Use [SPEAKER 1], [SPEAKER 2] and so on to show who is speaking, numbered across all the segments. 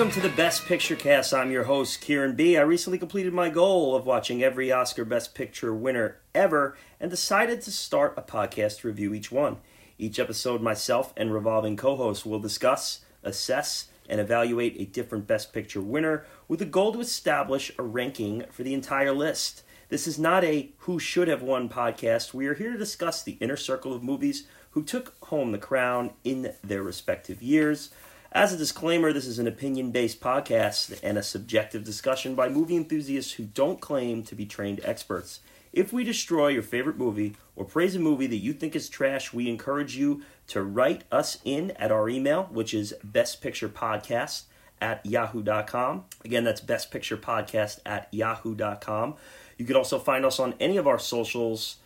[SPEAKER 1] Welcome to the Best Picture Cast. I'm your host, Kieran B. I recently completed my goal of watching every Oscar Best Picture winner ever and decided to start a podcast to review each one. Each episode, myself and revolving co hosts will discuss, assess, and evaluate a different Best Picture winner with a goal to establish a ranking for the entire list. This is not a who should have won podcast. We are here to discuss the inner circle of movies who took home the crown in their respective years. As a disclaimer, this is an opinion based podcast and a subjective discussion by movie enthusiasts who don't claim to be trained experts. If we destroy your favorite movie or praise a movie that you think is trash, we encourage you to write us in at our email, which is bestpicturepodcast at yahoo.com. Again, that's bestpicturepodcast at yahoo.com. You can also find us on any of our socials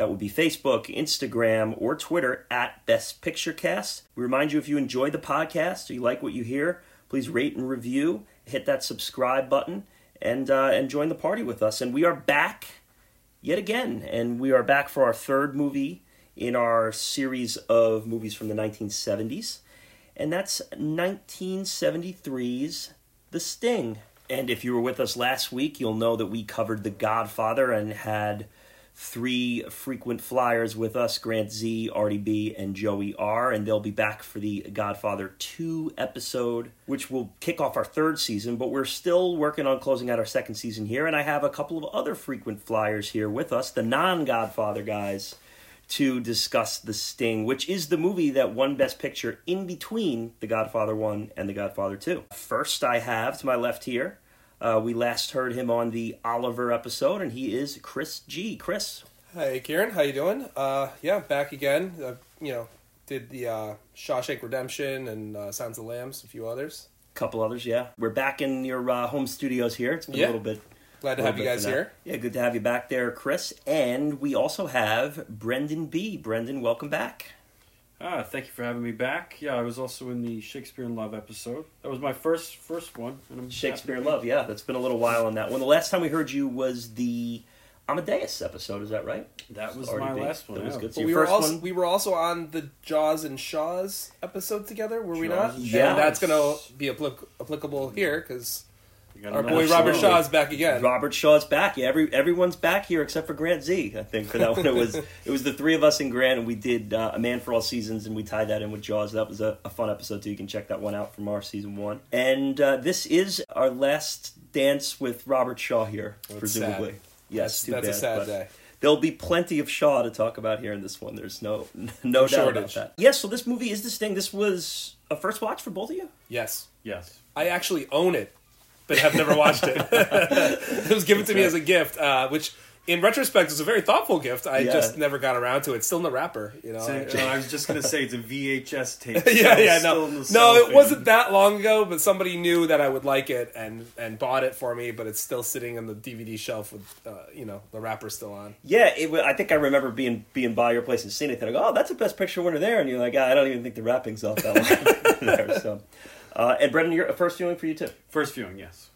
[SPEAKER 1] that would be Facebook, Instagram, or Twitter at Best Picture Cast. We remind you if you enjoy the podcast or you like what you hear, please rate and review, hit that subscribe button, and uh, and join the party with us. And we are back yet again, and we are back for our third movie in our series of movies from the 1970s, and that's 1973's The Sting. And if you were with us last week, you'll know that we covered The Godfather and had three frequent flyers with us Grant Z, Artie B, and Joey R. And they'll be back for the Godfather 2 episode, which will kick off our third season. But we're still working on closing out our second season here. And I have a couple of other frequent flyers here with us, the non Godfather guys, to discuss The Sting, which is the movie that won Best Picture in between The Godfather 1 and The Godfather 2. First, I have to my left here. Uh, we last heard him on the Oliver episode, and he is Chris G. Chris,
[SPEAKER 2] Hey, Kieran, how you doing? Uh, yeah, back again. Uh, you know, did the uh, Shawshank Redemption and uh, Sounds of Lambs, a few others.
[SPEAKER 1] a couple others, yeah. We're back in your uh, home studios here. It's been
[SPEAKER 2] Yeah.
[SPEAKER 1] a little bit.
[SPEAKER 2] Glad to have you guys here.
[SPEAKER 1] Yeah, good to have you back there, Chris. And we also have Brendan B. Brendan, welcome back.
[SPEAKER 3] Ah, thank you for having me back. Yeah, I was also in the Shakespeare in Love episode. That was my first first one. And I'm
[SPEAKER 1] Shakespeare in. Love, yeah. That's been a little while on that one. The last time we heard you was the Amadeus episode, is that right?
[SPEAKER 3] That was
[SPEAKER 1] Already
[SPEAKER 3] my
[SPEAKER 1] big.
[SPEAKER 3] last one.
[SPEAKER 1] That was good. So
[SPEAKER 2] we were also
[SPEAKER 1] one-
[SPEAKER 2] we were also on the Jaws and Shaws episode together, were we not?
[SPEAKER 3] and
[SPEAKER 1] Yeah.
[SPEAKER 2] That's going to be applic- applicable here because
[SPEAKER 3] You got
[SPEAKER 2] our boy Robert
[SPEAKER 3] Shaw.
[SPEAKER 2] Shaw's back again.
[SPEAKER 1] Robert Shaw's back. Yeah, every everyone's back here except for Grant Z. I think for that one it was it was the three of us and Grant, and we did uh, a Man for All Seasons, and we tied that in with Jaws. That was a, a fun episode too. You can check that one out from our season one. And uh, this is our last dance with Robert Shaw here,
[SPEAKER 2] That's
[SPEAKER 1] presumably.
[SPEAKER 2] sad.
[SPEAKER 1] Yes,
[SPEAKER 2] that's
[SPEAKER 1] too
[SPEAKER 2] that's a sad day.
[SPEAKER 1] There'll be plenty of Shaw to talk about here in this one. There's no no doubt about that. Yes, so this movie is this thing. This was a first watch for both of you.
[SPEAKER 2] Yes.
[SPEAKER 3] Yes.
[SPEAKER 2] I actually own it, but have never watched it. it was given to me as a gift, uh, which in retrospect is a very thoughtful gift. I
[SPEAKER 1] Yeah.
[SPEAKER 2] just never got around to it. It's still in the wrapper, you know.
[SPEAKER 3] So,
[SPEAKER 2] I-
[SPEAKER 3] uh, I was just gonna say it's a VHS tape.
[SPEAKER 2] yeah, yeah, no, no, it wasn't that long ago, but somebody knew that I would like it and and bought it for me. But it's still sitting on the DVD shelf with, uh, you know, the wrapper still on.
[SPEAKER 1] Yeah, it, I think I remember being being by your place and seeing it. And I go, "Oh, that's a best picture winner there," and you're like, "Ah, "I don't even think the wrapping's off that one." there, so, uh, and Brendan, your first viewing for you too.
[SPEAKER 3] First viewing. Yes.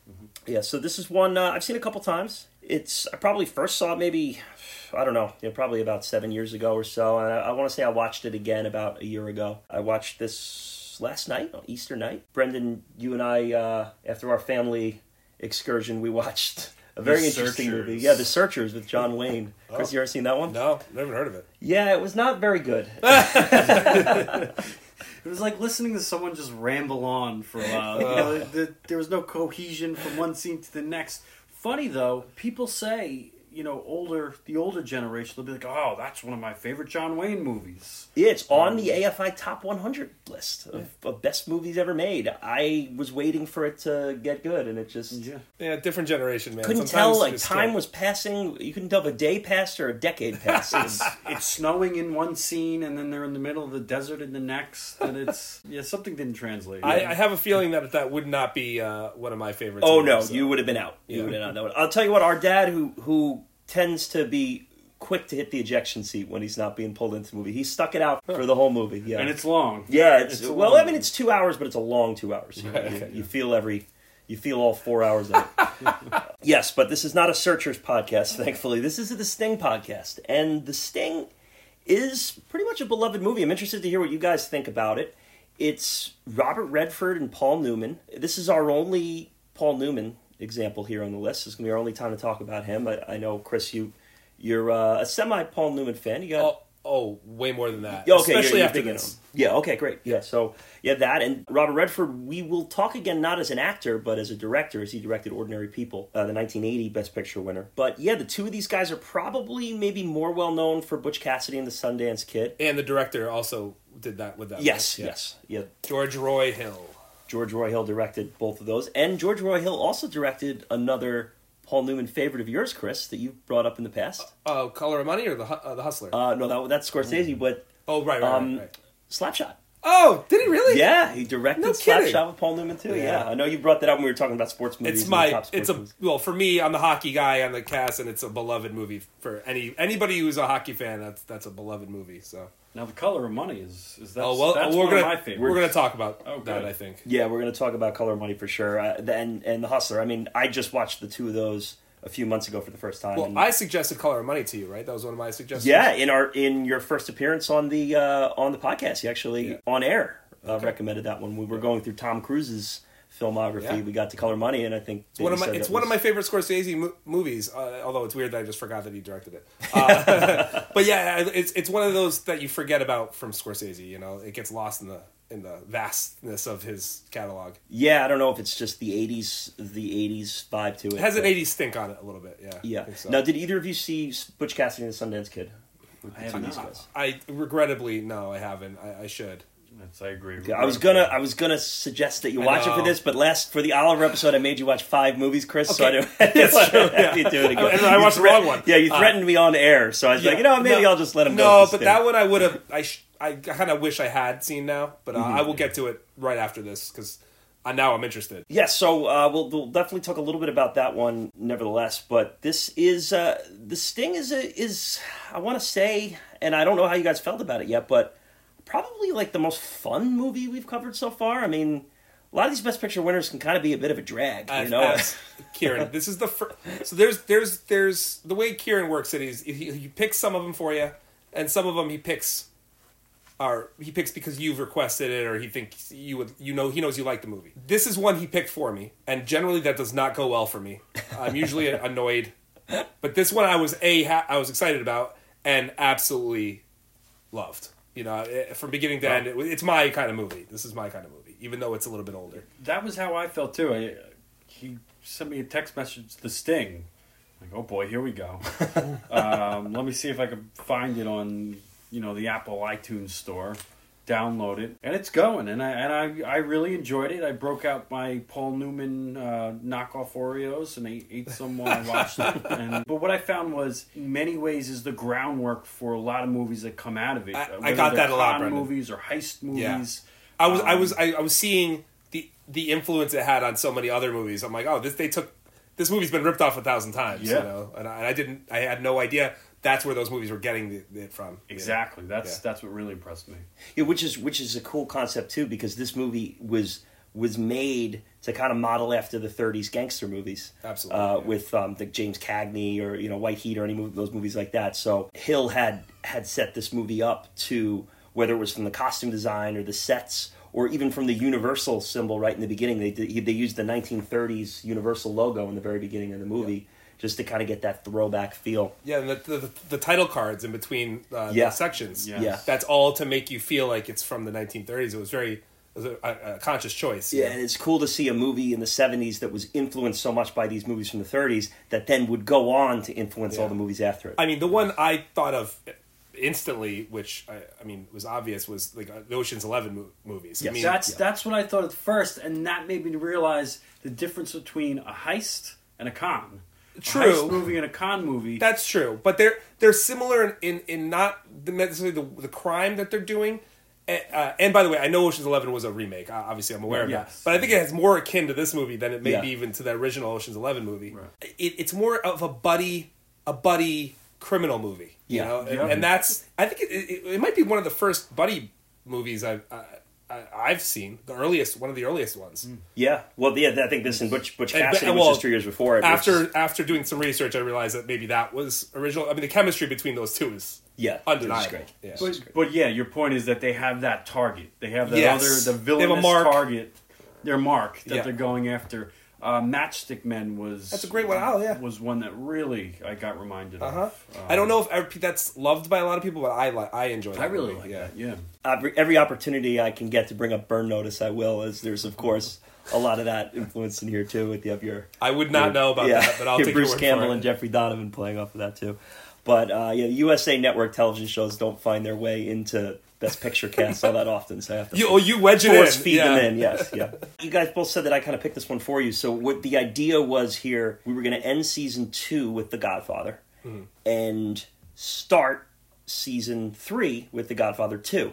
[SPEAKER 1] Yeah, so this is one uh, I've seen a couple times. It's I probably first saw it maybe I don't know, you know, probably about seven years ago or so. And I, I want to say I watched it again about a year ago. I watched this last night, Easter night. Brendan, you and I, uh, after our family excursion, we watched a very
[SPEAKER 3] The
[SPEAKER 1] interesting
[SPEAKER 3] Searchers.
[SPEAKER 1] movie. Yeah, The Searchers with John Wayne. Chris,
[SPEAKER 2] Oh.
[SPEAKER 1] you ever seen that one?
[SPEAKER 2] No, never heard of it.
[SPEAKER 1] Yeah, it was not very good.
[SPEAKER 3] It was like listening to someone just ramble on for a while. You know, the, there was no cohesion from one scene to the next. Funny though, people say, you know, older the older generation, they'll be like, "Oh, that's one of my favorite John Wayne movies."
[SPEAKER 1] Yeah, it's on the AFI Top 100 list of, of best movies ever made. I was waiting for it to get good, and it just
[SPEAKER 3] Yeah.
[SPEAKER 2] Yeah, different generation, man.
[SPEAKER 1] couldn't
[SPEAKER 2] Sometimes
[SPEAKER 1] tell. Like
[SPEAKER 2] it's
[SPEAKER 1] time
[SPEAKER 2] still-
[SPEAKER 1] was passing. You couldn't tell if a day passed or a decade passed.
[SPEAKER 3] It's, it's snowing in one scene, and then they're in the middle of the desert in the next, and it's yeah, something didn't translate.
[SPEAKER 2] I, I have a feeling that that would not be uh, one of my favorites.
[SPEAKER 1] oh
[SPEAKER 2] either,
[SPEAKER 1] no,
[SPEAKER 2] so.
[SPEAKER 1] you would have been out. You
[SPEAKER 2] Yeah.
[SPEAKER 1] would have not known. I'll tell you what. Our dad, who who tends to be quick to hit the ejection seat when he's not being pulled into the movie, he stuck it out for the whole movie. Yeah,
[SPEAKER 3] and it's long.
[SPEAKER 1] Yeah, it's,
[SPEAKER 3] It's
[SPEAKER 1] well.
[SPEAKER 3] long
[SPEAKER 1] I mean, it's two hours, but it's a long two hours. You,
[SPEAKER 2] Right,
[SPEAKER 1] you-
[SPEAKER 2] okay.
[SPEAKER 1] you feel every, you feel all four hours of it. yes, but this is not a Searchers podcast. Thankfully, this is The Sting podcast, and The Sting is pretty much a beloved movie. I'm interested to hear what you guys think about it. It's Robert Redford and Paul Newman. This is our only Paul Newman example here on the list. It's gonna be our only time to talk about him. I, I know, Chris, you you're uh, a semi Paul Newman fan. You got
[SPEAKER 2] Oh, oh, way more than that.
[SPEAKER 1] Yeah, okay,
[SPEAKER 2] Especially
[SPEAKER 1] you're- you're
[SPEAKER 2] after this.
[SPEAKER 1] him. Yeah, okay, great. Yeah, so yeah, that and Robert Redford. We will talk again, not as an actor, but as a director, as he directed Ordinary People, uh, the 1980 Best Picture winner. But yeah, the two of these guys are probably maybe more well known for Butch Cassidy and the Sundance Kid.
[SPEAKER 2] And the director also did that with that.
[SPEAKER 1] Yes?
[SPEAKER 2] Yeah.
[SPEAKER 1] yes, yeah.
[SPEAKER 2] George Roy Hill.
[SPEAKER 1] George Roy Hill directed both of those, and George Roy Hill also directed another Paul Newman favorite of yours, Chris, that you brought up in the past.
[SPEAKER 2] Oh, Color of Money or the uh, the Hustler?
[SPEAKER 1] Uh, no, that, that's Scorsese, but
[SPEAKER 2] oh, right, right,
[SPEAKER 1] um,
[SPEAKER 2] right, right.
[SPEAKER 1] Slapshot.
[SPEAKER 2] Oh, did he really?
[SPEAKER 1] Yeah, he directed
[SPEAKER 2] No.
[SPEAKER 1] Slapshot with Paul Newman too. Yeah.
[SPEAKER 2] Yeah.
[SPEAKER 1] I know you brought that up when we were talking about sports movies.
[SPEAKER 2] It's my
[SPEAKER 1] top
[SPEAKER 2] it's a
[SPEAKER 1] movies.
[SPEAKER 2] well for me I'm the hockey guy on the cast and it's a beloved movie for any anybody who's a hockey fan that's that's a beloved movie so
[SPEAKER 3] Now, the color of money is is that's,
[SPEAKER 2] oh well
[SPEAKER 3] that's
[SPEAKER 2] we're
[SPEAKER 3] one
[SPEAKER 2] gonna
[SPEAKER 3] of my favorites.
[SPEAKER 2] we're gonna talk about
[SPEAKER 3] Oh,
[SPEAKER 2] that. I think
[SPEAKER 1] Yeah, we're going to talk about Color of Money for sure, uh, the- and and the Hustler. I mean, I just watched the two of those a few months ago for the first time.
[SPEAKER 2] well
[SPEAKER 1] and-
[SPEAKER 2] I suggested Color of Money to you right that was one of my suggestions
[SPEAKER 1] yeah, in our in your first appearance on the uh, on the podcast, you actually
[SPEAKER 2] Yeah.
[SPEAKER 1] on air uh,
[SPEAKER 2] Okay.
[SPEAKER 1] recommended that when we were going through Tom Cruise's filmography.
[SPEAKER 2] Yeah.
[SPEAKER 1] We got to Color Money, and I think
[SPEAKER 2] It's one of my
[SPEAKER 1] Davey said
[SPEAKER 2] it's
[SPEAKER 1] that
[SPEAKER 2] one of my favorite Scorsese mo- movies. Uh, although it's weird that I just forgot that he directed it. Uh, but yeah, it's it's one of those that you forget about from Scorsese. You know, it gets lost in the in the vastness of his catalog.
[SPEAKER 1] Yeah, I don't know if it's just the '80s the '80s vibe to it.
[SPEAKER 2] It has an '80s stink on it a little bit. Yeah.
[SPEAKER 1] Yeah.
[SPEAKER 2] so.
[SPEAKER 1] Now, did either of you see Butch Cassidy and the Sundance Kid?
[SPEAKER 3] I have
[SPEAKER 1] Two of these
[SPEAKER 3] not.
[SPEAKER 2] I regrettably no, I haven't. I, I should.
[SPEAKER 3] That's, I agree.
[SPEAKER 1] Yeah, I was gonna, I was gonna suggest that you
[SPEAKER 2] I
[SPEAKER 1] watch it for this, but last for the Oliver episode, I made you watch five movies, Chris. So I
[SPEAKER 2] Okay.
[SPEAKER 1] didn't, I didn't want to have you do it again.
[SPEAKER 2] And I
[SPEAKER 1] You
[SPEAKER 2] watched the wrong one.
[SPEAKER 1] Yeah, you
[SPEAKER 2] Uh,
[SPEAKER 1] threatened me on air, so I was like, you know, what, maybe
[SPEAKER 2] No,
[SPEAKER 1] I'll just let him go.
[SPEAKER 2] No, but
[SPEAKER 1] the
[SPEAKER 2] that one I would have. I sh- I kind of wish I had seen now, but uh,
[SPEAKER 1] Mm-hmm.
[SPEAKER 2] I will get to it right after this because uh, now I'm interested.
[SPEAKER 1] Yeah, so uh, we'll, we'll definitely talk a little bit about that one, nevertheless. But this is uh, the Sting is a, is I want to say, and I don't know how you guys felt about it yet, but probably like the most fun movie we've covered so far. I mean, a lot of these Best Picture winners can kind of be a bit of a drag, you know.
[SPEAKER 2] as Kieran, this is the first. So there's there's there's the way Kieran works. It is he, he picks some of them for you, and some of them he picks. Are he picks because you've requested it, or he thinks you would, you know, he knows you like the movie. This is one he picked for me, and generally that does not go well for me. I'm usually annoyed, but this one I was a ha- I was excited about and absolutely loved. You know, from beginning to end, it's my kind of movie. This is my kind of movie, even though it's a little bit older.
[SPEAKER 3] That was how I felt too. I, he sent me a text message, "The Sting." Like, oh boy, here we go. um, let me see if I can find it on you know the Apple iTunes store. Download it, and it's going. And I and I, I really enjoyed it. I broke out my Paul Newman uh, knockoff Oreos and ate, ate some while I watched it. And, but what I found was, in many ways, is the groundwork for a lot of movies that come out of it.
[SPEAKER 2] I- I got that a lot, Brendan.
[SPEAKER 3] Movies or heist
[SPEAKER 2] Yeah.
[SPEAKER 3] movies.
[SPEAKER 2] I was I
[SPEAKER 3] Um,
[SPEAKER 2] was I, I was seeing the the influence it had on so many other movies. I'm like, oh, this they took this movie's been ripped off a thousand times,
[SPEAKER 3] yeah.
[SPEAKER 2] you know, and I, and I didn't I had no idea that's where those movies were getting the, it from. you know?
[SPEAKER 3] Exactly. That's
[SPEAKER 2] Yeah.
[SPEAKER 3] that's what really impressed me.
[SPEAKER 1] Yeah, which is which is a cool concept too, because this movie was was made to kind of model after the '30s gangster movies,
[SPEAKER 2] Absolutely,
[SPEAKER 1] uh,
[SPEAKER 2] yeah.
[SPEAKER 1] with um, the James Cagney or you know White Heat or any movie, those movies like that. So Hill had had set this movie up to whether it was from the costume design or the sets or even from the Universal symbol right in the beginning. They they used the 1930s Universal logo in the very beginning of the movie just to kind of get that throwback feel.
[SPEAKER 2] Yeah, and the, the the title cards in between uh,
[SPEAKER 1] Yeah.
[SPEAKER 2] the sections.
[SPEAKER 3] Yeah.
[SPEAKER 1] Yeah.
[SPEAKER 2] that's all to make you feel like it's from the 1930s. It was very it was a, a, a conscious choice. you
[SPEAKER 1] Yeah, and it's cool to see a movie in the 70s that was influenced so much by these movies from the 30s that then would go on to influence all the movies after it.
[SPEAKER 2] I mean, the one I thought of instantly, which I, I mean was obvious, was like uh, the Ocean's Eleven mo- movies. I mean,
[SPEAKER 3] that's
[SPEAKER 1] yeah.
[SPEAKER 3] that's what I thought at first, and that made me realize the difference between a heist and a con.
[SPEAKER 2] True.
[SPEAKER 3] Movie and a con movie.
[SPEAKER 2] That's true, but they're they're similar in in, in not the, necessarily the the crime that they're doing. And, uh, and by the way, I know Ocean's Eleven was a remake. Uh, obviously, I'm aware of
[SPEAKER 3] Yes.
[SPEAKER 2] that. But I think it has more akin to this movie than it may
[SPEAKER 1] Yeah.
[SPEAKER 2] be even to the original Ocean's Eleven movie.
[SPEAKER 3] Right.
[SPEAKER 2] It, it's more of a buddy a buddy criminal movie. You
[SPEAKER 1] Yeah.
[SPEAKER 2] know, and,
[SPEAKER 3] Yeah.
[SPEAKER 2] and that's I think it, it, it might be one of the first buddy movies I've I, I, I've seen. The earliest, one of the earliest ones. Mm.
[SPEAKER 1] yeah, well, yeah, I think this in Butch, Butch
[SPEAKER 2] And-
[SPEAKER 1] Cassidy
[SPEAKER 2] and
[SPEAKER 1] was
[SPEAKER 2] well,
[SPEAKER 1] just two years before it.
[SPEAKER 2] after
[SPEAKER 1] is-
[SPEAKER 2] after doing some research, I realized that maybe that was original. I mean, the chemistry between those two is
[SPEAKER 1] Yeah,
[SPEAKER 2] undeniable.
[SPEAKER 1] great.
[SPEAKER 2] Yeah.
[SPEAKER 3] But, but yeah, your point is that they have that target. They have that
[SPEAKER 2] Yes.
[SPEAKER 3] other the
[SPEAKER 2] They have a
[SPEAKER 3] villainous
[SPEAKER 2] mark.
[SPEAKER 3] target. Their mark that
[SPEAKER 2] Yeah.
[SPEAKER 3] they're going after. Uh, Matchstick Men was
[SPEAKER 2] That's a great one. Oh, yeah.
[SPEAKER 3] was one that really I got reminded
[SPEAKER 2] Uh huh.
[SPEAKER 3] of. Um,
[SPEAKER 2] I don't know if every- that's loved by a lot of people, but I like. I enjoy. That
[SPEAKER 3] I really
[SPEAKER 2] movie,
[SPEAKER 3] like that. Yeah.
[SPEAKER 1] every, every opportunity I can get to bring up Burn Notice, I will. As there's of course a lot of that influence in here too. With you have your
[SPEAKER 2] I would not know about
[SPEAKER 1] yeah,
[SPEAKER 2] that, but I'll take
[SPEAKER 1] Bruce
[SPEAKER 2] your word
[SPEAKER 1] Campbell
[SPEAKER 2] for it.
[SPEAKER 1] and Jeffrey Donovan playing off of that too. But uh, yeah, USA Network television shows don't find their way into Best Picture cast all that often, so I have to
[SPEAKER 2] You, oh, you wedge it
[SPEAKER 1] force
[SPEAKER 2] in.
[SPEAKER 1] feed
[SPEAKER 2] yeah.
[SPEAKER 1] them in. Yes, yeah. You guys both said that I kind of picked this one for you. So what the idea was here, we were going to end season two with The Godfather,
[SPEAKER 2] Mm-hmm.
[SPEAKER 1] and start season three with The Godfather Two,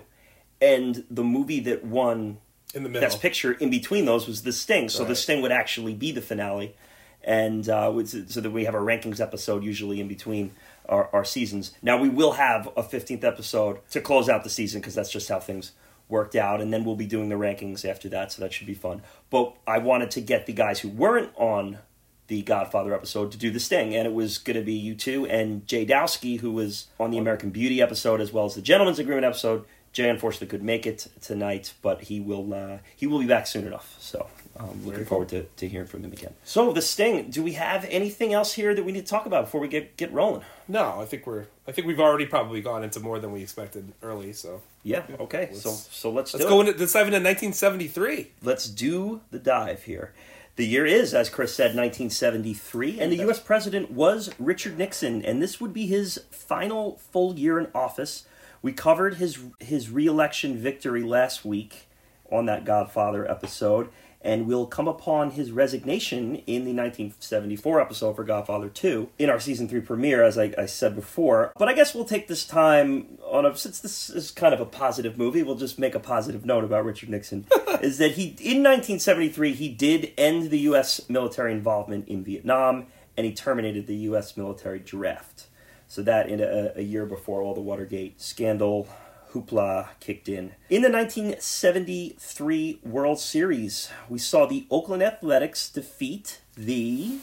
[SPEAKER 1] and the movie that won
[SPEAKER 2] in the middle.
[SPEAKER 1] Best Picture in between those was The Sting. So The Sting would actually be the finale, and uh, so that we have a rankings episode usually in between our, our seasons. Now we will have a fifteenth episode to close out the season because that's just how things worked out, and then we'll be doing the rankings after that. So that should be fun. But I wanted to get the guys who weren't on the Godfather episode to do the Sting, and it was going to be you two and Jay Dowski, who was on the American Beauty episode as well as the Gentleman's Agreement episode. Jay unfortunately could make it tonight, but he will uh, he will be back soon enough. So um, looking forward to, to hearing from him again. So the Sting. Do we have anything else here that we need to talk about before we get get rolling?
[SPEAKER 2] No, I think we're. I think we've already probably gone into more than we expected early. So
[SPEAKER 1] Yeah. Okay.
[SPEAKER 2] Let's-
[SPEAKER 1] so so let's
[SPEAKER 2] let's
[SPEAKER 1] do
[SPEAKER 2] go
[SPEAKER 1] it.
[SPEAKER 2] into let's dive into 1973.
[SPEAKER 1] let's do the dive here. The year is, as Chris said, 1973, and the U.S. president was Richard Nixon, and this would be his final full year in office. We covered his his reelection victory last week on that Godfather episode, and we'll come upon his resignation in the 1974 episode for Godfather 2 in our season 3 premiere, as I, I said before. But I guess we'll take this time on a, since this is kind of a positive movie, we'll just make a positive note about Richard Nixon. is that he, in 1973, he did end the U.S. military involvement in Vietnam, and he terminated the U.S. military draft. So that in a, a year before all the Watergate scandal hoopla kicked in. In the 1973 World Series, we saw the Oakland Athletics defeat the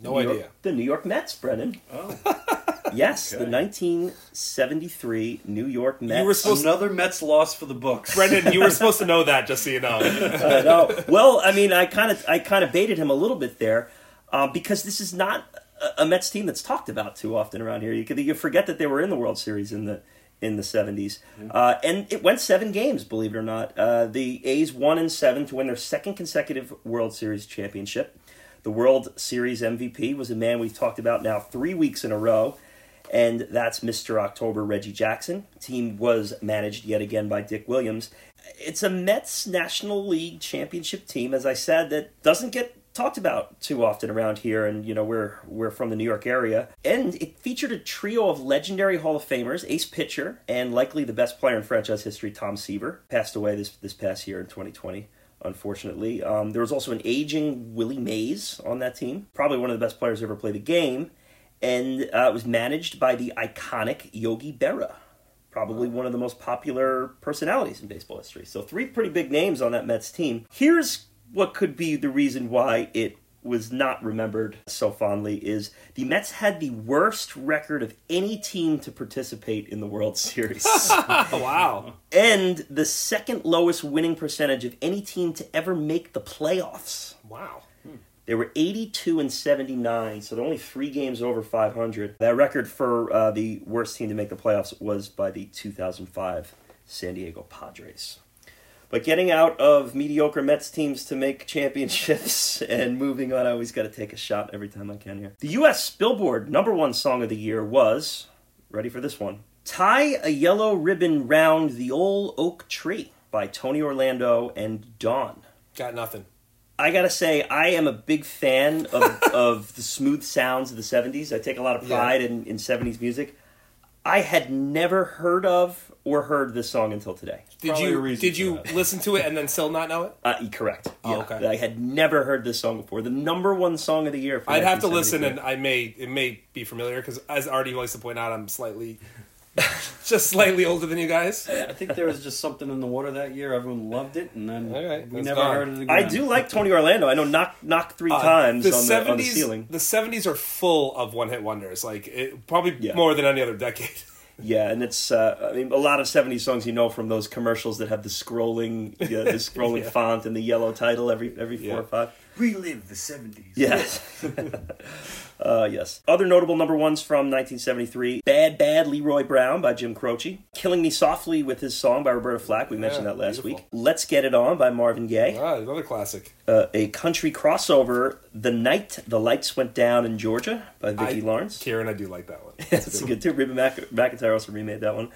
[SPEAKER 2] No
[SPEAKER 1] New York-
[SPEAKER 2] idea.
[SPEAKER 1] the New York Mets, Brendan.
[SPEAKER 3] Oh,
[SPEAKER 1] Yes, the 1973 New York Mets.
[SPEAKER 2] You were supposed
[SPEAKER 3] another Mets loss for the books.
[SPEAKER 2] Brendan, you were supposed to know that, just so you know.
[SPEAKER 1] I know. Well, I mean, I kind of I kind of baited him a little bit there uh, because this is not a, a Mets team that's talked about too often around here. You could you forget that they were in the World Series in the in the 70s. Uh, and it went seven games, believe it or not. Uh, the A's won in seven to win their second consecutive World Series championship. The World Series MVP was a man we've talked about now three weeks in a row, and that's Mr. October Reggie Jackson. Team was managed yet again by Dick Williams. It's a Mets National League championship team, as I said, that doesn't get talked about too often around here and you know we're we're from the New York area and it featured a trio of legendary Hall of Famers ace pitcher and likely the best player in franchise history Tom Seaver passed away this this past year in 2020 unfortunately um, there was also an aging Willie Mays on that team probably one of the best players to ever play the game and uh, it was managed by the iconic Yogi Berra probably one of the most popular personalities in baseball history. So three pretty big names on that Mets team. Here's what could be the reason why it was not remembered so fondly is the Mets had the worst record of any team to participate in the World Series
[SPEAKER 2] wow.
[SPEAKER 1] and the second lowest winning percentage of any team to ever make the playoffs.
[SPEAKER 2] Wow.
[SPEAKER 1] They were 82 and 79, so they're only three games over 500. That record for uh, the worst team to make the playoffs was by the 2005 San Diego Padres. But getting out of mediocre Mets teams to make championships and moving on, I always got to take a shot every time I can here. The U.S. Billboard number one song of the year was, ready for this one, Tie a Yellow Ribbon Round the Old Oak Tree by Tony Orlando and Dawn.
[SPEAKER 2] Got nothing.
[SPEAKER 1] I gotta say, I am a big fan of, of the smooth sounds of the 70s. I take a lot of
[SPEAKER 2] Yeah.
[SPEAKER 1] pride in, in 70s music. I had never heard of or heard this song until today.
[SPEAKER 2] Did
[SPEAKER 3] Probably
[SPEAKER 2] you did you
[SPEAKER 3] that.
[SPEAKER 2] listen to it and then still not know it?
[SPEAKER 1] Uh, correct.
[SPEAKER 2] Oh,
[SPEAKER 1] Yeah.
[SPEAKER 2] okay.
[SPEAKER 1] I had never heard this song before. The number one song of the year. For
[SPEAKER 2] I'd have to listen, and I may it may be familiar because as Artie likes to point out, I'm slightly, just slightly older than you guys.
[SPEAKER 3] I think there was just something in the water that year. Everyone loved it, and then
[SPEAKER 2] All right,
[SPEAKER 3] we never
[SPEAKER 2] gone.
[SPEAKER 3] heard it again.
[SPEAKER 1] I do like Tony Orlando. I know knock knock three
[SPEAKER 2] Uh,
[SPEAKER 1] times
[SPEAKER 2] the
[SPEAKER 1] on, the, on the ceiling.
[SPEAKER 2] The seventies are full of one hit wonders, like it, probably
[SPEAKER 1] Yeah.
[SPEAKER 2] more than any other decade.
[SPEAKER 1] Yeah, and it's uh, I mean a lot of '70s songs you know from those commercials that have the scrolling yeah, the scrolling
[SPEAKER 2] Yeah.
[SPEAKER 1] font and the yellow title every every four
[SPEAKER 2] Yeah.
[SPEAKER 1] or five.
[SPEAKER 3] Relive the seventies.
[SPEAKER 1] Yes. uh, yes. Other notable number ones from 1973 Bad Bad Leroy Brown by Jim Croce. Killing Me Softly with his song by Roberta Flack. We mentioned
[SPEAKER 2] Yeah,
[SPEAKER 1] that last
[SPEAKER 2] beautiful.
[SPEAKER 1] week. Let's Get It On by Marvin Gaye.
[SPEAKER 2] Ah, another classic.
[SPEAKER 1] Uh, a country crossover, The Night the Lights Went Down in Georgia by Vicki Lawrence.
[SPEAKER 2] Kieran, I do like that one.
[SPEAKER 1] That's a good too. Reba Mac- McEntire also remade that one.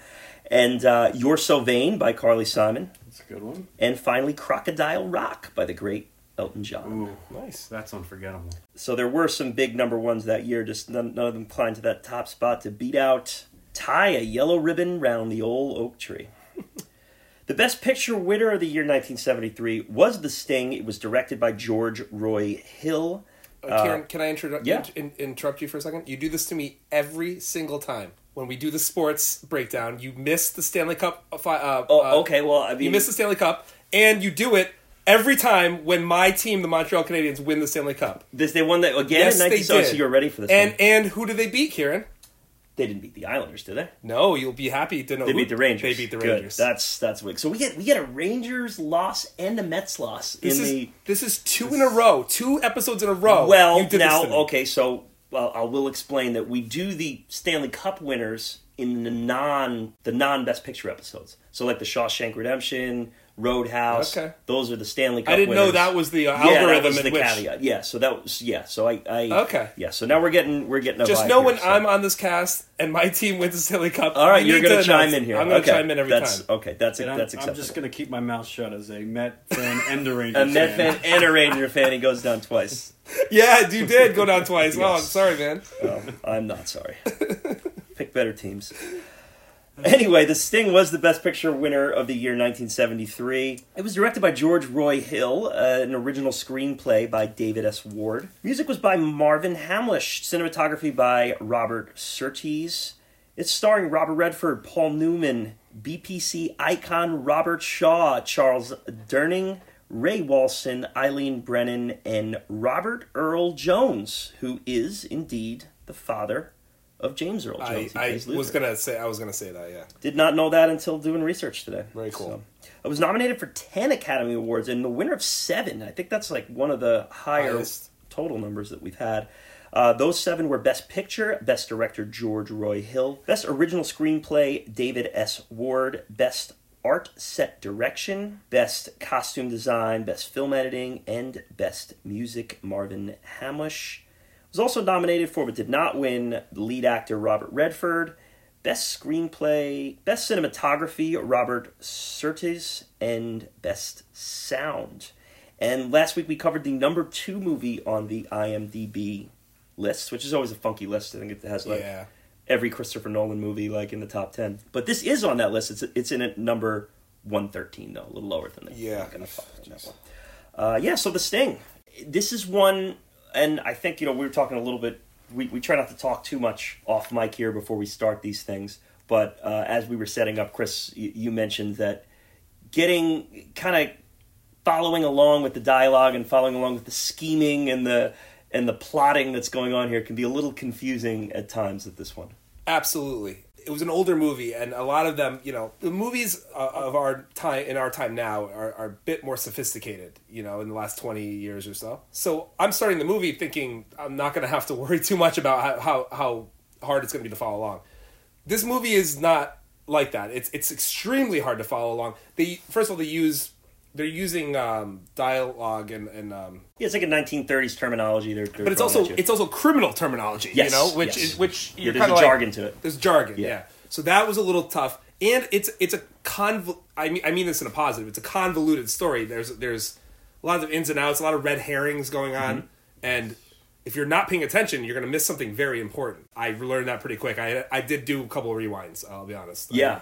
[SPEAKER 1] And uh, You're So Vain by Carly Simon.
[SPEAKER 3] That's a good one.
[SPEAKER 1] And finally, Crocodile Rock by the great Elton John.
[SPEAKER 3] Ooh,
[SPEAKER 2] Nice.
[SPEAKER 3] that's unforgettable.
[SPEAKER 1] So there were some big number ones that year, just none, none of them climbed to that top spot to beat out Tie a Yellow Ribbon Round the Old Oak Tree. the Best Picture winner of the year 1973 was The Sting. It was directed by George Roy Hill.
[SPEAKER 2] Uh, Kieran, can I introdu-
[SPEAKER 1] yeah.
[SPEAKER 2] in- in- interrupt you for a second? You do this to me every single time. When we do the sports breakdown, you miss the Stanley Cup. Uh, uh,
[SPEAKER 1] Oh,
[SPEAKER 2] uh,
[SPEAKER 1] okay. Well, I mean,
[SPEAKER 2] You miss the Stanley Cup, and you do it every time when my team, the Montreal Canadiens, win the Stanley Cup.
[SPEAKER 1] this they won that again
[SPEAKER 2] Yes,
[SPEAKER 1] in
[SPEAKER 2] they
[SPEAKER 1] 19 oh,
[SPEAKER 2] did.
[SPEAKER 1] So you're ready for this?
[SPEAKER 2] And
[SPEAKER 1] one.
[SPEAKER 2] and who did they beat, Kieran?
[SPEAKER 1] they didn't beat the Islanders, did they?
[SPEAKER 2] No, you'll be happy to know
[SPEAKER 1] They
[SPEAKER 2] who-
[SPEAKER 1] beat the Rangers.
[SPEAKER 2] They beat the
[SPEAKER 1] Good.
[SPEAKER 2] Rangers.
[SPEAKER 1] That's that's weak. So we get we get a Rangers loss and a Mets loss
[SPEAKER 2] this
[SPEAKER 1] in
[SPEAKER 2] is
[SPEAKER 1] the
[SPEAKER 2] this is two in a row, two episodes in a row.
[SPEAKER 1] Well,
[SPEAKER 2] this
[SPEAKER 1] now, okay, so well, I will explain that we do the Stanley Cup winners in the non the non Best Picture episodes. So like the Shawshank Redemption, Roadhouse.
[SPEAKER 2] Okay.
[SPEAKER 1] Those are the Stanley Cup.
[SPEAKER 2] I didn't know that was the uh,
[SPEAKER 1] Yeah, that
[SPEAKER 2] algorithm
[SPEAKER 1] was
[SPEAKER 2] in
[SPEAKER 1] the
[SPEAKER 2] which.
[SPEAKER 1] caveat. Yeah, so that was yeah. So I, I
[SPEAKER 2] Okay.
[SPEAKER 1] Yeah, so now we're getting we're getting a
[SPEAKER 2] Just
[SPEAKER 1] vibe
[SPEAKER 2] know
[SPEAKER 1] here,
[SPEAKER 2] when
[SPEAKER 1] so-
[SPEAKER 2] I'm on this cast and my team wins the Stanley Cup.
[SPEAKER 1] All right,
[SPEAKER 2] you
[SPEAKER 1] you're
[SPEAKER 2] need
[SPEAKER 1] going to chime
[SPEAKER 2] announce-
[SPEAKER 1] in here.
[SPEAKER 2] I'm going to
[SPEAKER 1] Okay,
[SPEAKER 2] chime in every
[SPEAKER 1] that's,
[SPEAKER 2] time.
[SPEAKER 1] Okay, that's
[SPEAKER 3] And I'm,
[SPEAKER 1] that's
[SPEAKER 3] I'm just gonna keep my mouth shut as a Met fan and a Ranger.
[SPEAKER 1] a Met fan and a Ranger fan. He goes down twice.
[SPEAKER 2] Yeah, you did go down twice. Oh, I'm sorry, man.
[SPEAKER 1] Well, I'm not sorry. Pick better teams. Anyway, The Sting was the Best Picture winner of the year 1973. It was directed by George Roy Hill, uh, an original screenplay by David S. Ward. Music was by Marvin Hamlisch, cinematography by Robert Surtees. It's starring Robert Redford, Paul Newman, BPC icon Robert Shaw, Charles Durning, Ray Walston, Eileen Brennan, and Robert Earl Jones, who is indeed the father of James Earl Jones.
[SPEAKER 2] I, I was gonna say I was gonna say that. Yeah.
[SPEAKER 1] Did not know that until doing research today.
[SPEAKER 2] Very cool.
[SPEAKER 1] I was nominated for 10 Academy Awards and the winner of seven. I think that's like one of the higher
[SPEAKER 2] Highest.
[SPEAKER 1] total numbers that we've had. Uh, those seven were Best Picture, Best Director George Roy Hill, Best Original Screenplay David S. Ward, Best Art Set Direction, Best Costume Design, Best Film Editing, and Best Music Marvin Hamlisch. Was also nominated for but did not win lead actor Robert Redford, Best Screenplay, Best Cinematography Robert Surtees, and Best Sound. And last week we covered the number two movie on the IMDb list, which is always a funky list. I think it has like
[SPEAKER 2] yeah.
[SPEAKER 1] every Christopher Nolan movie like in the top ten. But this is on that list. It's it's in at number one thirteen though, a little lower than the
[SPEAKER 2] Yeah.
[SPEAKER 1] Not gonna follow on that. Uh, yeah, so the Sting. This is one, and I think you know we were talking a little bit. We we try not to talk too much off mic here before we start these things. But uh, as we were setting up, Chris, you, you mentioned that getting kind of following along with the dialogue and following along with the scheming and the and the plotting that's going on here can be a little confusing at times with this one.
[SPEAKER 2] Absolutely. It was an older movie, and a lot of them, you know, the movies uh, of our time in our time now are, are a bit more sophisticated, you know, in the last twenty years or so. So I'm starting the movie thinking I'm not going to have to worry too much about how how, how hard it's going to be to follow along. This movie is not like that. It's it's extremely hard to follow along. They first of all they use they're using um, dialogue and and um,
[SPEAKER 1] Yeah, it's like a 1930s terminology. They're, they're
[SPEAKER 2] but it's also it's also criminal terminology,
[SPEAKER 1] Yes,
[SPEAKER 2] you know, which
[SPEAKER 1] yes.
[SPEAKER 2] is which
[SPEAKER 1] Yeah, there's a
[SPEAKER 2] like,
[SPEAKER 1] jargon to it.
[SPEAKER 2] There's jargon,
[SPEAKER 1] Yeah.
[SPEAKER 2] yeah. So that was a little tough, and it's it's a conv. I mean I mean this in a positive. It's a convoluted story. There's there's a lot of ins and outs, a lot of red herrings going on,
[SPEAKER 1] Mm-hmm.
[SPEAKER 2] and if you're not paying attention, you're gonna miss something very important. I learned that pretty quick. I I did do a couple of rewinds. I'll be honest. I
[SPEAKER 1] Yeah.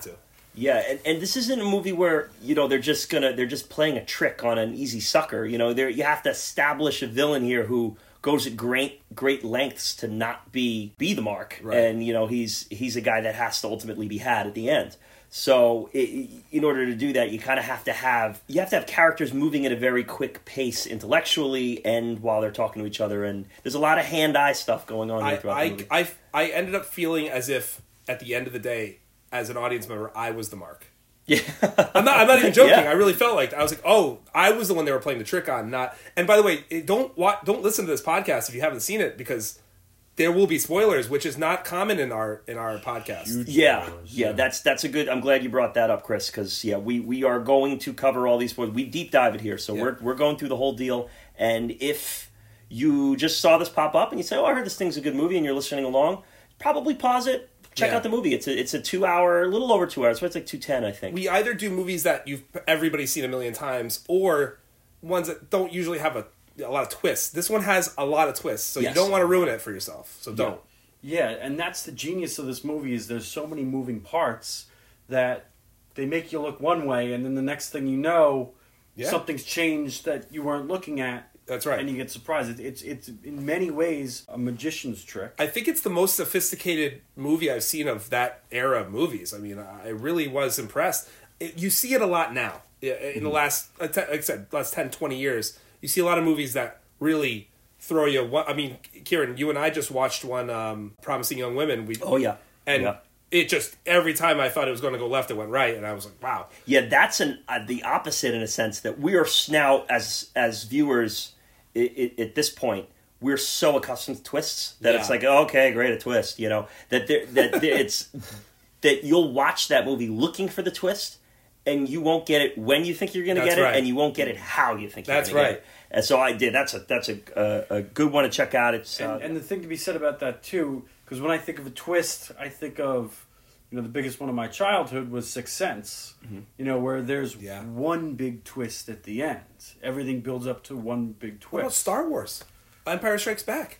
[SPEAKER 1] Yeah, and, and this isn't a movie where you know they're just gonna they're just playing a trick on an easy sucker. You know, there you have to establish a villain here who goes at great great lengths to not be be the mark,
[SPEAKER 2] Right.
[SPEAKER 1] and you know he's he's a guy that has to ultimately be had at the end. So, i in order to do that, you kind of have to have you have to have characters moving at a very quick pace intellectually, and while they're talking to each other, and there's a lot of hand eye stuff going on here
[SPEAKER 2] I,
[SPEAKER 1] the
[SPEAKER 2] I,
[SPEAKER 1] movie.
[SPEAKER 2] I, I ended up feeling as if at the end of the day, as an audience member, I was the mark.
[SPEAKER 1] Yeah.
[SPEAKER 2] I'm not. I'm not even joking.
[SPEAKER 1] Yeah.
[SPEAKER 2] I really felt like I was like, oh, I was the one they were playing the trick on. Not. And by the way, don't wa- don't listen to this podcast if you haven't seen it because there will be spoilers, which is not common in our in our podcast.
[SPEAKER 3] Huge
[SPEAKER 1] Yeah, yeah, that's that's a good. I'm glad you brought that up, Chris, because yeah, we we are going to cover all these spoilers. We deep dive it here, so
[SPEAKER 2] Yeah.
[SPEAKER 1] we're we're going through the whole deal. And if you just saw this pop up and you say, "Oh, I heard this thing's a good movie," and you're listening along, probably pause it, check
[SPEAKER 2] Yeah.
[SPEAKER 1] out the movie. It's a it's a two hour, a little over two hours. So it's like two ten, I think.
[SPEAKER 2] We either do movies that you've everybody's seen a million times, or ones that don't usually have a a lot of twists. This one has a lot of twists, so
[SPEAKER 1] Yes.
[SPEAKER 2] you don't want to ruin it for yourself. So don't.
[SPEAKER 3] Yeah, and that's the genius of this movie is there's so many moving parts that they make you look one way, and then the next thing you know,
[SPEAKER 2] Yeah.
[SPEAKER 3] something's changed that you weren't looking at.
[SPEAKER 2] That's right.
[SPEAKER 3] and you get surprised. It, it's it's in many ways a magician's trick.
[SPEAKER 2] I think it's the most sophisticated movie I've seen of that era of movies. I mean, I really was impressed. It, you see it a lot now. In the last, uh, like I said, last 10, 20 years, you see a lot of movies that really throw you. One, I mean, Kieran, you and I just watched one, um, Promising Young Women. We,
[SPEAKER 1] oh yeah,
[SPEAKER 2] and
[SPEAKER 1] yeah.
[SPEAKER 2] it just every time I thought it was going to go left, it went right, and I was like, wow.
[SPEAKER 1] Yeah, that's an uh, the opposite in a sense that we are now as as viewers i i at this point we're so accustomed to twists that it's like oh, okay, great a twist, you know that there, that there, it's that you'll watch that movie looking for the twist and you won't get it when you think you're going to get
[SPEAKER 2] right.
[SPEAKER 1] it and you won't get it how you think you're
[SPEAKER 2] That's right.
[SPEAKER 1] get it. And so I did. That's a that's a a, a good one to check out. It's uh,
[SPEAKER 3] And, and the thing to be said about that too, because when I think of a twist, I think of you know the biggest one of my childhood was Sixth Sense. Mm-hmm. You know where there's
[SPEAKER 2] Yeah.
[SPEAKER 3] one big twist at the end. Everything builds up to one big
[SPEAKER 2] What about
[SPEAKER 3] twist.
[SPEAKER 2] Star Wars? Empire Strikes Back.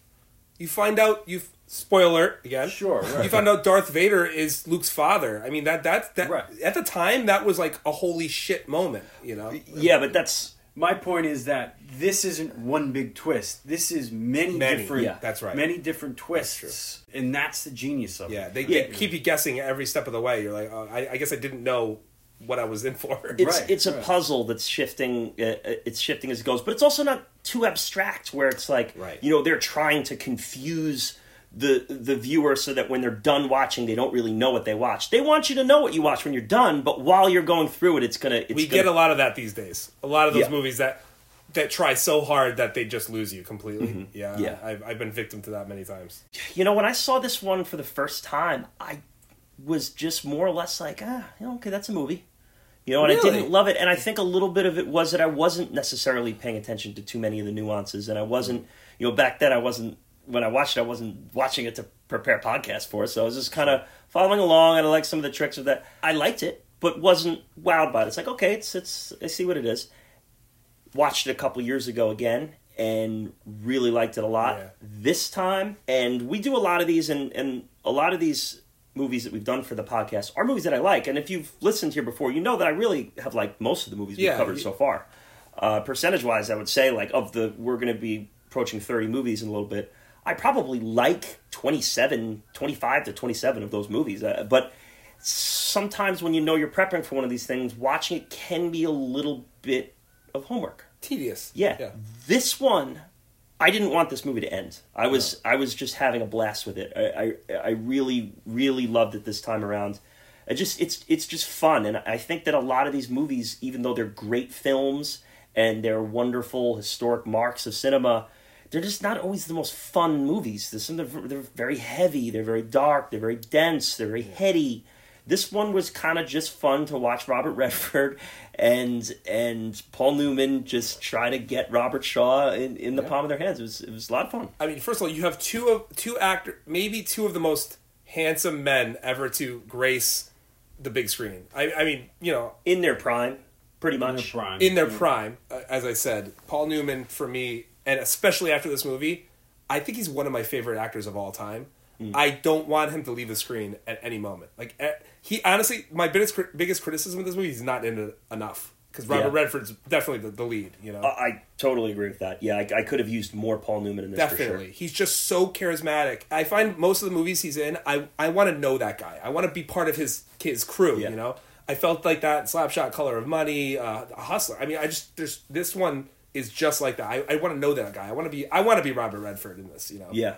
[SPEAKER 2] You find out you spoiler again.
[SPEAKER 3] Sure, right.
[SPEAKER 2] You find out Darth Vader is Luke's father. I mean that that that
[SPEAKER 3] Right.
[SPEAKER 2] at the time that was like a holy shit moment. You know.
[SPEAKER 1] yeah, but that's
[SPEAKER 3] My point is that this isn't one big twist. This is many,
[SPEAKER 2] Many,
[SPEAKER 3] different.
[SPEAKER 1] yeah.
[SPEAKER 2] That's right.
[SPEAKER 3] Many different twists, and that's the genius of
[SPEAKER 2] Yeah,
[SPEAKER 3] it.
[SPEAKER 2] they,
[SPEAKER 1] Yeah.
[SPEAKER 2] they keep you guessing every step of the way. You're like, oh, I, I guess I didn't know what I was in for.
[SPEAKER 1] it's
[SPEAKER 3] Right,
[SPEAKER 1] it's a
[SPEAKER 3] right.
[SPEAKER 1] puzzle that's shifting. Uh, uh, it's shifting as it goes, but it's also not too abstract. Where it's like,
[SPEAKER 2] Right.
[SPEAKER 1] you know, they're trying to confuse the the viewer so that when they're done watching, they don't really know what they watched. They want you to know what you watch when you're done, but while you're going through it, it's gonna. It's
[SPEAKER 2] we
[SPEAKER 1] gonna,
[SPEAKER 2] get a lot of that these days. A lot of those
[SPEAKER 1] Yeah.
[SPEAKER 2] movies that that try so hard that they just lose you completely. Yeah,
[SPEAKER 1] Mm-hmm. Yeah.
[SPEAKER 2] I've, I've been victim to that many times.
[SPEAKER 1] You know, when I saw this one for the first time, I was just more or less like, ah, okay, that's a movie. You know, and I didn't love it. And I think a little bit of it was that I wasn't necessarily paying attention to too many of the nuances. And I wasn't, you know, back then I wasn't, when I watched it, I wasn't watching it to prepare podcasts for. So I was just kind of following along. And I liked some of the tricks of that. I liked it, but wasn't wowed by it. It's like, okay, it's, it's, I see what it is. Watched it a couple years ago again and really liked it a lot
[SPEAKER 2] Yeah.
[SPEAKER 1] this time. And we do a lot of these, and, and a lot of these movies that we've done for the podcast are movies that I like. And if you've listened here before, you know that I really have liked most of the movies
[SPEAKER 2] Yeah,
[SPEAKER 1] we've covered
[SPEAKER 2] you-
[SPEAKER 1] so far. Uh, percentage wise, I would say, like, of the, we're going to be approaching 30 movies in a little bit. I probably like 27, 25 to 27 of those movies. Uh, but sometimes when you know you're prepping for one of these things, watching it can be a little bit of homework.
[SPEAKER 2] Tedious.
[SPEAKER 1] Yeah.
[SPEAKER 2] yeah.
[SPEAKER 1] This one, I didn't want this movie to end. I was I was just having a blast with it. I, I I really really loved it this time around. I just it's it's just fun, and I think that a lot of these movies, even though they're great films and they're wonderful historic marks of cinema, they're just not always the most fun movies. They're, some- they're they're very heavy. They're very dark. They're very dense. They're very heady. This one was kind of just fun to watch Robert Redford and and Paul Newman just try to get Robert Shaw in, in the
[SPEAKER 2] Yeah.
[SPEAKER 1] palm of their hands. It was it was a lot of fun.
[SPEAKER 2] I mean, first of all, you have two of two actor, maybe two of the most handsome men ever to grace the big screen. I, I mean, you know,
[SPEAKER 1] In their prime, pretty
[SPEAKER 3] In their
[SPEAKER 1] much.
[SPEAKER 3] prime.
[SPEAKER 2] in their prime, uh, as I said, Paul Newman for me, and especially after this movie, I think he's one of my favorite actors of all time. I don't want him to leave the screen at any moment. Like eh, he honestly, my biggest biggest criticism of this movie, is not in it enough because Robert
[SPEAKER 1] Yeah.
[SPEAKER 2] Redford's definitely the, the lead. You know,
[SPEAKER 1] I, I totally agree with that. Yeah, I, I could have used more Paul Newman in this for
[SPEAKER 2] Definitely.
[SPEAKER 1] sure.
[SPEAKER 2] He's just so charismatic. I find most of the movies he's in, I, I want to know that guy. I want to be part of his his crew,
[SPEAKER 1] Yeah.
[SPEAKER 2] you know? I felt like that Slapshot Color of Money, uh, Hustler. I mean, I just there's this one is just like that. I, I want to know that guy. I want to be I want to be Robert Redford in this, you know.
[SPEAKER 1] Yeah.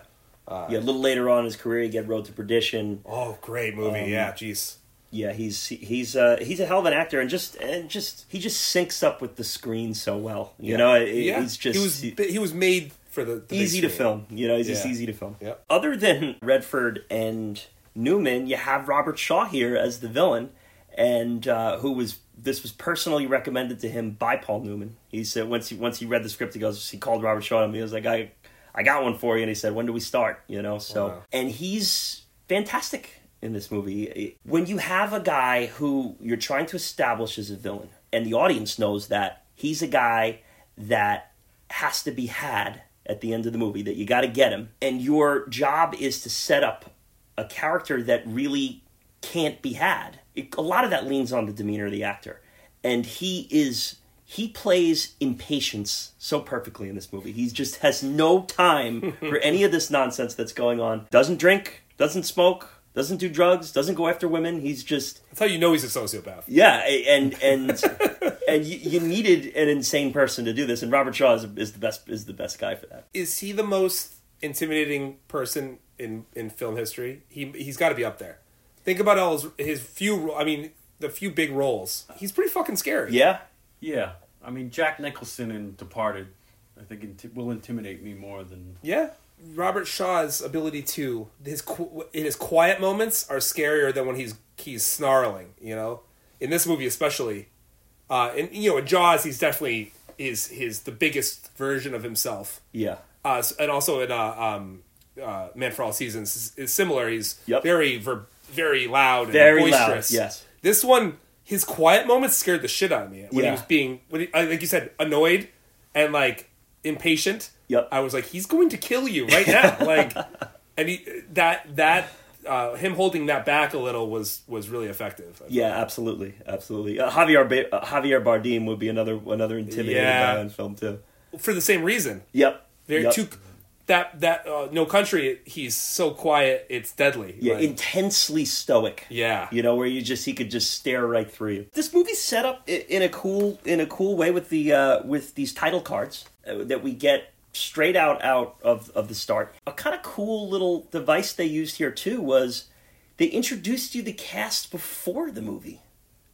[SPEAKER 1] yeah, a little later on in his career, he get Road to Perdition.
[SPEAKER 2] Oh, great movie.
[SPEAKER 1] Um,
[SPEAKER 2] yeah, jeez.
[SPEAKER 1] Yeah, he's he's uh, he's a hell of an actor, and just and just he just syncs up with the screen so well. You know, it,
[SPEAKER 2] yeah,
[SPEAKER 1] he's just
[SPEAKER 2] he was he was made for the, the
[SPEAKER 1] easy to film. You know, he's just easy to film.
[SPEAKER 2] Yep.
[SPEAKER 1] Other than Redford and Newman, you have Robert Shaw here as the villain, and uh, who was this was personally recommended to him by Paul Newman. He said once he once he read the script, he goes he called Robert Shaw on me and he was like I I got one for you, and he said when do we start? You know, so
[SPEAKER 2] Wow.
[SPEAKER 1] and he's fantastic in this movie. When you have a guy who you're trying to establish as a villain, and the audience knows that he's a guy that has to be had at the end of the movie, that you got to get him, and your job is to set up a character that really can't be had. It, a lot of that leans on the demeanor of the actor, and he is he plays impatience so perfectly in this movie. He just has no time for any of this nonsense that's going on. Doesn't drink, doesn't smoke, doesn't do drugs, doesn't go after women. He's just
[SPEAKER 2] That's how you know he's a sociopath.
[SPEAKER 1] yeah, and and and you, you needed an insane person to do this, and Robert Shaw is, is the best is the best guy for that.
[SPEAKER 2] Is he the most intimidating person in in film history? He he's got to be up there. Think about all his his few. I mean, the few big roles. He's pretty fucking scary.
[SPEAKER 1] Yeah,
[SPEAKER 3] Yeah, I mean Jack Nicholson in Departed, I think inti- will intimidate me more than
[SPEAKER 2] Yeah. Robert Shaw's ability to his qu- in his quiet moments are scarier than when he's he's snarling. You know, in this movie especially, uh, and you know in Jaws he's definitely is his the biggest version of himself.
[SPEAKER 1] yeah,
[SPEAKER 2] Uh, and also in uh, um, uh, Man for All Seasons is, is similar. He's
[SPEAKER 1] Yep.
[SPEAKER 2] very ver- very loud, and
[SPEAKER 1] Very loud,
[SPEAKER 2] boisterous.
[SPEAKER 1] yes.
[SPEAKER 2] This one, his quiet moments scared the shit out of me when he was being, when he, like you said, annoyed and like impatient.
[SPEAKER 1] Yep.
[SPEAKER 2] I was like, he's going to kill you right now. like, and he that that uh, him holding that back a little was was really effective.
[SPEAKER 1] yeah, absolutely, absolutely. Uh, Javier ba- uh, Javier Bardem would be another another intimidating
[SPEAKER 2] Yeah.
[SPEAKER 1] guy on film too.
[SPEAKER 2] for the same reason.
[SPEAKER 1] Yep,
[SPEAKER 2] They're
[SPEAKER 1] yep.
[SPEAKER 2] too that that uh, no country. He's so quiet, it's deadly.
[SPEAKER 1] Yeah,
[SPEAKER 2] Like,
[SPEAKER 1] intensely stoic.
[SPEAKER 2] yeah.
[SPEAKER 1] You know, where you just he could just stare right through you. This movie's set up in a cool in a cool way with the uh, with these title cards uh, that we get straight out out of of the start. A kind of cool little device they used here too was they introduced you the cast before the movie.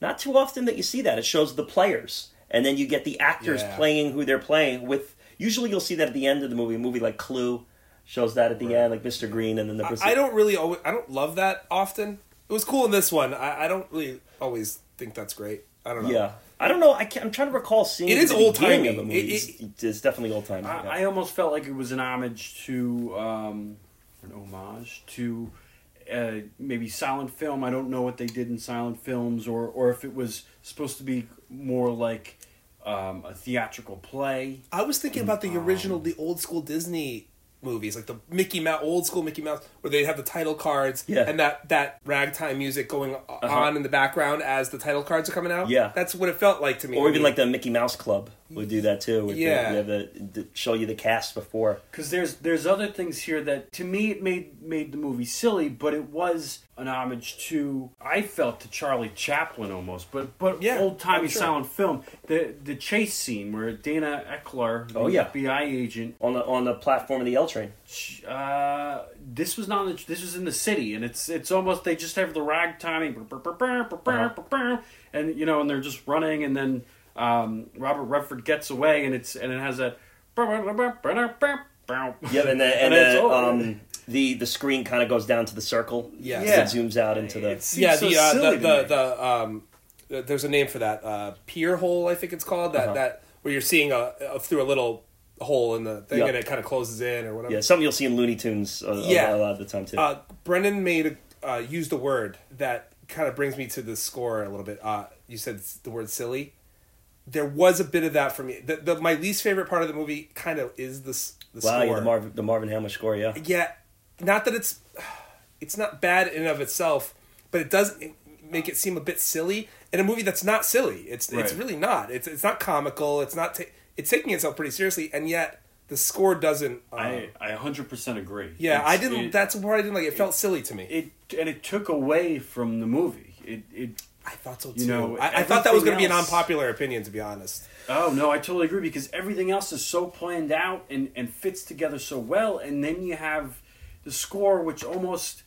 [SPEAKER 1] Not too often that you see that. It shows the players, and then you get the actors
[SPEAKER 2] Yeah.
[SPEAKER 1] playing who they're playing with. Usually, you'll see that at the end of the movie. A movie like Clue shows that at the end, like Mr. Green, and then the.
[SPEAKER 2] I, I don't really always, I don't love that often. It was cool in this one. I, I don't really always think that's great. I don't know.
[SPEAKER 1] Yeah, I don't know. I can't, I'm trying to recall seeing.
[SPEAKER 2] It is
[SPEAKER 1] the
[SPEAKER 2] old-timey.
[SPEAKER 1] of the movie.
[SPEAKER 2] It-
[SPEAKER 1] It's- it's definitely old timey.
[SPEAKER 3] I, I almost felt like it was an homage to um, an homage to uh, maybe silent film. I don't know what they did in silent films, or or if it was supposed to be more like um, a theatrical play.
[SPEAKER 2] I was thinking about the original, the old school Disney movies, like the Mickey Mouse, old school Mickey Mouse, where they have the title cards
[SPEAKER 1] Yeah.
[SPEAKER 2] and that that ragtime music going on in the background as the title cards are coming out.
[SPEAKER 1] Yeah.
[SPEAKER 2] that's what it felt like to me.
[SPEAKER 1] or even like the Mickey Mouse Club would do that too. with the-
[SPEAKER 2] Yeah.
[SPEAKER 1] they have the, the- show you the cast before.
[SPEAKER 3] Because there's there's other things here that to me it made made the movie silly, but it was an homage to I felt to Charlie Chaplin almost, but but
[SPEAKER 2] Yeah,
[SPEAKER 3] old timey
[SPEAKER 2] sure.
[SPEAKER 3] silent film. The the chase scene where Dana Eckler, the
[SPEAKER 1] Oh, yeah.
[SPEAKER 3] FBI agent,
[SPEAKER 1] on the on the platform of the L train.
[SPEAKER 3] uh, this was not the, this was in the city, and it's it's almost they just have the ragtiming, and you know, and they're just running, and then um, Robert Redford gets away, and it's and it has that.
[SPEAKER 1] Yeah, and then and,
[SPEAKER 3] it's
[SPEAKER 1] then
[SPEAKER 3] over.
[SPEAKER 1] um, the the screen kind of goes down to the circle.
[SPEAKER 2] Yes.
[SPEAKER 1] As it zooms out into the.
[SPEAKER 3] It
[SPEAKER 2] yeah,
[SPEAKER 3] so
[SPEAKER 2] the uh,
[SPEAKER 3] silly
[SPEAKER 2] the
[SPEAKER 3] to
[SPEAKER 2] the, the um, uh, there's a name for that uh, pier hole, I think it's called that
[SPEAKER 1] Uh-huh.
[SPEAKER 2] that where you're seeing a, a through a little hole in the thing
[SPEAKER 1] Yep.
[SPEAKER 2] and it kind of closes in or whatever.
[SPEAKER 1] yeah, something you'll see in Looney Tunes a, a-
[SPEAKER 2] Yeah.
[SPEAKER 1] a lot of the time too.
[SPEAKER 2] Uh, Brendan made a, uh, used a word that kind of brings me to the score a little bit. Uh, you said the word silly. There was a bit of that for me. The, the, my least favorite part of the movie kind of is this the
[SPEAKER 1] wow,
[SPEAKER 2] score.
[SPEAKER 1] yeah, the Marvin the Marvin Hamlisch score. Yeah,
[SPEAKER 2] yeah, not that it's it's not bad in and of itself, but it does make it seem a bit silly in a movie that's not silly. It's it's really not. It's it's not comical. It's not. Ta- it's taking itself pretty seriously, and yet the score doesn't. Uh,
[SPEAKER 3] I I hundred percent agree.
[SPEAKER 2] yeah,
[SPEAKER 3] It's-
[SPEAKER 2] I didn't.
[SPEAKER 3] It,
[SPEAKER 2] that's the part I didn't like. It felt silly to me.
[SPEAKER 3] it and it took away from the movie. It it.
[SPEAKER 2] I thought so too.
[SPEAKER 3] You know,
[SPEAKER 2] I, I thought that was going to be an unpopular opinion, to be honest.
[SPEAKER 3] Oh no, I totally agree because everything else is so planned out and and fits together so well, and then you have the score, which almost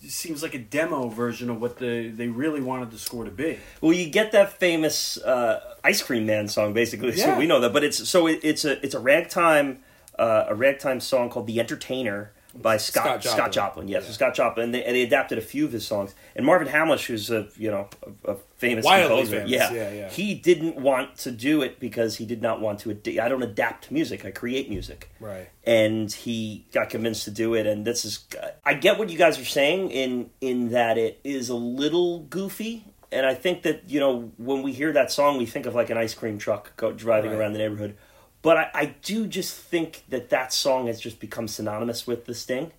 [SPEAKER 3] seems like a demo version of what the they really wanted the score to be.
[SPEAKER 1] Well, you get that famous uh, Ice Cream Man song, basically. So
[SPEAKER 2] Yeah.
[SPEAKER 1] we know that, but it's so it, it's a it's a ragtime uh, a ragtime song called "The Entertainer" by Scott
[SPEAKER 2] Scott
[SPEAKER 1] Scott
[SPEAKER 2] Joplin.
[SPEAKER 1] Joplin. Yes,
[SPEAKER 2] Yeah.
[SPEAKER 1] Scott Joplin. And they, and they adapted a few of his songs. And Marvin Hamlisch, who's a you know a, a famous
[SPEAKER 2] Wildly
[SPEAKER 1] composer,
[SPEAKER 2] famous,
[SPEAKER 1] yeah,
[SPEAKER 2] yeah, yeah.
[SPEAKER 1] he didn't want to do it because he did not want to. Ad- I don't adapt music; I create music
[SPEAKER 2] Right.
[SPEAKER 1] and he got convinced to do it and this is i get what you guys are saying in in that it is a little goofy and i think that you know when we hear that song we think of like an ice cream truck go, driving
[SPEAKER 2] Right.
[SPEAKER 1] around the neighborhood but I, I do just think that that song has just become synonymous with the sting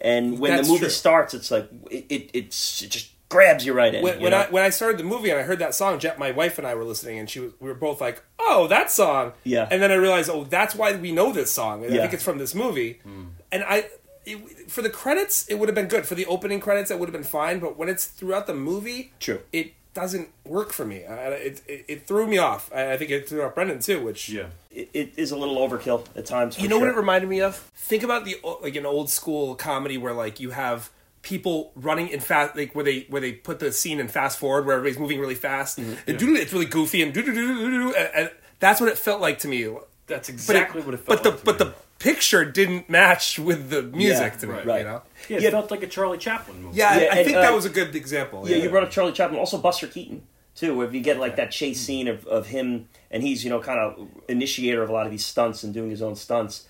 [SPEAKER 1] and when
[SPEAKER 2] That's
[SPEAKER 1] the movie
[SPEAKER 2] true.
[SPEAKER 1] starts it's like it, it it's it just grabs you right in
[SPEAKER 2] When,
[SPEAKER 1] you
[SPEAKER 2] when? I when I started the movie and I heard that song, Jet, my wife and I were listening, and she was, we were both like, "Oh, that song!"
[SPEAKER 1] Yeah.
[SPEAKER 2] And then I realized, oh, that's why we know this song. And I
[SPEAKER 1] Yeah.
[SPEAKER 2] think it's from this movie. Hmm. And I, it, for the credits, it would have been good. For the opening credits, it would have been fine. But when it's throughout the movie,
[SPEAKER 1] True.
[SPEAKER 2] it doesn't work for me. I, it, it it threw me off. And I think it threw off Brendan too, which
[SPEAKER 3] Yeah.
[SPEAKER 1] it, it is a little overkill at times
[SPEAKER 2] you know
[SPEAKER 1] sure.
[SPEAKER 2] what it reminded me of? Think about the like an old school comedy where like you have people running in fast like where they where they put the scene in fast forward where everybody's moving really fast
[SPEAKER 1] Mm-hmm.
[SPEAKER 2] and doodle- it's really goofy and doo-doo-doo-doo-doo, and, and that's what it felt like to me.
[SPEAKER 3] That's
[SPEAKER 2] But
[SPEAKER 3] exactly what it felt
[SPEAKER 2] But the
[SPEAKER 3] like to
[SPEAKER 2] but
[SPEAKER 3] me.
[SPEAKER 2] the picture didn't match with the music
[SPEAKER 1] Yeah,
[SPEAKER 2] to me.
[SPEAKER 3] right,
[SPEAKER 1] right.
[SPEAKER 2] You know?
[SPEAKER 3] yeah, it
[SPEAKER 1] Yeah.
[SPEAKER 3] felt like a Charlie Chaplin movie.
[SPEAKER 2] Yeah,
[SPEAKER 1] Yeah,
[SPEAKER 2] I, I
[SPEAKER 1] and,
[SPEAKER 2] think
[SPEAKER 1] uh,
[SPEAKER 2] that was a good example.
[SPEAKER 1] Yeah, you brought up Charlie Chaplin, also Buster Keaton too. If you get like that chase scene of, of him, and he's you know kind of initiator of a lot of these stunts and doing his own stunts.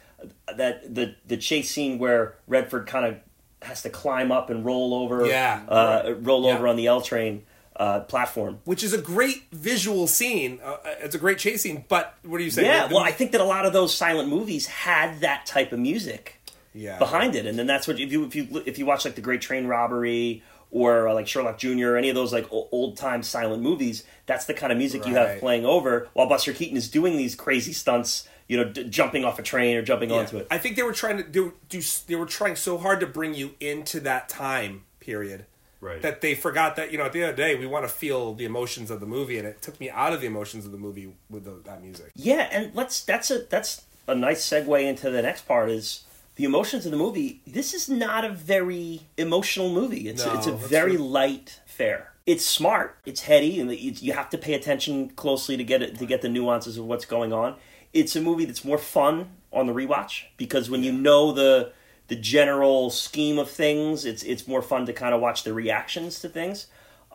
[SPEAKER 1] That the the chase scene where Redford kind of has to climb up and roll over,
[SPEAKER 2] Yeah,
[SPEAKER 1] uh,
[SPEAKER 2] right.
[SPEAKER 1] roll
[SPEAKER 2] Yeah.
[SPEAKER 1] over on the L train uh, platform.
[SPEAKER 2] which is a great visual scene. Uh, it's a great chase scene. But what are you saying?
[SPEAKER 1] Yeah, well, I think that a lot of those silent movies had that type of music
[SPEAKER 2] yeah.
[SPEAKER 1] behind it, and then that's what if you if you if you watch like the Great Train Robbery or uh, like Sherlock Jr. or any of those like old time silent movies, that's the kind of music you have playing over while Buster Keaton is doing these crazy stunts, you know, d- jumping off a train or jumping
[SPEAKER 2] Yeah.
[SPEAKER 1] onto it.
[SPEAKER 2] I think they were trying to do, do. They were trying so hard to bring you into that time period
[SPEAKER 3] Right.
[SPEAKER 2] that they forgot that you know at the end of the day we want to feel the emotions of the movie, and it took me out of the emotions of the movie with the, that music.
[SPEAKER 1] Yeah, and let's that's a that's a nice segue into the next part is the emotions of the movie. This is not a very emotional movie. It's
[SPEAKER 2] No,
[SPEAKER 1] it's a very
[SPEAKER 2] true.
[SPEAKER 1] light fare. It's smart. It's heady, and you you have to pay attention closely to get it to get the nuances of what's going on. It's a movie that's more fun on the rewatch because when you know the the general scheme of things, it's it's more fun to kind of watch the reactions to things.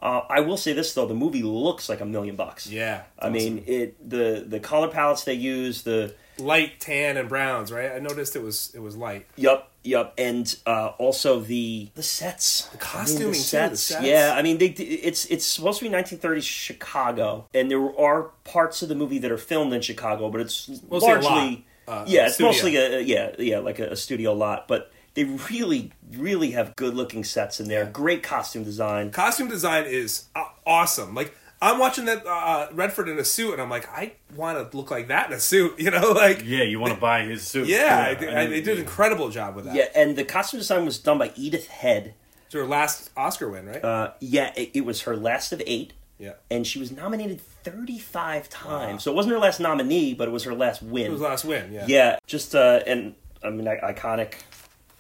[SPEAKER 1] Uh, I will say this though, the movie looks like a million bucks.
[SPEAKER 2] Yeah,
[SPEAKER 1] I mean it the the color palettes they use the
[SPEAKER 2] light tan and browns, right? I noticed it was it was light.
[SPEAKER 1] Yup, yup, and uh, also the the sets, the
[SPEAKER 2] costuming, too, the sets.
[SPEAKER 1] Yeah, I mean, they it's it's supposed to be 1930s Chicago, and there are parts of the movie that are filmed in Chicago, but it's
[SPEAKER 2] Mostly a
[SPEAKER 1] largely
[SPEAKER 2] uh,
[SPEAKER 1] yeah, it's
[SPEAKER 2] studio.
[SPEAKER 1] mostly a yeah yeah like a, a studio lot, but they really really have good looking sets in there, great costume design.
[SPEAKER 2] Costume design is uh, awesome. Like I'm watching that uh, Redford in a suit, and I'm like, I want to look like that in a suit. You know, like
[SPEAKER 3] Yeah, you want to buy his suit.
[SPEAKER 2] yeah, I, think- I, they did an incredible job with that.
[SPEAKER 1] Yeah, and the costume design was done by Edith Head.
[SPEAKER 2] It's her last Oscar win, right?
[SPEAKER 1] Uh, yeah, it, it was her last of eight.
[SPEAKER 2] Yeah,
[SPEAKER 1] and she was nominated 35 times. So it wasn't her last nominee, but it was her last win.
[SPEAKER 2] it was last win. Yeah,
[SPEAKER 1] yeah, just uh, and I mean, iconic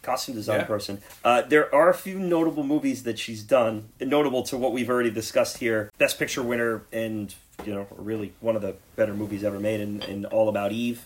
[SPEAKER 1] costume design
[SPEAKER 2] Yeah.
[SPEAKER 1] person. Uh, there are a few notable movies that she's done, notable to what we've already discussed here. Best Picture winner, and you know, really one of the better movies ever made, in, in All About Eve.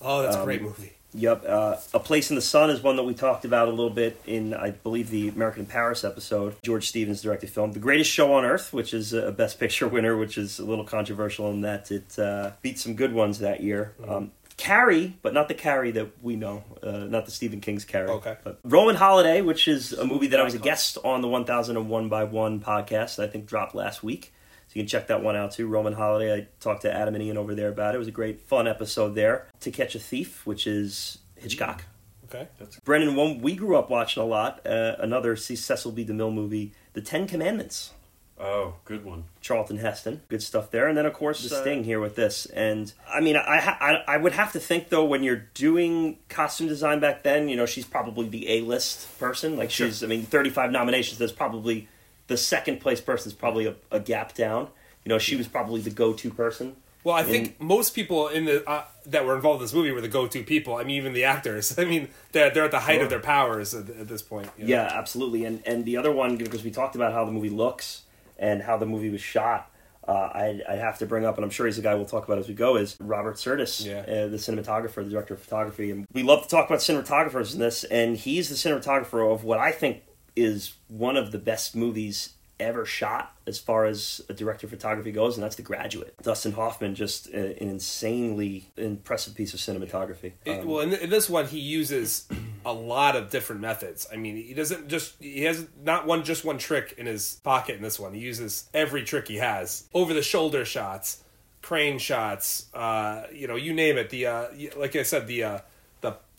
[SPEAKER 2] Oh, that's a
[SPEAKER 1] Um,
[SPEAKER 2] great movie.
[SPEAKER 1] Yep. Uh, a Place in the Sun is one that we talked about a little bit in, I believe, the American in Paris episode. George Stevens directed film. The Greatest Show on Earth, which is a Best Picture winner, which is a little controversial in that it uh, beat some good ones that year. Um, Carrie, but not the Carrie that we know, uh, not the Stephen King's Carrie.
[SPEAKER 2] Okay.
[SPEAKER 1] But Roman Holiday, which is a movie that I was a guest on the 1001 by 1 podcast, that I think dropped last week. So you can check that one out too. Roman Holiday. I talked to Adam and Ian over there about it. It was a great, fun episode there. To Catch a Thief, which is Hitchcock.
[SPEAKER 2] Okay, That's...
[SPEAKER 1] Brendan, one we grew up watching a lot. Uh, another C- Cecil B. DeMille movie, The Ten Commandments.
[SPEAKER 3] Oh, good one.
[SPEAKER 1] Charlton Heston, good stuff there, and then of course the Sting here with this. And I mean, I, ha- I I would have to think though when you're doing costume design back then, you know, she's probably the A list person. Like
[SPEAKER 2] Sure.
[SPEAKER 1] she's, I mean, 35 nominations. There's probably the second place person is probably a, a gap down. You know, she was probably the go to person
[SPEAKER 2] Well, I think most people in the uh, that were involved in this movie were the go-to people. I mean, even the actors. I mean, they're they're at the height
[SPEAKER 3] Sure.
[SPEAKER 2] of their powers at, at this point. you know?
[SPEAKER 1] Yeah, absolutely. And and the other one because we talked about how the movie looks and how the movie was shot. Uh, I I have to bring up, and I'm sure he's a guy we'll talk about as we go. Is Robert Surtees,
[SPEAKER 2] Yeah.
[SPEAKER 1] uh, the cinematographer, the director of photography, and we love to talk about cinematographers in this. And he's the cinematographer of what I think is one of the best movies ever shot as far as a director of photography goes, and that's The Graduate. Dustin Hoffman, just an insanely impressive piece of cinematography.
[SPEAKER 2] It-
[SPEAKER 1] Um,
[SPEAKER 2] well, in, in this one, he uses a lot of different methods. I mean, he doesn't just he has not one just one trick in his pocket. In this one, he uses every trick he has: over the shoulder shots, crane shots, uh, you know, you name it. The uh, like I said, the uh,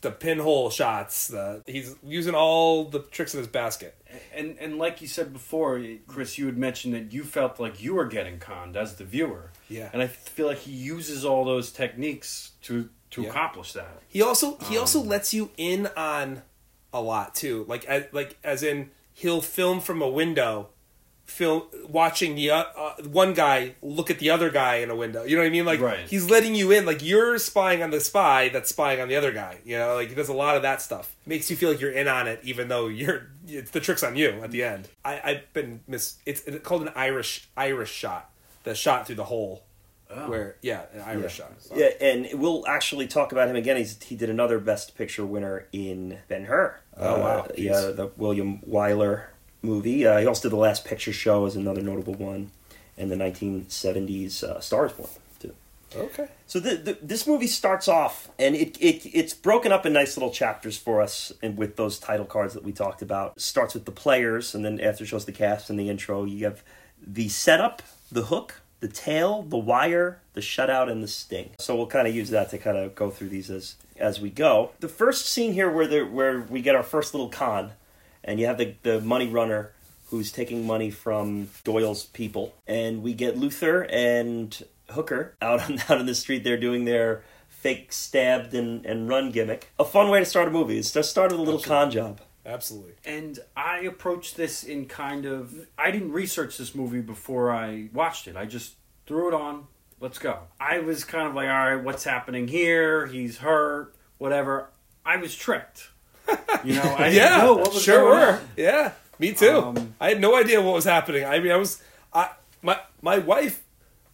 [SPEAKER 2] the pinhole shots. The he's using all the tricks in his basket.
[SPEAKER 3] And and like you said before, Chris, you had mentioned that you felt like you were getting conned as the viewer.
[SPEAKER 2] Yeah.
[SPEAKER 3] And I feel like he uses all those techniques to to
[SPEAKER 2] Yeah.
[SPEAKER 3] accomplish that.
[SPEAKER 2] He also he also
[SPEAKER 3] Um,
[SPEAKER 2] lets you in on a lot too. Like as, like as in he'll film from a window, film watching the uh, uh, one guy look at the other guy in a window. You know what I mean? Like
[SPEAKER 3] Right.
[SPEAKER 2] he's letting you in. Like you're spying on the spy that's spying on the other guy. You know, like he does a lot of that stuff. Makes you feel like you're in on it, even though you're it's the trick's on you at the end. I, I've been miss. It's, it's called an iris iris shot. The shot through the hole.
[SPEAKER 3] Oh.
[SPEAKER 2] Where yeah, an iris shot.
[SPEAKER 1] Yeah, and we'll actually talk about him again. He's, he did another Best Picture winner in Ben Hur.
[SPEAKER 2] Oh, wow.
[SPEAKER 1] Uh, yeah, the William Wyler movie. Uh, he also did The Last Picture Show as another notable one, and the 1970s uh, Star is Born too.
[SPEAKER 2] Okay.
[SPEAKER 1] So the, the, this movie starts off, and it, it it's broken up in nice little chapters for us, and with those title cards that we talked about. It starts with the players, and then after shows the cast and the intro, you have the setup, the hook, the tail, the wire, the shutout, and the sting. So we'll kind of use that to kind of go through these as as we go. The first scene here, where the where we get our first little con, and you have the the money runner who's taking money from Doyle's people, and we get Luther and Hooker out on out in the street. They're doing their fake stabbed and, and run gimmick. A fun way to start a movie. It's just start with a little con job.
[SPEAKER 2] Absolutely.
[SPEAKER 3] And I approached this in kind of I didn't research this movie before I watched it. I just threw it on. Let's go. I was kind of like, all right, what's happening here? He's hurt, whatever. I was tricked. You know, I
[SPEAKER 2] yeah,
[SPEAKER 3] know what was
[SPEAKER 2] sure were. Yeah, me too.
[SPEAKER 3] Um,
[SPEAKER 2] I had no idea what was happening. I mean, I was, I my my wife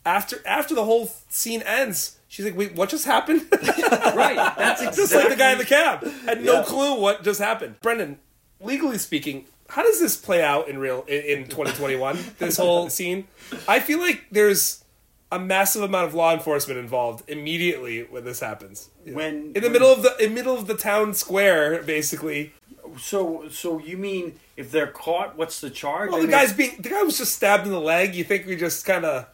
[SPEAKER 2] after after the whole scene ends, she's like, "Wait, what just happened?"
[SPEAKER 3] Right. That's exactly
[SPEAKER 2] just like the guy in the cab had no
[SPEAKER 1] Yeah.
[SPEAKER 2] clue what just happened. Brendan, legally speaking, how does this play out in real in, in 2021? this whole scene, I feel like there's a massive amount of law enforcement involved immediately when this happens.
[SPEAKER 3] When
[SPEAKER 2] In the middle of the in middle of the town square, basically.
[SPEAKER 3] So, so you mean if they're caught, what's the charge?
[SPEAKER 2] Well,
[SPEAKER 3] I
[SPEAKER 2] the
[SPEAKER 3] mean,
[SPEAKER 2] guy's being the guy was just stabbed in the leg. You think we just kind of,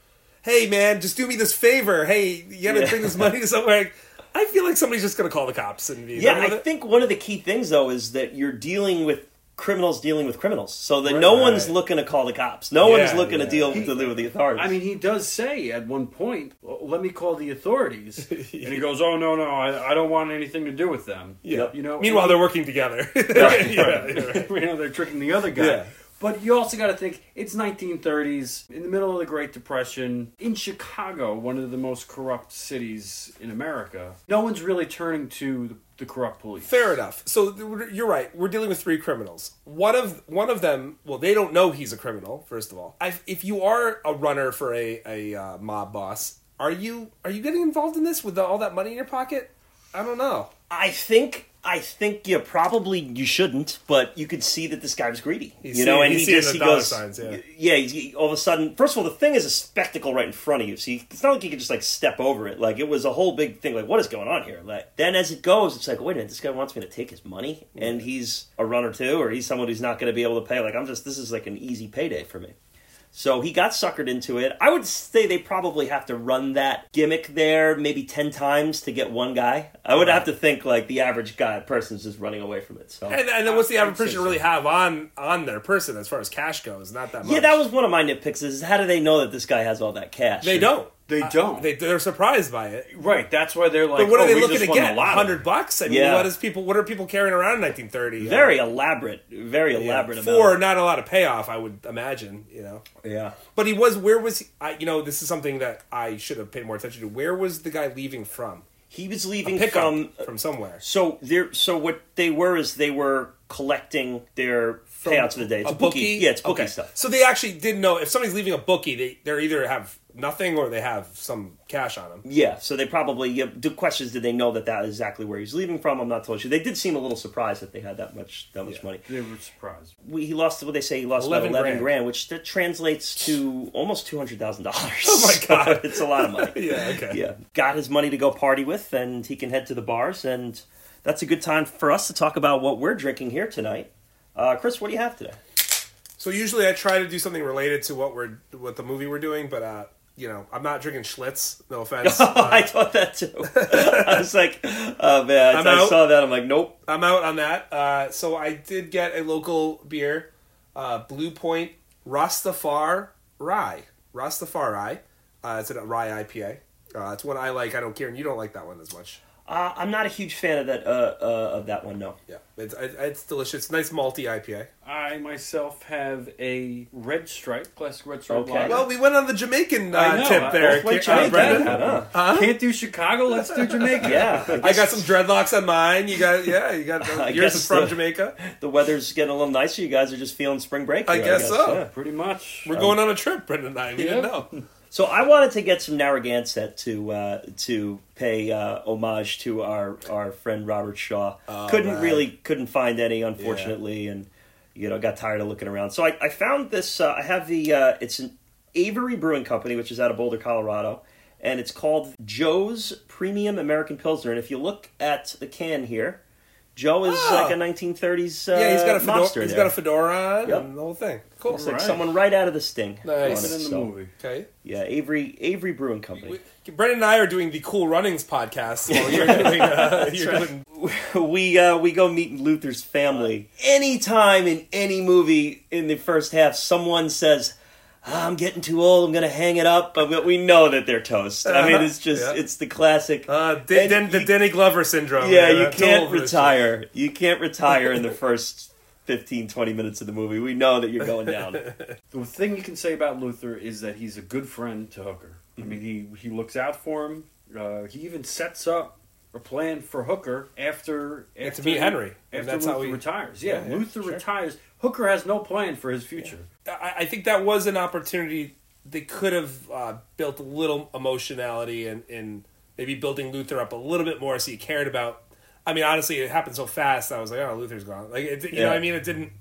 [SPEAKER 2] hey man, just do me this favor. Hey, you gotta
[SPEAKER 1] Yeah.
[SPEAKER 2] bring this money to somewhere. I feel like somebody's just gonna call the cops and be
[SPEAKER 1] Yeah, I
[SPEAKER 2] it.
[SPEAKER 1] think one of the key things though is that you're dealing with criminals dealing with criminals, so that no
[SPEAKER 2] Right.
[SPEAKER 1] one's looking to call the cops. No one's looking
[SPEAKER 2] yeah.
[SPEAKER 1] to deal to deal with the authorities.
[SPEAKER 3] I mean, he does say at one point, "Well, "Let me call the authorities," and he goes, "Oh no, no, I, I don't want anything to do with them."
[SPEAKER 2] Yeah.
[SPEAKER 3] you know.
[SPEAKER 2] Meanwhile,
[SPEAKER 3] and-
[SPEAKER 2] they're working together.
[SPEAKER 3] right,
[SPEAKER 2] yeah,
[SPEAKER 3] right.
[SPEAKER 2] yeah, right.
[SPEAKER 3] you know, they're tricking the other guy.
[SPEAKER 2] Yeah.
[SPEAKER 3] But you also got to think it's 1930s, in the middle of the Great Depression, in Chicago, one of the most corrupt cities in America. No one's really turning to the, the corrupt police.
[SPEAKER 2] Fair enough. So you're right. We're dealing with three criminals. One of one of them. Well, they don't know he's a criminal. First of all, I, if you are a runner for a a uh, mob boss, are you are you getting involved in this with all that money in your pocket? I don't know.
[SPEAKER 1] I think I think you probably you shouldn't, but you could see that this guy was greedy.
[SPEAKER 2] He's
[SPEAKER 1] you know,
[SPEAKER 2] seeing-
[SPEAKER 1] and
[SPEAKER 2] he's
[SPEAKER 1] he just
[SPEAKER 2] the
[SPEAKER 1] he goes,
[SPEAKER 2] signs, yeah.
[SPEAKER 1] yeah. He, all of a sudden, first of all, the thing is a spectacle right in front of you. So you, it's not like you could just like step over it. Like it was a whole big thing. Like what is going on here? Like then as it goes, it's like wait a minute, this guy wants me to take his money, and he's a runner too, or he's someone who's not going to be able to pay. Like I'm just this is like an easy payday for me. So he got suckered into it. I would say they probably have to run that gimmick there maybe 10 times to get one guy. I would have to think like the average guy person's just running away from it. So
[SPEAKER 2] And, and then what's the average person
[SPEAKER 3] so.
[SPEAKER 2] really have on on their person as far as cash goes? Not that much.
[SPEAKER 1] Yeah, that was one of my nitpicks is how do they know that this guy has all that cash?
[SPEAKER 2] They don't.
[SPEAKER 3] They don't.
[SPEAKER 2] They they're surprised by it.
[SPEAKER 3] right. That's why they're like.
[SPEAKER 2] But what
[SPEAKER 3] oh,
[SPEAKER 2] are they
[SPEAKER 3] we
[SPEAKER 2] looking
[SPEAKER 3] just
[SPEAKER 2] to
[SPEAKER 3] won the
[SPEAKER 2] get?
[SPEAKER 3] lottery.
[SPEAKER 2] Hundred bucks? I mean,
[SPEAKER 1] Yeah.
[SPEAKER 2] what is people? What are people carrying around in 1930?
[SPEAKER 1] Very elaborate, very elaborate. amount.
[SPEAKER 2] for not a lot of payoff, I would imagine. You know,
[SPEAKER 1] yeah.
[SPEAKER 2] but he was. Where was he? I, you know, this is something that I should have paid more attention to. Where was the guy leaving from?
[SPEAKER 1] He was leaving from uh,
[SPEAKER 2] from somewhere.
[SPEAKER 1] So there, so what they were is they were collecting their payouts for the day. It's
[SPEAKER 2] a
[SPEAKER 1] bookie.
[SPEAKER 2] bookie.
[SPEAKER 1] Yeah, it's bookie
[SPEAKER 2] Okay.
[SPEAKER 1] stuff.
[SPEAKER 2] So they actually didn't know if somebody's leaving a bookie, they they are either have nothing or they have some cash on them.
[SPEAKER 1] Yeah, so they probably. Yeah, the question is, did they know that that is exactly where he's leaving from? I'm not totally sure. They did seem a little surprised that they had that much that much
[SPEAKER 2] Yeah.
[SPEAKER 1] money.
[SPEAKER 3] They were surprised.
[SPEAKER 1] We, he lost what they say he lost
[SPEAKER 2] 11
[SPEAKER 1] about eleven grand.
[SPEAKER 2] grand.
[SPEAKER 1] which that translates to almost two hundred thousand dollars.
[SPEAKER 2] Oh my God.
[SPEAKER 1] it's a lot of money.
[SPEAKER 2] Yeah. Okay.
[SPEAKER 1] yeah, got his money to go party with, and he can head to the bars, and that's a good time for us to talk about what we're drinking here tonight. Uh, Chris, what do you have today?
[SPEAKER 2] So usually I try to do something related to what we're what the movie we're doing, but uh, you know, I'm not drinking Schlitz. No offense.
[SPEAKER 1] I
[SPEAKER 2] Uh,
[SPEAKER 1] thought that too. I was like, oh man, I
[SPEAKER 2] out.
[SPEAKER 1] saw that. I'm like, nope.
[SPEAKER 2] I'm out on that. Uh, so I did get a local beer, uh, Blue Point Rastafari Rye. Rastafari. Uh, it's a rye IPA. Uh, it's one I like. I don't care, and you don't like that one as much.
[SPEAKER 1] Uh, I'm not a huge fan of that. Uh, uh, of that one. No.
[SPEAKER 2] Yeah, it's it's delicious. Nice malty IPA.
[SPEAKER 3] I myself have a red stripe, classic red stripe.
[SPEAKER 1] Okay.
[SPEAKER 3] lager.
[SPEAKER 2] Well, we went on the Jamaican
[SPEAKER 3] I
[SPEAKER 2] uh,
[SPEAKER 3] know,
[SPEAKER 2] tip there,
[SPEAKER 1] both went
[SPEAKER 2] Ki- uh,
[SPEAKER 1] Jamaican,
[SPEAKER 2] Brendan.
[SPEAKER 1] huh?
[SPEAKER 3] Can't do Chicago. Let's do Jamaica.
[SPEAKER 1] Yeah,
[SPEAKER 2] I got some dreadlocks on mine. You got yeah, you got
[SPEAKER 1] I
[SPEAKER 2] yours is from
[SPEAKER 1] the-
[SPEAKER 2] Jamaica.
[SPEAKER 1] The weather's getting a little nicer. You guys are just feeling spring break.
[SPEAKER 2] I
[SPEAKER 1] here,
[SPEAKER 2] guess so.
[SPEAKER 1] yeah.
[SPEAKER 3] pretty much.
[SPEAKER 2] We're going on a trip, Brendan and I. We didn't
[SPEAKER 3] Yeah.
[SPEAKER 2] know.
[SPEAKER 1] So I wanted to get some Narragansett to uh, to pay uh, homage to our our friend Robert Shaw.
[SPEAKER 2] Oh,
[SPEAKER 1] couldn't
[SPEAKER 2] man.
[SPEAKER 1] really couldn't find any, unfortunately, and you know got tired of looking around. So I, I found this. Uh, I have the uh, it's an Avery Brewing Company, which is out of Boulder, Colorado, and it's called Joe's Premium American Pilsner. And if you look at the can here, Joe is
[SPEAKER 2] Ah.
[SPEAKER 1] like a 1930s. Uh,
[SPEAKER 2] yeah, he's got a fedora,
[SPEAKER 1] mobster
[SPEAKER 2] he's
[SPEAKER 1] there.
[SPEAKER 2] got a fedora on
[SPEAKER 1] Yep.
[SPEAKER 2] and the whole thing. Cool.
[SPEAKER 1] Looks like someone right out of the Sting.
[SPEAKER 2] Nice.
[SPEAKER 1] on
[SPEAKER 3] in the
[SPEAKER 1] so,
[SPEAKER 3] movie.
[SPEAKER 2] Okay.
[SPEAKER 1] Yeah, Avery Avery Brewing Company.
[SPEAKER 2] We, Brendan and I are doing the Cool Runnings podcast while you're doing. Uh, you're
[SPEAKER 1] right.
[SPEAKER 2] doing
[SPEAKER 1] we uh, we go meet Luther's family. Anytime in any movie in the first half, someone says, "Ah, "I'm getting too old. I'm going to hang it up," but we know that they're toast. I mean,
[SPEAKER 2] Uh-huh.
[SPEAKER 1] it's just
[SPEAKER 2] Yeah.
[SPEAKER 1] it's the classic.
[SPEAKER 2] uh, Den-
[SPEAKER 1] And
[SPEAKER 2] Den- the Denny Glover syndrome.
[SPEAKER 1] yeah,
[SPEAKER 2] man.
[SPEAKER 1] you can't
[SPEAKER 2] old for
[SPEAKER 1] retire. You can't retire in the first 15, 20 minutes of the movie. We know that you're going down.
[SPEAKER 3] The thing you can say about Luther is that he's a good friend to Hooker. I mean, he he looks out for him. Uh, he even sets up a plan for Hooker after
[SPEAKER 2] Yeah,
[SPEAKER 3] after
[SPEAKER 2] to meet Henry,
[SPEAKER 3] After
[SPEAKER 2] that's
[SPEAKER 3] Luther
[SPEAKER 2] how he-
[SPEAKER 3] retires. Yeah,
[SPEAKER 2] Yeah, yeah,
[SPEAKER 3] Luther
[SPEAKER 2] sure.
[SPEAKER 3] retires. Hooker has no plan for his future.
[SPEAKER 2] I, I think that was an opportunity. They could have uh, built a little emotionality and, and maybe building Luther up a little bit more so he cared about. I mean, honestly, it happened so fast. I was like, oh, Luther's gone. Like, it, you know, what I mean, it didn't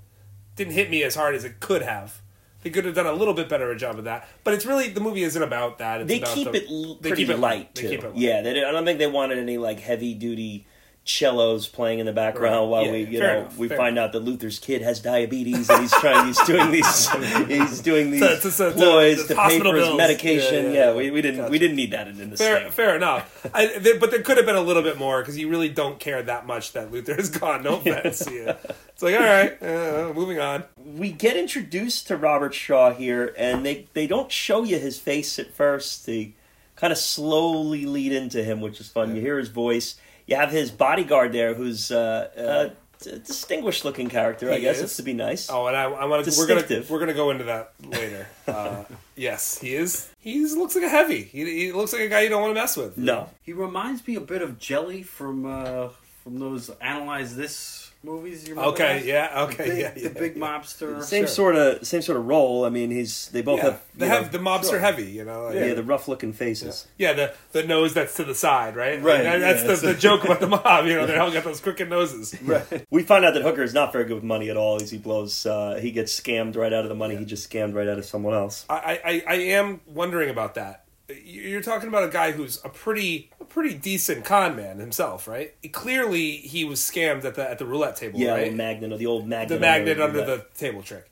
[SPEAKER 2] didn't hit me as hard as it could have. They could have done a little bit better a job of that. But it's really the movie isn't about that. It's
[SPEAKER 1] they
[SPEAKER 2] about
[SPEAKER 1] keep
[SPEAKER 2] the-
[SPEAKER 1] it
[SPEAKER 2] they keep it
[SPEAKER 1] light
[SPEAKER 2] They
[SPEAKER 1] too.
[SPEAKER 2] keep it light.
[SPEAKER 1] Yeah, they, I don't think they wanted any like heavy duty cellos playing in the background
[SPEAKER 2] Right.
[SPEAKER 1] while
[SPEAKER 2] Yeah,
[SPEAKER 1] we you know
[SPEAKER 2] enough,
[SPEAKER 1] we find out that Luther's kid has diabetes and he's trying he's doing these he's doing these
[SPEAKER 2] So- so- so-
[SPEAKER 1] ploys to pay for his medication.
[SPEAKER 2] Yeah,
[SPEAKER 1] Yeah,
[SPEAKER 2] yeah,
[SPEAKER 1] we, we didn't we didn't need that in, in this
[SPEAKER 2] Fair,
[SPEAKER 1] thing.
[SPEAKER 2] fair enough. I, there, but there could have been a little bit more because you really don't care that much that Luther is gone. No offense. yeah. It's like, all right, uh, moving on.
[SPEAKER 1] we get introduced to Robert Shaw here, and they they don't show you his face at first. They kind of slowly lead into him, which is fun. You hear his voice. You have his bodyguard there, who's uh, a d- distinguished looking character. I
[SPEAKER 2] He
[SPEAKER 1] guess
[SPEAKER 2] is.
[SPEAKER 1] it's to be nice.
[SPEAKER 2] Oh, and I, I want to. We're gonna
[SPEAKER 1] Distinctive.
[SPEAKER 2] we're gonna go into that later. Uh, yes, he is. He looks like a heavy. He, he looks like a guy you don't want to mess with.
[SPEAKER 1] No,
[SPEAKER 3] He reminds me a bit of Jelly from uh, from those Analyze This movies. You remember
[SPEAKER 2] Okay.
[SPEAKER 3] those?
[SPEAKER 2] Yeah. Okay.
[SPEAKER 3] The big,
[SPEAKER 2] yeah, yeah.
[SPEAKER 3] the big mobster.
[SPEAKER 1] same
[SPEAKER 2] Sure.
[SPEAKER 1] sort of same sort of role. I mean, he's they both
[SPEAKER 2] Yeah,
[SPEAKER 1] have
[SPEAKER 2] they have
[SPEAKER 1] know,
[SPEAKER 2] the mobster
[SPEAKER 3] sure.
[SPEAKER 2] heavy. You know. like-
[SPEAKER 1] yeah, the rough looking faces.
[SPEAKER 2] Yeah, the the nose that's to the side, right?
[SPEAKER 1] Right,
[SPEAKER 2] Like, that's
[SPEAKER 1] yeah,
[SPEAKER 2] the,
[SPEAKER 1] it's
[SPEAKER 2] the joke about the mob. You know, they all got those crooked noses.
[SPEAKER 1] Right. We find out that Hooker is not very good with money at all. As he blows, uh, he gets scammed right out of the money. He just scammed right out of someone else.
[SPEAKER 2] I, I, I am wondering about that. You're talking about a guy who's a pretty a pretty decent con man himself, right? Clearly, he was scammed at the at the roulette table,
[SPEAKER 1] Yeah,
[SPEAKER 2] right?
[SPEAKER 1] the magnet or the old magnet.
[SPEAKER 2] the magnet under
[SPEAKER 1] roulette.
[SPEAKER 2] the table trick.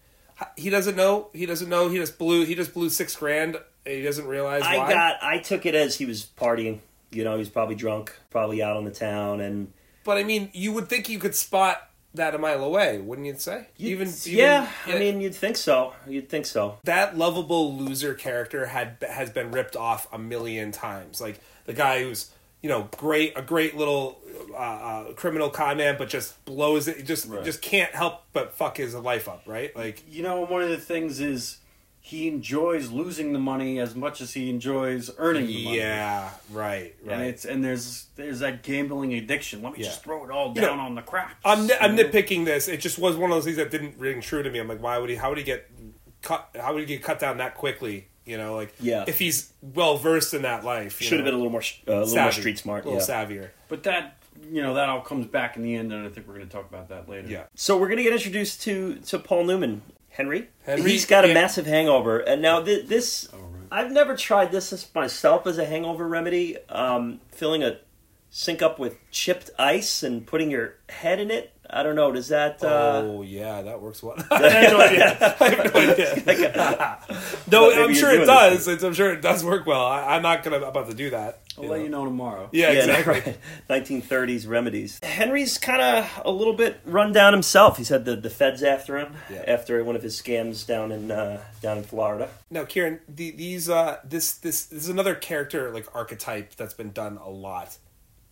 [SPEAKER 2] He doesn't know. He doesn't know. He just blew. He just blew six grand. And he doesn't realize
[SPEAKER 1] I
[SPEAKER 2] why.
[SPEAKER 1] got. I took it as he was partying. You know, he was probably drunk, probably out on the town, and
[SPEAKER 2] But I mean, you would think you could spot that a mile away, wouldn't you say?
[SPEAKER 1] Even,
[SPEAKER 2] even
[SPEAKER 1] yeah, I mean, you'd think so. You'd think so.
[SPEAKER 2] that lovable loser character had has been ripped off a million times. Like the guy who's you know great, a great little uh, uh, criminal con man, but just blows it. Just
[SPEAKER 3] Right.
[SPEAKER 2] just can't help but fuck his life up, right? Like
[SPEAKER 3] You know, one of the things is he enjoys losing the money as much as he enjoys earning the money.
[SPEAKER 2] yeah, right, right.
[SPEAKER 3] And it's and there's there's that gambling addiction. Let me
[SPEAKER 2] Yeah.
[SPEAKER 3] just throw it all
[SPEAKER 2] You
[SPEAKER 3] down
[SPEAKER 2] know,
[SPEAKER 3] on the craps.
[SPEAKER 2] I'm ni- I'm nitpicking this. It just was one of those things that didn't ring true to me. I'm like, why would he? How would he get cut? How would he get cut down that quickly? You know, like
[SPEAKER 1] Yeah.
[SPEAKER 2] if he's well versed in that life, you
[SPEAKER 1] Should have been a little more, uh, a little more street smart.
[SPEAKER 2] a little
[SPEAKER 1] Yeah.
[SPEAKER 2] savvier.
[SPEAKER 3] But that you know that all comes back in the end, and I think we're going to talk about that later.
[SPEAKER 2] Yeah.
[SPEAKER 1] So we're gonna get introduced to to Paul Newman, Henry.
[SPEAKER 2] Henry,
[SPEAKER 1] He's got a
[SPEAKER 2] yeah.
[SPEAKER 1] massive hangover, and now th- this.
[SPEAKER 3] All right.
[SPEAKER 1] I've never tried this as myself as a hangover remedy. Um, filling a sink up with chipped ice and putting your head in it. I don't know. Does that? Uh,
[SPEAKER 2] oh yeah, that works well. I have no idea. I have no idea. no, I'm sure it does. It's, I'm sure it does work well. I, I'm not gonna about to do that.
[SPEAKER 3] I'll let you know tomorrow.
[SPEAKER 2] Yeah, exactly.
[SPEAKER 1] 1930s remedies. Henry's kind of a little bit run down himself. He's had the, the feds after him
[SPEAKER 2] Yeah.
[SPEAKER 1] after one of his scams down in uh, down in Florida.
[SPEAKER 2] Now, Kieran, the, these uh, this this this is another character like archetype that's been done a lot,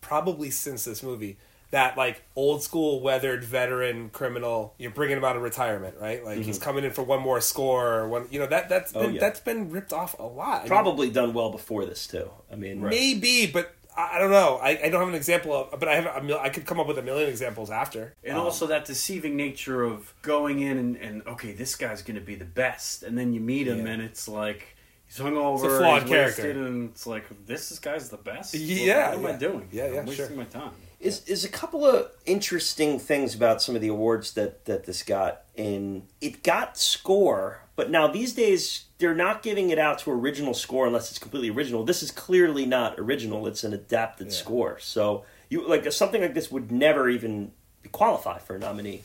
[SPEAKER 2] probably since this movie. That like old school weathered veteran criminal, you're bringing him out of retirement, right? Like he's coming in for one more score, or one. You know that that's
[SPEAKER 1] Mm-hmm. Oh,
[SPEAKER 2] been,
[SPEAKER 1] yeah.
[SPEAKER 2] that's been ripped off a lot. I mean,
[SPEAKER 1] Probably done well before this too. I mean,
[SPEAKER 2] maybe, but I, don't know. I, I don't have an example of, but I have a mil- I could come up with a million examples after.
[SPEAKER 3] And
[SPEAKER 2] Um,
[SPEAKER 3] also that deceiving nature of going in and, and okay, this guy's going to be the best, and then you meet him
[SPEAKER 2] Yeah.
[SPEAKER 3] and it's like he's hungover,
[SPEAKER 2] It's a flawed
[SPEAKER 3] he's
[SPEAKER 2] character.
[SPEAKER 3] and it's like this guy's the best.
[SPEAKER 2] Yeah,
[SPEAKER 3] what am
[SPEAKER 2] yeah.
[SPEAKER 3] I doing?
[SPEAKER 2] Yeah, yeah,
[SPEAKER 3] I'm wasting
[SPEAKER 2] sure.
[SPEAKER 3] my time.
[SPEAKER 1] Is is a couple of interesting things about some of the awards that that this got in it got score but now these days they're not giving it out to original score unless it's completely original this is clearly not original it's an adapted
[SPEAKER 2] Yeah.
[SPEAKER 1] score so you like something like this would never even qualify for a nominee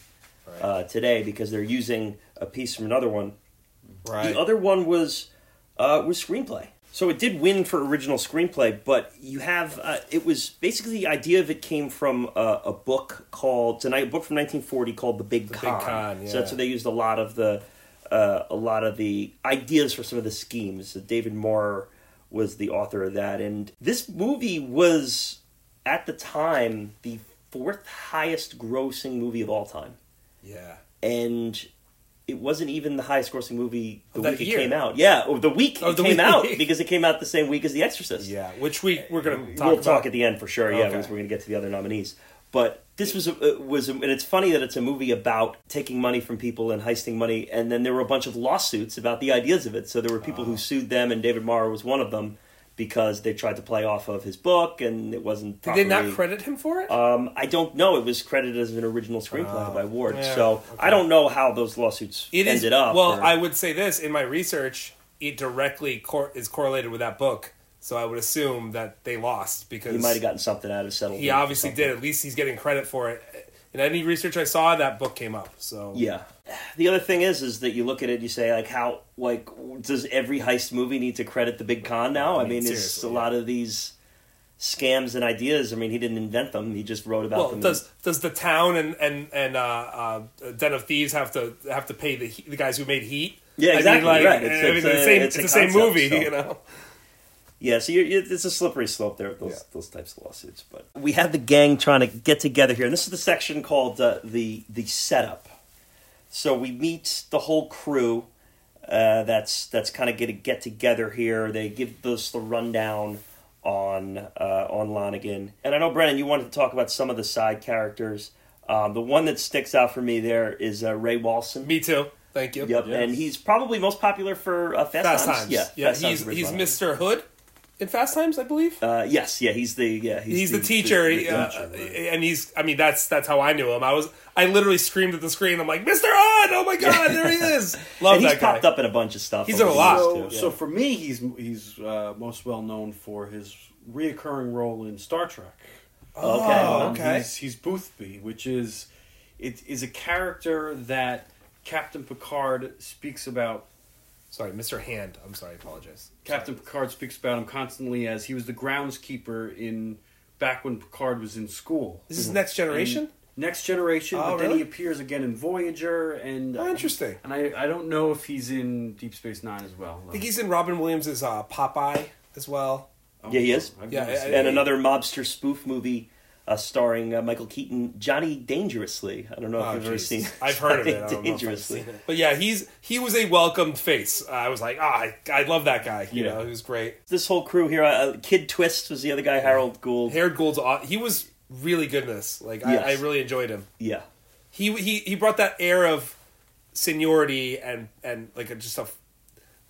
[SPEAKER 1] uh, today because they're using a piece from another one
[SPEAKER 2] right.
[SPEAKER 1] the other one was uh, was screenplay. So it did win for original screenplay, but you have uh, it was basically the idea of it came from a, a book called tonight a book from 1940 called The Big
[SPEAKER 2] Big
[SPEAKER 1] Con.
[SPEAKER 2] Con,
[SPEAKER 1] So that's where they used a lot of the uh, a lot of the ideas for some of the schemes. David Maurer was the author of that, and this movie was at the time the fourth highest grossing movie of all time
[SPEAKER 2] yeah.
[SPEAKER 1] and it wasn't even the highest grossing movie the
[SPEAKER 2] Of that
[SPEAKER 1] week it came out. Yeah, or the week
[SPEAKER 2] Oh,
[SPEAKER 1] it
[SPEAKER 2] the
[SPEAKER 1] came
[SPEAKER 2] week.
[SPEAKER 1] out because it came out the same week as The Exorcist.
[SPEAKER 2] Yeah, which we we're gonna talk
[SPEAKER 1] we'll
[SPEAKER 2] about.
[SPEAKER 1] talk at the end for sure. Yeah,
[SPEAKER 2] Okay.
[SPEAKER 1] because we're going to get to the other nominees. But this was a, uh, was, a, and it's funny that it's a movie about taking money from people and heisting money, and then there were a bunch of lawsuits about the ideas of it. So there were people
[SPEAKER 2] Oh.
[SPEAKER 1] who sued them, and David Maurer was one of them because they tried to play off of his book, and it wasn't.
[SPEAKER 2] Did they not credit him for it?
[SPEAKER 1] um, I don't know. It was credited as an original screenplay
[SPEAKER 2] Oh,
[SPEAKER 1] by Ward,
[SPEAKER 2] yeah,
[SPEAKER 1] so
[SPEAKER 2] okay.
[SPEAKER 1] I don't know how those lawsuits
[SPEAKER 2] It is
[SPEAKER 1] ended up.
[SPEAKER 2] well.
[SPEAKER 1] or-
[SPEAKER 2] I would say this in my research, it directly cor- is correlated with that book. So I would assume that they lost because
[SPEAKER 1] he might have gotten something out of settlement.
[SPEAKER 2] he obviously did. At least he's getting credit for it. In any research I saw, that book came up. So
[SPEAKER 1] Yeah. The other thing is, is that you look at it, and you say like, how like does every heist movie need to credit the big con now? I
[SPEAKER 2] I mean,
[SPEAKER 1] mean, it's a
[SPEAKER 2] seriously,
[SPEAKER 1] lot of these scams and ideas. I mean, he didn't invent them; he just wrote about
[SPEAKER 2] Well,
[SPEAKER 1] them.
[SPEAKER 2] does does the town and and and uh, uh, Den of Thieves have to have to pay the the guys who made Heat?
[SPEAKER 1] Yeah,
[SPEAKER 2] I mean,
[SPEAKER 1] exactly,
[SPEAKER 2] like,
[SPEAKER 1] right. It's-
[SPEAKER 2] I mean,
[SPEAKER 1] it's
[SPEAKER 2] the
[SPEAKER 1] a-
[SPEAKER 2] same.
[SPEAKER 1] it's
[SPEAKER 2] It's, the same movie,
[SPEAKER 1] so.
[SPEAKER 2] you know.
[SPEAKER 1] Yeah, so it's a slippery slope there with those
[SPEAKER 2] Yeah.
[SPEAKER 1] those types of lawsuits. But we have the gang trying to get together here, and this is the section called uh, the the setup. So we meet the whole crew. Uh, that's that's kind of get to get together here. They give us the rundown on uh, on Lonnegan, and I know Brendan, you wanted to talk about some of the side characters. Um, the one that sticks out for me there is uh, Ray Walston.
[SPEAKER 2] Me too. Thank you.
[SPEAKER 1] Yep,
[SPEAKER 3] Yes.
[SPEAKER 1] and he's probably most popular for uh, Fast,
[SPEAKER 2] Fast
[SPEAKER 1] Times.
[SPEAKER 2] Times.
[SPEAKER 1] Yeah,
[SPEAKER 2] yeah.
[SPEAKER 1] Fast
[SPEAKER 2] he's
[SPEAKER 1] original.
[SPEAKER 2] he's Mr. Hood in Fast Times, I believe.
[SPEAKER 1] Uh, yes, yeah, he's the yeah
[SPEAKER 2] he's, the, teacher,
[SPEAKER 1] the- the
[SPEAKER 2] uh,
[SPEAKER 1] right.
[SPEAKER 2] and he's. I mean, that's that's how I knew him. I was. I literally screamed at the screen. I'm like, Mr. Odd! Oh my God, there he is! Love
[SPEAKER 1] and he's
[SPEAKER 2] that guy.
[SPEAKER 1] popped up in a bunch of stuff.
[SPEAKER 2] He's in a lot.
[SPEAKER 3] So,
[SPEAKER 1] too.
[SPEAKER 3] so for me, he's he's uh, most well known for his reoccurring role in Star Trek.
[SPEAKER 2] Oh,
[SPEAKER 1] Okay.
[SPEAKER 2] okay.
[SPEAKER 3] He's, he's Boothby, which is it is a character that Captain Picard speaks about.
[SPEAKER 2] Sorry, Mr. Hand. I'm sorry. I apologize.
[SPEAKER 3] Captain Picard speaks about him constantly as he was the groundskeeper in back when Picard was in school.
[SPEAKER 2] This is Next Generation.
[SPEAKER 3] Next Generation,
[SPEAKER 2] Oh,
[SPEAKER 3] but then he appears again in Voyager, and
[SPEAKER 2] Oh, interesting.
[SPEAKER 3] And I, I don't know if he's in Deep Space Nine as well.
[SPEAKER 2] I think he's in Robin Williams' uh, Popeye as well.
[SPEAKER 1] Yeah, he is.
[SPEAKER 3] I've
[SPEAKER 2] Yeah,
[SPEAKER 3] never
[SPEAKER 2] yeah,
[SPEAKER 3] seen
[SPEAKER 2] yeah.
[SPEAKER 1] and another mobster spoof movie uh, starring uh, Michael Keaton, Johnny Dangerously. I don't know if
[SPEAKER 2] Oh,
[SPEAKER 1] you've ever seen.
[SPEAKER 2] I've heard of it. I don't know if I've
[SPEAKER 1] Dangerously.
[SPEAKER 2] But yeah, he's he was a welcomed face. I was like, ah, I, I love that guy. You
[SPEAKER 3] Yeah.
[SPEAKER 2] know, he was great.
[SPEAKER 1] This whole crew here, uh, Kid Twist was the other guy, Harold Gould.
[SPEAKER 2] Harold Gould's he was really good in this. Like
[SPEAKER 1] Yes.
[SPEAKER 2] I, I really enjoyed him.
[SPEAKER 1] Yeah,
[SPEAKER 2] He he he brought that air of seniority and and like a, just a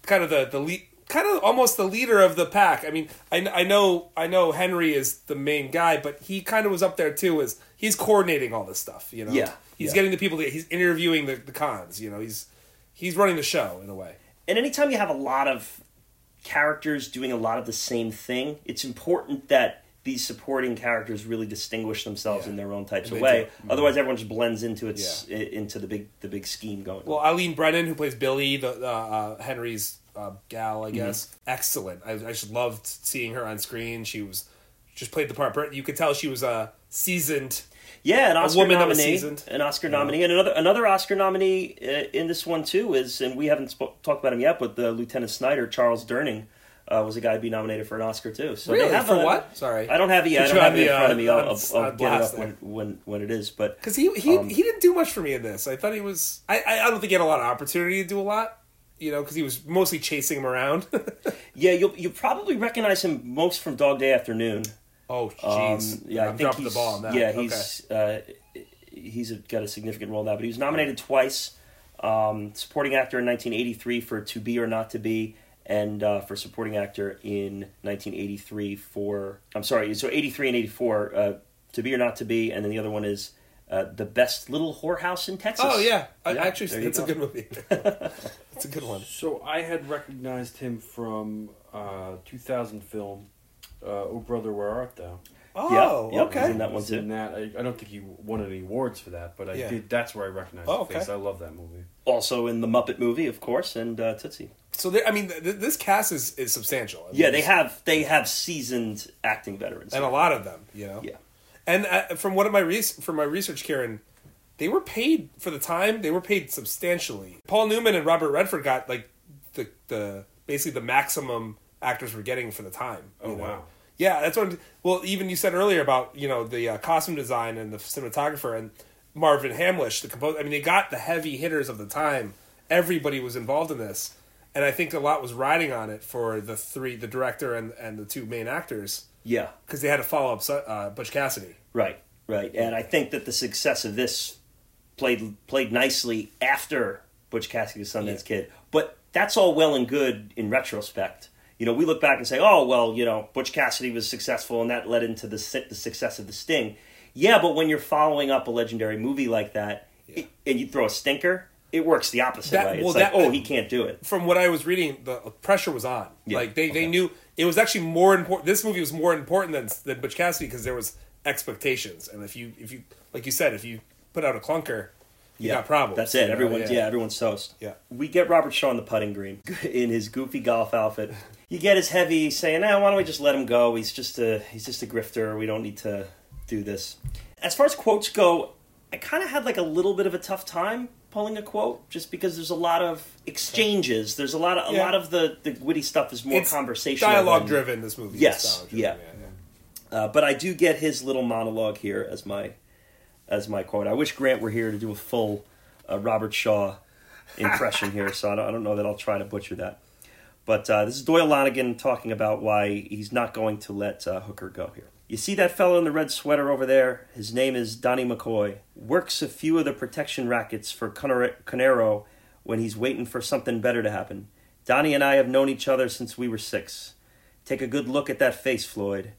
[SPEAKER 2] kind of the the lead, kind of almost the leader of the pack. I mean, I, I know I know Henry is the main guy, but he kind of was up there too. Is he's coordinating all this stuff, you know.
[SPEAKER 1] Yeah,
[SPEAKER 2] he's
[SPEAKER 1] yeah.
[SPEAKER 2] getting the people. To, he's interviewing the, the cons. You know, he's he's running the show in a way.
[SPEAKER 1] and anytime you have a lot of characters doing a lot of the same thing, it's important that these supporting characters really distinguish themselves
[SPEAKER 2] Yeah.
[SPEAKER 1] in their own types of way.
[SPEAKER 2] do.
[SPEAKER 1] Otherwise, everyone just blends into its i- into the big the big scheme going.
[SPEAKER 2] Well,
[SPEAKER 1] on.
[SPEAKER 2] Eileen Brennan, who plays Billy, the uh, uh, Henry's uh, gal,
[SPEAKER 1] Mm-hmm.
[SPEAKER 2] I guess, excellent. I, I just loved seeing her on screen. She was just played the part. You could tell she was a seasoned.
[SPEAKER 1] Yeah, an Oscar
[SPEAKER 2] woman
[SPEAKER 1] nominee, an Oscar nominee, and another another Oscar nominee uh, in this one too is, and we haven't talked about him yet, but the Lieutenant Snyder, Charles Durning, uh, was a guy to be nominated for an Oscar too. So
[SPEAKER 2] Really?
[SPEAKER 1] they have
[SPEAKER 2] For
[SPEAKER 1] a-
[SPEAKER 2] what? Sorry.
[SPEAKER 1] I don't have it yet. I don't have it in front
[SPEAKER 2] uh,
[SPEAKER 1] of me. I'll,
[SPEAKER 2] on-
[SPEAKER 1] I'll, I'll get it up when, when when it is. But
[SPEAKER 2] Because he he,
[SPEAKER 1] Um,
[SPEAKER 2] he didn't do much for me in this. I thought he was. I I don't think he had a lot of opportunity to do a lot. You know, because he was mostly chasing him around.
[SPEAKER 1] yeah, you'll you probably recognize him most from Dog Day Afternoon.
[SPEAKER 2] oh,
[SPEAKER 1] Um,
[SPEAKER 2] jeez.
[SPEAKER 1] yeah, I
[SPEAKER 2] I'm
[SPEAKER 1] think
[SPEAKER 2] dropping the
[SPEAKER 1] he's,
[SPEAKER 2] ball on that.
[SPEAKER 1] Yeah,
[SPEAKER 2] Okay.
[SPEAKER 1] he's uh, he's a, got a significant role now, but he was nominated twice. Um, supporting actor in 1983 for To Be or Not to Be, and uh, for supporting actor in 1983 for I'm sorry, so 83 and 84, uh, To Be or Not to Be, and then the other one is uh, The Best Little Whorehouse in Texas.
[SPEAKER 2] Oh yeah, I,
[SPEAKER 1] Yeah,
[SPEAKER 2] actually,
[SPEAKER 1] there you
[SPEAKER 2] it's a good movie. it's a good one.
[SPEAKER 3] So I had recognized him from uh, 2000 film, uh, Oh Brother, Where Art Thou?
[SPEAKER 2] Oh,
[SPEAKER 1] yeah,
[SPEAKER 2] okay.
[SPEAKER 1] in that one too.
[SPEAKER 3] in that. I, I don't think he won any awards for that, but I
[SPEAKER 2] Yeah.
[SPEAKER 3] did. That's where I recognized
[SPEAKER 2] Oh,
[SPEAKER 3] the
[SPEAKER 2] okay.
[SPEAKER 3] face. I love that movie.
[SPEAKER 1] Also in the Muppet movie, of course, and uh, Tootsie.
[SPEAKER 2] So there, I mean, th- th- this cast is, is substantial. I mean,
[SPEAKER 1] Yeah, they have they have seasoned acting veterans.
[SPEAKER 2] and a lot of them, you know.
[SPEAKER 1] Yeah.
[SPEAKER 2] And uh, from what of my re- from my research, Kieran, they were paid for the time. They were paid substantially. Paul Newman and Robert Redford got like the the basically the maximum actors were getting for the time.
[SPEAKER 3] Oh,
[SPEAKER 2] know?
[SPEAKER 3] wow.
[SPEAKER 2] Yeah, that's what. I'm, well, even you said earlier about you know the uh, costume design and the cinematographer and Marvin Hamlisch, the composer. I mean, they got the heavy hitters of the time. Everybody was involved in this, and I think a lot was riding on it for the three, the director and and the two main actors,
[SPEAKER 1] Yeah,
[SPEAKER 2] because they had to follow up uh, Butch Cassidy.
[SPEAKER 1] Right, right, and I think that the success of this played played nicely after Butch Cassidy, the Sundance Kid. But that's all well and good in retrospect. You know, we look back and say, "Oh, well, you know, Butch Cassidy was successful, and that led into the the success of the Sting." Yeah, but when you're following up a legendary movie like that, it, and you throw a stinker, it works the opposite
[SPEAKER 2] That-
[SPEAKER 1] way. It's
[SPEAKER 2] well,
[SPEAKER 1] like,
[SPEAKER 2] that-
[SPEAKER 1] "Oh, he can't do it."
[SPEAKER 2] From what I was reading, the pressure was on.
[SPEAKER 1] Yeah,
[SPEAKER 2] Like they, they knew it was actually more important. This movie was more important than than Butch Cassidy because there was expectations, and if you if you like you said, if you put out a clunker, you got problems.
[SPEAKER 1] That's it. Everyone's yeah. everyone's toast.
[SPEAKER 2] Yeah.
[SPEAKER 1] We get Robert Shaw on the putting green in his goofy golf outfit. You get his heavy saying, "Nah, why don't we just let him go? He's just a he's just a grifter. We don't need to do this." As far as quotes go, I kind of had like a little bit of a tough time pulling a quote just because there's a lot of exchanges. There's a lot of a
[SPEAKER 2] Yeah.
[SPEAKER 1] lot of the the witty stuff is more
[SPEAKER 2] It's
[SPEAKER 1] conversational.
[SPEAKER 2] dialogue
[SPEAKER 1] than-
[SPEAKER 2] driven. This movie,
[SPEAKER 1] Yes,
[SPEAKER 2] dialogue
[SPEAKER 1] yeah.
[SPEAKER 2] driven,
[SPEAKER 1] Uh, but I do get his little monologue here as my as my quote. I wish Grant were here to do a full uh, Robert Shaw impression here, so I don't, I don't know that I'll try to butcher that. But uh, this is Doyle Lonnegan talking about why he's not going to let uh, Hooker go here. You see that fellow in the red sweater over there? His name is Donnie McCoy. Works a few of the protection rackets for Conero when he's waiting for something better to happen. Donnie and I have known each other since we were six. Take a good look at that face, Floyd.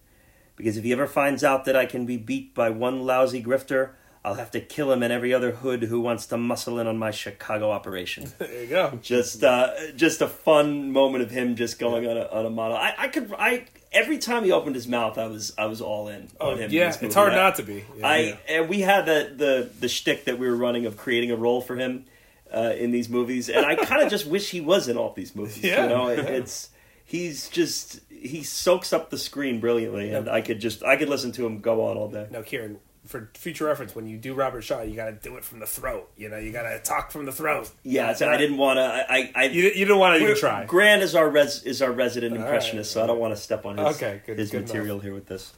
[SPEAKER 1] Because if he ever finds out that I can be beat by one lousy grifter, I'll have to kill him and every other hood who wants to muscle in on my Chicago operation.
[SPEAKER 2] There you go.
[SPEAKER 1] just, uh, just a fun moment of him just going on a on a model. I, I could, I every time he opened his mouth, I was, I was all in.
[SPEAKER 2] Oh
[SPEAKER 1] on him
[SPEAKER 2] yeah, it's hard not to be. Yeah,
[SPEAKER 1] I
[SPEAKER 2] yeah.
[SPEAKER 1] and we had the the the shtick that we were running of creating a role for him uh, in these movies, and I kind of just wish he was in all these movies.
[SPEAKER 2] Yeah,
[SPEAKER 1] you know, It- it's he's just he soaks up the screen brilliantly, and I could just I could listen to him go on all day.
[SPEAKER 2] Now, Kieran, for future reference, when you do Robert Shaw, you got to do it from the throat. You know, you got to talk from the throat.
[SPEAKER 1] Yeah, so I didn't want to. I, I,
[SPEAKER 2] You, you didn't want to even try.
[SPEAKER 1] Grant is our res, is our resident
[SPEAKER 2] All
[SPEAKER 1] impressionist,
[SPEAKER 2] right.
[SPEAKER 1] so I don't want to step on his
[SPEAKER 2] Okay, good-
[SPEAKER 1] his
[SPEAKER 2] good
[SPEAKER 1] material here with this,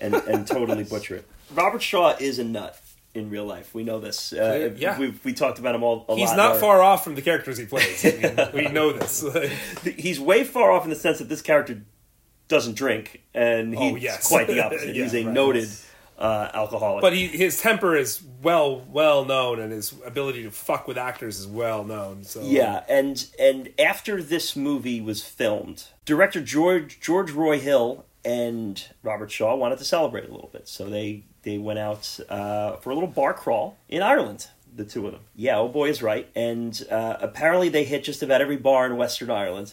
[SPEAKER 1] and and totally butcher it. Robert Shaw is a nut in real life. We know this. Uh,
[SPEAKER 2] Yeah.
[SPEAKER 1] we we talked about him all. A
[SPEAKER 2] He's not
[SPEAKER 1] our-
[SPEAKER 2] far off from the characters he plays. I mean, we know this.
[SPEAKER 1] He's way far off in the sense that this character doesn't drink, and he's
[SPEAKER 2] Oh, yes.
[SPEAKER 1] quite the opposite.
[SPEAKER 2] Yeah,
[SPEAKER 1] he's a
[SPEAKER 2] right.
[SPEAKER 1] noted uh, alcoholic.
[SPEAKER 2] but he, his temper is well well known, and his ability to fuck with actors is well known. So
[SPEAKER 1] Yeah, and and after this movie was filmed, director George George Roy Hill and Robert Shaw wanted to celebrate a little bit, so they they went out uh, for a little bar crawl in Ireland. The two of them. Yeah, oh boy is right. And uh, apparently they hit just about every bar in Western Ireland.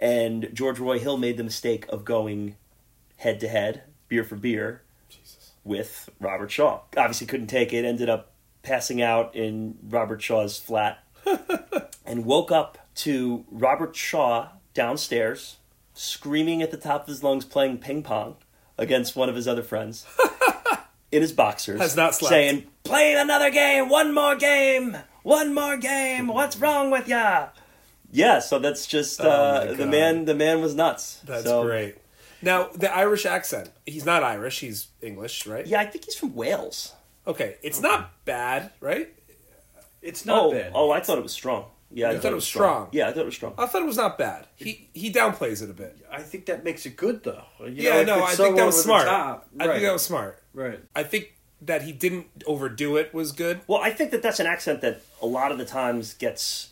[SPEAKER 1] And George Roy Hill made the mistake of going head to head, beer for beer, with Robert Shaw. Obviously couldn't take it, ended up passing out in Robert Shaw's flat and woke up to Robert Shaw downstairs screaming at the top of his lungs playing ping pong against one of his other friends in his boxers
[SPEAKER 2] Has not slept.
[SPEAKER 1] saying play another game one more game one more game what's wrong with ya yeah so that's just
[SPEAKER 2] Oh
[SPEAKER 1] uh,
[SPEAKER 2] my
[SPEAKER 1] the man the man was nuts
[SPEAKER 2] that's
[SPEAKER 1] So-
[SPEAKER 2] great. Now the Irish accent. He's not Irish. He's English, right?
[SPEAKER 1] yeah i think he's from wales
[SPEAKER 2] Okay, it's not bad, right?
[SPEAKER 3] It's not
[SPEAKER 1] oh
[SPEAKER 3] bad.
[SPEAKER 1] oh i thought it was strong yeah I
[SPEAKER 2] You thought it was strong?
[SPEAKER 1] yeah i thought it was strong
[SPEAKER 2] I thought it was not bad. He he downplays it a bit.
[SPEAKER 3] I think that makes it good though. You
[SPEAKER 2] yeah,
[SPEAKER 3] know,
[SPEAKER 2] no, I think that was smart.
[SPEAKER 3] top-
[SPEAKER 2] I
[SPEAKER 3] right.
[SPEAKER 2] think that was smart.
[SPEAKER 3] right.
[SPEAKER 2] I think that he didn't overdo it was good.
[SPEAKER 1] Well, I think that that's an accent that a lot of the times gets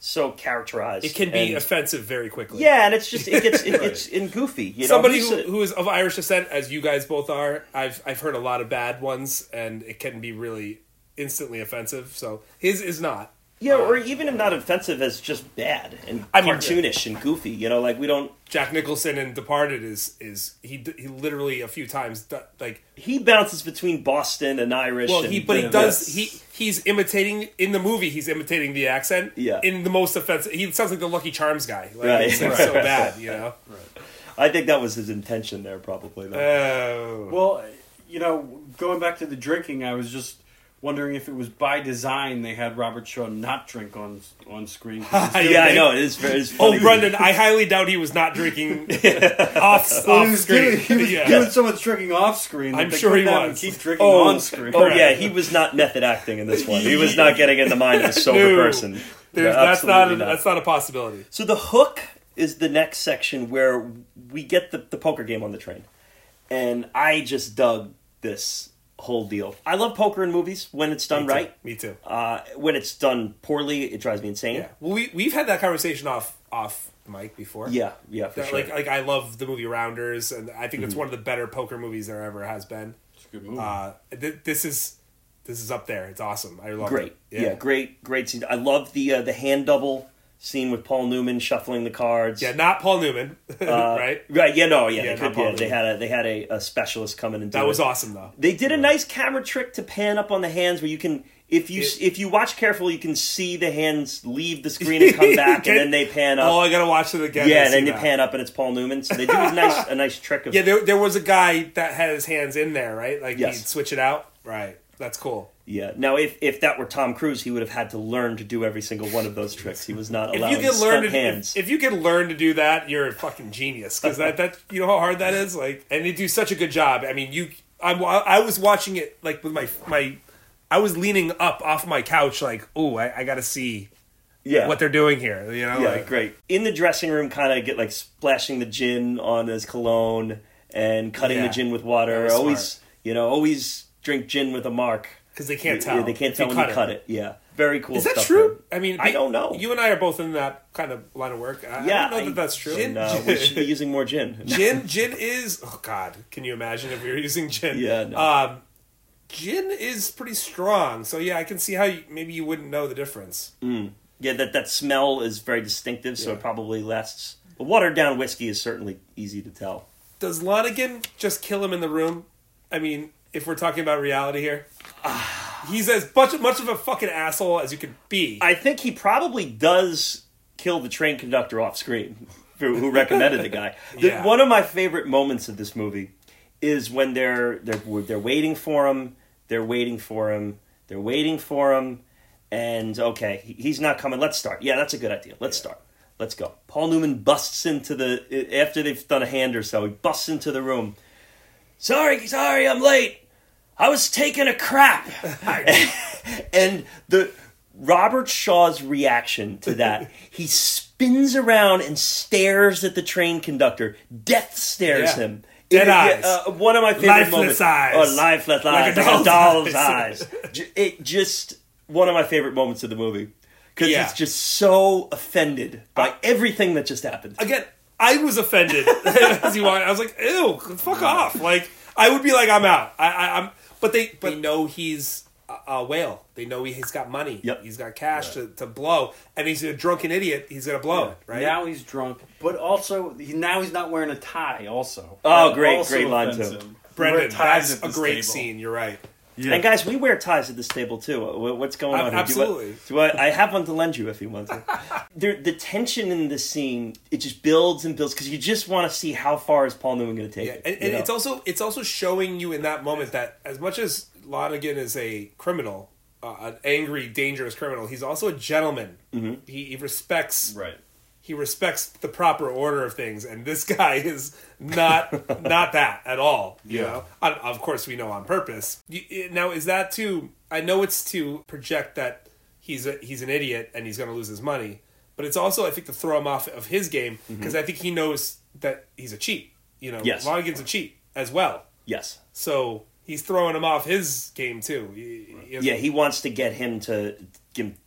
[SPEAKER 1] so characterized.
[SPEAKER 2] It can be
[SPEAKER 1] and-
[SPEAKER 2] offensive very quickly.
[SPEAKER 1] yeah, and it's just it gets it, it's in goofy. You know,
[SPEAKER 2] Somebody who, who is of Irish descent, as you guys both are, I've I've heard a lot of bad ones, and it can be really instantly offensive. So his is not.
[SPEAKER 1] Yeah, oh. or even if not offensive as just bad and
[SPEAKER 2] I mean-
[SPEAKER 1] cartoonish and goofy. You know, like we don't.
[SPEAKER 2] Jack Nicholson in Departed is is he he literally a few times like
[SPEAKER 1] He bounces between Boston and Irish.
[SPEAKER 2] well
[SPEAKER 1] and,
[SPEAKER 2] he but he does
[SPEAKER 1] that's-
[SPEAKER 2] he he's imitating in the movie he's imitating the accent
[SPEAKER 1] Yeah.
[SPEAKER 2] in the most offensive he sounds like the Lucky Charms guy like
[SPEAKER 1] Right.
[SPEAKER 2] it's like so bad you know
[SPEAKER 1] I think that was his intention there, probably. Though.
[SPEAKER 2] oh
[SPEAKER 3] Well, you know, going back to the drinking, I was just wondering if it was by design they had Robert Shaw not drink on on screen. 'cause he's
[SPEAKER 1] yeah, I know it is. very- It's
[SPEAKER 2] Oh. Brendan, I highly doubt he was not drinking off,
[SPEAKER 3] Well,
[SPEAKER 2] off
[SPEAKER 3] he was,
[SPEAKER 2] screen.
[SPEAKER 3] doing, he was
[SPEAKER 2] yeah.
[SPEAKER 3] doing so much drinking off screen.
[SPEAKER 2] I'm sure he
[SPEAKER 3] couldn't
[SPEAKER 2] was.
[SPEAKER 3] Keep drinking
[SPEAKER 1] Oh,
[SPEAKER 3] on screen.
[SPEAKER 1] oh yeah, he was not method acting in this one. He was not getting in the mind of a sober
[SPEAKER 2] No.
[SPEAKER 1] person.
[SPEAKER 2] There's,
[SPEAKER 1] No,
[SPEAKER 2] that's not, a,
[SPEAKER 1] absolutely
[SPEAKER 2] that's not a possibility.
[SPEAKER 1] So the hook is the next section where we get the, the poker game on the train. And I just dug this whole deal. I love poker in movies when it's done
[SPEAKER 2] Me too.
[SPEAKER 1] right.
[SPEAKER 2] Me too.
[SPEAKER 1] Uh, when it's done poorly, it drives me insane.
[SPEAKER 2] Yeah. Well, we we've had that conversation off off mic before.
[SPEAKER 1] yeah, yeah, for
[SPEAKER 2] That,
[SPEAKER 1] sure.
[SPEAKER 2] Like like I love the movie Rounders, and I think it's
[SPEAKER 1] Mm-hmm.
[SPEAKER 2] one of the better poker movies there ever has been.
[SPEAKER 3] It's a good movie.
[SPEAKER 2] Uh, th- this is this is up there. It's awesome. I love
[SPEAKER 1] great.
[SPEAKER 2] it.
[SPEAKER 1] Yeah. great, great scene. I love the uh, the hand double scene with Paul Newman shuffling the cards.
[SPEAKER 2] Yeah, not Paul Newman,
[SPEAKER 1] Uh,
[SPEAKER 2] right?
[SPEAKER 1] Right. Yeah. No. Yeah.
[SPEAKER 2] Yeah,
[SPEAKER 1] they, could, yeah they had a they had a, a specialist come in and do
[SPEAKER 2] That
[SPEAKER 1] it.
[SPEAKER 2] was awesome though.
[SPEAKER 1] They did a nice camera trick to pan up on the hands where you can if you
[SPEAKER 2] It-
[SPEAKER 1] if you watch carefully you can see the hands leave the screen and come back
[SPEAKER 2] Can-
[SPEAKER 1] and then they pan up.
[SPEAKER 2] Oh, I gotta watch it again.
[SPEAKER 1] yeah, and then
[SPEAKER 2] that.
[SPEAKER 1] pan up and it's Paul Newman. So they do a nice a nice trick of
[SPEAKER 2] Yeah, there, there was a guy that had his hands in there, right? Like
[SPEAKER 1] Yes.
[SPEAKER 2] he'd switch it out. Right. That's cool.
[SPEAKER 1] yeah. Now if if that were Tom Cruise, he would have had to learn to do every single one of those tricks. He was not allowed.
[SPEAKER 2] If you can learn to
[SPEAKER 1] hands.
[SPEAKER 2] if, if you can learn to do that, you're a fucking genius. Because that that you know how hard that is. Like, and they do such a good job. I mean, you. I'm. I was watching it like with my my. I was leaning up off my couch, like, oh, I, I got to see
[SPEAKER 1] yeah.
[SPEAKER 2] what they're doing here. You know,
[SPEAKER 1] yeah,
[SPEAKER 2] like,
[SPEAKER 1] great. In the dressing room, kind of get like splashing the gin on his cologne and cutting
[SPEAKER 2] Yeah.
[SPEAKER 1] the gin with water. Always,
[SPEAKER 2] smart.
[SPEAKER 1] you know, always drink gin with a mark.
[SPEAKER 2] because they can't
[SPEAKER 1] Yeah,
[SPEAKER 2] tell.
[SPEAKER 1] they can't tell when you cut it. Yeah, very cool.
[SPEAKER 2] Is that true? I mean,
[SPEAKER 1] I don't know.
[SPEAKER 2] You and I are both in that kind of line of work. I.
[SPEAKER 1] Yeah,
[SPEAKER 2] I don't know that that's true.
[SPEAKER 1] And, uh, we should be using more gin.
[SPEAKER 2] gin gin is oh god can you imagine if you're using gin
[SPEAKER 1] Yeah, no.
[SPEAKER 2] um gin is pretty strong so yeah i can see how you, maybe you wouldn't know the difference
[SPEAKER 1] yeah, that that smell is very distinctive, so
[SPEAKER 2] Yeah.
[SPEAKER 1] it probably lasts. But watered down whiskey is certainly easy to tell.
[SPEAKER 2] does Lonnegan just kill him in the room i mean if we're talking about reality here he's as much much of a fucking asshole as you could be
[SPEAKER 1] I think he probably does kill the train conductor off screen, who, who recommended the guy. The-
[SPEAKER 2] Yeah.
[SPEAKER 1] One of my favorite moments of this movie is when they're they're they're waiting for him, they're waiting for him, they're waiting for him, and okay, he- he's not coming. Let's start. Yeah, that's a good idea. Let's start. Let's go. Paul Newman busts into the after they've done a hand or so. He busts into the room. Sorry, sorry, I'm late. I was taking a crap. and the Robert Shaw's reaction to that, he spins around and stares at the train conductor. Death stares
[SPEAKER 2] Yeah.
[SPEAKER 1] him.
[SPEAKER 2] Dead
[SPEAKER 1] It-
[SPEAKER 2] eyes.
[SPEAKER 1] uh, one of my favorite
[SPEAKER 2] Lifeless
[SPEAKER 1] moments.
[SPEAKER 2] eyes.
[SPEAKER 1] Oh, lifeless eyes,
[SPEAKER 2] Like a
[SPEAKER 1] like a
[SPEAKER 2] doll's
[SPEAKER 1] eyes. It just one of my favorite moments of the movie because
[SPEAKER 2] Yeah.
[SPEAKER 1] he's just so offended by everything that just happened.
[SPEAKER 2] Again, I was offended as he walked. I was like, "Ew, fuck off!" Like I would be like, "I'm out." I, I, I'm, but they, they know he's a, a whale. They know he, he's got money.
[SPEAKER 1] Yep.
[SPEAKER 2] He's got cash to, to blow, and he's a drunken idiot. He's gonna blow it, right?
[SPEAKER 3] Now he's drunk, but also he, now he's not wearing a tie. Also,
[SPEAKER 1] Oh, great,
[SPEAKER 3] also
[SPEAKER 1] great line,
[SPEAKER 3] offends
[SPEAKER 1] too.
[SPEAKER 3] him.
[SPEAKER 2] Brendan,
[SPEAKER 3] Wear ties
[SPEAKER 2] that's
[SPEAKER 3] at
[SPEAKER 2] a great
[SPEAKER 3] table.
[SPEAKER 2] scene. You're right.
[SPEAKER 3] Yeah.
[SPEAKER 1] And guys, we wear ties at this table too. What's going on? here?
[SPEAKER 2] absolutely.
[SPEAKER 1] Do I, do I? I have one to lend you if you want to. there, the tension in this scene it just builds and builds because you just want to see how far is Paul Newman going to take
[SPEAKER 2] Yeah,
[SPEAKER 1] it.
[SPEAKER 2] and, and it's also it's also showing you in that moment that as much as Lonnegan is a criminal, uh, an angry, dangerous criminal, he's also a gentleman.
[SPEAKER 1] Mm-hmm.
[SPEAKER 2] He, he respects
[SPEAKER 3] right.
[SPEAKER 2] He respects the proper order of things, and this guy is not not that at all. You
[SPEAKER 3] Yeah.
[SPEAKER 2] know, on, of course we know on purpose. You, now is that to? I know it's to project that he's a, he's an idiot and he's going to lose his money, but it's also I think to throw him off of his game because I think he knows that he's a cheat. You know,
[SPEAKER 1] Mm-hmm. Yes.
[SPEAKER 2] Lonnegan's a cheat as well,
[SPEAKER 1] yes,
[SPEAKER 2] so he's throwing him off his game too. He- he
[SPEAKER 1] yeah. He wants to get him to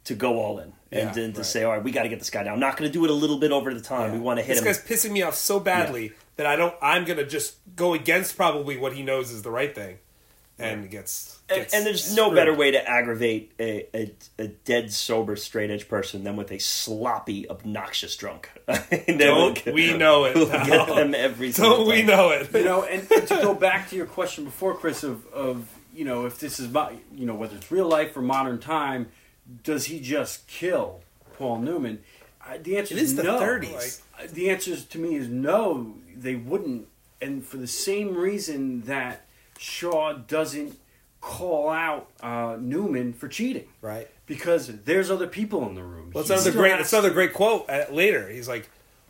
[SPEAKER 1] to go all in and
[SPEAKER 2] Yeah,
[SPEAKER 1] then to
[SPEAKER 2] right.
[SPEAKER 1] say, all right, we got to get this guy down. I'm not going to do it a little bit over the time. We want to hit
[SPEAKER 2] this
[SPEAKER 1] him.
[SPEAKER 2] This guy's pissing me off so badly that I don't. I'm gonna just go against probably what he knows is the right thing, and gets.
[SPEAKER 1] And,
[SPEAKER 2] gets
[SPEAKER 1] and there's no better way to aggravate a, a, a dead sober straight edge person than with a sloppy obnoxious drunk. And then we'll
[SPEAKER 2] Don't
[SPEAKER 1] get-
[SPEAKER 2] we know it?
[SPEAKER 1] we'll get them every single
[SPEAKER 2] Don't we
[SPEAKER 1] time.
[SPEAKER 2] know it?
[SPEAKER 3] you know, and, and to go back to your question before, Chris, of, of you know, if this is my, you know, whether it's real life or modern time, does he just kill Paul Newman? I, the answer
[SPEAKER 2] It is the
[SPEAKER 3] no.
[SPEAKER 2] 30s.
[SPEAKER 3] Like, the answer to me is no. They wouldn't, and for the same reason that Shaw doesn't call out uh, Newman for cheating,
[SPEAKER 2] Right.
[SPEAKER 3] because there's other people in the room.
[SPEAKER 2] Well, it's
[SPEAKER 3] He
[SPEAKER 2] another great.
[SPEAKER 3] has
[SPEAKER 2] It's another great quote uh, later. He's like,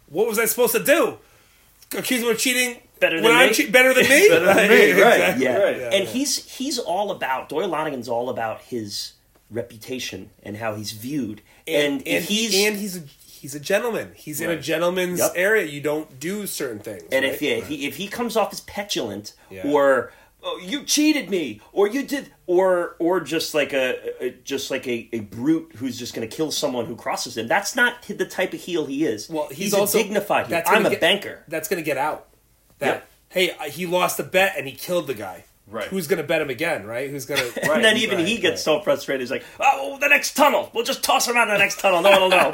[SPEAKER 2] "What was I supposed to do? Accuse him of cheating
[SPEAKER 1] Better
[SPEAKER 2] when
[SPEAKER 1] than
[SPEAKER 2] I'm
[SPEAKER 1] me?
[SPEAKER 2] che- better than me?
[SPEAKER 3] Better than me, right.
[SPEAKER 2] Exactly.
[SPEAKER 1] Yeah,
[SPEAKER 3] Right.
[SPEAKER 2] Yeah,
[SPEAKER 1] and
[SPEAKER 2] yeah.
[SPEAKER 1] he's he's all about Doyle Lonnegan's all about his reputation and how he's viewed, and,
[SPEAKER 2] and, and
[SPEAKER 1] he's
[SPEAKER 2] he's and he's a he's a gentleman. He's in a gentleman's
[SPEAKER 1] Yep.
[SPEAKER 2] area. You don't do certain things.
[SPEAKER 1] And
[SPEAKER 2] right?
[SPEAKER 1] if yeah, if he if he comes off as petulant
[SPEAKER 2] Yeah.
[SPEAKER 1] or oh, you cheated me or you did or or just like a, a just like a, a brute who's just going to kill someone who crosses him, that's not the type of heel he is.
[SPEAKER 2] well, he's,
[SPEAKER 1] he's,
[SPEAKER 2] also
[SPEAKER 1] a dignified heel. I'm
[SPEAKER 2] gonna
[SPEAKER 1] a
[SPEAKER 2] get-
[SPEAKER 1] banker.
[SPEAKER 2] That's going to get out. That
[SPEAKER 1] Yep.
[SPEAKER 2] hey, he lost a bet and he killed the guy.
[SPEAKER 3] Right.
[SPEAKER 2] Who's going to bet him again? Right? Who's going to?
[SPEAKER 3] Right,
[SPEAKER 1] and then even
[SPEAKER 3] right,
[SPEAKER 1] he gets
[SPEAKER 3] right.
[SPEAKER 1] so frustrated. He's like, "Oh, the next tunnel. We'll just toss him out of the next tunnel. No one will know."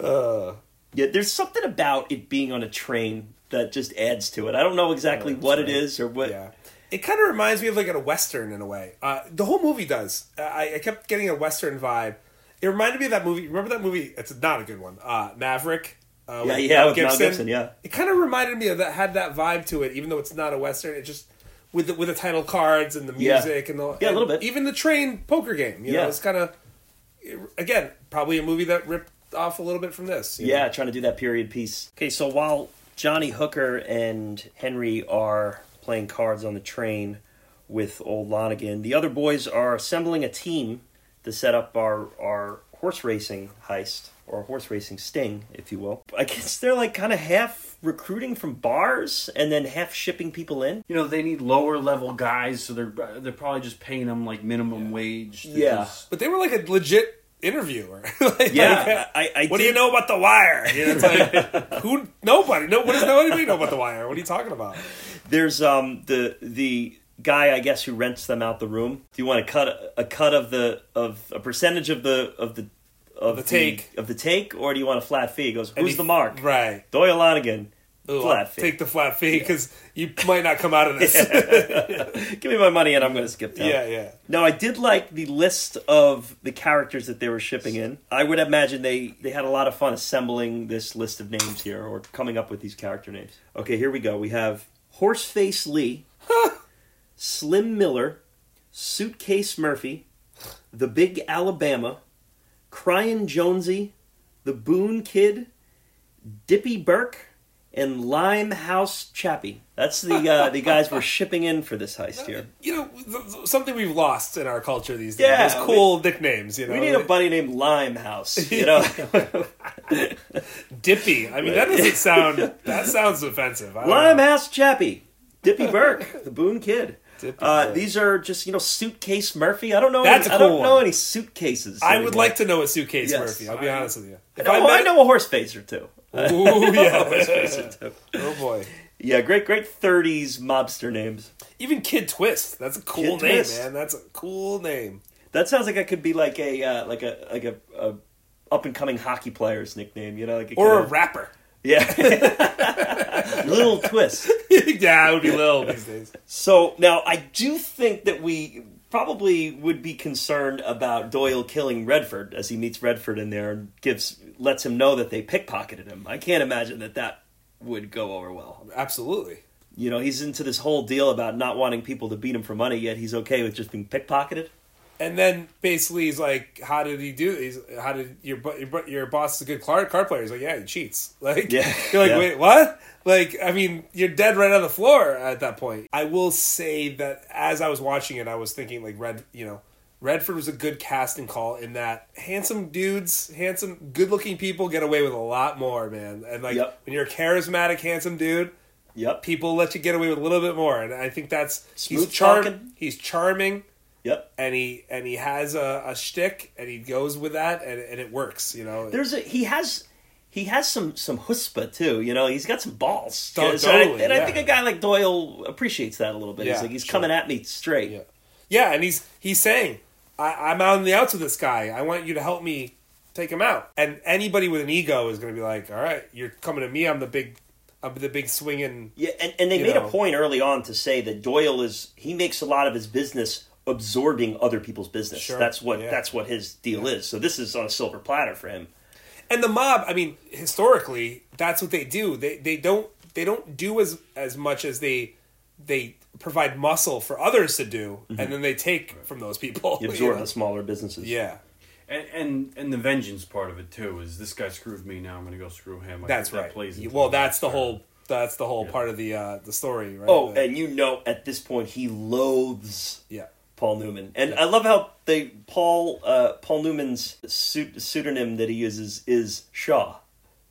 [SPEAKER 1] yeah, there's something about it being on a train that just adds to it. I don't know exactly what it is or what.
[SPEAKER 2] Yeah. It kind of reminds me of like a western in a way. Uh, the whole movie does. I, I kept getting a western vibe. It reminded me of that movie. Remember that movie? It's not a good one. Uh, Maverick. Uh,
[SPEAKER 1] Yeah, yeah, with Mel Gibson, yeah.
[SPEAKER 2] It kind of reminded me of that. Had that vibe to it, even though it's not a western. It just with the, with the title cards and the
[SPEAKER 1] Yeah.
[SPEAKER 2] music and the
[SPEAKER 1] Yeah, a little bit.
[SPEAKER 2] Even the train poker game. You know, it's kind of again probably a movie that ripped off a little bit from this. you know?
[SPEAKER 1] Yeah, trying to do that period piece. Okay, so while Johnny Hooker and Henry are playing cards on the train with old Lonnegan, the other boys are assembling a team to set up our our horse racing heist or horse racing sting, if you will. I guess they're like kind of half recruiting from bars and then half shipping people in.
[SPEAKER 3] You know, they need lower level guys, so they're they're probably just paying them like minimum wage. to
[SPEAKER 1] Yeah.
[SPEAKER 3] just-
[SPEAKER 2] But they were like a legit interviewer. Like,
[SPEAKER 1] Yeah, I, I
[SPEAKER 2] what do you know about the wire? You know, it's like who? Nobody. No. What does nobody know about the wire? What are you talking about?
[SPEAKER 1] There's um the the guy I guess who rents them out the room. Do you want to cut a, a cut of the of a percentage of the of the of
[SPEAKER 2] the take.
[SPEAKER 1] of the take, or do you want a flat fee? He goes, who's
[SPEAKER 2] he-
[SPEAKER 1] the mark?
[SPEAKER 2] Right.
[SPEAKER 1] Doyle Lonnegan.
[SPEAKER 2] Ooh,
[SPEAKER 1] Flat fee.
[SPEAKER 2] take the flat fee because you might not come out of this.
[SPEAKER 1] Give me my money and I'm going to skip
[SPEAKER 2] yeah, yeah.
[SPEAKER 1] Now, I did like the list of the characters that they were shipping in. I would imagine they, they had a lot of fun assembling this list of names here or coming up with these character names. Okay, here we go. We have Horseface Lee, Slim Miller, Suitcase Murphy, The Big Alabama, Cryin' Jonesy, The Boone Kid, Dippy Burke, and Limehouse Chappie. That's the uh, the guys we're shipping in for this heist here.
[SPEAKER 2] You know, th- th- something we've lost in our culture these days.
[SPEAKER 1] Yeah,
[SPEAKER 2] Those cool nicknames, you know.
[SPEAKER 1] We need a buddy named Limehouse. You know,
[SPEAKER 2] Dippy. I mean, that doesn't sound. That sounds offensive. Know.
[SPEAKER 1] Limehouse Chappie, Dippy Burke, the Boone Kid.
[SPEAKER 2] Dippy
[SPEAKER 1] Uh, these are just you know suitcase Murphy. I don't know.
[SPEAKER 2] That's
[SPEAKER 1] any,
[SPEAKER 2] a
[SPEAKER 1] I don't
[SPEAKER 2] cool
[SPEAKER 1] know any suitcases.
[SPEAKER 2] I would like to know a suitcase
[SPEAKER 1] Yes.
[SPEAKER 2] Murphy. I'll be honest with you.
[SPEAKER 1] I
[SPEAKER 2] If
[SPEAKER 1] know,
[SPEAKER 2] met-
[SPEAKER 1] I know a horse face or two.
[SPEAKER 2] Ooh, yeah.
[SPEAKER 1] Horse face or two.
[SPEAKER 2] oh boy.
[SPEAKER 1] Yeah, great, great '30s mobster names.
[SPEAKER 2] Even Kid Twist. That's a cool
[SPEAKER 1] Kid
[SPEAKER 2] name,
[SPEAKER 1] Twist.
[SPEAKER 2] man. That's a cool name.
[SPEAKER 1] That sounds like it could be like a uh, like a like a, a up and coming hockey player's nickname. You know, like it
[SPEAKER 2] Or a rapper.
[SPEAKER 1] Yeah, little twist.
[SPEAKER 2] yeah, it would be little these days.
[SPEAKER 1] So now I do think that we probably would be concerned about Doyle killing Redford as he meets Redford in there and gives lets him know that they pickpocketed him. I can't imagine that that would go over well.
[SPEAKER 2] Absolutely.
[SPEAKER 1] You know, he's into this whole deal about not wanting people to beat him for money, yet he's okay with just being pickpocketed.
[SPEAKER 2] And then basically he's like, "How did he do? He's how did your your, your boss is a good card card player?" He's like, "Yeah, he cheats." Like,
[SPEAKER 1] Yeah.
[SPEAKER 2] you're like,
[SPEAKER 1] Yeah.
[SPEAKER 2] "Wait, what?" Like, I mean, you're dead right on the floor at that point. I will say that as I was watching it, I was thinking like Red, you know, Redford was a good casting call in that handsome dudes, handsome, good looking people get away with a lot more, man. And like
[SPEAKER 1] Yep.
[SPEAKER 2] when you're a charismatic, handsome dude,
[SPEAKER 1] Yep.
[SPEAKER 2] people let you get away with a little bit more. And I think that's he's
[SPEAKER 1] Smooth
[SPEAKER 2] charm,
[SPEAKER 1] talking.
[SPEAKER 2] he's charming
[SPEAKER 1] Yep.
[SPEAKER 2] and he and he has a, a shtick and he goes with that and, and it works. You know,
[SPEAKER 1] There's a he has he has some some chutzpah too. You know, he's got some balls. So I- and I
[SPEAKER 2] yeah.
[SPEAKER 1] think a guy like Doyle appreciates that a little bit.
[SPEAKER 2] Yeah,
[SPEAKER 1] he's like he's
[SPEAKER 2] sure.
[SPEAKER 1] coming at me straight.
[SPEAKER 2] yeah, yeah, and he's he's saying, I, "I'm out on the outs with this guy. I want you to help me take him out." And anybody with an ego is going to be like, "All right, you're coming to me. I'm the big, I'm the big swinging."
[SPEAKER 1] Yeah, and, and they made
[SPEAKER 2] know.
[SPEAKER 1] a point early on to say that Doyle is he makes a lot of his business absorbing other people's business.
[SPEAKER 2] Sure,
[SPEAKER 1] That's what
[SPEAKER 2] yeah.
[SPEAKER 1] that's what his deal is. So this is on a silver platter for him.
[SPEAKER 2] And the mob, I mean, historically, that's what they do. They they don't they don't do as as much as they they provide muscle for others to do, and then they take from those people.
[SPEAKER 1] You
[SPEAKER 2] you
[SPEAKER 1] absorb
[SPEAKER 2] know?
[SPEAKER 1] the smaller businesses.
[SPEAKER 2] Yeah,
[SPEAKER 3] And, and and the vengeance part of it too is this guy screwed me. Now I'm going to go screw him. I
[SPEAKER 2] that's
[SPEAKER 3] think that
[SPEAKER 2] right.
[SPEAKER 3] Plays
[SPEAKER 2] well, that's the whole that's the whole part of the uh, the story, right?
[SPEAKER 1] Oh,
[SPEAKER 2] The-
[SPEAKER 1] and you know at this point he loathes
[SPEAKER 2] yeah.
[SPEAKER 1] Paul Newman, and I love how they Paul uh, Paul Newman's pseu- pseudonym that he uses is Shaw.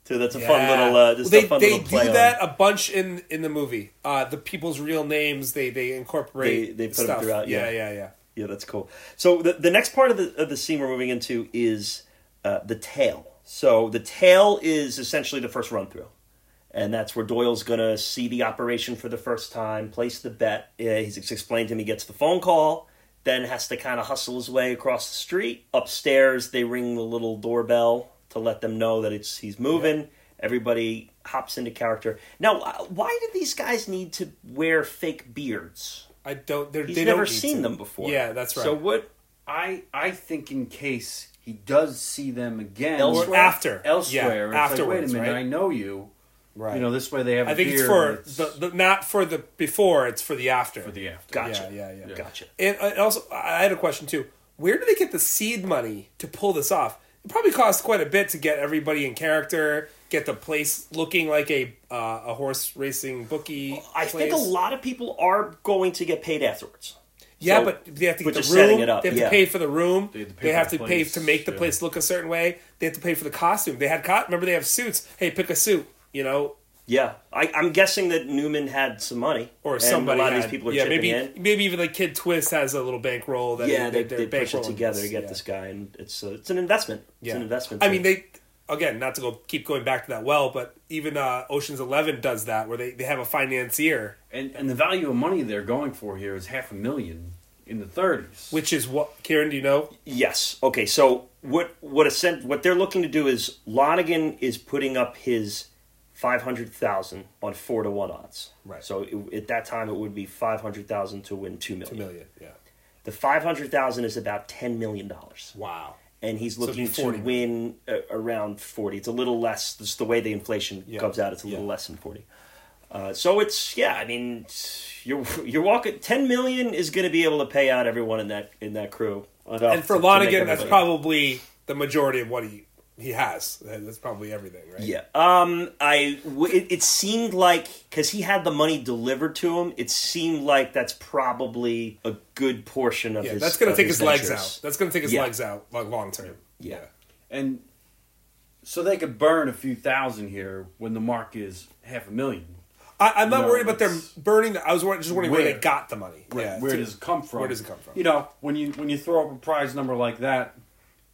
[SPEAKER 1] So that's a fun little. Uh, just
[SPEAKER 2] they
[SPEAKER 1] a fun
[SPEAKER 2] they
[SPEAKER 1] little play
[SPEAKER 2] do
[SPEAKER 1] on-
[SPEAKER 2] that a bunch in in the movie. Uh, the people's real names they they incorporate.
[SPEAKER 1] They- they put
[SPEAKER 2] stuff.
[SPEAKER 1] throughout, yeah.
[SPEAKER 2] yeah, yeah, yeah.
[SPEAKER 1] Yeah, that's cool. So the the next part of the of the scene we're moving into is uh, the tail. So the tail is essentially the first run through, and that's where Doyle's gonna see the operation for the first time, place the bet. Uh, he's explained to him he gets the phone call, then has to kind of hustle his way across the street. Upstairs, they ring the little doorbell to let them know that it's he's moving. Everybody hops into character. Now, why do these guys need to wear fake beards?
[SPEAKER 2] I don't. they're-
[SPEAKER 1] He's
[SPEAKER 2] they
[SPEAKER 1] never
[SPEAKER 2] don't
[SPEAKER 1] seen
[SPEAKER 2] to.
[SPEAKER 1] them before.
[SPEAKER 2] Yeah, that's right.
[SPEAKER 1] So what?
[SPEAKER 3] I I think in case he does see them again
[SPEAKER 1] Elsewhere?
[SPEAKER 2] or after
[SPEAKER 3] elsewhere,
[SPEAKER 2] yeah, afterwards,
[SPEAKER 3] like, wait a minute,
[SPEAKER 2] right?
[SPEAKER 3] I know you.
[SPEAKER 2] Right.
[SPEAKER 3] You know, this way they have.
[SPEAKER 2] I
[SPEAKER 3] a
[SPEAKER 2] think it's for
[SPEAKER 3] it's
[SPEAKER 2] the, the not for the before. It's for the after.
[SPEAKER 3] for the after.
[SPEAKER 1] Gotcha.
[SPEAKER 2] Yeah, yeah, yeah.
[SPEAKER 1] Gotcha.
[SPEAKER 2] And uh, also, I had a question too. Where do they get the seed money to pull this off? It probably costs quite a bit to get everybody in character, get the place looking like a uh, a horse racing bookie.
[SPEAKER 1] I think a lot of people are going to get paid afterwards.
[SPEAKER 2] Yeah,
[SPEAKER 1] So,
[SPEAKER 2] but they have to
[SPEAKER 1] we're
[SPEAKER 2] get the room.
[SPEAKER 1] setting it up,
[SPEAKER 2] They have
[SPEAKER 1] yeah.
[SPEAKER 2] to pay for the room.
[SPEAKER 3] They have to pay
[SPEAKER 2] They
[SPEAKER 3] for
[SPEAKER 2] have
[SPEAKER 3] the
[SPEAKER 2] to pay to make the
[SPEAKER 3] yeah.
[SPEAKER 2] place look a certain way. They have to pay for the costume. They had co- remember they have suits. Hey, pick a suit. You know,
[SPEAKER 1] Yeah, I, I'm guessing that Newman had some money,
[SPEAKER 2] or
[SPEAKER 1] and
[SPEAKER 2] somebody.
[SPEAKER 1] A lot of these people are
[SPEAKER 2] yeah,
[SPEAKER 1] chipping
[SPEAKER 2] maybe
[SPEAKER 1] in.
[SPEAKER 2] maybe even like Kid Twist has a little bankroll. That
[SPEAKER 1] Yeah, they,
[SPEAKER 2] they're
[SPEAKER 1] they push it together
[SPEAKER 2] this,
[SPEAKER 1] to get
[SPEAKER 2] yeah.
[SPEAKER 1] this guy, and it's uh, it's an investment. It's
[SPEAKER 2] Yeah.
[SPEAKER 1] an investment.
[SPEAKER 2] I
[SPEAKER 1] too.
[SPEAKER 2] mean, they again not to go keep going back to that well, but even uh, Ocean's Eleven does that where they, they have a financier,
[SPEAKER 3] And and the value of money they're going for here is half a million in the 30s.
[SPEAKER 2] which is what Kieran, do you know?
[SPEAKER 1] Yes. Okay. So what what ascent, what they're looking to do is Lonnegan is putting up his five hundred thousand on four to one odds.
[SPEAKER 2] Right.
[SPEAKER 1] So it, at that time, it would be five hundred thousand to win two million.
[SPEAKER 2] Two million. Yeah.
[SPEAKER 1] The five hundred thousand is about ten million dollars,
[SPEAKER 2] Wow.
[SPEAKER 1] and he's looking
[SPEAKER 2] be
[SPEAKER 1] to win uh, around forty. It's a little less. Just the way the inflation
[SPEAKER 2] Yeah.
[SPEAKER 1] comes out, it's a little
[SPEAKER 2] Yeah.
[SPEAKER 1] less than forty. Uh, so it's yeah. I mean, you're you're walking ten million is going to be able to pay out everyone in that in that crew.
[SPEAKER 2] And for
[SPEAKER 1] to- to
[SPEAKER 2] Lonnegan, that's probably the majority of what he he has. That's probably everything, right?
[SPEAKER 1] Yeah. Um. I. W- it, it seemed like because he had the money delivered to him, it seemed like that's probably a good portion of
[SPEAKER 2] Yeah,
[SPEAKER 1] his.
[SPEAKER 2] that's going to take his, legs out. That's going to take his
[SPEAKER 1] Yeah.
[SPEAKER 2] legs out like long term.
[SPEAKER 1] Yeah.
[SPEAKER 3] And so they could burn a few thousand here when the mark is half a million.
[SPEAKER 2] I, I'm not
[SPEAKER 3] No,
[SPEAKER 2] worried about them burning. The, I was just wondering where,
[SPEAKER 3] Where?
[SPEAKER 2] they got the money. Yeah,
[SPEAKER 3] where
[SPEAKER 2] to-
[SPEAKER 3] does it come from?
[SPEAKER 2] Where does it come from?
[SPEAKER 3] You know, when you when you throw up a prize number like that,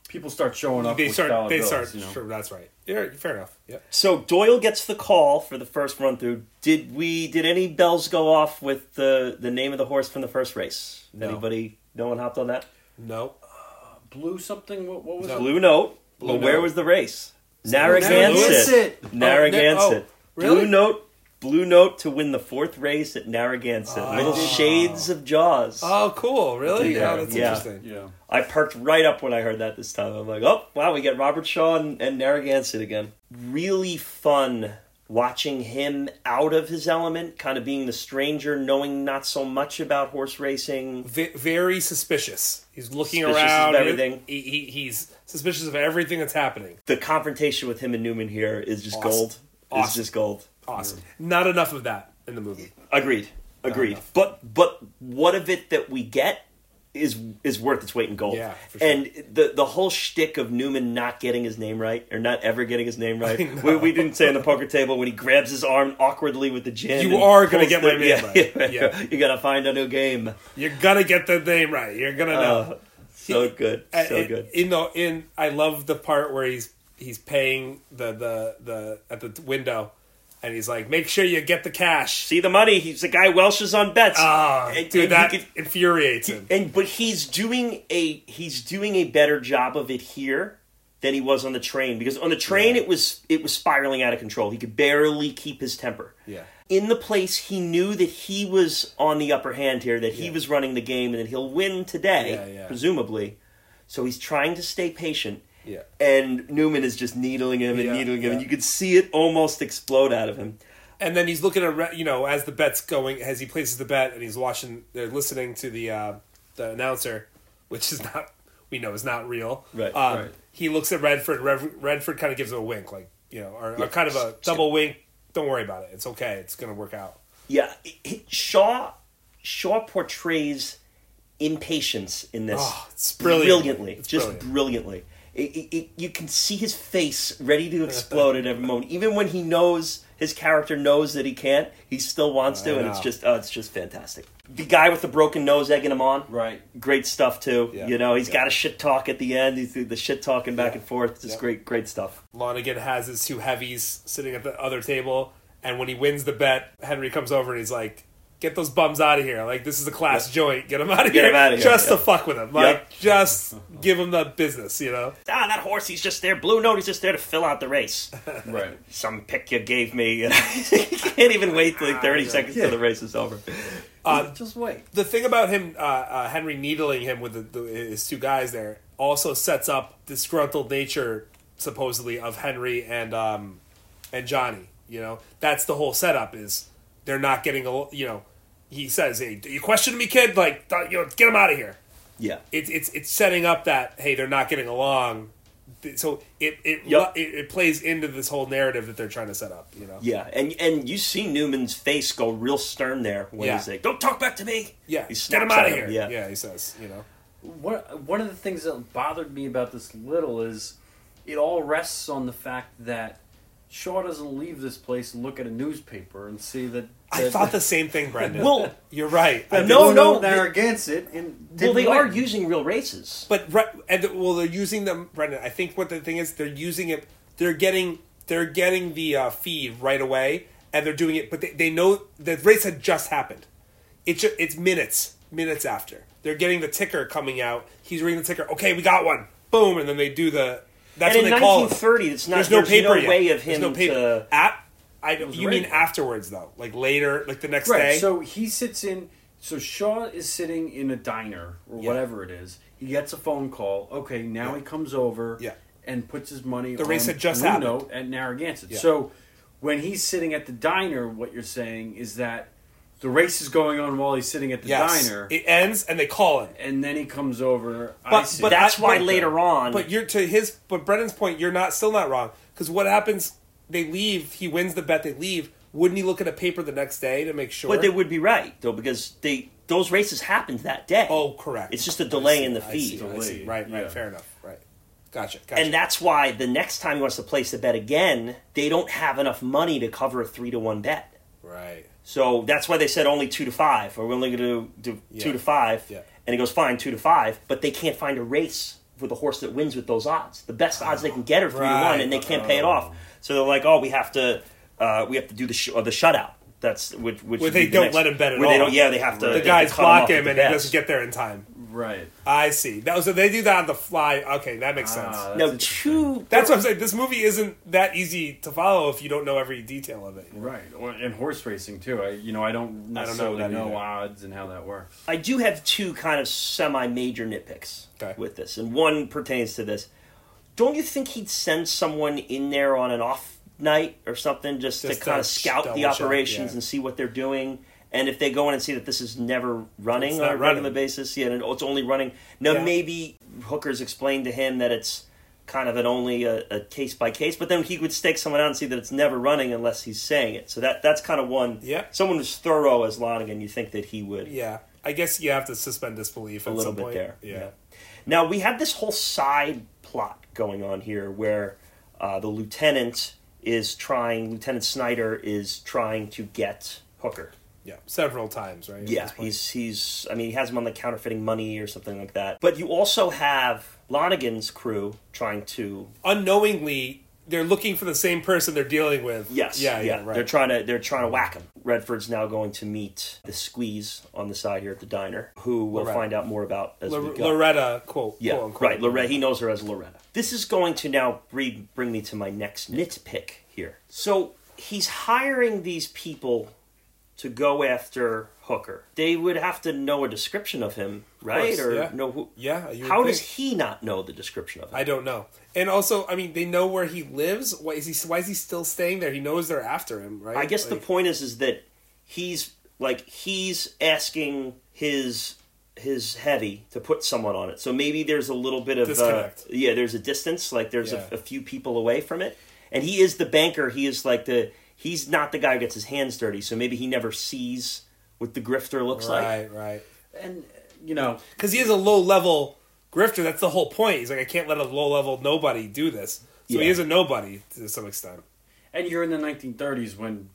[SPEAKER 3] people start showing up.
[SPEAKER 2] They
[SPEAKER 3] with
[SPEAKER 2] start. They
[SPEAKER 3] bills,
[SPEAKER 2] start.
[SPEAKER 3] You know?
[SPEAKER 2] Sure, that's right. Yeah, fair enough. Yeah.
[SPEAKER 1] So Doyle gets the call for the first run through. Did we? Did any bells go off with the the name of the horse from the first race?
[SPEAKER 2] No.
[SPEAKER 1] Anybody? No one hopped on that.
[SPEAKER 2] No.
[SPEAKER 3] Uh, Blue something. What, what was
[SPEAKER 2] No.
[SPEAKER 3] it?
[SPEAKER 1] Blue note.
[SPEAKER 2] Blue
[SPEAKER 1] but where was the race?
[SPEAKER 3] Narragansett.
[SPEAKER 1] Narragansett.
[SPEAKER 2] Oh,
[SPEAKER 1] Narragansett.
[SPEAKER 2] oh, oh really?
[SPEAKER 1] Blue note. Blue note to win the fourth race at Narragansett.
[SPEAKER 2] Oh.
[SPEAKER 1] Little shades of Jaws.
[SPEAKER 2] Oh, cool. Really?
[SPEAKER 1] Yeah.
[SPEAKER 2] Oh, that's
[SPEAKER 1] Yeah.
[SPEAKER 2] interesting.
[SPEAKER 3] Yeah.
[SPEAKER 1] I perked right up when I heard that this time. I'm like, oh, wow, we get Robert Shaw and, and Narragansett again. Really fun watching him out of his element, kind of being the stranger, knowing not so much about horse racing.
[SPEAKER 2] V- very suspicious. He's looking
[SPEAKER 1] Suspicious of
[SPEAKER 2] around.
[SPEAKER 1] everything.
[SPEAKER 2] He, he, he's suspicious of everything that's happening.
[SPEAKER 1] The confrontation with him and Newman here is just
[SPEAKER 2] Awesome.
[SPEAKER 1] gold. It's just gold.
[SPEAKER 2] Awesome. Not enough of that in the movie.
[SPEAKER 1] Agreed. Agreed. But but what of it that we get is is worth its weight in gold.
[SPEAKER 2] Yeah, for sure.
[SPEAKER 1] And the the whole shtick of Newman not getting his name right or not ever getting his name right. We, we didn't say on the poker table when he grabs his arm awkwardly with the gin.
[SPEAKER 2] You are gonna get
[SPEAKER 1] the-
[SPEAKER 2] my name
[SPEAKER 1] yeah,
[SPEAKER 2] right.
[SPEAKER 1] Yeah. you gotta find a new game.
[SPEAKER 2] You're gonna get the name right. You're gonna know.
[SPEAKER 1] Uh, so good. So
[SPEAKER 2] in-
[SPEAKER 1] good.
[SPEAKER 2] In the in, I love the part where he's he's paying the the the at the window, and he's like, "Make sure you get the cash."
[SPEAKER 1] See the money. He's the guy Welsh is on bets.
[SPEAKER 2] Ah,
[SPEAKER 1] And-
[SPEAKER 2] dude,
[SPEAKER 1] and
[SPEAKER 2] that
[SPEAKER 1] could-
[SPEAKER 2] infuriates him.
[SPEAKER 1] and but he's doing a he's doing a better job of it here than he was on the train because on the train
[SPEAKER 2] Yeah.
[SPEAKER 1] it was it was spiraling out of control. He could barely keep his temper.
[SPEAKER 2] Yeah.
[SPEAKER 1] In the place he knew that he was on the upper hand here, that he
[SPEAKER 2] Yeah.
[SPEAKER 1] was running the game and that he'll win today,
[SPEAKER 2] yeah.
[SPEAKER 1] presumably. So he's trying to stay patient.
[SPEAKER 2] Yeah.
[SPEAKER 1] And Newman is just needling him and
[SPEAKER 2] Yeah,
[SPEAKER 1] needling him, and you could see it almost explode out of him.
[SPEAKER 2] And then he's looking at you know as the bet's going as he places the bet and he's watching they're listening to the uh, the announcer, which is not we know is not real.
[SPEAKER 1] Right,
[SPEAKER 2] Um,
[SPEAKER 3] right.
[SPEAKER 2] He looks at Redford. Rev- Redford kind of gives him a wink, like you know, or,
[SPEAKER 1] Yeah.
[SPEAKER 2] or kind of a double wink. Don't worry about it. It's okay. It's gonna work out.
[SPEAKER 1] Yeah, it- it- Shaw Shaw portrays impatience in this
[SPEAKER 2] Oh, it's brilliant.
[SPEAKER 1] brilliantly,
[SPEAKER 2] It's
[SPEAKER 1] just
[SPEAKER 2] brilliant.
[SPEAKER 1] brilliantly. It, it, it, you can see his face ready to explode at every moment, even when he knows his character knows that he can't. He still wants to, and it's just oh, it's just fantastic. The guy with the broken nose egging him on,
[SPEAKER 3] Right.
[SPEAKER 1] great stuff too.
[SPEAKER 2] Yeah.
[SPEAKER 1] You know, he's
[SPEAKER 2] Yeah.
[SPEAKER 1] got a shit talk at the end. He's the shit talking back
[SPEAKER 2] Yeah.
[SPEAKER 1] and forth. Just great, great stuff.
[SPEAKER 2] Lonnegan has his two heavies sitting at the other table, and when he wins the bet, Henry comes over and he's like, "Get those bums out of here! Like this is a class joint. Get them out of
[SPEAKER 1] Get
[SPEAKER 2] here!
[SPEAKER 1] 'em outta here,
[SPEAKER 2] Just
[SPEAKER 1] yeah.
[SPEAKER 2] to fuck with him. Like just give him the business, you know."
[SPEAKER 1] Ah, that horse, he's just there. Blue note, he's just there to fill out the race.
[SPEAKER 3] Right.
[SPEAKER 1] Some pick you gave me. you can't even wait till like 30 seconds till the race is over.
[SPEAKER 2] Uh,
[SPEAKER 3] Just wait.
[SPEAKER 2] the thing about him, uh, uh, Henry needling him with the, the, his two guys there, also sets up disgruntled nature, supposedly, of Henry and um, and Johnny. You know, that's the whole setup. Is they're not getting a you know. He says, "Hey, you questioning me, kid? Like, you know, get him out of here."
[SPEAKER 1] Yeah.
[SPEAKER 2] It's it's it's setting up that hey, they're not getting along. So it it,
[SPEAKER 1] Yep.
[SPEAKER 2] it it plays into this whole narrative that they're trying to set up. You know.
[SPEAKER 1] Yeah, and and you see Newman's face go real stern there when
[SPEAKER 2] Yeah.
[SPEAKER 1] he's like, "Don't talk back to me."
[SPEAKER 2] Yeah,
[SPEAKER 1] he
[SPEAKER 2] get him out
[SPEAKER 1] at
[SPEAKER 2] of
[SPEAKER 1] him,
[SPEAKER 2] here.
[SPEAKER 1] Yeah,
[SPEAKER 2] yeah, he says, you know.
[SPEAKER 3] One, one of the things that bothered me about this little is it all rests on the fact that Shaw doesn't leave this place and look at a newspaper and see that.
[SPEAKER 2] I thought the same thing, Brendan.
[SPEAKER 1] Well,
[SPEAKER 2] you're right. I did-
[SPEAKER 1] no,
[SPEAKER 3] Blue
[SPEAKER 1] no,
[SPEAKER 3] Note Narragansett and
[SPEAKER 1] well, they
[SPEAKER 3] didn't
[SPEAKER 1] are using real races.
[SPEAKER 2] But right, and well, they're using them, Brendan. I think what the thing is, they're using it. They're getting they're getting the uh, feed right away, and they're doing it. But they, they know the race had just happened. It's ju- it's minutes minutes after they're getting the ticker coming out. He's reading the ticker. Okay, we got one. Boom, and then they do the. That's
[SPEAKER 1] and
[SPEAKER 2] when
[SPEAKER 1] in
[SPEAKER 2] they call. it.
[SPEAKER 1] 1930, it's not.
[SPEAKER 2] There's no paper yet.
[SPEAKER 1] way of him
[SPEAKER 2] There's no paper.
[SPEAKER 1] to.
[SPEAKER 2] At I you mean afterwards though, like later, like the next
[SPEAKER 3] Right.
[SPEAKER 2] day.
[SPEAKER 3] So he sits in. So Shaw is sitting in a diner or
[SPEAKER 2] Yeah.
[SPEAKER 3] whatever it is. He gets a phone call. Okay, now
[SPEAKER 2] Yeah.
[SPEAKER 3] he comes over.
[SPEAKER 2] Yeah.
[SPEAKER 3] And puts his money.
[SPEAKER 2] The race had just
[SPEAKER 3] Blue
[SPEAKER 2] happened.
[SPEAKER 3] At Narragansett.
[SPEAKER 2] Yeah.
[SPEAKER 3] So when he's sitting at the diner, what you're saying is that the race is going on while he's sitting at the
[SPEAKER 2] yes,
[SPEAKER 3] diner,
[SPEAKER 2] it ends and they call him.
[SPEAKER 3] and then he comes over.
[SPEAKER 2] But- but
[SPEAKER 1] That's
[SPEAKER 2] I-
[SPEAKER 1] why later on.
[SPEAKER 2] But you're to his, but Brendan's point, you're not still not wrong because what happens? They leave. He wins the bet. They leave. Wouldn't he look at a paper the next day to make sure?
[SPEAKER 1] but they would be right though because they those races happened that day.
[SPEAKER 2] Oh, correct.
[SPEAKER 1] It's just a delay
[SPEAKER 2] I see,
[SPEAKER 1] in the
[SPEAKER 2] I see,
[SPEAKER 1] feed.
[SPEAKER 2] I see. Right, right.
[SPEAKER 3] Yeah.
[SPEAKER 2] Fair enough. Right. Gotcha. Gotcha.
[SPEAKER 1] And that's why the next time he wants to place the bet again, they don't have enough money to cover a three to one bet.
[SPEAKER 2] right.
[SPEAKER 1] So that's why they said only two to five, or we're only going to do
[SPEAKER 2] Yeah.
[SPEAKER 1] two to five.
[SPEAKER 2] Yeah.
[SPEAKER 1] And he goes, fine, two to five, but they can't find a race with a horse that wins with those odds. The best odds they can get are three to one, and they can't pay it off. So they're like, oh, we have to, uh, we have to do the sh- or the shutout. That's which which
[SPEAKER 2] Where they
[SPEAKER 1] the
[SPEAKER 2] don't
[SPEAKER 1] next-
[SPEAKER 2] let him bet at
[SPEAKER 1] where They
[SPEAKER 2] all.
[SPEAKER 1] don't, yeah, they have to.
[SPEAKER 2] The guys
[SPEAKER 1] cut him
[SPEAKER 2] block him
[SPEAKER 1] with the
[SPEAKER 2] and he
[SPEAKER 1] bets.
[SPEAKER 2] doesn't get there in time.
[SPEAKER 3] right.
[SPEAKER 2] I see. That was so they do that on the fly. Okay, that makes sense.
[SPEAKER 3] Ah,
[SPEAKER 1] No,
[SPEAKER 3] That's
[SPEAKER 1] two.
[SPEAKER 2] That's what I'm saying. This movie isn't that easy to follow if you don't know every detail of it.
[SPEAKER 3] Right, or, and horse racing too. I, you know, I don't
[SPEAKER 2] I don't know
[SPEAKER 3] necessarily know, odds and how that works.
[SPEAKER 1] I do have two kind of semi-major nitpicks
[SPEAKER 2] Okay.
[SPEAKER 1] with this, and one pertains to this. Don't you think he'd send someone in there on an off night or something just,
[SPEAKER 2] Just
[SPEAKER 1] to kind of scout the operations
[SPEAKER 2] yeah.
[SPEAKER 1] and see what they're doing? And if they go in and see that this is never running
[SPEAKER 2] It's
[SPEAKER 1] on a regular basis, yeah, and oh, it's only running. Now
[SPEAKER 2] Yeah.
[SPEAKER 1] maybe Hooker's explained to him that it's kind of an only a, a case by case, but then he would stake someone out and see that it's never running unless he's saying it. So that that's kind of one.
[SPEAKER 2] Yeah.
[SPEAKER 1] Someone as thorough as Lonnegan, you think that he would
[SPEAKER 2] Yeah, I guess you have to suspend disbelief
[SPEAKER 1] a
[SPEAKER 2] at
[SPEAKER 1] little
[SPEAKER 2] some
[SPEAKER 1] bit
[SPEAKER 2] point.
[SPEAKER 1] there.
[SPEAKER 2] Yeah.
[SPEAKER 1] Now we have this whole side plot going on here where uh, the lieutenant is trying. Lieutenant Snyder is trying to get Hooker.
[SPEAKER 2] yeah, several times, right?
[SPEAKER 1] Yeah, he's he's. I mean, he has him on the counterfeiting money or something like that. But you also have Lonnegan's crew trying to.
[SPEAKER 2] unknowingly they're looking for the same person they're dealing with.
[SPEAKER 1] Yes.
[SPEAKER 2] yeah, yeah, Right.
[SPEAKER 1] They're trying to. They're trying to whack him. Redford's now going to meet the squeeze on the side here at the diner, who we'll
[SPEAKER 2] Loretta.
[SPEAKER 1] find out more about as we go.
[SPEAKER 2] Loretta, quote,
[SPEAKER 1] Yeah,
[SPEAKER 2] quote unquote.
[SPEAKER 1] right. Loretta. He knows her as Loretta. This is going to now bring, bring me to my next nitpick here. So he's hiring these people to go after Hooker. They would have to know a description of him, right?
[SPEAKER 2] course,
[SPEAKER 1] or
[SPEAKER 2] yeah.
[SPEAKER 1] know who?
[SPEAKER 2] Yeah, you
[SPEAKER 1] How
[SPEAKER 2] think.
[SPEAKER 1] does he not know the description of him?
[SPEAKER 2] I don't know. And also, I mean, they know where he lives. Why is he? Why is he still staying there? He knows they're after him, right?
[SPEAKER 1] I guess the point is is that he's like he's asking his his heavy to put someone on it. So maybe there's a little bit of uh, yeah, there's a distance, like there's
[SPEAKER 2] Yeah.
[SPEAKER 1] a, a few people away from it. And he is the banker. He is like the he's not the guy who gets his hands dirty. So maybe he never sees what the grifter looks like.
[SPEAKER 2] right, right.
[SPEAKER 3] And you know,
[SPEAKER 2] Because he is a low level grifter. That's the whole point. He's like, I can't let a low level nobody do this. So he is a nobody to some extent.
[SPEAKER 3] and you're in the 1930s when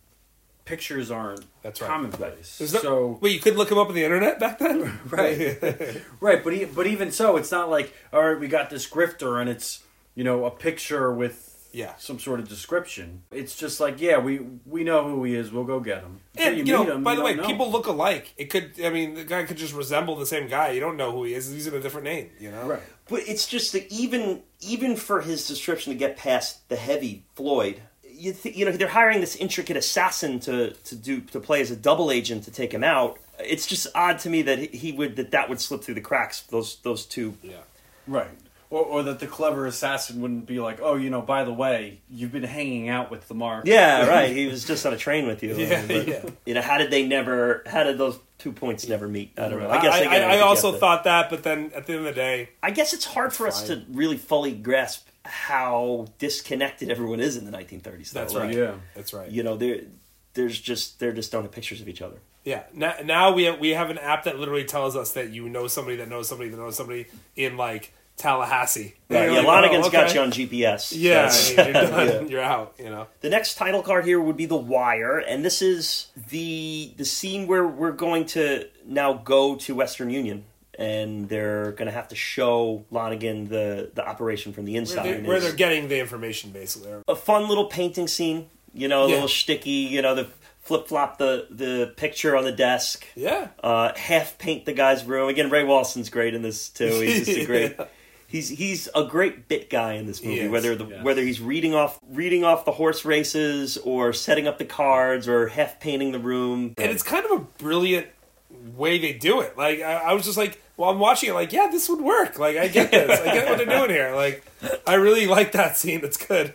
[SPEAKER 3] pictures aren't
[SPEAKER 2] That's right.
[SPEAKER 3] commonplace.
[SPEAKER 2] There's no,
[SPEAKER 3] so
[SPEAKER 2] wait, you couldn't look him up on the internet back then,
[SPEAKER 3] Right. right, but e- but even so, it's not like all right, we got this grifter and it's you know a picture with
[SPEAKER 2] Yeah.
[SPEAKER 3] some sort of description. It's just like yeah, we we know who he is. We'll go get him. Until
[SPEAKER 2] And you, know,
[SPEAKER 3] meet him,
[SPEAKER 2] by
[SPEAKER 3] you
[SPEAKER 2] the way,
[SPEAKER 3] know.
[SPEAKER 2] people look alike. It could, I mean, the guy could just resemble the same guy. You don't know who he is. He's using a different name. You know,
[SPEAKER 3] right.
[SPEAKER 1] But it's just that even even for his description to get past the heavy Floyd, you th- you know they're hiring this intricate assassin to to do to play as a double agent to take him out. It's just odd to me that he- he would that that would slip through the cracks. Those those two.
[SPEAKER 2] Yeah.
[SPEAKER 3] Right. Or, or that the clever assassin wouldn't be like, oh, you know, by the way, you've been hanging out with the mark.
[SPEAKER 1] Yeah, right. He was just on a train with you.
[SPEAKER 2] Yeah,
[SPEAKER 1] But,
[SPEAKER 2] yeah.
[SPEAKER 1] You know, how did they never? How did those two points never meet? I don't know. I
[SPEAKER 2] I,
[SPEAKER 1] guess
[SPEAKER 2] I,
[SPEAKER 1] they get
[SPEAKER 2] I also thought that, but then at the end of the day,
[SPEAKER 1] I guess it's hard for us to really fully grasp how disconnected everyone is in the 1930s. Though.
[SPEAKER 2] that's
[SPEAKER 1] Like,
[SPEAKER 2] right.
[SPEAKER 3] Yeah.
[SPEAKER 2] That's right.
[SPEAKER 1] you know, there, there's just they're just don't have pictures of each other.
[SPEAKER 2] Yeah. Now, now we have, we have an app that literally tells us that you know somebody that knows somebody that knows somebody in like Tallahassee.
[SPEAKER 1] Right, yeah,
[SPEAKER 2] like,
[SPEAKER 1] Lonnegan's
[SPEAKER 2] oh,
[SPEAKER 1] got you on GPS.
[SPEAKER 2] Yeah, I mean, you're done.
[SPEAKER 1] Yeah.
[SPEAKER 2] You're out. You know.
[SPEAKER 1] The next title card here would be The Wire, and this is the the scene where we're going to now go to Western Union, and they're going to have to show Lonnegan the the operation from the
[SPEAKER 2] Where,
[SPEAKER 1] inside.
[SPEAKER 2] they, where they're getting the information, basically.
[SPEAKER 1] a fun little painting scene, you know, a
[SPEAKER 2] Yeah.
[SPEAKER 1] little sticky, you know, the flip flop the the picture on the desk.
[SPEAKER 2] Yeah.
[SPEAKER 1] Uh, half paint the guy's room again. Ray Walston's great in this too. He's just a great. He's he's a great bit guy in this movie.
[SPEAKER 2] He
[SPEAKER 1] whether the
[SPEAKER 3] yes.
[SPEAKER 1] whether he's reading off reading off the horse races or setting up the cards or half painting the room.
[SPEAKER 2] and it's kind of a brilliant way they do it. Like I, I was just like, while I'm watching it, like, yeah, this would work. Like I get this. I get what they're doing here. Like I really like that scene. It's good.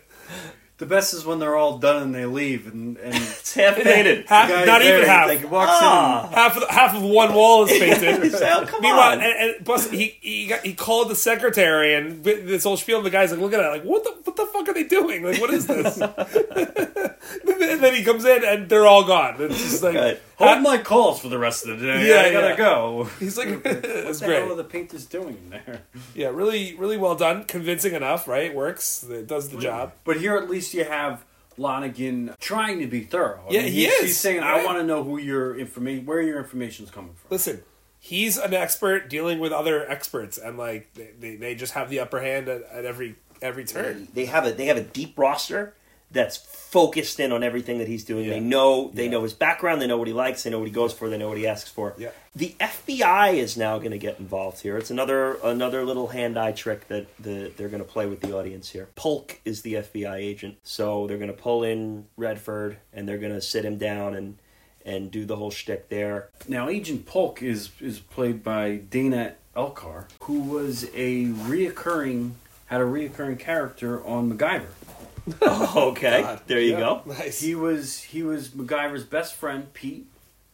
[SPEAKER 3] The best is when they're all done and they leave, and, and
[SPEAKER 1] it's half painted.
[SPEAKER 2] Half, not
[SPEAKER 3] there,
[SPEAKER 2] even half.
[SPEAKER 3] Like walks
[SPEAKER 1] Ah.
[SPEAKER 2] half of the, half of one wall is painted.
[SPEAKER 1] He's like, "Oh, come
[SPEAKER 2] Meanwhile,
[SPEAKER 1] on.
[SPEAKER 2] and, and plus he he, got, he called the secretary and this whole spiel. And the guy's like, look at it, like what the what the fuck are they doing? Like what is this? and then he comes in and they're all gone. It's just like
[SPEAKER 1] Right.
[SPEAKER 3] in. Hold my calls for the rest of the day.
[SPEAKER 2] Yeah,
[SPEAKER 3] I gotta
[SPEAKER 2] yeah.
[SPEAKER 3] go.
[SPEAKER 2] he's like
[SPEAKER 3] What
[SPEAKER 2] it's
[SPEAKER 3] the hell are
[SPEAKER 2] great.
[SPEAKER 3] the painters doing in there?
[SPEAKER 2] Yeah, really really well done. Convincing enough, right? Works. It does the job.
[SPEAKER 3] But here, at least you have Lonnegan trying to be thorough. I
[SPEAKER 2] Yeah,
[SPEAKER 3] mean,
[SPEAKER 2] he
[SPEAKER 3] he's,
[SPEAKER 2] is.
[SPEAKER 3] He's saying, "I
[SPEAKER 2] Yeah.
[SPEAKER 3] want to know who your information, where your information's coming from."
[SPEAKER 2] Listen, he's an expert dealing with other experts, and like they, they, they just have the upper hand at, at every every turn.
[SPEAKER 1] they have a they have a deep roster that's focused in on everything that he's doing.
[SPEAKER 2] Yeah.
[SPEAKER 1] They know they
[SPEAKER 2] Yeah.
[SPEAKER 1] know his background, they know what he likes, they know what he goes for, they know what he asks for.
[SPEAKER 2] Yeah.
[SPEAKER 1] The FBI is now going to get involved here. It's another another little hand-eye trick that the, they're going to play with the audience here. Polk is the FBI agent, so they're going to pull in Redford and they're going to sit him down and and do the whole shtick there.
[SPEAKER 3] Now, Agent Polk is is played by Dana Elcar, who was a reoccurring had a reoccurring character on MacGyver.
[SPEAKER 1] okay,
[SPEAKER 2] God.
[SPEAKER 1] there you
[SPEAKER 2] Yeah,
[SPEAKER 1] go.
[SPEAKER 2] Nice.
[SPEAKER 3] He was he was MacGyver's best friend, Pete,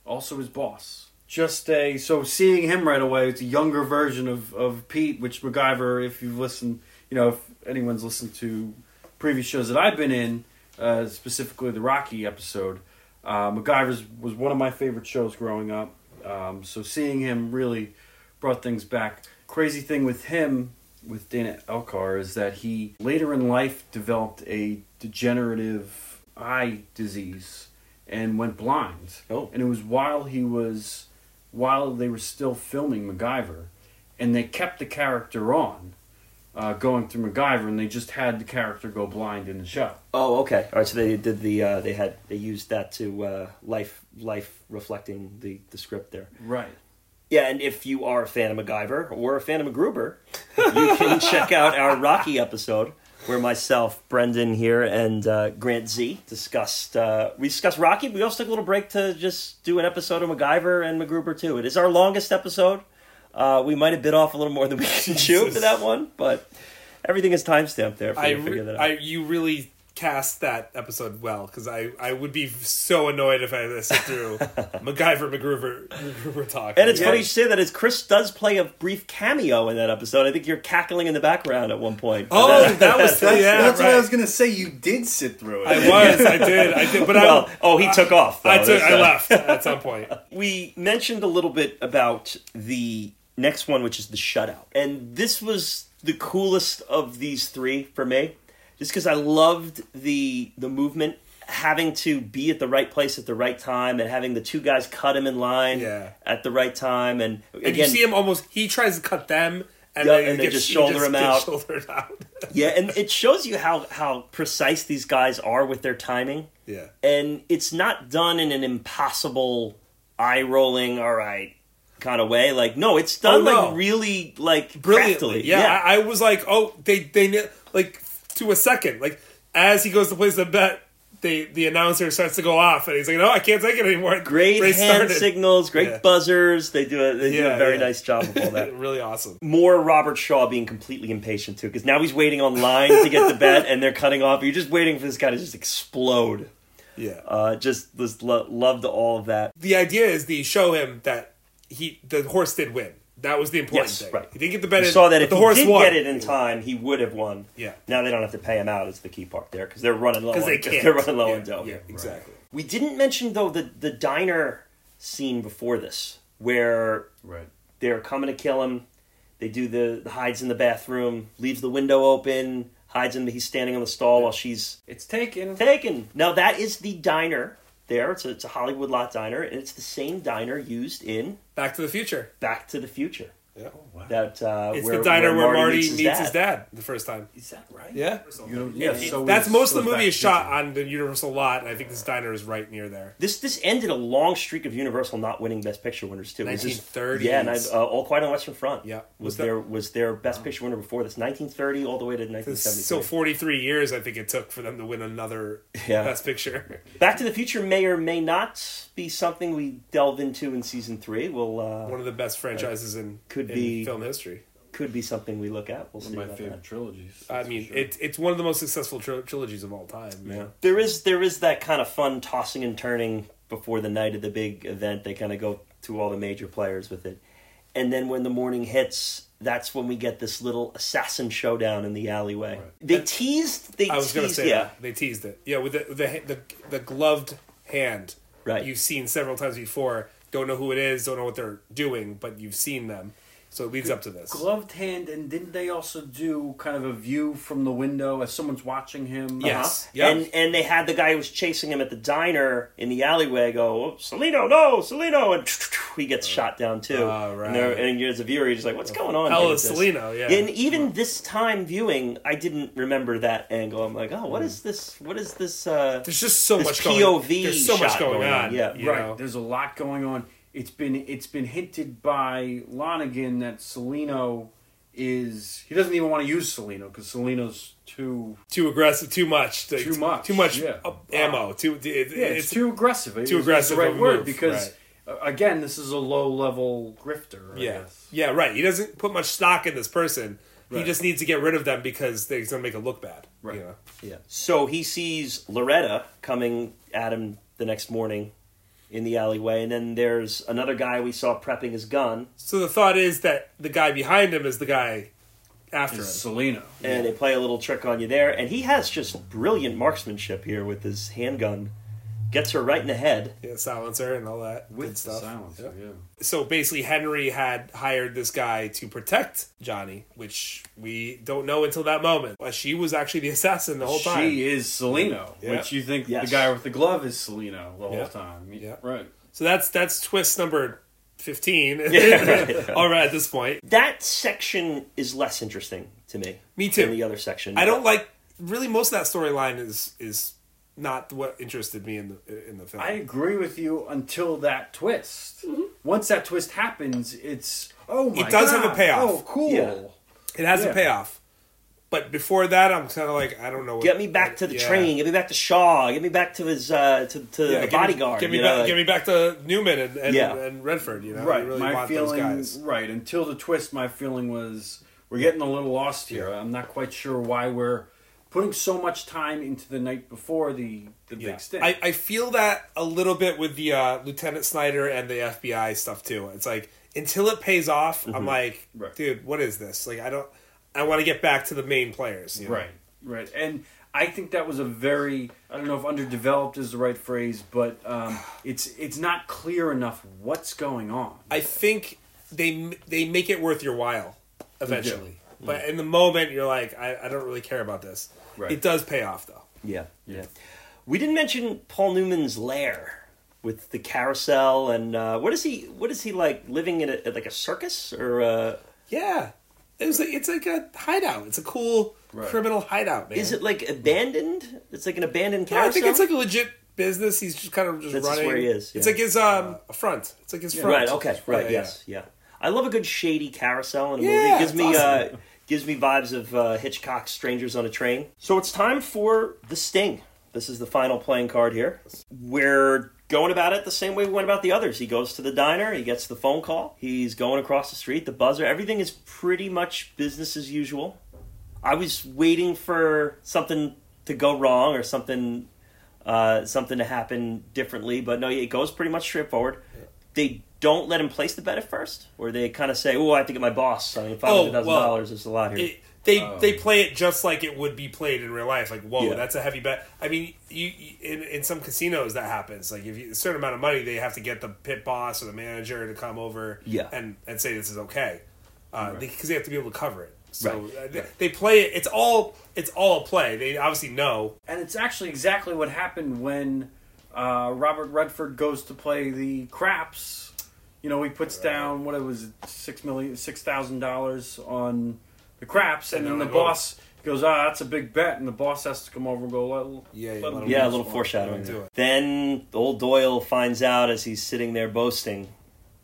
[SPEAKER 3] also his boss. Just a so seeing him right away, it's a younger version of, of Pete, which MacGyver, if you've listened, you know, if anyone's listened to previous shows that I've been in, uh, specifically the Rocky episode, uh, MacGyver's was one of my favorite shows growing up. Um, so seeing him really brought things back. Crazy thing with him, with Dana Elcar, is that he later in life developed a degenerative eye disease and went blind.
[SPEAKER 1] Oh.
[SPEAKER 3] And it was while he was, while they were still filming MacGyver, and they kept the character on, uh, going through MacGyver, and they just had the character go blind in the show.
[SPEAKER 1] Oh, okay. All right. So they did the uh, they had they used that to uh, life life reflecting the the script there.
[SPEAKER 3] Right.
[SPEAKER 1] Yeah, and if you are a fan of MacGyver or a fan of MacGruber, you can check out our Rocky episode where myself, Brendan here, and uh, Grant Z discussed uh, we discussed Rocky. We also took a little break to just do an episode of MacGyver and MacGruber too. It is our longest episode. Uh, we might have bit off a little more than we can chew for that one, but everything is timestamped there. For
[SPEAKER 2] I,
[SPEAKER 1] you to figure
[SPEAKER 2] re-
[SPEAKER 1] that out.
[SPEAKER 2] I you really cast that episode well because I, I would be so annoyed if I had to sit through MacGyver MacGruber MacGruber talk.
[SPEAKER 1] And it's
[SPEAKER 3] Yeah.
[SPEAKER 1] funny you say that as Chris does play a brief cameo in that episode. I think you're cackling in the background at one point.
[SPEAKER 2] Oh, that was
[SPEAKER 3] That's,
[SPEAKER 2] yeah.
[SPEAKER 3] that's what. I was gonna say. You did sit through it.
[SPEAKER 2] I was. I did. I did. But
[SPEAKER 1] well,
[SPEAKER 2] I,
[SPEAKER 1] oh, he took off. Though.
[SPEAKER 2] I took. I left at some point.
[SPEAKER 1] We mentioned a little bit about the next one, which is the shutout, and this was the coolest of these three for me, just because I loved the the movement. Having to be at the right place at the right time, and having the two guys cut him in line
[SPEAKER 2] Yeah.
[SPEAKER 1] at the right time, and
[SPEAKER 2] And you see him almost. He tries to cut them, and
[SPEAKER 1] Yeah,
[SPEAKER 2] then
[SPEAKER 1] and they
[SPEAKER 2] gets-
[SPEAKER 1] just shoulder him out.
[SPEAKER 2] Shouldered out.
[SPEAKER 1] yeah, and it shows you how how precise these guys are with their timing.
[SPEAKER 2] yeah.
[SPEAKER 1] and it's not done in an impossible eye rolling all right kind of way like no it's done
[SPEAKER 2] Oh, no.
[SPEAKER 1] like really like
[SPEAKER 2] brilliantly.
[SPEAKER 1] craftily.
[SPEAKER 2] Yeah, I, I was like, oh, they they like to a second. Like as he goes to place the bet, they the announcer starts to go off, and he's like, no, I can't take it anymore.
[SPEAKER 1] great
[SPEAKER 2] Race
[SPEAKER 1] hand
[SPEAKER 2] started.
[SPEAKER 1] signals great
[SPEAKER 2] Yeah.
[SPEAKER 1] buzzers they do a, they do a very
[SPEAKER 2] yeah.
[SPEAKER 1] nice job of all that
[SPEAKER 2] really awesome.
[SPEAKER 1] more robert shaw being completely impatient too because now he's waiting on line to get the bet and they're cutting off you're just waiting for this guy to just explode
[SPEAKER 2] Yeah.
[SPEAKER 1] uh just just lo- loved all of that
[SPEAKER 2] the idea is they show him that he the horse did win. That was the important
[SPEAKER 1] Yes,
[SPEAKER 2] thing.
[SPEAKER 1] right.
[SPEAKER 2] He didn't get the bet.
[SPEAKER 1] You
[SPEAKER 2] in,
[SPEAKER 1] saw that
[SPEAKER 2] but
[SPEAKER 1] if
[SPEAKER 2] the
[SPEAKER 1] he
[SPEAKER 2] horse
[SPEAKER 1] did
[SPEAKER 2] won.
[SPEAKER 1] get it in time, he would have won.
[SPEAKER 2] Yeah.
[SPEAKER 1] Now they don't have to pay him out. Is the key part there because they're running low.
[SPEAKER 2] because
[SPEAKER 1] on,
[SPEAKER 2] they can't.
[SPEAKER 1] They're running low
[SPEAKER 2] yeah,
[SPEAKER 1] on dough.
[SPEAKER 2] Yeah, exactly.
[SPEAKER 1] We didn't mention though the the diner scene before this, where
[SPEAKER 3] right.
[SPEAKER 1] they're coming to kill him. They do the, the hides in the bathroom, leaves the window open, hides in. He's standing on the stall while she's
[SPEAKER 3] It's taken.
[SPEAKER 1] taken. Now that is the diner. There, it's a, it's a Hollywood lot diner, and it's the same diner used in
[SPEAKER 2] Back to the Future.
[SPEAKER 1] Back to the Future.
[SPEAKER 2] Yeah.
[SPEAKER 1] That uh,
[SPEAKER 2] It's
[SPEAKER 1] where,
[SPEAKER 2] the diner where, Marty
[SPEAKER 1] meets,
[SPEAKER 2] meets, his, dad. the first time.
[SPEAKER 3] Is that right?
[SPEAKER 2] Yeah.
[SPEAKER 3] You know, yeah. So
[SPEAKER 2] That's most of the
[SPEAKER 3] goes
[SPEAKER 2] movie is shot on the Universal lot, and I think this diner is right near there.
[SPEAKER 1] This this ended a long streak of Universal not winning Best Picture winners too. It was this-
[SPEAKER 2] 1930s.
[SPEAKER 1] Yeah, and I, uh, All Quiet on the Western Front.
[SPEAKER 2] Yeah.
[SPEAKER 1] was,
[SPEAKER 2] Was
[SPEAKER 1] their was their Best Picture winner before this, 1930 all the way to 1973.
[SPEAKER 2] So 43 years, I think it took for them to win another
[SPEAKER 1] Yeah.
[SPEAKER 2] Best Picture.
[SPEAKER 1] Back to the Future may or may not be something we delve into in season three. We'll uh,
[SPEAKER 2] One of the best franchises in,
[SPEAKER 1] Could
[SPEAKER 2] in
[SPEAKER 1] be-
[SPEAKER 2] film history.
[SPEAKER 1] could be something we look at. We'll
[SPEAKER 3] One
[SPEAKER 1] see.
[SPEAKER 3] of my favorite
[SPEAKER 1] that.
[SPEAKER 3] trilogies.
[SPEAKER 2] I mean,
[SPEAKER 3] for sure.
[SPEAKER 2] it, it's one of the most successful tril- trilogies of all time. you
[SPEAKER 3] Yeah.
[SPEAKER 1] There is there is that kind of fun tossing and turning before the night of the big event. They kind of go to all the major players with it, and then when the morning hits, that's when we get this little assassin showdown in the alleyway.
[SPEAKER 3] Right.
[SPEAKER 1] They teased. They
[SPEAKER 2] I was going to say
[SPEAKER 1] yeah,
[SPEAKER 2] that. They teased it. Yeah, with the, the, the, the gloved hand.
[SPEAKER 1] Right.
[SPEAKER 2] You've seen several times before. Don't know who it is, don't know what they're doing, but you've seen them. So it leads up to this.
[SPEAKER 3] gloved hand, and didn't they also do kind of a view from the window as someone's watching him?
[SPEAKER 2] Yes.
[SPEAKER 1] Uh-huh.
[SPEAKER 2] Yep.
[SPEAKER 1] And and they had the guy who was chasing him at the diner in the alleyway go, oh, Salino, no, Salino, and he gets shot down too.
[SPEAKER 2] Oh, right.
[SPEAKER 1] And, and as a viewer, you're just like, what's going on?
[SPEAKER 2] Hell
[SPEAKER 1] here
[SPEAKER 2] is
[SPEAKER 1] with?
[SPEAKER 2] Salino, yeah.
[SPEAKER 1] And even this time viewing, I didn't remember that angle. I'm like, oh, what is this? What is this? Uh,
[SPEAKER 2] There's just so
[SPEAKER 1] this
[SPEAKER 2] much going
[SPEAKER 1] POV
[SPEAKER 2] There's so much going,
[SPEAKER 1] going on,
[SPEAKER 2] on.
[SPEAKER 1] yeah.
[SPEAKER 3] right.
[SPEAKER 2] know?
[SPEAKER 3] There's a lot going on. It's been it's been hinted by Lonnegan that Salino is he doesn't even want to use Salino because Salino's too
[SPEAKER 2] Too aggressive, too much.
[SPEAKER 3] Too much,
[SPEAKER 2] Too much
[SPEAKER 3] yeah.
[SPEAKER 2] uh, ammo. Too, it,
[SPEAKER 3] yeah it's, too aggressive. It's-
[SPEAKER 2] too
[SPEAKER 3] it's
[SPEAKER 2] aggressive
[SPEAKER 3] the right word
[SPEAKER 2] move,
[SPEAKER 3] because uh, again this is a low level grifter. I
[SPEAKER 2] Yeah.
[SPEAKER 3] guess.
[SPEAKER 2] Yeah, right. He doesn't put much stock in this person. He just needs to get rid of them because they're going to make it look bad.
[SPEAKER 3] Right.
[SPEAKER 2] You know?
[SPEAKER 1] yeah. So he sees Loretta coming at him the next morning in the alleyway, and then there's another guy we saw prepping his gun,
[SPEAKER 2] So the thought is that the guy behind him is the guy after him.
[SPEAKER 3] It's Salino.
[SPEAKER 1] and they play a little trick on you there. And he has just brilliant marksmanship here with his handgun. Gets her right in the head.
[SPEAKER 2] Yeah, silencer and all that
[SPEAKER 3] with
[SPEAKER 2] good
[SPEAKER 3] the
[SPEAKER 2] stuff.
[SPEAKER 3] silencer.
[SPEAKER 2] Yeah.
[SPEAKER 3] Yeah.
[SPEAKER 2] So basically, Henry had hired this guy to protect Johnny, which we don't know until that moment. But she was actually the assassin the whole time.
[SPEAKER 3] She is Salino,
[SPEAKER 2] Yeah.
[SPEAKER 3] which you think
[SPEAKER 1] Yes.
[SPEAKER 3] the guy with the glove is Salino the
[SPEAKER 2] Yeah.
[SPEAKER 3] whole time.
[SPEAKER 2] Yeah.
[SPEAKER 3] Right.
[SPEAKER 2] So that's that's twist number fifteen.
[SPEAKER 1] Yeah.
[SPEAKER 2] all right, at this point,
[SPEAKER 1] That section is less interesting to me.
[SPEAKER 2] Me too.
[SPEAKER 1] Than the other section.
[SPEAKER 2] I don't like really most of that storyline is is not what interested me in the in the film.
[SPEAKER 3] I agree with you until that twist. Once that twist happens, it's oh my
[SPEAKER 2] It does have a payoff.
[SPEAKER 3] Oh, cool.
[SPEAKER 1] Yeah.
[SPEAKER 2] it has
[SPEAKER 3] yeah.
[SPEAKER 2] a payoff, but before that, I'm kind of like I don't know. What,
[SPEAKER 1] Get me back to the
[SPEAKER 2] yeah.
[SPEAKER 1] train. Get me back to Shaw. Get me back to his uh, to, to
[SPEAKER 2] Yeah,
[SPEAKER 1] the
[SPEAKER 2] get me-
[SPEAKER 1] bodyguard.
[SPEAKER 2] Get me, back.
[SPEAKER 1] know, like-
[SPEAKER 2] get me back to Newman and and,
[SPEAKER 1] Yeah.
[SPEAKER 2] and Redford. You know,
[SPEAKER 3] Right.
[SPEAKER 2] You really
[SPEAKER 3] my
[SPEAKER 2] want
[SPEAKER 3] feeling,
[SPEAKER 2] those guys.
[SPEAKER 3] right until the twist, my feeling was we're getting a little lost here. I'm not quite sure why we're putting so much time into the night before the the
[SPEAKER 2] Yeah.
[SPEAKER 3] big stint.
[SPEAKER 2] I, I feel that a little bit with the uh, Lieutenant Snyder and the FBI stuff too. It's like until it pays off, I'm like,
[SPEAKER 3] Right.
[SPEAKER 2] dude, what is this? Like, I don't. I want to get back to the main players. you know?
[SPEAKER 3] Right, right. And I think that was a very I don't know if underdeveloped is the right phrase, but um, it's it's not clear enough what's going on.
[SPEAKER 2] I think they they make it worth your while eventually. But in the moment, you're like, I, I don't really care about this.
[SPEAKER 3] Right.
[SPEAKER 2] It does pay off though.
[SPEAKER 1] yeah, yeah. We didn't mention Paul Newman's lair with the carousel and uh, what is he? What is he like living in a, like a circus or? Uh,
[SPEAKER 2] Yeah, it was like it's like a hideout. It's a cool
[SPEAKER 3] Right.
[SPEAKER 2] criminal hideout, man.
[SPEAKER 1] is it like abandoned? It's like an abandoned
[SPEAKER 2] No. I think it's like a legit business. He's just kind of just
[SPEAKER 1] That's just
[SPEAKER 2] running.
[SPEAKER 1] where he is,
[SPEAKER 2] It's like his um front. It's like his front.
[SPEAKER 1] Right. Okay. Right.
[SPEAKER 2] Yeah,
[SPEAKER 1] yes. Yeah. I love a good shady carousel in a movie.
[SPEAKER 2] Yeah,
[SPEAKER 1] It gives
[SPEAKER 2] it's
[SPEAKER 1] me
[SPEAKER 2] awesome.
[SPEAKER 1] uh, gives me vibes of uh, Hitchcock's Strangers on a Train. So it's time for the Sting. This is the final playing card here. We're going about it the same way we went about the others. He goes to the diner. He gets the phone call. He's going across the street. The buzzer. Everything is pretty much business as usual. I was waiting for something to go wrong or something uh, something to happen differently, but no, it goes pretty much straightforward. They don't let him place the bet at first, or they kind of say, "Oh, I have to get my boss. I mean, five hundred thousand
[SPEAKER 2] well,
[SPEAKER 1] dollars is a lot here."
[SPEAKER 2] It, they
[SPEAKER 3] Oh.
[SPEAKER 2] they play it just like it would be played in real life. Like, whoa,
[SPEAKER 1] Yeah.
[SPEAKER 2] that's a heavy bet. I mean, you, you in in some casinos that happens. Like, if you, a certain amount of money, they have to get the pit boss or the manager to come over,
[SPEAKER 1] Yeah.
[SPEAKER 2] and and say this is okay, because they, have to be able to cover it. So
[SPEAKER 1] Right.
[SPEAKER 2] uh, they, they play it. It's all it's all a play. They obviously know.
[SPEAKER 3] And it's actually exactly what happened when uh, Robert Redford goes to play the craps. You know, he puts down what it was six million, six thousand dollars on the craps, and,
[SPEAKER 2] And
[SPEAKER 3] then the
[SPEAKER 2] then go-
[SPEAKER 3] boss goes, "Ah, that's a big bet," and the boss has to come over and go, "Let,
[SPEAKER 2] Yeah, yeah,
[SPEAKER 3] let
[SPEAKER 2] let
[SPEAKER 3] him
[SPEAKER 2] him
[SPEAKER 1] Yeah, a little foreshadowing.
[SPEAKER 2] Do
[SPEAKER 1] there.
[SPEAKER 2] it.
[SPEAKER 1] Then old Doyle finds out as he's sitting there boasting.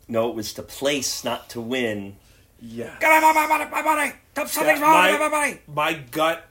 [SPEAKER 1] No, it was to place, not to win.
[SPEAKER 3] Yeah,
[SPEAKER 2] Get out of my money, my money. Something's
[SPEAKER 1] Yeah,
[SPEAKER 2] wrong
[SPEAKER 1] my-
[SPEAKER 2] with my money. My gut,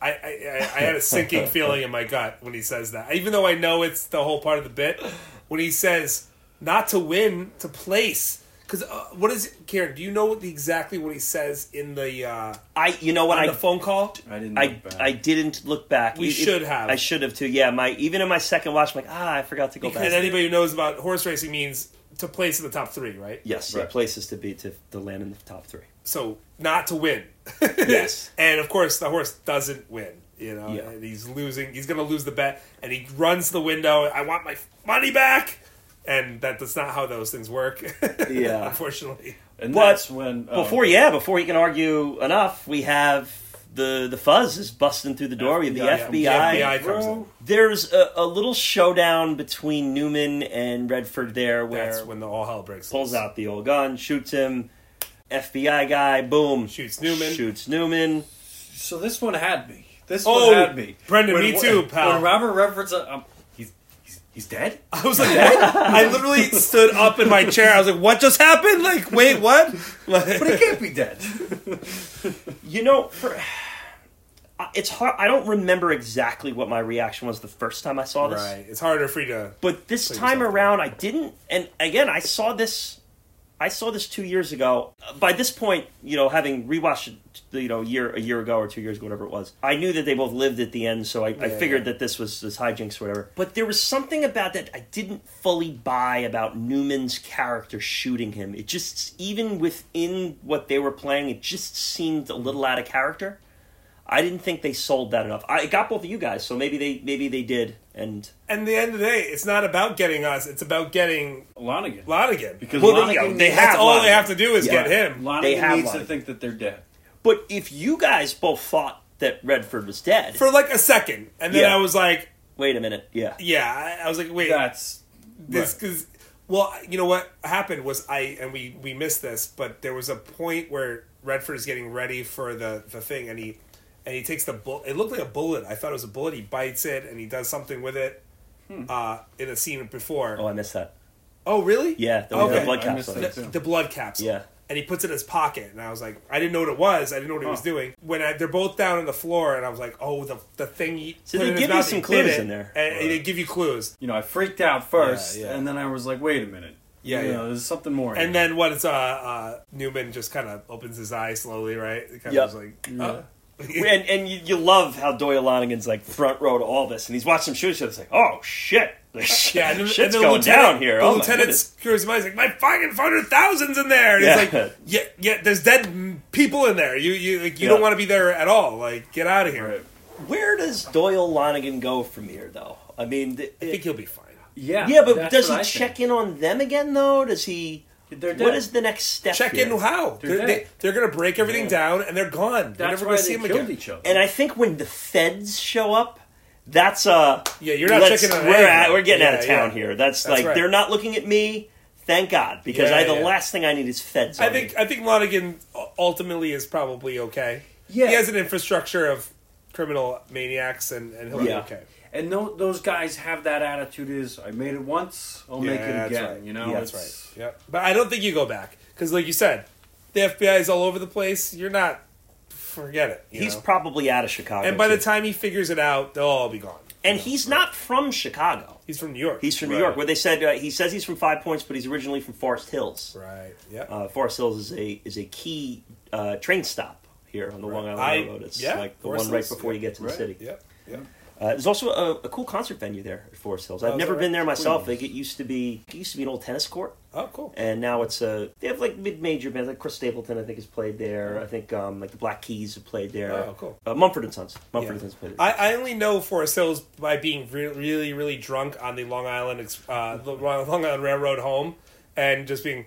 [SPEAKER 2] I, I, I, I had a sinking feeling in my gut when he says that. Even though I know it's the whole part of the bit, when he says not to win, to place. Because uh, what is Kieran? Do you know what the, exactly what he says in the uh,
[SPEAKER 1] I, you know what I
[SPEAKER 2] the phone call?
[SPEAKER 3] I didn't.
[SPEAKER 1] I,
[SPEAKER 3] look back.
[SPEAKER 1] I didn't look back.
[SPEAKER 2] We
[SPEAKER 1] It-
[SPEAKER 2] should have.
[SPEAKER 1] I should have too. Yeah, my even in my second watch, I'm like, ah, I forgot to go
[SPEAKER 2] Because
[SPEAKER 1] back.
[SPEAKER 2] anybody who knows about horse racing means to place in the top three, right?
[SPEAKER 1] yes, yeah,
[SPEAKER 3] Right.
[SPEAKER 1] places to be to, to land in the top three.
[SPEAKER 2] So not to win.
[SPEAKER 1] Yes.
[SPEAKER 2] and of course the horse doesn't win. You know,
[SPEAKER 1] Yeah.
[SPEAKER 2] and he's losing. He's going to lose the bet, and he runs to the window. I want my money back. And that, that's not how those things work.
[SPEAKER 1] Yeah.
[SPEAKER 2] unfortunately.
[SPEAKER 3] and
[SPEAKER 1] But
[SPEAKER 3] that's when oh,
[SPEAKER 1] Before, yeah, before he can argue enough, we have the the fuzz is busting through the door. We have the
[SPEAKER 3] FBI.
[SPEAKER 1] FBI.
[SPEAKER 2] The FBI comes in.
[SPEAKER 1] There's a, a little showdown between Newman and Redford there, where
[SPEAKER 2] That's when the all hell breaks.
[SPEAKER 1] pulls
[SPEAKER 2] loose.
[SPEAKER 1] out the old gun, shoots him. FBI guy, boom,
[SPEAKER 2] Shoots Newman.
[SPEAKER 1] Shoots Newman.
[SPEAKER 3] So this one had me. This
[SPEAKER 2] Oh,
[SPEAKER 3] one had me.
[SPEAKER 2] Brendan, me too, pal.
[SPEAKER 3] When Robert Redford's, uh, um, he's, dead.
[SPEAKER 2] I was like, what? I literally stood up in my chair. I was like, what just happened? Like, wait, what?
[SPEAKER 3] But he can't be dead.
[SPEAKER 1] You know, for it's hard. I don't remember exactly what my reaction was the first time I saw this.
[SPEAKER 2] right. It's harder for you to.
[SPEAKER 1] But this time around, I didn't. And again, I saw this. I saw this two years ago. By this point, you know, having rewatched it, you know, a year a year ago or two years ago, whatever it was, I knew that they both lived at the end. So I, I figured
[SPEAKER 2] yeah.
[SPEAKER 1] that this was this hijinks or whatever. But there was something about that I didn't fully buy about Newman's character shooting him. It just even within what they were playing, it just seemed a little out of character. I didn't think they sold that enough. I got both of you guys, so maybe they maybe they did. And
[SPEAKER 2] And the end of the day, it's not about getting us. It's about getting
[SPEAKER 3] Lonnegan.
[SPEAKER 2] Lonnegan.
[SPEAKER 3] Because
[SPEAKER 1] Well, they-
[SPEAKER 3] Lonnegan,
[SPEAKER 1] you know, they have
[SPEAKER 2] That's all they have to do is
[SPEAKER 1] Yeah.
[SPEAKER 2] get him.
[SPEAKER 3] Lonnegan
[SPEAKER 1] They have
[SPEAKER 3] needs to think that they're dead.
[SPEAKER 1] But if you guys both thought that Redford was dead,
[SPEAKER 2] For like a second. And then
[SPEAKER 1] Yeah.
[SPEAKER 2] I was like,
[SPEAKER 1] wait a minute, yeah,
[SPEAKER 2] yeah. I- I was like, wait.
[SPEAKER 3] That's
[SPEAKER 2] this because well you know what happened was i and we we missed this but there was a point where redford is getting ready for the the thing and he and he takes the bullet it looked like a bullet i thought it was a bullet he bites it and he does something with it uh in a scene before
[SPEAKER 1] oh, I missed that.
[SPEAKER 2] oh really
[SPEAKER 1] Yeah, the,
[SPEAKER 2] Okay.
[SPEAKER 1] the blood
[SPEAKER 3] I
[SPEAKER 1] capsule.
[SPEAKER 2] the, the blood capsule
[SPEAKER 1] Yeah.
[SPEAKER 2] and he puts it in his pocket and i was like i didn't know what it was i didn't know what he was doing when I, they're both down on the floor and i was like oh the, the thing he
[SPEAKER 1] So they
[SPEAKER 2] in his
[SPEAKER 1] give you some clues
[SPEAKER 2] it,
[SPEAKER 1] in there.
[SPEAKER 2] and, and they give you clues
[SPEAKER 3] you know, I freaked out first,
[SPEAKER 2] Yeah, yeah.
[SPEAKER 3] and then I was like, wait a minute.
[SPEAKER 2] Yeah,
[SPEAKER 3] you
[SPEAKER 2] yeah.
[SPEAKER 3] know, there's something more.
[SPEAKER 2] And
[SPEAKER 3] here.
[SPEAKER 2] then what? It's uh, uh Newman just kind of opens his eyes slowly, right? It kind
[SPEAKER 1] Yep.
[SPEAKER 2] of like, oh.
[SPEAKER 1] and and you, you love how Doyle Lonnegan's like front row to all this, and he's watching some shooters. So it's like, oh shit,
[SPEAKER 2] yeah, and, then-
[SPEAKER 1] shit's
[SPEAKER 2] and the
[SPEAKER 1] going down here.
[SPEAKER 2] The
[SPEAKER 1] oh my
[SPEAKER 2] lieutenant
[SPEAKER 1] goodness.
[SPEAKER 2] screws him. He's like, my fucking hundred thousands in there. And
[SPEAKER 1] Yeah.
[SPEAKER 2] he's like, yeah, yeah. There's dead people in there. You you like you
[SPEAKER 1] Yeah.
[SPEAKER 2] don't want to be there at all. Like, get out of here.
[SPEAKER 3] Right.
[SPEAKER 1] Where does Doyle Lonnegan go from here, though? I mean, th-
[SPEAKER 2] I think he'll be fine.
[SPEAKER 3] yeah,
[SPEAKER 1] yeah, but does he
[SPEAKER 3] I
[SPEAKER 1] check
[SPEAKER 3] think.
[SPEAKER 1] in on them again, though? Does he?
[SPEAKER 3] They're dead.
[SPEAKER 1] is the next step?
[SPEAKER 2] Check
[SPEAKER 1] here?
[SPEAKER 2] in how
[SPEAKER 3] They're
[SPEAKER 2] they're, they, they're gonna break everything
[SPEAKER 3] Yeah.
[SPEAKER 2] down and they're gone. They're
[SPEAKER 3] That's
[SPEAKER 2] never
[SPEAKER 3] why
[SPEAKER 2] gonna
[SPEAKER 3] they
[SPEAKER 2] see him
[SPEAKER 3] killed
[SPEAKER 2] again.
[SPEAKER 3] each other.
[SPEAKER 1] And I think when the feds show up, that's uh
[SPEAKER 2] Yeah, you're not checking on
[SPEAKER 1] we're at, we're getting out of town
[SPEAKER 2] yeah.
[SPEAKER 1] here. That's,
[SPEAKER 2] That's
[SPEAKER 1] like
[SPEAKER 2] right.
[SPEAKER 1] they're not looking at me. Thank God, because
[SPEAKER 2] Yeah,
[SPEAKER 1] I the
[SPEAKER 2] yeah.
[SPEAKER 1] last thing I need is feds.
[SPEAKER 2] I think
[SPEAKER 1] me.
[SPEAKER 2] I think Lonnegan ultimately is probably okay.
[SPEAKER 3] Yeah.
[SPEAKER 2] he has an infrastructure of criminal maniacs, and, and he'll
[SPEAKER 1] Yeah.
[SPEAKER 2] be okay.
[SPEAKER 3] And tho- those guys have that attitude: is I made it once, I'll make it again.
[SPEAKER 2] right.
[SPEAKER 3] You know,
[SPEAKER 1] Yeah,
[SPEAKER 2] That's right. Yeah, but I don't think you go back because, like you said, the FBI is all over the place. You're not. Forget it. you
[SPEAKER 1] he's
[SPEAKER 2] know?
[SPEAKER 1] probably out of Chicago.
[SPEAKER 2] and by the time he figures it out, they'll all be gone.
[SPEAKER 1] and he's not from Chicago.
[SPEAKER 2] He's from New York.
[SPEAKER 1] He's from New
[SPEAKER 3] Right.
[SPEAKER 1] York, where they said uh, he says he's from Five Points, but he's originally from Forest Hills.
[SPEAKER 2] right. Yeah.
[SPEAKER 1] Uh, Forest Hills is a is a key uh, train stop here on the Long Island
[SPEAKER 2] I-
[SPEAKER 1] Railroad. It's
[SPEAKER 2] yeah,
[SPEAKER 1] like the
[SPEAKER 2] Forest
[SPEAKER 1] one right
[SPEAKER 2] Hills,
[SPEAKER 1] before
[SPEAKER 2] yeah.
[SPEAKER 1] you get to the
[SPEAKER 3] Right.
[SPEAKER 1] city.
[SPEAKER 2] yep. Yep.
[SPEAKER 1] Uh, there's also a, a cool concert venue there at Forest Hills. I've
[SPEAKER 2] Oh,
[SPEAKER 1] never been there myself. Like it used to be. It used to be an old tennis court,
[SPEAKER 2] Oh, cool.
[SPEAKER 1] and now it's a. They have like mid-major bands. Like Chris Stapleton, I think, has played there. I think um, like the Black Keys have played there.
[SPEAKER 2] Oh, cool.
[SPEAKER 1] Uh, Mumford and Sons. Mumford
[SPEAKER 2] Yeah.
[SPEAKER 1] and Sons played there.
[SPEAKER 2] I, I only know Forest Hills by being re- really, really drunk on the Long Island uh, the Long Island Railroad home, and just being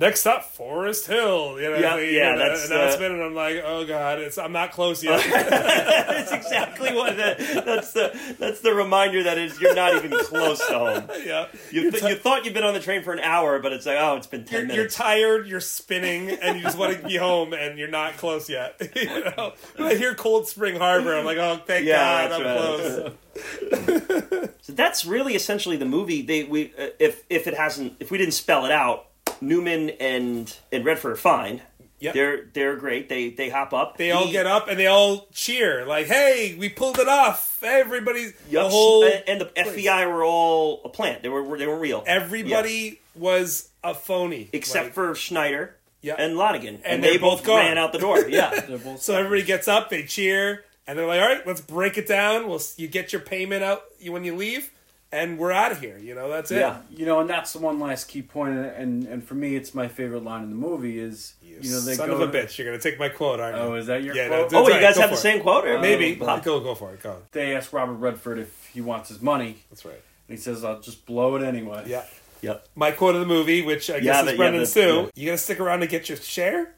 [SPEAKER 2] next up Forest Hill. You know,
[SPEAKER 1] Yeah,
[SPEAKER 2] the,
[SPEAKER 1] yeah,
[SPEAKER 2] the
[SPEAKER 1] that's, uh,
[SPEAKER 2] announcement, and I'm like, oh god, it's I'm not close yet.
[SPEAKER 1] That's exactly what. that, that's the that's the reminder that is you're not even close to home.
[SPEAKER 2] yeah.
[SPEAKER 1] You, th-
[SPEAKER 2] ti-
[SPEAKER 1] you thought you've been on the train for an hour, but it's like oh, it's been 10
[SPEAKER 2] you're, you're tired, you're spinning, and you just want to be home, and you're not close yet. you know, I hear Cold Spring Harbor, I'm like, oh, thank
[SPEAKER 1] Yeah,
[SPEAKER 2] God, I'm
[SPEAKER 1] right.
[SPEAKER 2] close.
[SPEAKER 1] So that's really essentially the movie. They we uh, if if it hasn't if we didn't spell it out, Newman and and Redford are fine.
[SPEAKER 2] Yep.
[SPEAKER 1] They're they're great. They they hop up.
[SPEAKER 2] They all get up and they all cheer, like, "Hey, we pulled it off!" Everybody's
[SPEAKER 1] Yup,
[SPEAKER 2] the whole
[SPEAKER 1] and- and the FBI were all a plant. They were they were real.
[SPEAKER 2] everybody was a phony,
[SPEAKER 1] except
[SPEAKER 2] Like,
[SPEAKER 1] for Schneider
[SPEAKER 2] Yeah.
[SPEAKER 1] and Lonnegan, and,
[SPEAKER 2] they're
[SPEAKER 1] they
[SPEAKER 2] both
[SPEAKER 1] both ran out the door. Yeah,
[SPEAKER 2] So everybody gets up, they cheer, and they're like, "All right, let's break it down. We'll you get your payment out when you leave, and we're out of here." You know, that's it.
[SPEAKER 1] Yeah.
[SPEAKER 3] You know, and that's the one last key point, and and, for me, it's my favorite line in the movie is you, know they
[SPEAKER 2] Son
[SPEAKER 3] go.
[SPEAKER 2] of a bitch, you're gonna take my quote, aren't you?
[SPEAKER 3] Oh, is that your
[SPEAKER 2] Yeah,
[SPEAKER 3] quote?
[SPEAKER 2] no,
[SPEAKER 1] Oh,
[SPEAKER 2] That's
[SPEAKER 1] you guys have the
[SPEAKER 2] it.
[SPEAKER 1] same quote? Or
[SPEAKER 2] Maybe
[SPEAKER 1] Uh,
[SPEAKER 2] go go for it. Go.
[SPEAKER 3] They ask Robert Redford if he wants his money,
[SPEAKER 2] That's right.
[SPEAKER 3] and he says, "I'll just blow it anyway."
[SPEAKER 2] Yeah.
[SPEAKER 1] Yep.
[SPEAKER 2] My quote of the movie, which I guess
[SPEAKER 1] that-
[SPEAKER 2] is
[SPEAKER 1] yeah,
[SPEAKER 2] Brendan
[SPEAKER 1] that-
[SPEAKER 2] Sue.
[SPEAKER 1] yeah.
[SPEAKER 2] You gonna stick around to get your share?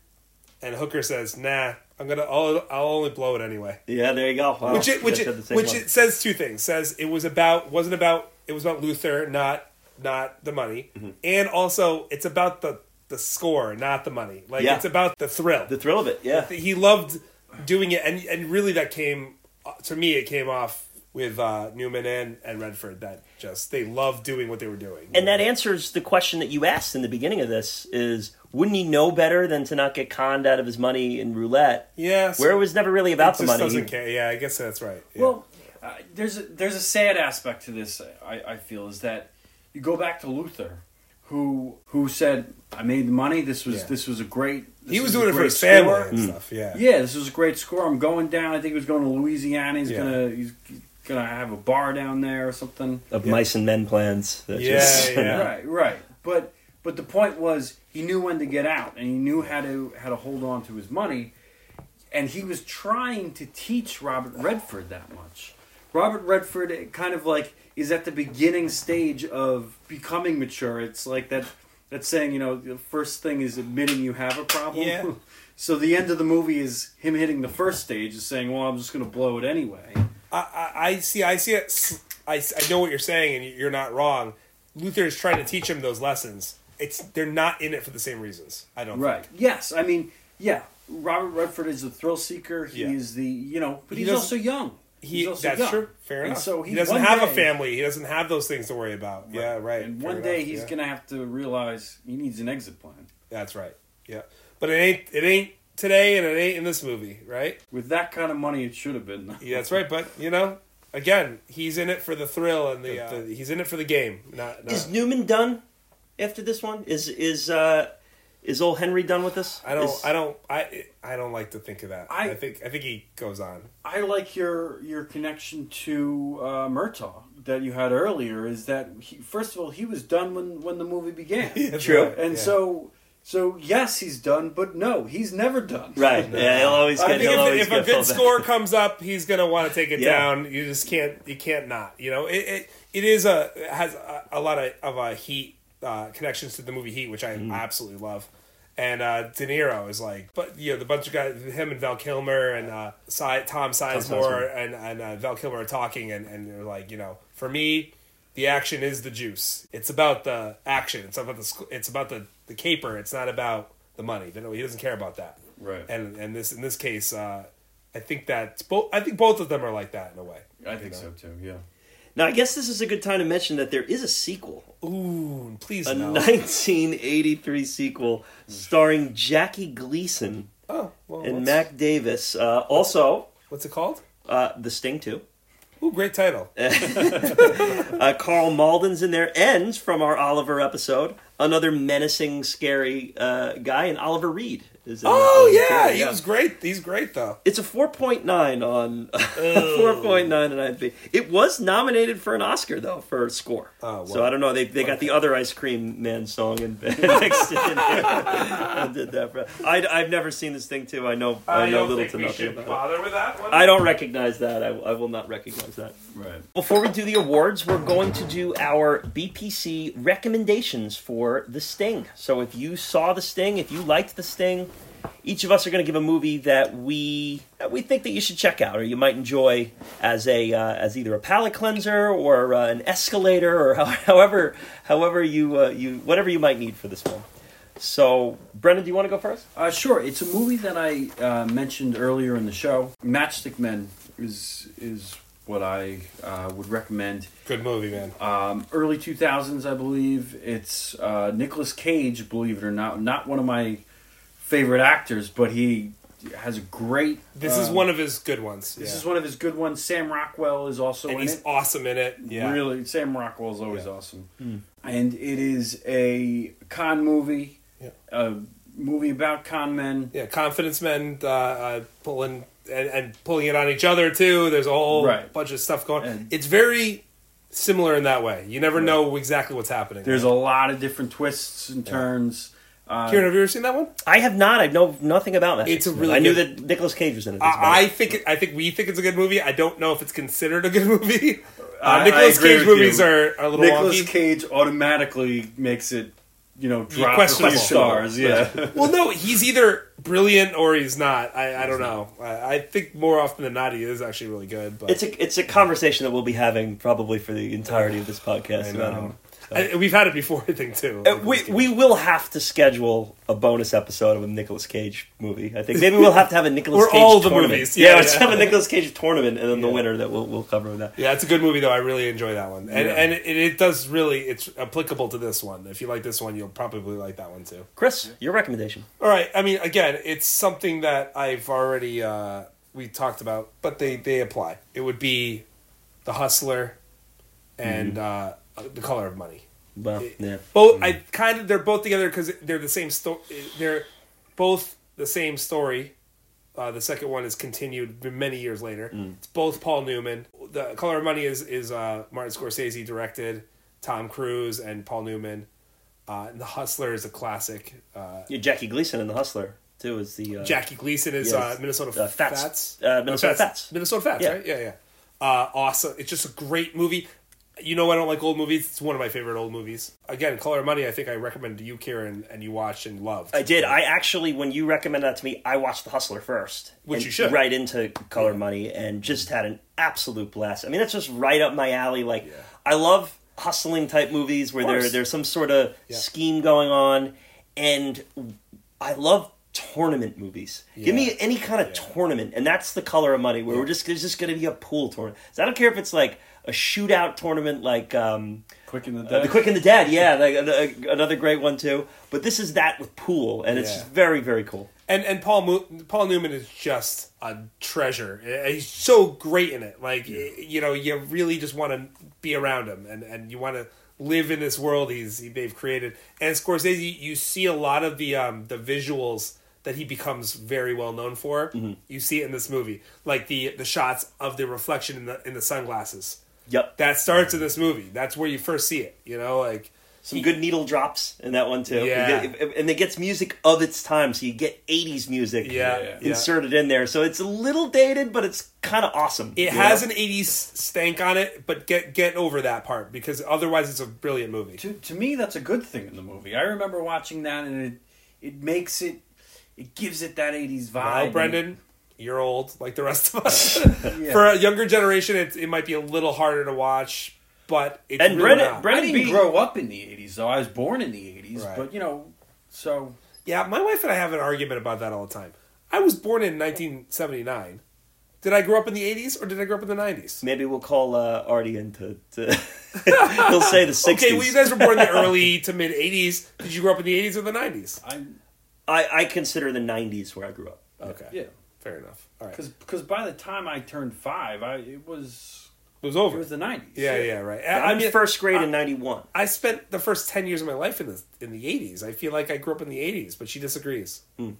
[SPEAKER 2] And Hooker says, "Nah, I'm gonna. I'll, I'll only blow it anyway."
[SPEAKER 1] Yeah, there you go. Wow.
[SPEAKER 2] which it which it,
[SPEAKER 1] have the same
[SPEAKER 2] which
[SPEAKER 1] one.
[SPEAKER 2] it says two things. Says it was about wasn't about it was about Luther, not not the money,
[SPEAKER 1] Mm-hmm.
[SPEAKER 2] and also it's about the the score, not the money. Like
[SPEAKER 1] Yeah.
[SPEAKER 2] it's about the thrill.
[SPEAKER 1] the thrill of it. Yeah,
[SPEAKER 2] he loved doing it, and and really that came to me. It came off with uh, Newman and and Redford that just they loved doing what they were doing.
[SPEAKER 1] and that answers the question that you asked in the beginning of this: is wouldn't he know better than to not get conned out of his money in roulette?
[SPEAKER 2] yeah, so
[SPEAKER 1] Where it was never really about
[SPEAKER 2] it
[SPEAKER 1] the
[SPEAKER 2] just
[SPEAKER 1] money.
[SPEAKER 2] doesn't care. Yeah, I guess that's right. Yeah.
[SPEAKER 3] Well, uh, there's a, there's a sad aspect to this. I, I feel is that you go back to Luther, who who said, "I made the money. This was
[SPEAKER 2] Yeah.
[SPEAKER 3] this was a great." This
[SPEAKER 2] he was
[SPEAKER 3] a
[SPEAKER 2] doing it for
[SPEAKER 3] great
[SPEAKER 2] his family
[SPEAKER 3] score.
[SPEAKER 2] and stuff. Yeah,
[SPEAKER 3] Yeah, this was a great score. I'm going down. I think he was going to Louisiana. He's
[SPEAKER 2] Yeah.
[SPEAKER 3] gonna he's gonna have a bar down there or something.
[SPEAKER 1] of
[SPEAKER 2] Yeah.
[SPEAKER 1] mice and men plans. That
[SPEAKER 2] Yeah,
[SPEAKER 1] just,
[SPEAKER 2] yeah.
[SPEAKER 3] Right, right. But but the point was he knew when to get out and he knew how to how to hold on to his money, and he was trying to teach Robert Redford that much. Robert Redford kind of like is at the beginning stage of becoming mature. It's like that that saying, you know, the first thing is admitting you have a problem.
[SPEAKER 2] Yeah.
[SPEAKER 3] so the end of the movie is him hitting the first stage, is saying, "Well, I'm just going to blow it anyway."
[SPEAKER 2] I, I, I see. I see it. I, I know what you're saying, and you're not wrong. Luther is trying to teach him those lessons. It's they're not in it for the same reasons. I don't.
[SPEAKER 3] Right.
[SPEAKER 2] Think.
[SPEAKER 3] Yes. I mean, yeah. Robert Redford is a thrill seeker. He
[SPEAKER 2] Yeah.
[SPEAKER 3] is the you know, but
[SPEAKER 2] He
[SPEAKER 3] he's also young.
[SPEAKER 2] He
[SPEAKER 3] he's also
[SPEAKER 2] that's
[SPEAKER 3] young.
[SPEAKER 2] true. Fair
[SPEAKER 3] And
[SPEAKER 2] enough.
[SPEAKER 3] so
[SPEAKER 2] he
[SPEAKER 3] he-
[SPEAKER 2] doesn't have a family. He doesn't have those things to worry about. Yeah. Right.
[SPEAKER 3] And
[SPEAKER 2] Fair
[SPEAKER 3] one day
[SPEAKER 2] enough,
[SPEAKER 3] he's
[SPEAKER 2] yeah.
[SPEAKER 3] gonna have to realize he needs an exit plan.
[SPEAKER 2] That's right. Yeah. But it ain't. It ain't today, and it ain't in this movie. Right.
[SPEAKER 3] With that kind of money, it should have been.
[SPEAKER 2] Yeah, that's right. But you know, again, he's in it for the thrill and the. Uh, he's in it for the game. Not. not
[SPEAKER 1] Is Newman done after this one? Is is uh is old Henry done with this?
[SPEAKER 2] I don't.
[SPEAKER 1] Is-
[SPEAKER 2] I don't. I. I don't like to think of that. I,
[SPEAKER 3] I-
[SPEAKER 2] think. I think he goes on.
[SPEAKER 3] I like your your connection to uh, Murtaugh that you had earlier. Is that he, first of all he was done when when the movie began,
[SPEAKER 2] That's
[SPEAKER 1] True.
[SPEAKER 2] right,
[SPEAKER 3] and
[SPEAKER 2] yeah.
[SPEAKER 3] so so yes he's done, but no he's never done.
[SPEAKER 1] Right. Yeah, he'll always get.
[SPEAKER 2] I think if,
[SPEAKER 1] always
[SPEAKER 2] if a good
[SPEAKER 1] filled back.
[SPEAKER 2] score comes up, he's gonna want to take it
[SPEAKER 1] Yeah.
[SPEAKER 2] down. You just can't. You can't not. You know, it it, it is a it has a, a lot of of a heat uh, connections to the movie Heat, which I
[SPEAKER 1] Mm-hmm.
[SPEAKER 2] absolutely love. And uh, De Niro is like, but you know, the bunch of guys, him and Val Kilmer and uh, si- Tom Sizemore
[SPEAKER 1] Sizemore.
[SPEAKER 2] and and uh, Val Kilmer are talking, and and they're like, you know, for me, the action is the juice. It's about the action. It's about the it's about the the caper. It's not about the money. He doesn't care about that.
[SPEAKER 3] Right.
[SPEAKER 2] And and this in this case, uh, I think that both. I think both of them are like that in a way.
[SPEAKER 3] I think so too. Yeah.
[SPEAKER 1] Now, I guess this is a good time to mention that there is a sequel,
[SPEAKER 2] Ooh, please
[SPEAKER 1] a
[SPEAKER 2] no.
[SPEAKER 1] 1983 sequel starring Jackie Gleason
[SPEAKER 2] oh, well,
[SPEAKER 1] and Mac Davis. Uh, also,
[SPEAKER 2] what's it called?
[SPEAKER 1] uh, The Sting too.
[SPEAKER 2] Ooh, great title.
[SPEAKER 1] Uh, Karl Malden's in there, and from our Oliver episode, another menacing, scary uh, guy, and Oliver Reed is.
[SPEAKER 2] Oh
[SPEAKER 1] on the
[SPEAKER 2] yeah, he was great. He's great though.
[SPEAKER 1] It's a 4.9 on 4.9 on IMDb. It was nominated for an Oscar though for score.
[SPEAKER 2] Oh, well.
[SPEAKER 1] So I don't know. They they got the other Ice Cream Man song and, mixed in and did that. For, I I've never seen this thing too. I know I, know little to nothing about it.
[SPEAKER 2] with that one.
[SPEAKER 1] I don't recognize that. I, I will not recognize that.
[SPEAKER 3] Right.
[SPEAKER 1] Before we do the awards, we're going to do our BPC recommendations for The Sting. So if you saw The Sting, if you liked The Sting, each of us are going to give a movie that we that we think that you should check out or you might enjoy as a uh, as either a palate cleanser or uh, an escalator or how, however however you uh, you whatever you might need for this film. So, Brendan, do you want to go first?
[SPEAKER 3] Uh, sure. It's a movie that I uh, mentioned earlier in the show. Matchstick Men is is what I uh, would recommend.
[SPEAKER 2] Good movie, man.
[SPEAKER 3] Um, early two thousands, I believe. It's uh, Nicolas Cage. Believe it or not, not one of my favorite actors, but he has a great.
[SPEAKER 2] This is
[SPEAKER 3] um,
[SPEAKER 2] one of his good ones.
[SPEAKER 3] This
[SPEAKER 2] yeah.
[SPEAKER 3] is one of his good ones. Sam Rockwell is also
[SPEAKER 2] and
[SPEAKER 3] in
[SPEAKER 2] he's
[SPEAKER 3] it.
[SPEAKER 2] awesome in it. Yeah.
[SPEAKER 3] Really, Sam Rockwell is always
[SPEAKER 2] Yeah.
[SPEAKER 3] awesome. And it is a con movie,
[SPEAKER 2] Yeah.
[SPEAKER 3] a movie about con men.
[SPEAKER 2] Yeah, confidence men uh, uh, pulling and, and pulling it on each other too. There's a whole
[SPEAKER 3] Right.
[SPEAKER 2] bunch of stuff going.
[SPEAKER 3] And-
[SPEAKER 2] it's very similar in that way. You never know exactly what's happening.
[SPEAKER 3] There's a lot of different twists and turns. Uh,
[SPEAKER 2] Kieran, have you ever seen that one?
[SPEAKER 1] I have not. I know nothing about that.
[SPEAKER 2] It's a really
[SPEAKER 1] I knew
[SPEAKER 2] good-
[SPEAKER 1] that Nicolas Cage was in it.
[SPEAKER 2] I, I think it, I think we think it's a good movie. I don't know if it's considered a good movie. Uh,
[SPEAKER 3] I- I
[SPEAKER 2] Nicolas Cage movies
[SPEAKER 3] you.
[SPEAKER 2] are, are a little
[SPEAKER 3] Nicolas
[SPEAKER 2] wonky.
[SPEAKER 3] Cage automatically makes it, you know, drop a
[SPEAKER 2] questionable.
[SPEAKER 3] stars. Yeah,
[SPEAKER 2] well, no, he's either brilliant or he's not. I, I don't know. I, I think more often than not he is actually really good. But
[SPEAKER 1] It's a it's a conversation that we'll be having probably for the entirety of this podcast.
[SPEAKER 2] I
[SPEAKER 1] about him.
[SPEAKER 2] I- we've had it before, I think too.
[SPEAKER 1] Uh, we we will have to schedule a bonus episode of a Nicolas Cage movie. I think maybe we'll have to have a Nicolas
[SPEAKER 2] Or
[SPEAKER 1] Cage
[SPEAKER 2] all the
[SPEAKER 1] tournament.
[SPEAKER 2] movies.
[SPEAKER 1] Yeah,
[SPEAKER 2] Yeah,
[SPEAKER 1] let's have a Nicolas Cage tournament, and then the winner that we'll we'll cover that.
[SPEAKER 2] Yeah, it's a good movie though. I really enjoy that one, and and it, it does really it's applicable to this one. If you like this one, you'll probably like that one too.
[SPEAKER 1] Chris, your recommendation?
[SPEAKER 2] All right. I mean, again, it's something that I've already uh, we talked about, but they they apply. It would be the Hustler and uh, the Color of Money.
[SPEAKER 1] Well, yeah.
[SPEAKER 2] Both I kind of they're both together because they're the same story. They're both the same story. Uh, the second one is continued many years later. It's both Paul Newman. The Color of Money is is uh, Martin Scorsese directed, Tom Cruise and Paul Newman. Uh, and the Hustler is a classic. Uh,
[SPEAKER 1] Yeah, Jackie Gleason in The Hustler too is the uh,
[SPEAKER 2] Jackie Gleason is
[SPEAKER 1] yes.
[SPEAKER 2] uh, Minnesota
[SPEAKER 1] Uh, Fats.
[SPEAKER 2] Fats.
[SPEAKER 1] Uh, Minnesota Fats.
[SPEAKER 2] Minnesota Fats,
[SPEAKER 1] Yeah.
[SPEAKER 2] right? Yeah, yeah. Uh, awesome. It's just a great movie. You know, I don't like old movies. It's one of my favorite old movies. Again, Color of Money. I think I recommended to you, Kieran, and you watched and loved.
[SPEAKER 1] I did. I actually, when you recommended that to me, I watched The Hustler first,
[SPEAKER 2] Which
[SPEAKER 1] and
[SPEAKER 2] you should.
[SPEAKER 1] right into Color Money, and just had an absolute blast. I mean, that's just right up my alley. Like,
[SPEAKER 2] Yeah.
[SPEAKER 1] I love hustling type movies where there there's some sort of
[SPEAKER 2] Yeah.
[SPEAKER 1] scheme going on, and I love tournament movies. Give me any kind of
[SPEAKER 2] Yeah.
[SPEAKER 1] tournament, and that's the Color of Money, where we're just there's just going to be a pool tournament. So I don't care if it's like a shootout tournament, like. um
[SPEAKER 3] Quick in the
[SPEAKER 1] uh,
[SPEAKER 3] Dead.
[SPEAKER 1] the Quick and the Dead, yeah, like, uh, another great one too. But this is that with pool, and it's
[SPEAKER 2] Yeah.
[SPEAKER 1] very, very cool.
[SPEAKER 2] and and Paul Mo- Paul Newman is just a treasure. Uh, He's so great in it. Like you know, you really just want to be around him, and and you want to live in this world he's he, they've created. And Scorsese, you see a lot of the um the visuals that he becomes very well known for. You see it in this movie, like the the shots of the reflection in the in the sunglasses.
[SPEAKER 1] Yep,
[SPEAKER 2] That starts in this movie. That's where you first see it. You know, like
[SPEAKER 1] some good needle drops in that one too.
[SPEAKER 2] Yeah.
[SPEAKER 1] get- and it gets music of its time, so you get '80s music
[SPEAKER 2] yeah,
[SPEAKER 3] Yeah.
[SPEAKER 2] yeah.
[SPEAKER 1] inserted in there. So it's a little dated, but it's kind of awesome.
[SPEAKER 2] It has
[SPEAKER 1] know?
[SPEAKER 2] an '80s stank on it, but get get over that part because otherwise it's a brilliant movie.
[SPEAKER 3] to to me, that's a good thing in the movie. I remember watching that, and it it makes it it gives it that '80s vibe.
[SPEAKER 2] Well, Brendan, you're old like the rest of us.
[SPEAKER 3] Yeah.
[SPEAKER 2] For a younger generation, it, it might be a little harder to watch, but it's
[SPEAKER 1] And
[SPEAKER 2] really
[SPEAKER 1] Brennan,
[SPEAKER 2] not.
[SPEAKER 1] Brendan-
[SPEAKER 3] I didn't
[SPEAKER 1] B-
[SPEAKER 3] grow up in the '80s, though. I was born in the '80s,
[SPEAKER 2] Right.
[SPEAKER 3] but you know, so
[SPEAKER 2] yeah, my wife and I have an argument about that all the time. I was born in 1979. Did I grow up in the 80s or did I grow up in the 90s?
[SPEAKER 1] Maybe we'll call uh, Artie in to. to he'll say the '60s.
[SPEAKER 2] Okay, well, you guys were born in the early to mid 80s. Did you grow up in the 80s or the 90s?
[SPEAKER 3] I
[SPEAKER 1] I, I consider the '90s where I grew up.
[SPEAKER 2] Okay,
[SPEAKER 3] yeah,
[SPEAKER 2] fair enough. All right,
[SPEAKER 3] because because by the time I turned five, I it was
[SPEAKER 2] it was over.
[SPEAKER 3] it was the '90s.
[SPEAKER 2] yeah, yeah, right.
[SPEAKER 1] I'm
[SPEAKER 2] I mean,
[SPEAKER 1] first grade in '91.
[SPEAKER 2] I spent the first ten years of my life in the in the eighties. I feel like I grew up in the eighties, but she disagrees. And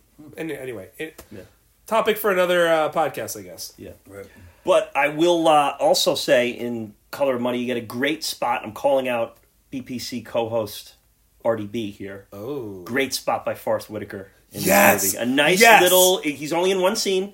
[SPEAKER 2] anyway, it,
[SPEAKER 1] Yeah.
[SPEAKER 2] topic for another uh, podcast, I guess.
[SPEAKER 1] Yeah.
[SPEAKER 3] Right.
[SPEAKER 1] But I will uh, also say in Color of Money, you get a great spot. I'm calling out BPC co-host RDB here.
[SPEAKER 2] Oh,
[SPEAKER 1] Great spot by Forest Whitaker.
[SPEAKER 2] Yes!
[SPEAKER 1] a nice
[SPEAKER 2] Yes!
[SPEAKER 1] little. He's only in one scene,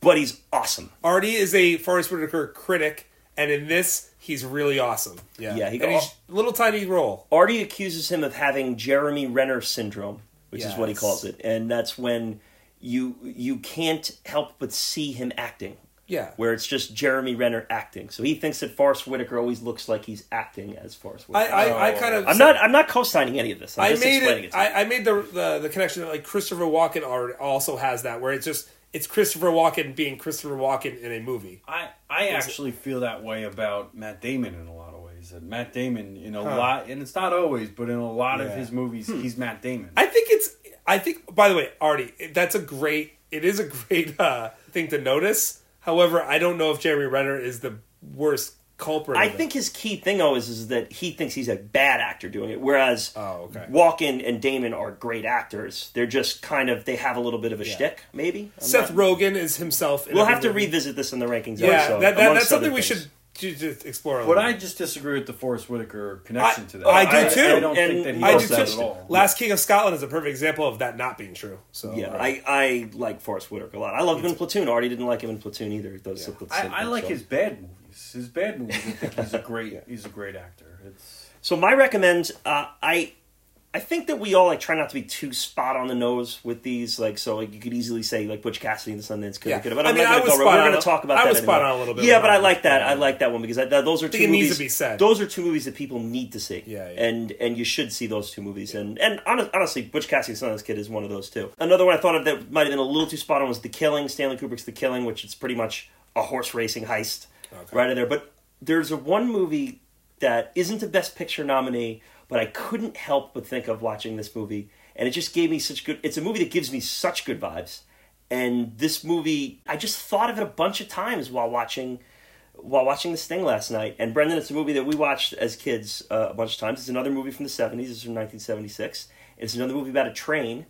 [SPEAKER 1] but he's awesome.
[SPEAKER 2] Artie is a Forest Whitaker critic, and in this, he's really awesome. Yeah,
[SPEAKER 1] Yeah, he
[SPEAKER 2] and
[SPEAKER 1] go-
[SPEAKER 2] he's little tiny role.
[SPEAKER 1] Artie accuses him of having Jeremy Renner syndrome, which is what he calls it, and that's when you you can't help but see him acting.
[SPEAKER 2] Yeah.
[SPEAKER 1] Where it's just Jeremy Renner acting, so he thinks that Forest Whitaker always looks like he's acting as
[SPEAKER 2] Forest
[SPEAKER 1] Whitaker.
[SPEAKER 2] I, I kind of
[SPEAKER 1] I'm not I'm not co-signing any of this. I'm
[SPEAKER 2] I
[SPEAKER 1] just
[SPEAKER 2] made
[SPEAKER 1] explaining
[SPEAKER 2] it.
[SPEAKER 1] it. to.
[SPEAKER 2] I, I made the, the the connection that like Christopher Walken already also has that where it's just it's Christopher Walken being Christopher Walken in a movie.
[SPEAKER 3] I I actually feel that way about Matt Damon in a lot of ways. That Matt Damon in a
[SPEAKER 2] Huh.
[SPEAKER 3] lot, and it's not always, but in a lot of his movies, he's Matt Damon.
[SPEAKER 2] I think it's. I think. By the way, Artie, that's a great. It is a great uh, thing to notice. However, I don't know if Jeremy Renner is the worst culprit.
[SPEAKER 1] I think his key thing always is that he thinks he's a bad actor doing it, whereas
[SPEAKER 2] Oh, okay.
[SPEAKER 1] Walken and Damon are great actors. They're just kind of they have a little bit of a
[SPEAKER 2] Yeah.
[SPEAKER 1] shtick, maybe. I'm
[SPEAKER 2] Seth
[SPEAKER 1] not-
[SPEAKER 2] Rogen is himself. in
[SPEAKER 1] We'll have to
[SPEAKER 2] movie.
[SPEAKER 1] revisit this in the rankings.
[SPEAKER 2] Yeah,
[SPEAKER 1] episode,
[SPEAKER 2] that, that, that's something we
[SPEAKER 1] things.
[SPEAKER 2] should ju- just explore. A
[SPEAKER 3] But I just disagree with the Forest Whitaker connection
[SPEAKER 2] I-
[SPEAKER 3] to that.
[SPEAKER 2] I do too.
[SPEAKER 3] I, don't
[SPEAKER 1] And
[SPEAKER 3] think that he
[SPEAKER 2] I
[SPEAKER 3] does
[SPEAKER 2] do
[SPEAKER 3] that
[SPEAKER 2] too.
[SPEAKER 3] at all.
[SPEAKER 2] Last King of Scotland is a perfect example of that not being true. So
[SPEAKER 1] Yeah, I, I like Forest Whitaker a lot. I love him in Platoon. Artie didn't like him in Platoon either. He does
[SPEAKER 2] Yeah.
[SPEAKER 1] something
[SPEAKER 3] I, I like
[SPEAKER 1] so.
[SPEAKER 3] his bad movies. His bad movies. I think he's a great. He's a great actor. It's
[SPEAKER 1] So my recommend, uh, I I think that we all like try not to be too spot on the nose with these. Like, so like you could easily say like Butch Cassidy and the Sundance Kid.
[SPEAKER 2] Yeah.
[SPEAKER 1] could, but
[SPEAKER 2] I
[SPEAKER 1] I'm
[SPEAKER 2] mean,
[SPEAKER 1] not going to go. We're going to talk about
[SPEAKER 2] I
[SPEAKER 1] that.
[SPEAKER 2] was spot on a little bit
[SPEAKER 1] Yeah, but I like that.
[SPEAKER 3] Yeah.
[SPEAKER 1] I like that one because I, that, those are two
[SPEAKER 2] think it needs
[SPEAKER 1] movies.
[SPEAKER 2] to be said.
[SPEAKER 1] Those are two movies that people need to see.
[SPEAKER 2] Yeah, yeah.
[SPEAKER 1] and and you should see those two movies. And and honestly, Butch Cassidy and the Sundance Kid is one of those too. Another one I thought of that might have been a little too spot on was The Killing. Stanley Kubrick's The Killing, which is pretty much a horse racing heist
[SPEAKER 2] Okay.
[SPEAKER 1] right in there. But there's a one movie that isn't a Best Picture nominee, but I couldn't help but think of watching this movie, and it just gave me such good. It's a movie that gives me such good vibes, and this movie, I just thought of it a bunch of times while watching. While watching this thing last night, and Brendan, it's a movie that we watched as kids uh, a bunch of times. It's another movie from the '70s. It's from 1976. It's another movie about a train.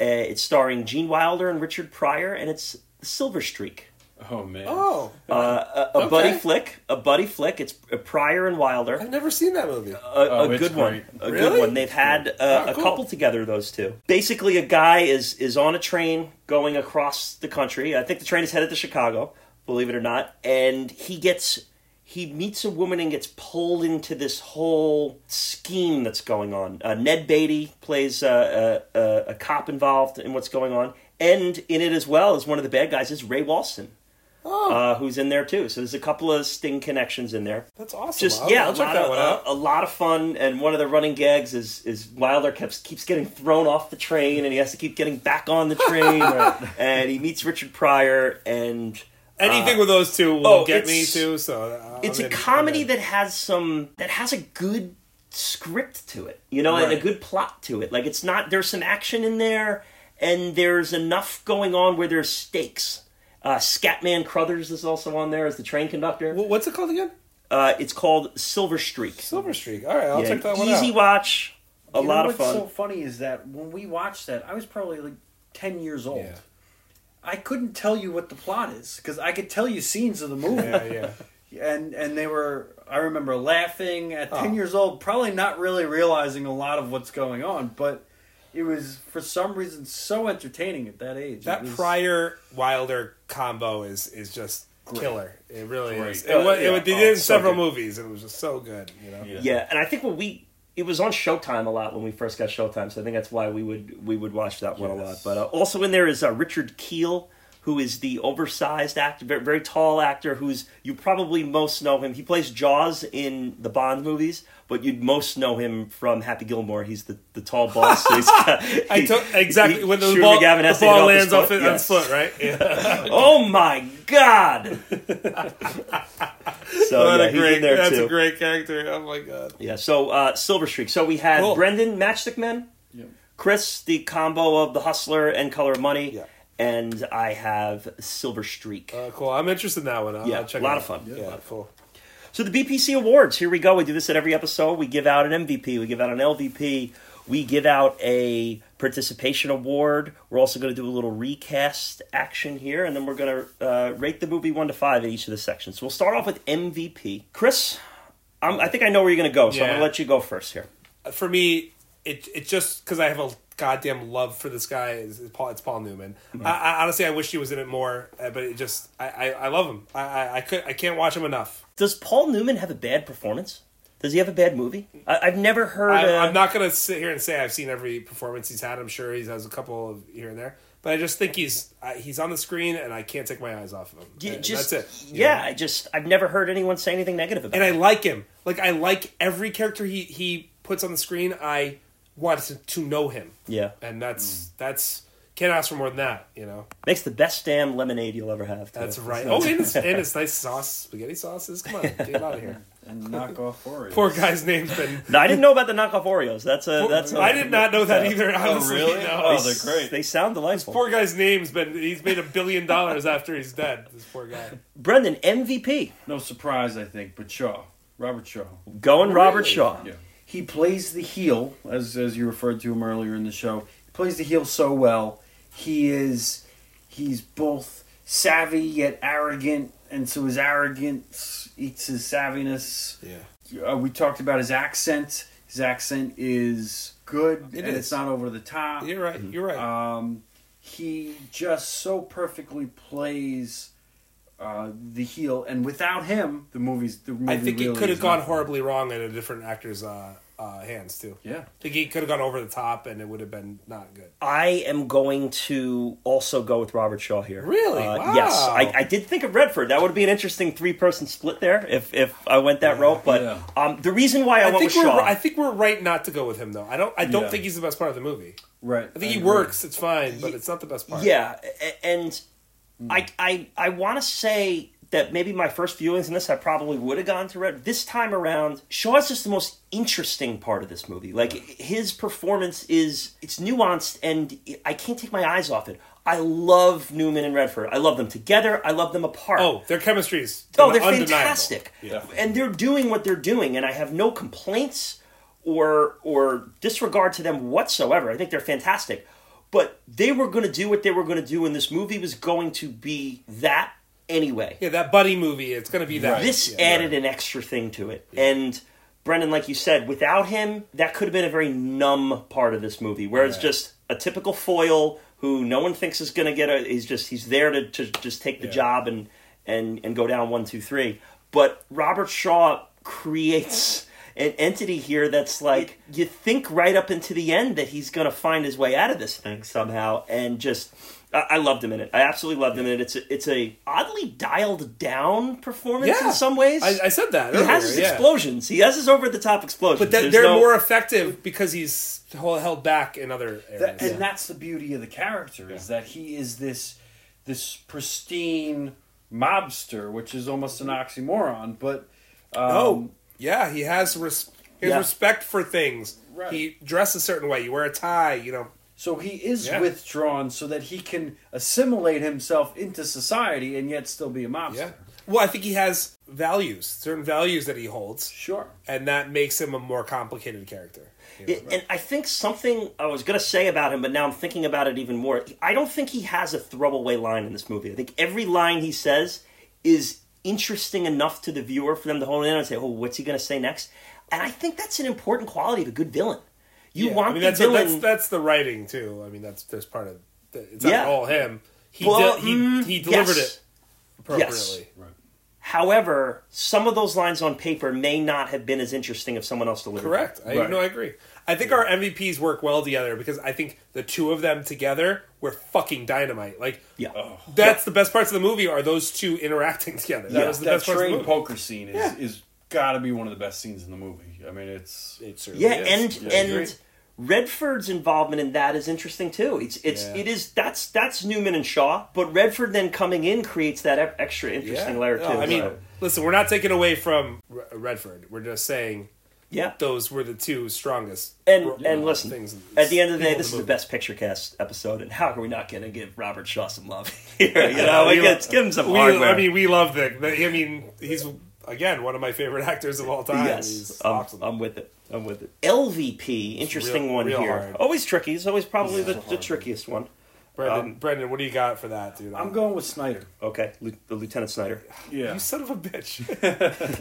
[SPEAKER 1] Uh, it's starring Gene Wilder and Richard Pryor, and it's Silver Streak.
[SPEAKER 3] Oh man.
[SPEAKER 2] Oh,
[SPEAKER 1] Uh, a, a
[SPEAKER 2] Okay.
[SPEAKER 1] buddy flick, a buddy flick. It's Pryor and Wilder.
[SPEAKER 2] I've never seen that movie.
[SPEAKER 1] A,
[SPEAKER 3] Oh,
[SPEAKER 1] a
[SPEAKER 3] it's
[SPEAKER 1] good one. A
[SPEAKER 2] Really?
[SPEAKER 1] good one. They've had uh,
[SPEAKER 2] Oh,
[SPEAKER 1] a
[SPEAKER 2] cool.
[SPEAKER 1] couple together. Those two. Basically, a guy is is on a train going across the country. I think the train is headed to Chicago. Believe it or not, and he gets he meets a woman and gets pulled into this whole scheme that's going on. Uh, Ned Beatty plays uh, a, a, a cop involved in what's going on, and in it as well as one of the bad guys is Ray Walston.
[SPEAKER 2] Oh,
[SPEAKER 1] Uh, who's in there too? So there's a couple of Sting connections in there
[SPEAKER 2] that's awesome.
[SPEAKER 1] just
[SPEAKER 2] I'll,
[SPEAKER 1] yeah,
[SPEAKER 2] I'll
[SPEAKER 1] a
[SPEAKER 2] check
[SPEAKER 1] lot
[SPEAKER 2] that
[SPEAKER 1] of,
[SPEAKER 2] one
[SPEAKER 1] a,
[SPEAKER 2] out.
[SPEAKER 1] a lot of fun. And one of the running gags is is Wilder keeps keeps getting thrown off the train, and he has to keep getting back on the train. And he meets Richard Pryor, and
[SPEAKER 2] Anything with those two will
[SPEAKER 1] oh,
[SPEAKER 2] get me too. So uh,
[SPEAKER 1] it's a comedy that has some that has a good script to it, you know, and a good plot to it. Like it's not there's some action in there, and there's enough going on where there's stakes. Uh, Scatman Crothers is also on there as the train conductor.
[SPEAKER 2] Wh- What's it called again?
[SPEAKER 1] Uh, it's called Silver Streak.
[SPEAKER 2] Silver Streak. All right, I'll
[SPEAKER 1] Yeah,
[SPEAKER 2] check that one
[SPEAKER 1] easy
[SPEAKER 2] out.
[SPEAKER 1] watch, a
[SPEAKER 3] You know
[SPEAKER 1] lot of
[SPEAKER 3] what's
[SPEAKER 1] fun.
[SPEAKER 3] so funny is that when we watched that, I was probably like ten years old.
[SPEAKER 2] Yeah.
[SPEAKER 3] I couldn't tell you what the plot is because I could tell you scenes of the movie.
[SPEAKER 2] Yeah, yeah.
[SPEAKER 3] and and they were I remember laughing at 10
[SPEAKER 2] Oh.
[SPEAKER 3] years old probably not really realizing a lot of what's going on but it was for some reason so entertaining at that age
[SPEAKER 2] That
[SPEAKER 3] It was-
[SPEAKER 2] Pryor Wilder combo is is just killer. It really
[SPEAKER 3] Great.
[SPEAKER 2] is. It,
[SPEAKER 1] Uh,
[SPEAKER 2] wa- it,
[SPEAKER 1] yeah.
[SPEAKER 2] wa- they
[SPEAKER 1] Oh,
[SPEAKER 2] did it in
[SPEAKER 1] so
[SPEAKER 2] several
[SPEAKER 1] good.
[SPEAKER 2] movies, and it was just so good. You know.
[SPEAKER 3] Yeah.
[SPEAKER 1] Yeah, and I think when we it was on Showtime a lot when we first got Showtime, so I think that's why we would we would watch that one a lot. But uh, also in there is uh, Richard Kiel, who is the oversized actor, very, very tall actor, who's you probably most know him. He plays Jaws in the Bond movies, but you'd most know him from Happy Gilmore. He's the, the tall boss. He's got-
[SPEAKER 2] I took exactly
[SPEAKER 1] he-
[SPEAKER 2] when the ball, the ball
[SPEAKER 1] hit off his
[SPEAKER 2] lands off
[SPEAKER 1] foot.
[SPEAKER 2] his, on
[SPEAKER 1] Yes.
[SPEAKER 2] his foot, right? Yeah.
[SPEAKER 1] Oh my god! so
[SPEAKER 2] what
[SPEAKER 1] yeah,
[SPEAKER 2] a great.
[SPEAKER 1] there
[SPEAKER 2] that's
[SPEAKER 1] too.
[SPEAKER 2] a great character. Oh my god.
[SPEAKER 1] Yeah, so uh, Silver Streak. So we had
[SPEAKER 2] Cool.
[SPEAKER 1] Brendan Matchstick Men,
[SPEAKER 3] Yep.
[SPEAKER 1] Chris the combo of the Hustler and Color of Money,
[SPEAKER 2] Yeah.
[SPEAKER 1] And I have Silver Streak.
[SPEAKER 2] Uh, cool. I'm interested in that one. I'll,
[SPEAKER 1] Yeah,
[SPEAKER 2] check
[SPEAKER 1] a lot of fun.
[SPEAKER 2] Yeah, cool.
[SPEAKER 1] So the BPC Awards. Here we go. We do this at every episode. We give out an MVP. We give out an LVP. We give out a participation award. We're also going to do a little recast action here, and then we're going to uh, rate the movie one to five in each of the sections. So we'll start off with MVP. Chris, I'm, I think I know where you're going to go, so I'm going to let you go first here.
[SPEAKER 2] For me, it it just because I have a goddamn love for this guy is, is Paul. It's Paul Newman. I, I honestly I wish he was in it more, uh, but it just I, I, I love him. I, I I could I can't watch him enough.
[SPEAKER 1] Does Paul Newman have a bad performance? Does he have a bad movie? I, I've never heard.
[SPEAKER 2] I, I'm not gonna sit here and say I've seen every performance he's had. I'm sure he has a couple of here and there, but I just think he's uh, he's on the screen and I can't take my eyes off of him. And
[SPEAKER 1] just,
[SPEAKER 2] that's it.
[SPEAKER 1] Yeah,
[SPEAKER 2] know?
[SPEAKER 1] I just I've never heard anyone say anything negative about him.
[SPEAKER 2] and I like him. Like I like every character he he puts on the screen. I want to, to know him,
[SPEAKER 1] yeah,
[SPEAKER 2] and that's that's can't ask for more than that. You know,
[SPEAKER 1] makes the best damn lemonade you'll ever have. too.
[SPEAKER 2] that's right. Oh, and it's, and it's nice sauce, spaghetti sauces. Come on, get out of here.
[SPEAKER 3] and knock off Oreos.
[SPEAKER 2] Poor guy's name's been.
[SPEAKER 1] No, I didn't know about the knockoff Oreos. That's a that's. a-
[SPEAKER 2] I did not know that either.
[SPEAKER 3] Oh,
[SPEAKER 2] Honestly,
[SPEAKER 3] really?
[SPEAKER 2] No.
[SPEAKER 3] Oh, they're great.
[SPEAKER 1] They sound delightful.
[SPEAKER 2] Poor guy's name's been. He's made a billion dollars after he's dead. This poor guy.
[SPEAKER 1] Brendan MVP
[SPEAKER 3] No surprise, I think, but Shaw, Robert Shaw.
[SPEAKER 1] going Robert
[SPEAKER 2] Really?
[SPEAKER 1] Shaw.
[SPEAKER 3] Yeah. He plays the heel, as as you referred to him earlier in the show. He plays the heel so well. He is he's both savvy yet arrogant, and so his arrogance eats his savviness.
[SPEAKER 2] Yeah.
[SPEAKER 3] Uh, we talked about his accent. His accent is good,
[SPEAKER 2] It
[SPEAKER 3] and
[SPEAKER 2] is.
[SPEAKER 3] it's not over the top.
[SPEAKER 2] You're right. You're right.
[SPEAKER 3] Um, he just so perfectly plays uh, the heel, and without him, the movie's the movie
[SPEAKER 2] I think
[SPEAKER 3] really
[SPEAKER 2] it could have gone horribly wrong in a different actor's uh, uh, hands too.
[SPEAKER 3] Yeah.
[SPEAKER 2] I think he could have gone over the top, and it would have been not good.
[SPEAKER 1] I am going to also go with Robert Shaw here.
[SPEAKER 2] Really?
[SPEAKER 1] Uh,
[SPEAKER 2] Wow.
[SPEAKER 1] Yes, I, I did think of Redford. That would be an interesting three-person split there if if I went that route. But
[SPEAKER 3] Yeah.
[SPEAKER 1] um, the reason why I,
[SPEAKER 2] I
[SPEAKER 1] went
[SPEAKER 2] think
[SPEAKER 1] with
[SPEAKER 2] we're
[SPEAKER 1] Shaw,
[SPEAKER 2] I think we're right not to go with him though. I don't I don't
[SPEAKER 3] Yeah.
[SPEAKER 2] think he's the best part of the movie.
[SPEAKER 3] Right.
[SPEAKER 2] I think he
[SPEAKER 3] agree.
[SPEAKER 2] works. It's fine, but it's not the best part.
[SPEAKER 1] yeah, a- and Hmm. I I I want to say that maybe my first viewings in this, I probably would have gone to Red. This time around, Shaw's just the most interesting part of this movie. Like his performance is it's nuanced, and I can't take my eyes off it. I love Newman and Redford. I love them together. I love them apart.
[SPEAKER 2] Oh, their chemistry's
[SPEAKER 1] Oh, they're
[SPEAKER 2] undeniable.
[SPEAKER 1] fantastic,
[SPEAKER 2] Yeah.
[SPEAKER 1] and they're doing what they're doing, and I have no complaints or or disregard to them whatsoever. I think they're fantastic, but they were going to do what they were going to do, and this movie was going to be that anyway.
[SPEAKER 2] Yeah, that buddy movie. It's going to be that.
[SPEAKER 1] This
[SPEAKER 2] yeah.
[SPEAKER 1] added an extra thing to it, and Brendan, like you said, without him, that could have been a very numb part of this movie, where it's just a typical foil who no one thinks is going to get a. He's just he's there to, to just take the
[SPEAKER 2] Yeah.
[SPEAKER 1] job and and and go down one two three. But Robert Shaw creates an entity here that's like you think right up into the end that he's going to find his way out of this thing somehow, and just. I I loved him in it. I absolutely loved him in it. It's a, it's a oddly dialed down performance
[SPEAKER 2] Yeah.
[SPEAKER 1] in some ways.
[SPEAKER 2] I, I said that.
[SPEAKER 1] He has his
[SPEAKER 2] yeah.
[SPEAKER 1] explosions. He has his over the top explosions.
[SPEAKER 2] But that,
[SPEAKER 1] There's
[SPEAKER 2] they're
[SPEAKER 1] no-
[SPEAKER 2] more effective because he's held held back in other areas.
[SPEAKER 3] That, and that's the beauty of the character is that he is this this pristine mobster, which is almost an oxymoron. But um,
[SPEAKER 2] oh, yeah, he has res- has
[SPEAKER 1] Yeah.
[SPEAKER 2] respect for things.
[SPEAKER 3] Right.
[SPEAKER 2] He dresses a certain way. You wear a tie. You know.
[SPEAKER 3] so he is
[SPEAKER 2] Yeah.
[SPEAKER 3] withdrawn so that he can assimilate himself into society and yet still be a mobster.
[SPEAKER 2] Yeah. Well, I think he has values, certain values that he holds,
[SPEAKER 3] Sure.
[SPEAKER 2] and that makes him a more complicated character. you know?
[SPEAKER 1] It- and I think something I was going to say about him, but now I'm thinking about it even more. I don't think he has a throwaway line in this movie. I think every line he says is interesting enough to the viewer for them to hold in and say, "Oh, what's he going to say next?" And I think that's an important quality of a good villain. You
[SPEAKER 2] Yeah,
[SPEAKER 1] want
[SPEAKER 2] I mean,
[SPEAKER 1] the
[SPEAKER 2] that's,
[SPEAKER 1] villain.
[SPEAKER 2] that's that's the writing too. I mean, that's there's part of it's
[SPEAKER 1] Yeah.
[SPEAKER 2] not all him. He
[SPEAKER 1] Well,
[SPEAKER 2] de- he
[SPEAKER 1] mm,
[SPEAKER 2] he delivered
[SPEAKER 1] yes.
[SPEAKER 2] it appropriately. Right.
[SPEAKER 1] However, some of those lines on paper may not have been as interesting if someone else delivered. them.
[SPEAKER 2] Correct. I,
[SPEAKER 3] Right.
[SPEAKER 2] No, I agree. I think our MVPs work well together because I think the two of them together were fucking dynamite. Like
[SPEAKER 1] Yeah. Oh.
[SPEAKER 2] that's the best parts of the movie are those two interacting together. That
[SPEAKER 3] Yeah,
[SPEAKER 2] was the
[SPEAKER 3] that
[SPEAKER 2] best parts of the
[SPEAKER 3] train
[SPEAKER 2] movie.
[SPEAKER 3] poker scene is
[SPEAKER 2] Yeah.
[SPEAKER 3] is got to be one of the best scenes in the movie. I mean, it's
[SPEAKER 2] It certainly
[SPEAKER 1] Yeah,
[SPEAKER 2] is.
[SPEAKER 1] and
[SPEAKER 3] Yeah, I agree.
[SPEAKER 1] and Redford's involvement in that is interesting too. It's it's
[SPEAKER 2] Yeah.
[SPEAKER 1] it is that's that's Newman and Shaw, but Redford then coming in creates that extra interesting
[SPEAKER 2] Yeah.
[SPEAKER 1] layer too.
[SPEAKER 2] No, I mean,
[SPEAKER 1] so,
[SPEAKER 2] listen, we're not taking away from Re- Redford. We're just saying
[SPEAKER 1] yeah.
[SPEAKER 2] those were the two strongest.
[SPEAKER 1] And
[SPEAKER 2] uh,
[SPEAKER 1] and listen,
[SPEAKER 2] things in-
[SPEAKER 1] at the end of the day,
[SPEAKER 2] people in
[SPEAKER 1] this is the best picture cast episode, and how are we not going to give Robert Shaw some love here? You know, like,
[SPEAKER 2] We-
[SPEAKER 1] let's give him some
[SPEAKER 2] we,
[SPEAKER 1] hardware.
[SPEAKER 2] I mean, we love the, the. I mean, he's again one of my favorite actors of all time.
[SPEAKER 1] yes,
[SPEAKER 2] He's
[SPEAKER 1] I'm,
[SPEAKER 2] awesome.
[SPEAKER 1] I'm with it. I'm with it. LVP, interesting
[SPEAKER 2] real-
[SPEAKER 1] one
[SPEAKER 2] real
[SPEAKER 1] here.
[SPEAKER 2] hard.
[SPEAKER 1] Always tricky. It's always probably the, the trickiest one.
[SPEAKER 2] Brendan,
[SPEAKER 1] um,
[SPEAKER 2] Brendan, what do you got for that, dude?
[SPEAKER 3] I'm going with Snyder.
[SPEAKER 1] Okay, Lu- the Lieutenant Snyder.
[SPEAKER 3] Yeah.
[SPEAKER 2] You son of a bitch.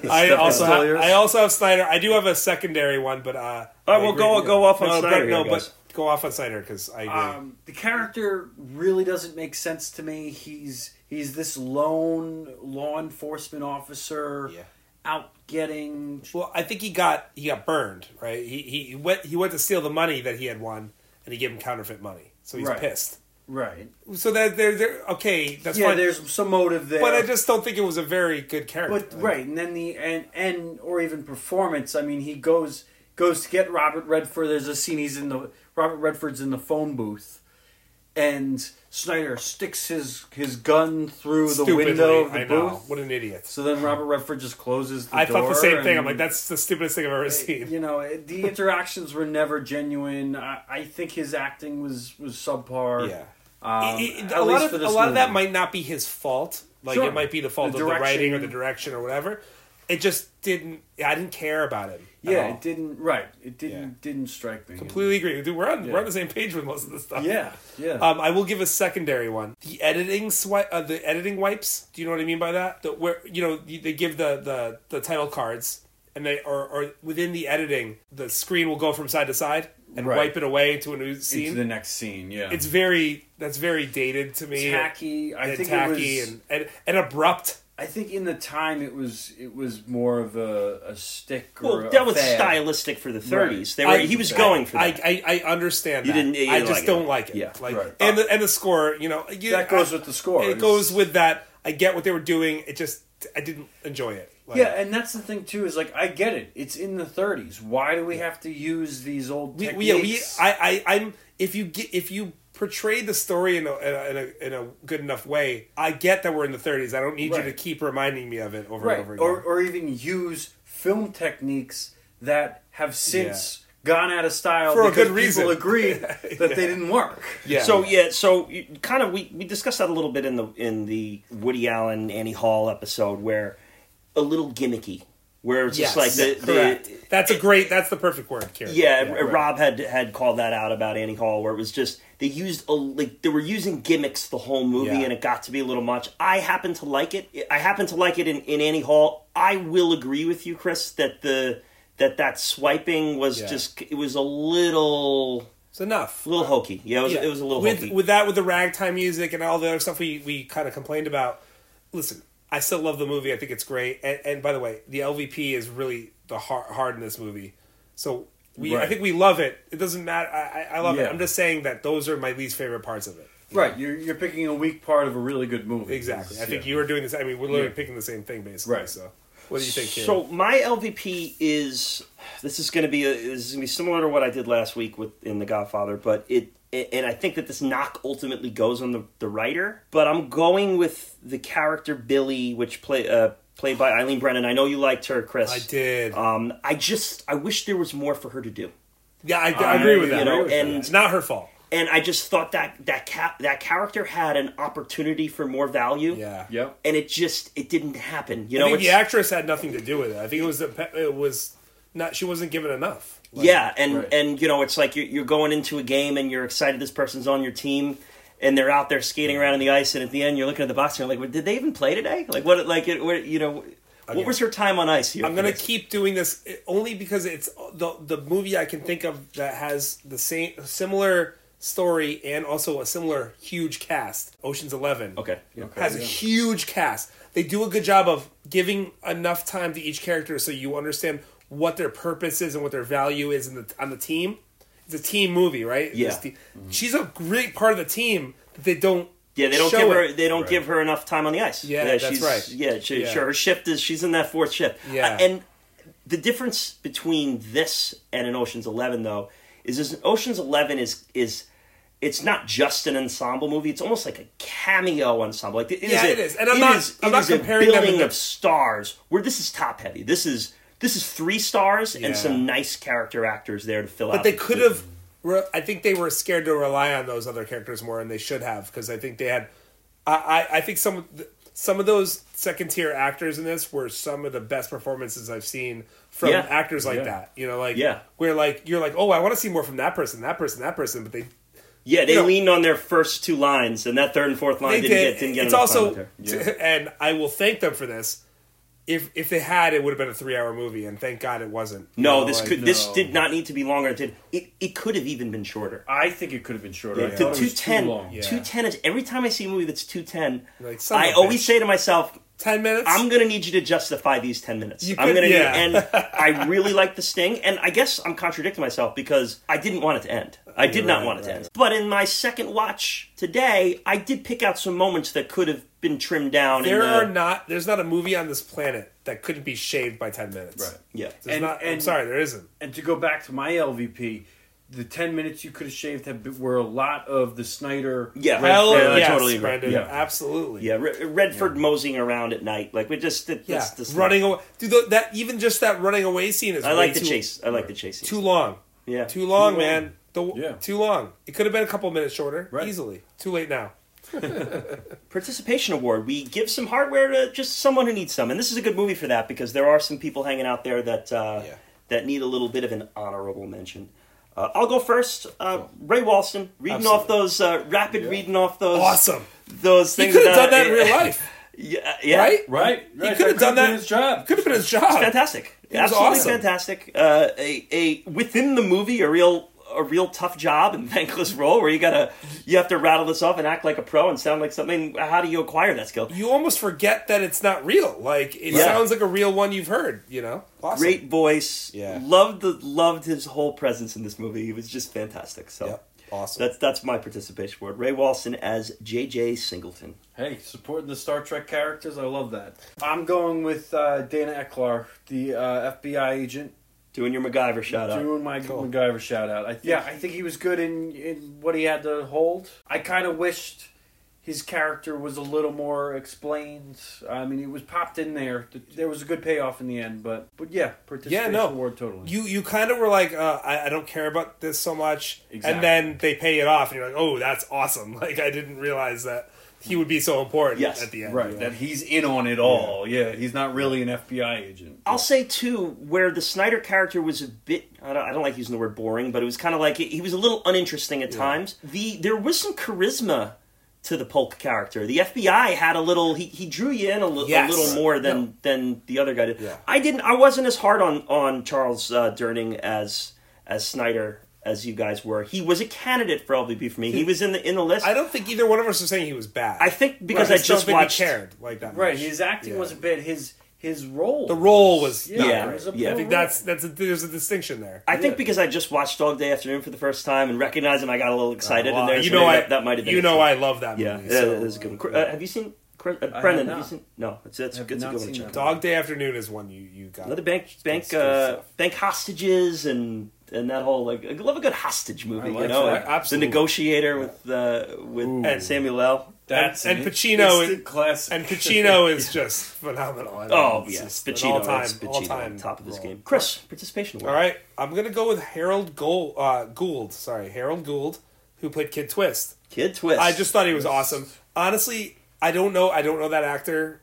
[SPEAKER 2] I also have. I also have Snyder. I do have a secondary one, but uh,
[SPEAKER 1] All right,
[SPEAKER 2] I
[SPEAKER 1] well,
[SPEAKER 2] agree.
[SPEAKER 1] go- go off on
[SPEAKER 2] no,
[SPEAKER 1] Snyder
[SPEAKER 2] But, no,
[SPEAKER 1] guys.
[SPEAKER 2] but go off on Snyder because I agree.
[SPEAKER 3] Um, the character really doesn't make sense to me. He's he's this lone law enforcement officer
[SPEAKER 2] Yeah.
[SPEAKER 3] out getting.
[SPEAKER 2] well, I think he got he got burned. Right? He he went he went to steal the money that he had won, and he gave him counterfeit money. So he's
[SPEAKER 3] Right.
[SPEAKER 2] pissed.
[SPEAKER 3] Right.
[SPEAKER 2] So that they're, they're okay. That's
[SPEAKER 3] yeah,
[SPEAKER 2] fine.
[SPEAKER 3] there's some motive there.
[SPEAKER 2] but I just don't think it was a very good character.
[SPEAKER 3] But right, and then the and and or even performance. I mean, he goes goes to get Robert Redford. There's a scene he's in the Robert Redford's in the phone booth, and Snyder sticks his his gun through the
[SPEAKER 2] Stupidly,
[SPEAKER 3] window of the
[SPEAKER 2] I know.
[SPEAKER 3] booth.
[SPEAKER 2] What an idiot.
[SPEAKER 3] So then Robert Redford just closes the
[SPEAKER 2] I thought the same thing. I'm like, that's the stupidest thing I've ever seen.
[SPEAKER 3] You know, the interactions were never genuine. I, I think his acting was was subpar.
[SPEAKER 2] Yeah.
[SPEAKER 3] Um,
[SPEAKER 2] It- it- a lot of a
[SPEAKER 3] this
[SPEAKER 2] lot of that might not be his fault. Like
[SPEAKER 3] Sure.
[SPEAKER 2] it might be the fault
[SPEAKER 3] The
[SPEAKER 2] of the writing or the direction or whatever. It just didn't. I didn't care about him.
[SPEAKER 3] Yeah, it didn't. Right, it didn't
[SPEAKER 2] Yeah.
[SPEAKER 3] didn't strike me.
[SPEAKER 2] Completely agree. Dude, we're on we're on the same page with most of this stuff.
[SPEAKER 3] Yeah, yeah.
[SPEAKER 2] Um, I will give a secondary one. The editing swipe, uh, the editing wipes. Do you know what I mean by that? The, where you know they give the, the, the title cards, and they or, or within the editing, the screen will go from side to side and
[SPEAKER 3] Right.
[SPEAKER 2] wipe it away into a new scene.
[SPEAKER 3] Into the next scene. Yeah,
[SPEAKER 2] it's very that's very dated to me.
[SPEAKER 3] tacky. I think
[SPEAKER 2] tacky
[SPEAKER 3] it was.
[SPEAKER 2] and, and and abrupt.
[SPEAKER 3] I think in the time it was it was more of a, a stick. Or
[SPEAKER 1] Well,
[SPEAKER 3] a
[SPEAKER 1] that was
[SPEAKER 3] fad.
[SPEAKER 1] stylistic for the 30s. They were,
[SPEAKER 2] I-
[SPEAKER 1] he was
[SPEAKER 3] I-
[SPEAKER 1] going for
[SPEAKER 2] I,
[SPEAKER 1] that.
[SPEAKER 2] I, I understand
[SPEAKER 1] You
[SPEAKER 2] that.
[SPEAKER 1] didn't- you
[SPEAKER 2] I
[SPEAKER 1] didn't
[SPEAKER 2] just
[SPEAKER 1] like
[SPEAKER 2] don't like it.
[SPEAKER 1] Yeah,
[SPEAKER 2] like
[SPEAKER 3] right.
[SPEAKER 2] and the and the score. You know, you,
[SPEAKER 3] That goes
[SPEAKER 2] I-
[SPEAKER 3] with the score.
[SPEAKER 2] It goes with that. I get what they were doing. It just I didn't enjoy it. Like,
[SPEAKER 3] Yeah, and that's the thing too. Is like I get it. It's in the 30s. Why do we have to use these old
[SPEAKER 2] we,
[SPEAKER 3] techniques?
[SPEAKER 2] we, yeah, we, I, I, I'm. If you get, if you portray the story in a, in a, in a, in a good enough way, I get that we're in the 30s. I don't need you to keep reminding me of it over
[SPEAKER 3] right,
[SPEAKER 2] and over again.
[SPEAKER 3] or or even use film techniques that have since gone out of style
[SPEAKER 2] For a good reason.
[SPEAKER 3] people agreed that they didn't work.
[SPEAKER 2] yeah.
[SPEAKER 1] So yeah, so kind of we, we discussed that a little bit in the in the Woody Allen Annie Hall episode where a little gimmicky, where it's
[SPEAKER 2] yes,
[SPEAKER 1] just like the,
[SPEAKER 2] correct.
[SPEAKER 1] the
[SPEAKER 2] that's a great. That's the perfect word, Kieran.
[SPEAKER 1] yeah,
[SPEAKER 2] right.
[SPEAKER 1] Rob had had called that out about Annie Hall, where it was just they used a, like they were using gimmicks the whole movie,
[SPEAKER 2] Yeah.
[SPEAKER 1] and it got to be a little much. I happen to like it. I happen to like it in, in Annie Hall. I will agree with you, Chris, that the that that swiping was
[SPEAKER 2] Yeah.
[SPEAKER 1] just it was a little
[SPEAKER 2] It's enough.
[SPEAKER 1] A little hokey. Yeah, it was,
[SPEAKER 2] Yeah.
[SPEAKER 1] it was a little
[SPEAKER 2] with
[SPEAKER 1] hokey.
[SPEAKER 2] with that with the ragtime music and all the other stuff we we kind of complained about. Listen, I still love the movie. I think it's great. And, and by the way, the LVP is really the hard, hard in this movie. So we, I think we love it. It doesn't matter. I, I I love it. I'm just saying that those are my least favorite parts of it.
[SPEAKER 3] Right, you're you're picking a weak part of a really good movie.
[SPEAKER 2] Exactly. I think
[SPEAKER 3] Yeah.
[SPEAKER 2] you were doing this. I mean, we're literally
[SPEAKER 3] Yeah.
[SPEAKER 2] picking the same thing basically.
[SPEAKER 3] Right.
[SPEAKER 2] So, what do you think? Kieran?
[SPEAKER 1] So my LVP is this is going to be a, this is going to be similar to what I did last week with in The Godfather, but it and I think that this knock ultimately goes on the the writer, but I'm going with the character Billy, which play uh, played by Eileen Brennan. I know you liked her, Chris.
[SPEAKER 2] I did.
[SPEAKER 1] Um, I just I wish there was more for her to do,
[SPEAKER 2] yeah, I, I
[SPEAKER 3] I-
[SPEAKER 2] agree with that. you know, with
[SPEAKER 1] and-
[SPEAKER 2] that. it's not her fault.
[SPEAKER 1] and I just thought that that ca- that character had an opportunity for more value.
[SPEAKER 2] Yeah.
[SPEAKER 3] Yep.
[SPEAKER 1] And it just it didn't happen. You
[SPEAKER 2] I
[SPEAKER 1] know,
[SPEAKER 2] think the actress had nothing to do with it. I think it was the pe- it was not. She wasn't given enough. Like,
[SPEAKER 1] yeah, and
[SPEAKER 3] Right.
[SPEAKER 1] and you know, it's like you're, you're going into a game and you're excited this person's on your team, and they're out there skating around in the ice, and at the end you're looking at the box and you're like, well, did they even play today? Like what? Like it? Where, you know, what was her time on ice here?
[SPEAKER 2] I'm gonna
[SPEAKER 1] this?
[SPEAKER 2] keep doing this eh, only because it's the the movie I can think of that has the same similar story and also a similar huge cast. Ocean's Eleven.
[SPEAKER 1] Okay.
[SPEAKER 2] has a huge cast. They do a good job of giving enough time to each character so you understand what their purpose is and what their value is in the, on the team. It's a team movie, right?
[SPEAKER 1] Yeah.
[SPEAKER 2] It's the- She's a great part of the team that they don't.
[SPEAKER 1] Yeah, they don't
[SPEAKER 2] show
[SPEAKER 1] give her
[SPEAKER 2] it.
[SPEAKER 1] they don't
[SPEAKER 2] Right.
[SPEAKER 1] give her enough time on the ice.
[SPEAKER 2] Yeah, that's
[SPEAKER 1] she's,
[SPEAKER 2] right.
[SPEAKER 1] Yeah, she,
[SPEAKER 2] Yeah.
[SPEAKER 1] sure. Her shift is she's in that fourth shift.
[SPEAKER 2] Yeah.
[SPEAKER 1] Uh, and the difference between this and an Ocean's Eleven though is is Ocean's Eleven is is it's not just an ensemble movie. It's almost like a cameo ensemble. Like it is
[SPEAKER 2] Yeah,
[SPEAKER 1] a,
[SPEAKER 2] it is. And I'm not-
[SPEAKER 1] is-
[SPEAKER 2] I'm
[SPEAKER 1] it
[SPEAKER 2] not
[SPEAKER 1] is a
[SPEAKER 2] comparing them
[SPEAKER 1] billing
[SPEAKER 2] to-
[SPEAKER 1] of stars. Where this is top heavy. This is this is three stars
[SPEAKER 2] Yeah.
[SPEAKER 1] and some nice character actors there to fill out.
[SPEAKER 2] But they
[SPEAKER 1] the
[SPEAKER 2] could have. re- I think they were scared to rely on those other characters more, and they should have because I think they had. I, I, I think some of some of those second tier actors in this were some of the best performances I've seen from
[SPEAKER 1] Yeah.
[SPEAKER 2] actors like
[SPEAKER 3] Yeah.
[SPEAKER 2] that. You know, like
[SPEAKER 1] Yeah.
[SPEAKER 2] where like you're like, oh, I want to see more from that person, that person, that person, but they
[SPEAKER 1] Yeah, they
[SPEAKER 2] you know-
[SPEAKER 1] leaned on their first two lines, and that third and fourth line didn't
[SPEAKER 2] did.
[SPEAKER 1] get didn't get
[SPEAKER 2] it's also,
[SPEAKER 1] with her.
[SPEAKER 2] and I will thank them for this. If if they had, it would have been a three hour movie, and thank God it wasn't. You
[SPEAKER 1] No,
[SPEAKER 2] know,
[SPEAKER 1] this
[SPEAKER 2] like-
[SPEAKER 1] could this
[SPEAKER 3] no.
[SPEAKER 1] did not need to be longer. It did. It, it could have even been shorter.
[SPEAKER 3] I think it could have been shorter. I
[SPEAKER 1] The
[SPEAKER 3] thought it
[SPEAKER 1] two
[SPEAKER 3] was too
[SPEAKER 1] ten,
[SPEAKER 3] long.
[SPEAKER 2] Yeah.
[SPEAKER 1] two ten is every time I see a movie that's two ten.
[SPEAKER 2] Like, son of
[SPEAKER 1] I
[SPEAKER 2] a
[SPEAKER 1] always
[SPEAKER 2] bitch.
[SPEAKER 1] say to myself,
[SPEAKER 2] ten minutes.
[SPEAKER 1] I'm gonna need you to justify these ten minutes.
[SPEAKER 2] You
[SPEAKER 1] I'm gonna
[SPEAKER 2] yeah.
[SPEAKER 1] need, and I really like the sting, and I guess I'm contradicting myself because I didn't want it to end. I did
[SPEAKER 2] You're
[SPEAKER 1] not
[SPEAKER 2] right,
[SPEAKER 1] want it to
[SPEAKER 2] right.
[SPEAKER 1] end. But in my second watch today, I did pick out some moments that could have been trimmed down. in
[SPEAKER 2] There
[SPEAKER 1] the-
[SPEAKER 2] are not. There's not a movie on this planet that couldn't be shaved by ten minutes.
[SPEAKER 3] Right.
[SPEAKER 1] yeah.
[SPEAKER 2] There's
[SPEAKER 3] And-
[SPEAKER 2] not, I'm sorry, there isn't.
[SPEAKER 3] And to go back to my LVP, the ten minutes you could have shaved have been, were a lot of the Snyder.
[SPEAKER 1] Yeah.
[SPEAKER 2] Hell
[SPEAKER 1] Redford, I
[SPEAKER 2] yes,
[SPEAKER 1] totally agree.
[SPEAKER 2] Brendan.
[SPEAKER 3] Yeah.
[SPEAKER 2] Absolutely.
[SPEAKER 1] Yeah, Re- Redford moseying around at night, like we just it,
[SPEAKER 2] Yeah.
[SPEAKER 1] that's just
[SPEAKER 2] running away. Dude, th- that even just that running away scene is.
[SPEAKER 1] I
[SPEAKER 2] way
[SPEAKER 1] like the
[SPEAKER 2] too,
[SPEAKER 1] chase. I like the chase.
[SPEAKER 2] Too long.
[SPEAKER 1] yeah,
[SPEAKER 2] Too long,
[SPEAKER 3] long.
[SPEAKER 2] man. The,
[SPEAKER 3] Yeah.
[SPEAKER 2] Too long. It could have been a couple minutes shorter.
[SPEAKER 3] Right.
[SPEAKER 2] Easily. Too late now.
[SPEAKER 1] participation award. We give some hardware to just someone who needs some, and this is a good movie for that because there are some people hanging out there that uh,
[SPEAKER 2] Yeah.
[SPEAKER 1] that need a little bit of an honorable mention. Uh, I'll go first. Uh, Ray Walston reading
[SPEAKER 2] Absolutely.
[SPEAKER 1] off those uh, rapid reading off those
[SPEAKER 2] Awesome.
[SPEAKER 1] those things.
[SPEAKER 2] He
[SPEAKER 1] things.
[SPEAKER 2] could have done that in real life.
[SPEAKER 1] Yeah, yeah.
[SPEAKER 2] Right?
[SPEAKER 3] Right.
[SPEAKER 2] He
[SPEAKER 3] right.
[SPEAKER 2] could have done that.
[SPEAKER 3] In his job.
[SPEAKER 2] Could have been his job.
[SPEAKER 1] fantastic.
[SPEAKER 2] It was
[SPEAKER 1] Absolutely
[SPEAKER 2] awesome.
[SPEAKER 1] fantastic. Uh, a a within the movie, a real a real tough job and thankless role where you gotta you have to rattle this off and act like a pro and sound like something. How do you acquire that skill?
[SPEAKER 2] You almost forget that it's not real. Like it
[SPEAKER 1] Yeah.
[SPEAKER 2] sounds like a real one you've heard. You know. Awesome.
[SPEAKER 1] Great voice.
[SPEAKER 2] Yeah.
[SPEAKER 1] Loved the loved his whole presence in this movie. He was just fantastic. So
[SPEAKER 2] Yep. Awesome.
[SPEAKER 1] that's that's my participation award. Ray Walston as J.J. Singleton.
[SPEAKER 3] Hey, supporting the Star Trek characters, I love that. I'm going with uh, Dana Elcar, the uh, FBI agent,
[SPEAKER 1] Doing your MacGyver shout out.
[SPEAKER 3] doing my
[SPEAKER 2] Cool.
[SPEAKER 3] MacGyver shout out. I think, yeah, I think he was good in, in what he had to hold. I kind of wished his character was a little more explained. I mean, he was popped in there. There was a good payoff in the end, but but yeah, participation
[SPEAKER 2] Yeah, no.
[SPEAKER 3] award totally.
[SPEAKER 2] you you kind of were like, uh, I, I don't care about this so much,
[SPEAKER 3] Exactly.
[SPEAKER 2] and then they pay it off, and you're like, oh, that's awesome. Like I didn't realize that he would be so important
[SPEAKER 1] Yes.
[SPEAKER 2] at the end.
[SPEAKER 3] right,
[SPEAKER 2] you know?
[SPEAKER 3] that he's in on it all. Yeah, he's not really an FBI agent.
[SPEAKER 1] I'll say too, where the Snyder character was a bit. I don't, I don't like using the word boring, but it was kind of like he was a little uninteresting at times. The there was some charisma to the Polk character. The FBI had a little. He, he drew you in a,
[SPEAKER 2] Yes.
[SPEAKER 1] a little more than
[SPEAKER 2] No.
[SPEAKER 1] than the other guy did.
[SPEAKER 2] Yeah.
[SPEAKER 1] I didn't. I wasn't as hard on on Charles uh, Durning as as Snyder as you guys were. He was a candidate for LVP for me. He was in the in the list.
[SPEAKER 2] I don't think either one of us are saying he was bad.
[SPEAKER 1] I think because
[SPEAKER 2] I
[SPEAKER 1] I
[SPEAKER 2] just don't
[SPEAKER 1] just
[SPEAKER 2] think
[SPEAKER 1] watched.
[SPEAKER 2] cared like that.
[SPEAKER 3] Right,
[SPEAKER 2] much.
[SPEAKER 3] his acting
[SPEAKER 2] Yeah.
[SPEAKER 3] was a bit His his role.
[SPEAKER 2] The role was
[SPEAKER 3] yeah,
[SPEAKER 2] not
[SPEAKER 1] Yeah,
[SPEAKER 3] was a
[SPEAKER 1] yeah.
[SPEAKER 2] I think that's that's a, there's a distinction there.
[SPEAKER 1] I think because I just watched Dog Day Afternoon for the first time and recognized him, I got a little excited.
[SPEAKER 2] Well,
[SPEAKER 1] and there,
[SPEAKER 2] you know,
[SPEAKER 1] maybe
[SPEAKER 2] I
[SPEAKER 1] that, that might have been.
[SPEAKER 2] you
[SPEAKER 1] it.
[SPEAKER 2] know I love that
[SPEAKER 1] Yeah,
[SPEAKER 2] movie.
[SPEAKER 1] yeah,
[SPEAKER 2] so,
[SPEAKER 1] that is a good one. Uh, have you seen Chris, uh,
[SPEAKER 3] I have
[SPEAKER 1] Brendan? Have you seen? No, it's it's,
[SPEAKER 3] I
[SPEAKER 1] it's a good one. to
[SPEAKER 3] seen
[SPEAKER 1] check
[SPEAKER 3] that.
[SPEAKER 1] out.
[SPEAKER 2] Dog Day Afternoon is one you you got.
[SPEAKER 1] Another bank bank uh, bank hostages and and that whole like I love a good hostage movie.
[SPEAKER 3] I
[SPEAKER 1] you
[SPEAKER 3] like
[SPEAKER 1] know,
[SPEAKER 3] that.
[SPEAKER 2] Absolutely.
[SPEAKER 1] the negotiator with uh, with
[SPEAKER 3] Ooh.
[SPEAKER 1] Samuel L.
[SPEAKER 3] That's
[SPEAKER 2] and
[SPEAKER 3] an
[SPEAKER 2] Pacino
[SPEAKER 3] instant
[SPEAKER 2] is-
[SPEAKER 3] classic.
[SPEAKER 2] And Pacino is just phenomenal. I don't know,
[SPEAKER 1] Oh
[SPEAKER 2] it's
[SPEAKER 1] yes,
[SPEAKER 2] just an
[SPEAKER 1] Pacino.
[SPEAKER 2] all-time,
[SPEAKER 1] it's Pacino,
[SPEAKER 2] all-time
[SPEAKER 1] top of this
[SPEAKER 2] role.
[SPEAKER 1] game. Chris, participation award.
[SPEAKER 2] All right, I'm gonna go with Harold Gould, uh, Gould. Sorry, Harold Gould, who played Kid Twist.
[SPEAKER 1] Kid Twist.
[SPEAKER 2] I just thought he was awesome. Honestly, I don't know. I don't know that actor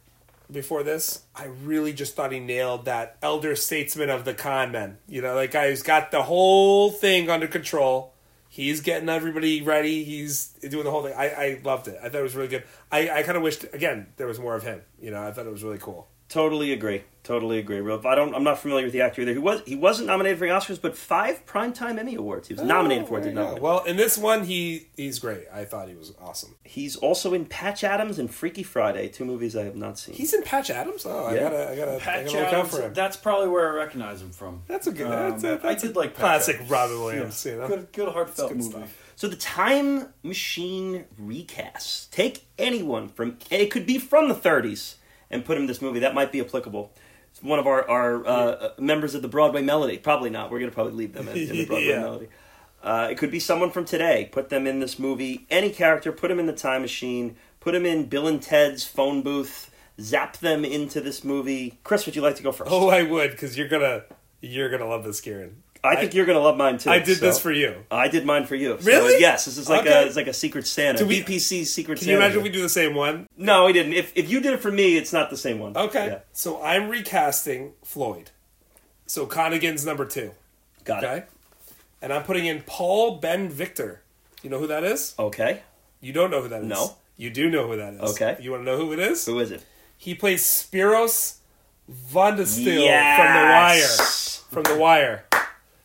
[SPEAKER 2] before this. I really just thought he nailed that elder statesman of the con men. You know, that guy who's got the whole thing under control. He's getting everybody ready. He's doing the whole thing. I, I loved it. I thought it was really good. I, I kind of wished again there was more of him. You know, I thought it was really cool.
[SPEAKER 1] Totally agree. Totally agree. Real- I don't. I'm not familiar with the actor either. He was. He wasn't nominated for the Oscars, but five primetime Emmy awards. He was nominated for it.
[SPEAKER 2] Oh,
[SPEAKER 1] Did not.
[SPEAKER 2] go. Well, in this one, he he's great. I thought he was awesome.
[SPEAKER 1] He's also in Patch Adams and Freaky Friday, two movies I have not seen.
[SPEAKER 2] He's in Patch Adams. Oh, I gotta, I gotta, I
[SPEAKER 3] Patch
[SPEAKER 2] gotta look out for him.
[SPEAKER 3] that's probably where I recognize him from.
[SPEAKER 2] That's a good.
[SPEAKER 3] Um,
[SPEAKER 2] that's a, that's
[SPEAKER 3] I did like
[SPEAKER 2] classic
[SPEAKER 3] Adams.
[SPEAKER 2] Robin Williams.
[SPEAKER 3] Yeah.
[SPEAKER 2] You know,
[SPEAKER 3] Good, good heartfelt
[SPEAKER 2] good
[SPEAKER 3] movie.
[SPEAKER 2] stuff.
[SPEAKER 1] So the Time Machine recast. Take anyone from. It could be from the 30s and put him in this movie. That might be applicable. One of our our uh, members of the Broadway Melody. Probably not. We're gonna probably leave them in, in the Broadway
[SPEAKER 2] Yeah.
[SPEAKER 1] Melody. Uh, it could be someone from today. Put them in this movie. Any character. Put them in the Time Machine. Put them in Bill and Ted's phone booth. Zap them into this movie. Chris, would you like to go first?
[SPEAKER 2] Oh, I would because you're gonna you're gonna love this, Kieran.
[SPEAKER 1] I think you're gonna love mine too.
[SPEAKER 2] I did this for you.
[SPEAKER 1] I did mine for you. So,
[SPEAKER 2] Really?
[SPEAKER 1] yes, this is like
[SPEAKER 2] Okay.
[SPEAKER 1] a it's like a secret Santa.
[SPEAKER 2] Do we-
[SPEAKER 1] BPC's secret
[SPEAKER 2] Can
[SPEAKER 1] Santa.
[SPEAKER 2] you imagine if we do the same one?
[SPEAKER 1] No, we didn't. If if you did it for me, it's not the same one.
[SPEAKER 2] Okay.
[SPEAKER 1] Yeah.
[SPEAKER 2] So I'm recasting Floyd. So Lonnegan's number two.
[SPEAKER 1] Got
[SPEAKER 2] Okay. And I'm putting in Paul Ben Victor. You know who that is?
[SPEAKER 1] Okay.
[SPEAKER 2] You don't know who that is.
[SPEAKER 1] No.
[SPEAKER 2] You do know who that is.
[SPEAKER 1] Okay.
[SPEAKER 2] You want to know who it is?
[SPEAKER 1] Who is it?
[SPEAKER 2] He plays Spiros Vondestil
[SPEAKER 1] Yes.
[SPEAKER 2] from The Wire. From The Wire.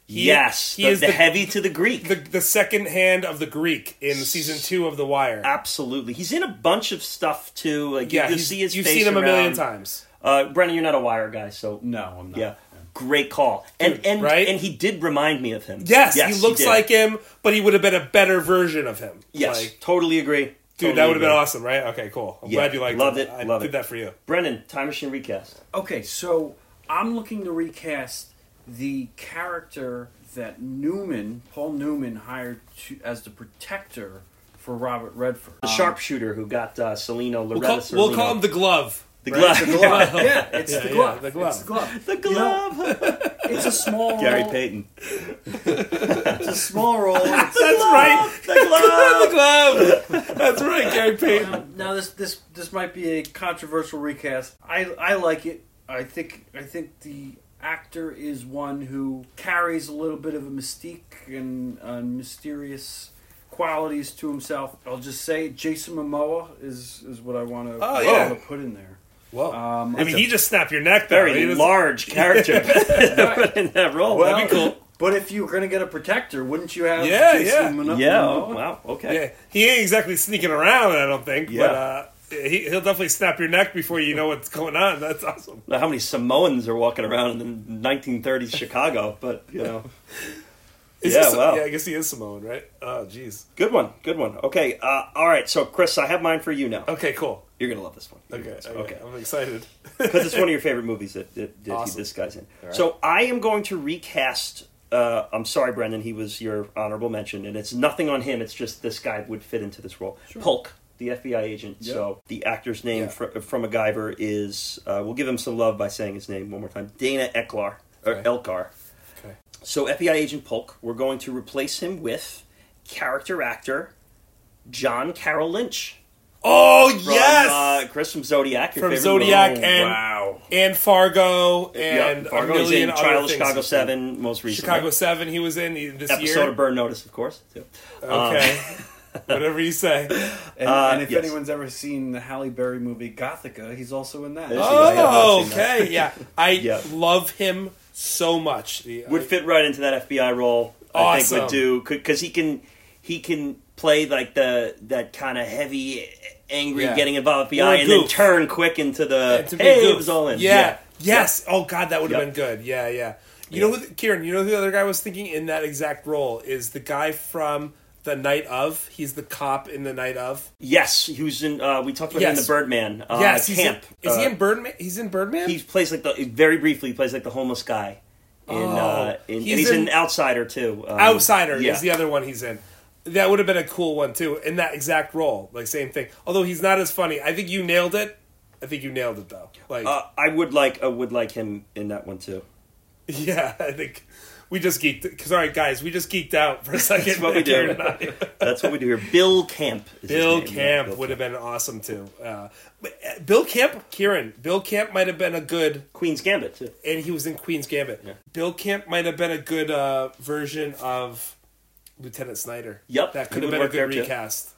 [SPEAKER 2] He-
[SPEAKER 1] yes.
[SPEAKER 2] he
[SPEAKER 1] the,
[SPEAKER 2] is
[SPEAKER 1] the
[SPEAKER 2] the-
[SPEAKER 1] heavy to the Greek.
[SPEAKER 2] The, the second hand of the Greek in season two of The Wire.
[SPEAKER 1] Absolutely. He's in a bunch of stuff too. Like
[SPEAKER 2] yeah,
[SPEAKER 1] you
[SPEAKER 2] he's-
[SPEAKER 1] see his
[SPEAKER 2] you've
[SPEAKER 1] face
[SPEAKER 2] seen him a million times.
[SPEAKER 1] Uh, Brendan, you're not a Wire guy, so
[SPEAKER 3] No, I'm not.
[SPEAKER 1] yeah, great call. And
[SPEAKER 2] Dude,
[SPEAKER 1] and
[SPEAKER 2] right?
[SPEAKER 1] and he did remind me of him.
[SPEAKER 2] Yes, he looks
[SPEAKER 1] did.
[SPEAKER 2] like him, but he would have been a better version of him.
[SPEAKER 1] Yes,
[SPEAKER 2] Like,
[SPEAKER 1] totally agree.
[SPEAKER 2] dude, that would have been awesome, right? Okay, cool. I'm
[SPEAKER 1] Yeah,
[SPEAKER 2] glad you liked
[SPEAKER 1] loved
[SPEAKER 2] it.
[SPEAKER 1] it,
[SPEAKER 2] I
[SPEAKER 1] love
[SPEAKER 2] did
[SPEAKER 1] it.
[SPEAKER 2] that for you.
[SPEAKER 1] Brendan, Time Machine recast.
[SPEAKER 3] Okay, so I'm looking to recast the character that Newman, Paul Newman, hired to, as the protector for Robert Redford.
[SPEAKER 1] The
[SPEAKER 3] Um,
[SPEAKER 1] sharpshooter who got uh, Salino,
[SPEAKER 2] We'll
[SPEAKER 1] Loretta
[SPEAKER 2] call, we'll call him the glove.
[SPEAKER 1] the
[SPEAKER 3] right?
[SPEAKER 1] glove.
[SPEAKER 3] The glove. yeah, it's
[SPEAKER 2] Yeah,
[SPEAKER 3] the
[SPEAKER 2] yeah,
[SPEAKER 3] glove.
[SPEAKER 2] the glove.
[SPEAKER 3] It's the glove.
[SPEAKER 1] the
[SPEAKER 3] You know, it's a small
[SPEAKER 1] Gary
[SPEAKER 3] role.
[SPEAKER 1] Payton.
[SPEAKER 3] It's a small role. It's,
[SPEAKER 2] That's right.
[SPEAKER 1] The glove.
[SPEAKER 2] the glove. That's right, Gary Payton.
[SPEAKER 3] now, now this this this might be a controversial recast. I I like it. I think I think the actor is one who carries a little bit of a mystique and uh, mysterious qualities to himself. I'll just say Jason Momoa is is what I want to
[SPEAKER 2] Oh, yeah.
[SPEAKER 3] put in there.
[SPEAKER 2] Well,
[SPEAKER 3] Um,
[SPEAKER 2] I mean, he just snapped your neck. Though.
[SPEAKER 1] Very large character in that role.
[SPEAKER 3] well,
[SPEAKER 1] That'd be cool.
[SPEAKER 3] But if you were going to get a protector, wouldn't you have
[SPEAKER 2] Yeah,
[SPEAKER 3] Jason
[SPEAKER 2] yeah.
[SPEAKER 3] Momo-
[SPEAKER 1] Yeah. Oh, wow. Okay.
[SPEAKER 2] Yeah, he ain't exactly sneaking around. I don't think. But
[SPEAKER 1] Yeah.
[SPEAKER 2] uh, he, he'll definitely snap your neck before you know what's going on. That's awesome.
[SPEAKER 1] Now, how many Samoans are walking around in the 1930s Chicago? But you know,
[SPEAKER 2] Is
[SPEAKER 1] Yeah, wow.
[SPEAKER 2] Yeah, I guess he is Samoan, right? Oh, jeez.
[SPEAKER 1] good one. Good one. Okay. Uh, all right. So, Chris, I have mine for you now.
[SPEAKER 2] Okay, cool.
[SPEAKER 1] You're gonna love this one.
[SPEAKER 2] Okay, okay,
[SPEAKER 1] love.
[SPEAKER 2] I'm excited.
[SPEAKER 1] because it's one of your favorite movies that, that, that he,
[SPEAKER 2] Awesome.
[SPEAKER 1] this guy's in.
[SPEAKER 2] right.
[SPEAKER 1] So I am going to recast. Uh, I'm sorry, Brendan. He was your honorable mention, and it's nothing on him. It's just this guy would fit into this role. Polk, the FBI agent.
[SPEAKER 3] Yeah.
[SPEAKER 1] So the actor's name
[SPEAKER 2] Yeah.
[SPEAKER 1] fr- from MacGyver is. Uh, we'll give him some love by saying his name one more time. Dana Eklar or
[SPEAKER 2] Okay.
[SPEAKER 1] Elcar.
[SPEAKER 2] Okay.
[SPEAKER 1] So FBI agent Polk. We're going to replace him with character actor John Carroll Lynch.
[SPEAKER 2] Oh
[SPEAKER 1] From,
[SPEAKER 2] yes,
[SPEAKER 1] uh, Chris from Zodiac. Your
[SPEAKER 2] From Zodiac
[SPEAKER 1] movie.
[SPEAKER 2] and
[SPEAKER 3] Wow.
[SPEAKER 2] and Fargo and
[SPEAKER 1] Fargo.
[SPEAKER 2] a million
[SPEAKER 1] in Trial of. Chicago Seven, most recently.
[SPEAKER 2] Chicago Seven. He was in this
[SPEAKER 1] episode
[SPEAKER 2] year.
[SPEAKER 1] of Burn Notice, of course. too.
[SPEAKER 2] Okay, whatever you say.
[SPEAKER 3] And,
[SPEAKER 1] Uh,
[SPEAKER 3] and if
[SPEAKER 1] yes.
[SPEAKER 3] anyone's ever seen the Halle Berry movie Gothika, he's also in that.
[SPEAKER 1] Yes,
[SPEAKER 2] Oh,
[SPEAKER 1] I've that.
[SPEAKER 2] okay, yeah. I
[SPEAKER 1] Yeah.
[SPEAKER 2] love him so much. The-
[SPEAKER 1] Would fit right into that FBI role. I think
[SPEAKER 2] Awesome.
[SPEAKER 1] would do because he can he can play like the that kind of heavy, angry,
[SPEAKER 2] Yeah.
[SPEAKER 1] getting involved FBI,
[SPEAKER 2] a
[SPEAKER 1] and then turn quick into the
[SPEAKER 2] And to be
[SPEAKER 1] hey,
[SPEAKER 2] goof.
[SPEAKER 1] it was all in.
[SPEAKER 2] Yeah. Yes. Oh God, that would have
[SPEAKER 1] Yep.
[SPEAKER 2] been good. Yeah, yeah. You
[SPEAKER 1] Yeah.
[SPEAKER 2] know, who, Kieran. You know who the other guy was thinking in that exact role is the guy from the Night of. He's the cop in the Night of.
[SPEAKER 1] Yes, he was in. Uh, we talked about him in
[SPEAKER 2] Yes.
[SPEAKER 1] the Birdman. Uh,
[SPEAKER 2] yes, he's
[SPEAKER 1] camp.
[SPEAKER 2] In, is he
[SPEAKER 1] Uh,
[SPEAKER 2] in Birdman? He's in Birdman.
[SPEAKER 1] He plays like the very briefly. He plays like the homeless guy. In, uh,
[SPEAKER 2] Oh,
[SPEAKER 1] in,
[SPEAKER 2] he's
[SPEAKER 1] and he's
[SPEAKER 2] in-
[SPEAKER 1] an outsider too. Um,
[SPEAKER 2] Outsider
[SPEAKER 1] yeah.
[SPEAKER 2] is the other one he's in. That would have been a cool one too, in that exact role. Like same thing. Although he's not as funny. I think you nailed it. I think you nailed it though. Like
[SPEAKER 1] Uh, I would like I would like him in that one too.
[SPEAKER 2] yeah, I think we just geeked. Because all right, guys, we just geeked out for a second.
[SPEAKER 1] That's what we do. That's what we do here. Bill Camp.
[SPEAKER 2] Bill Camp
[SPEAKER 1] Bill
[SPEAKER 2] would have been awesome too. Uh, uh, Bill Camp, Kieran. Bill Camp might have been a good,
[SPEAKER 1] Queen's Gambit too.
[SPEAKER 2] and he was in Queen's Gambit.
[SPEAKER 1] Yeah.
[SPEAKER 2] Bill Camp might have been a good uh, version of Lieutenant Snyder.
[SPEAKER 1] Yep,
[SPEAKER 2] that could have been a good recast.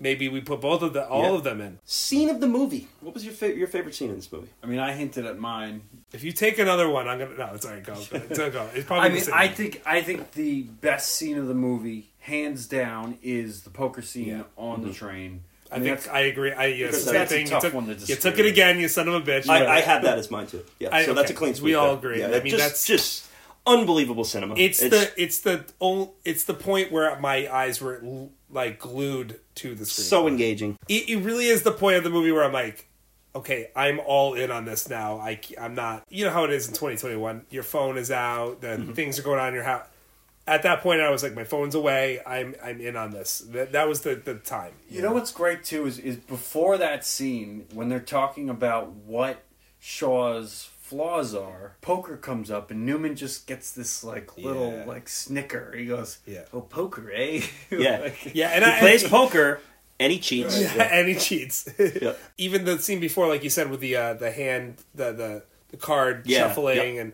[SPEAKER 2] Maybe we put both of the all
[SPEAKER 1] Yeah.
[SPEAKER 2] of them in.
[SPEAKER 1] Scene of the movie. What was your fa- your favorite scene in this movie?
[SPEAKER 3] I mean, I hinted at mine.
[SPEAKER 2] If you take another one, I'm gonna. No, it's all right. Go. go. It's, go. it's probably
[SPEAKER 3] I
[SPEAKER 2] the
[SPEAKER 3] mean,
[SPEAKER 2] same.
[SPEAKER 3] I think I think the best scene of the movie, hands down, is the poker scene
[SPEAKER 2] Yeah.
[SPEAKER 3] on the mm-hmm. train.
[SPEAKER 2] I
[SPEAKER 3] mean,
[SPEAKER 2] think
[SPEAKER 3] that's-
[SPEAKER 2] I agree. I yes,
[SPEAKER 1] Because
[SPEAKER 2] same
[SPEAKER 3] that's a
[SPEAKER 2] thing.
[SPEAKER 3] tough
[SPEAKER 2] you took,
[SPEAKER 3] one to
[SPEAKER 2] you took it again, you son of a bitch.
[SPEAKER 1] I,
[SPEAKER 2] But
[SPEAKER 1] I have that as mine too. Yeah,
[SPEAKER 2] I-
[SPEAKER 1] so that's a
[SPEAKER 2] okay.
[SPEAKER 1] clean sweep.
[SPEAKER 2] We
[SPEAKER 1] sweep.
[SPEAKER 2] all
[SPEAKER 1] there.
[SPEAKER 2] agree.
[SPEAKER 1] Yeah,
[SPEAKER 2] I
[SPEAKER 1] that
[SPEAKER 2] mean,
[SPEAKER 1] just,
[SPEAKER 2] that's-
[SPEAKER 1] just unbelievable cinema.
[SPEAKER 2] It's, the it's the only, it's the point where my eyes were like glued to the screen.
[SPEAKER 1] so engaging.
[SPEAKER 2] it, it really is the point of the movie where I'm like, okay, I'm all in on this now. I I'm not. You know how it is in 2021. Your phone is out. The
[SPEAKER 1] Mm-hmm.
[SPEAKER 2] things are going on in your house. At that point, I was like, my phone's away. I'm I'm in on this. That that was the the time.
[SPEAKER 3] You know what's great too is is before that scene when they're talking about what Shaw's flaws are, poker comes up and Newman just gets this like little
[SPEAKER 2] Yeah.
[SPEAKER 3] like snicker. He goes,
[SPEAKER 2] Yeah.
[SPEAKER 3] "Oh, poker, eh?"
[SPEAKER 1] Yeah.
[SPEAKER 3] Like-
[SPEAKER 2] Yeah, and
[SPEAKER 1] He
[SPEAKER 2] I,
[SPEAKER 1] plays poker and he cheats.
[SPEAKER 2] Yeah, and he cheats.
[SPEAKER 1] Yeah.
[SPEAKER 2] Even the scene before, like you said, with the uh, the hand, the the, the card
[SPEAKER 1] Yeah,
[SPEAKER 2] shuffling,
[SPEAKER 1] yep.
[SPEAKER 2] and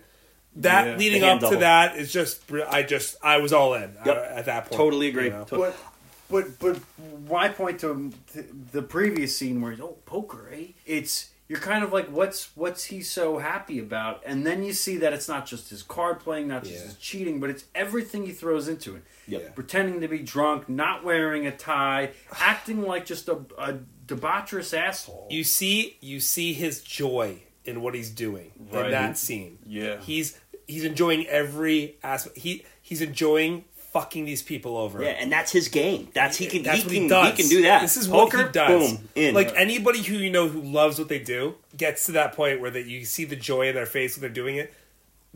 [SPEAKER 2] that
[SPEAKER 3] Yeah.
[SPEAKER 2] leading
[SPEAKER 1] The hand
[SPEAKER 2] up to that is just. I just I was all in
[SPEAKER 1] Yep.
[SPEAKER 2] uh, at that point.
[SPEAKER 1] Totally agree.
[SPEAKER 2] you know?
[SPEAKER 1] To-
[SPEAKER 3] But but but my point to th- the previous scene where he's oh poker, eh? It's you're kind of like what's what's he so happy about, and then you see that it's not just his card playing, not just
[SPEAKER 2] Yeah.
[SPEAKER 3] his cheating, but it's everything he throws into it.
[SPEAKER 1] Yep.
[SPEAKER 3] Pretending to be drunk, not wearing a tie, acting like just a, a debaucherous asshole.
[SPEAKER 2] You see, you see his joy in what he's doing
[SPEAKER 3] Right.
[SPEAKER 2] in that scene.
[SPEAKER 3] Yeah.
[SPEAKER 2] he's he's enjoying every aspect. He he's enjoying fucking these people over.
[SPEAKER 1] Yeah, and that's his game. That's he can
[SPEAKER 2] That's
[SPEAKER 1] he
[SPEAKER 2] what
[SPEAKER 1] can
[SPEAKER 2] he does.
[SPEAKER 1] he can do that.
[SPEAKER 2] This is
[SPEAKER 1] Poker,
[SPEAKER 2] what he does.
[SPEAKER 1] Boom, in.
[SPEAKER 2] Like anybody who you know who loves what they do gets to that point where that you see the joy in their face when they're doing it.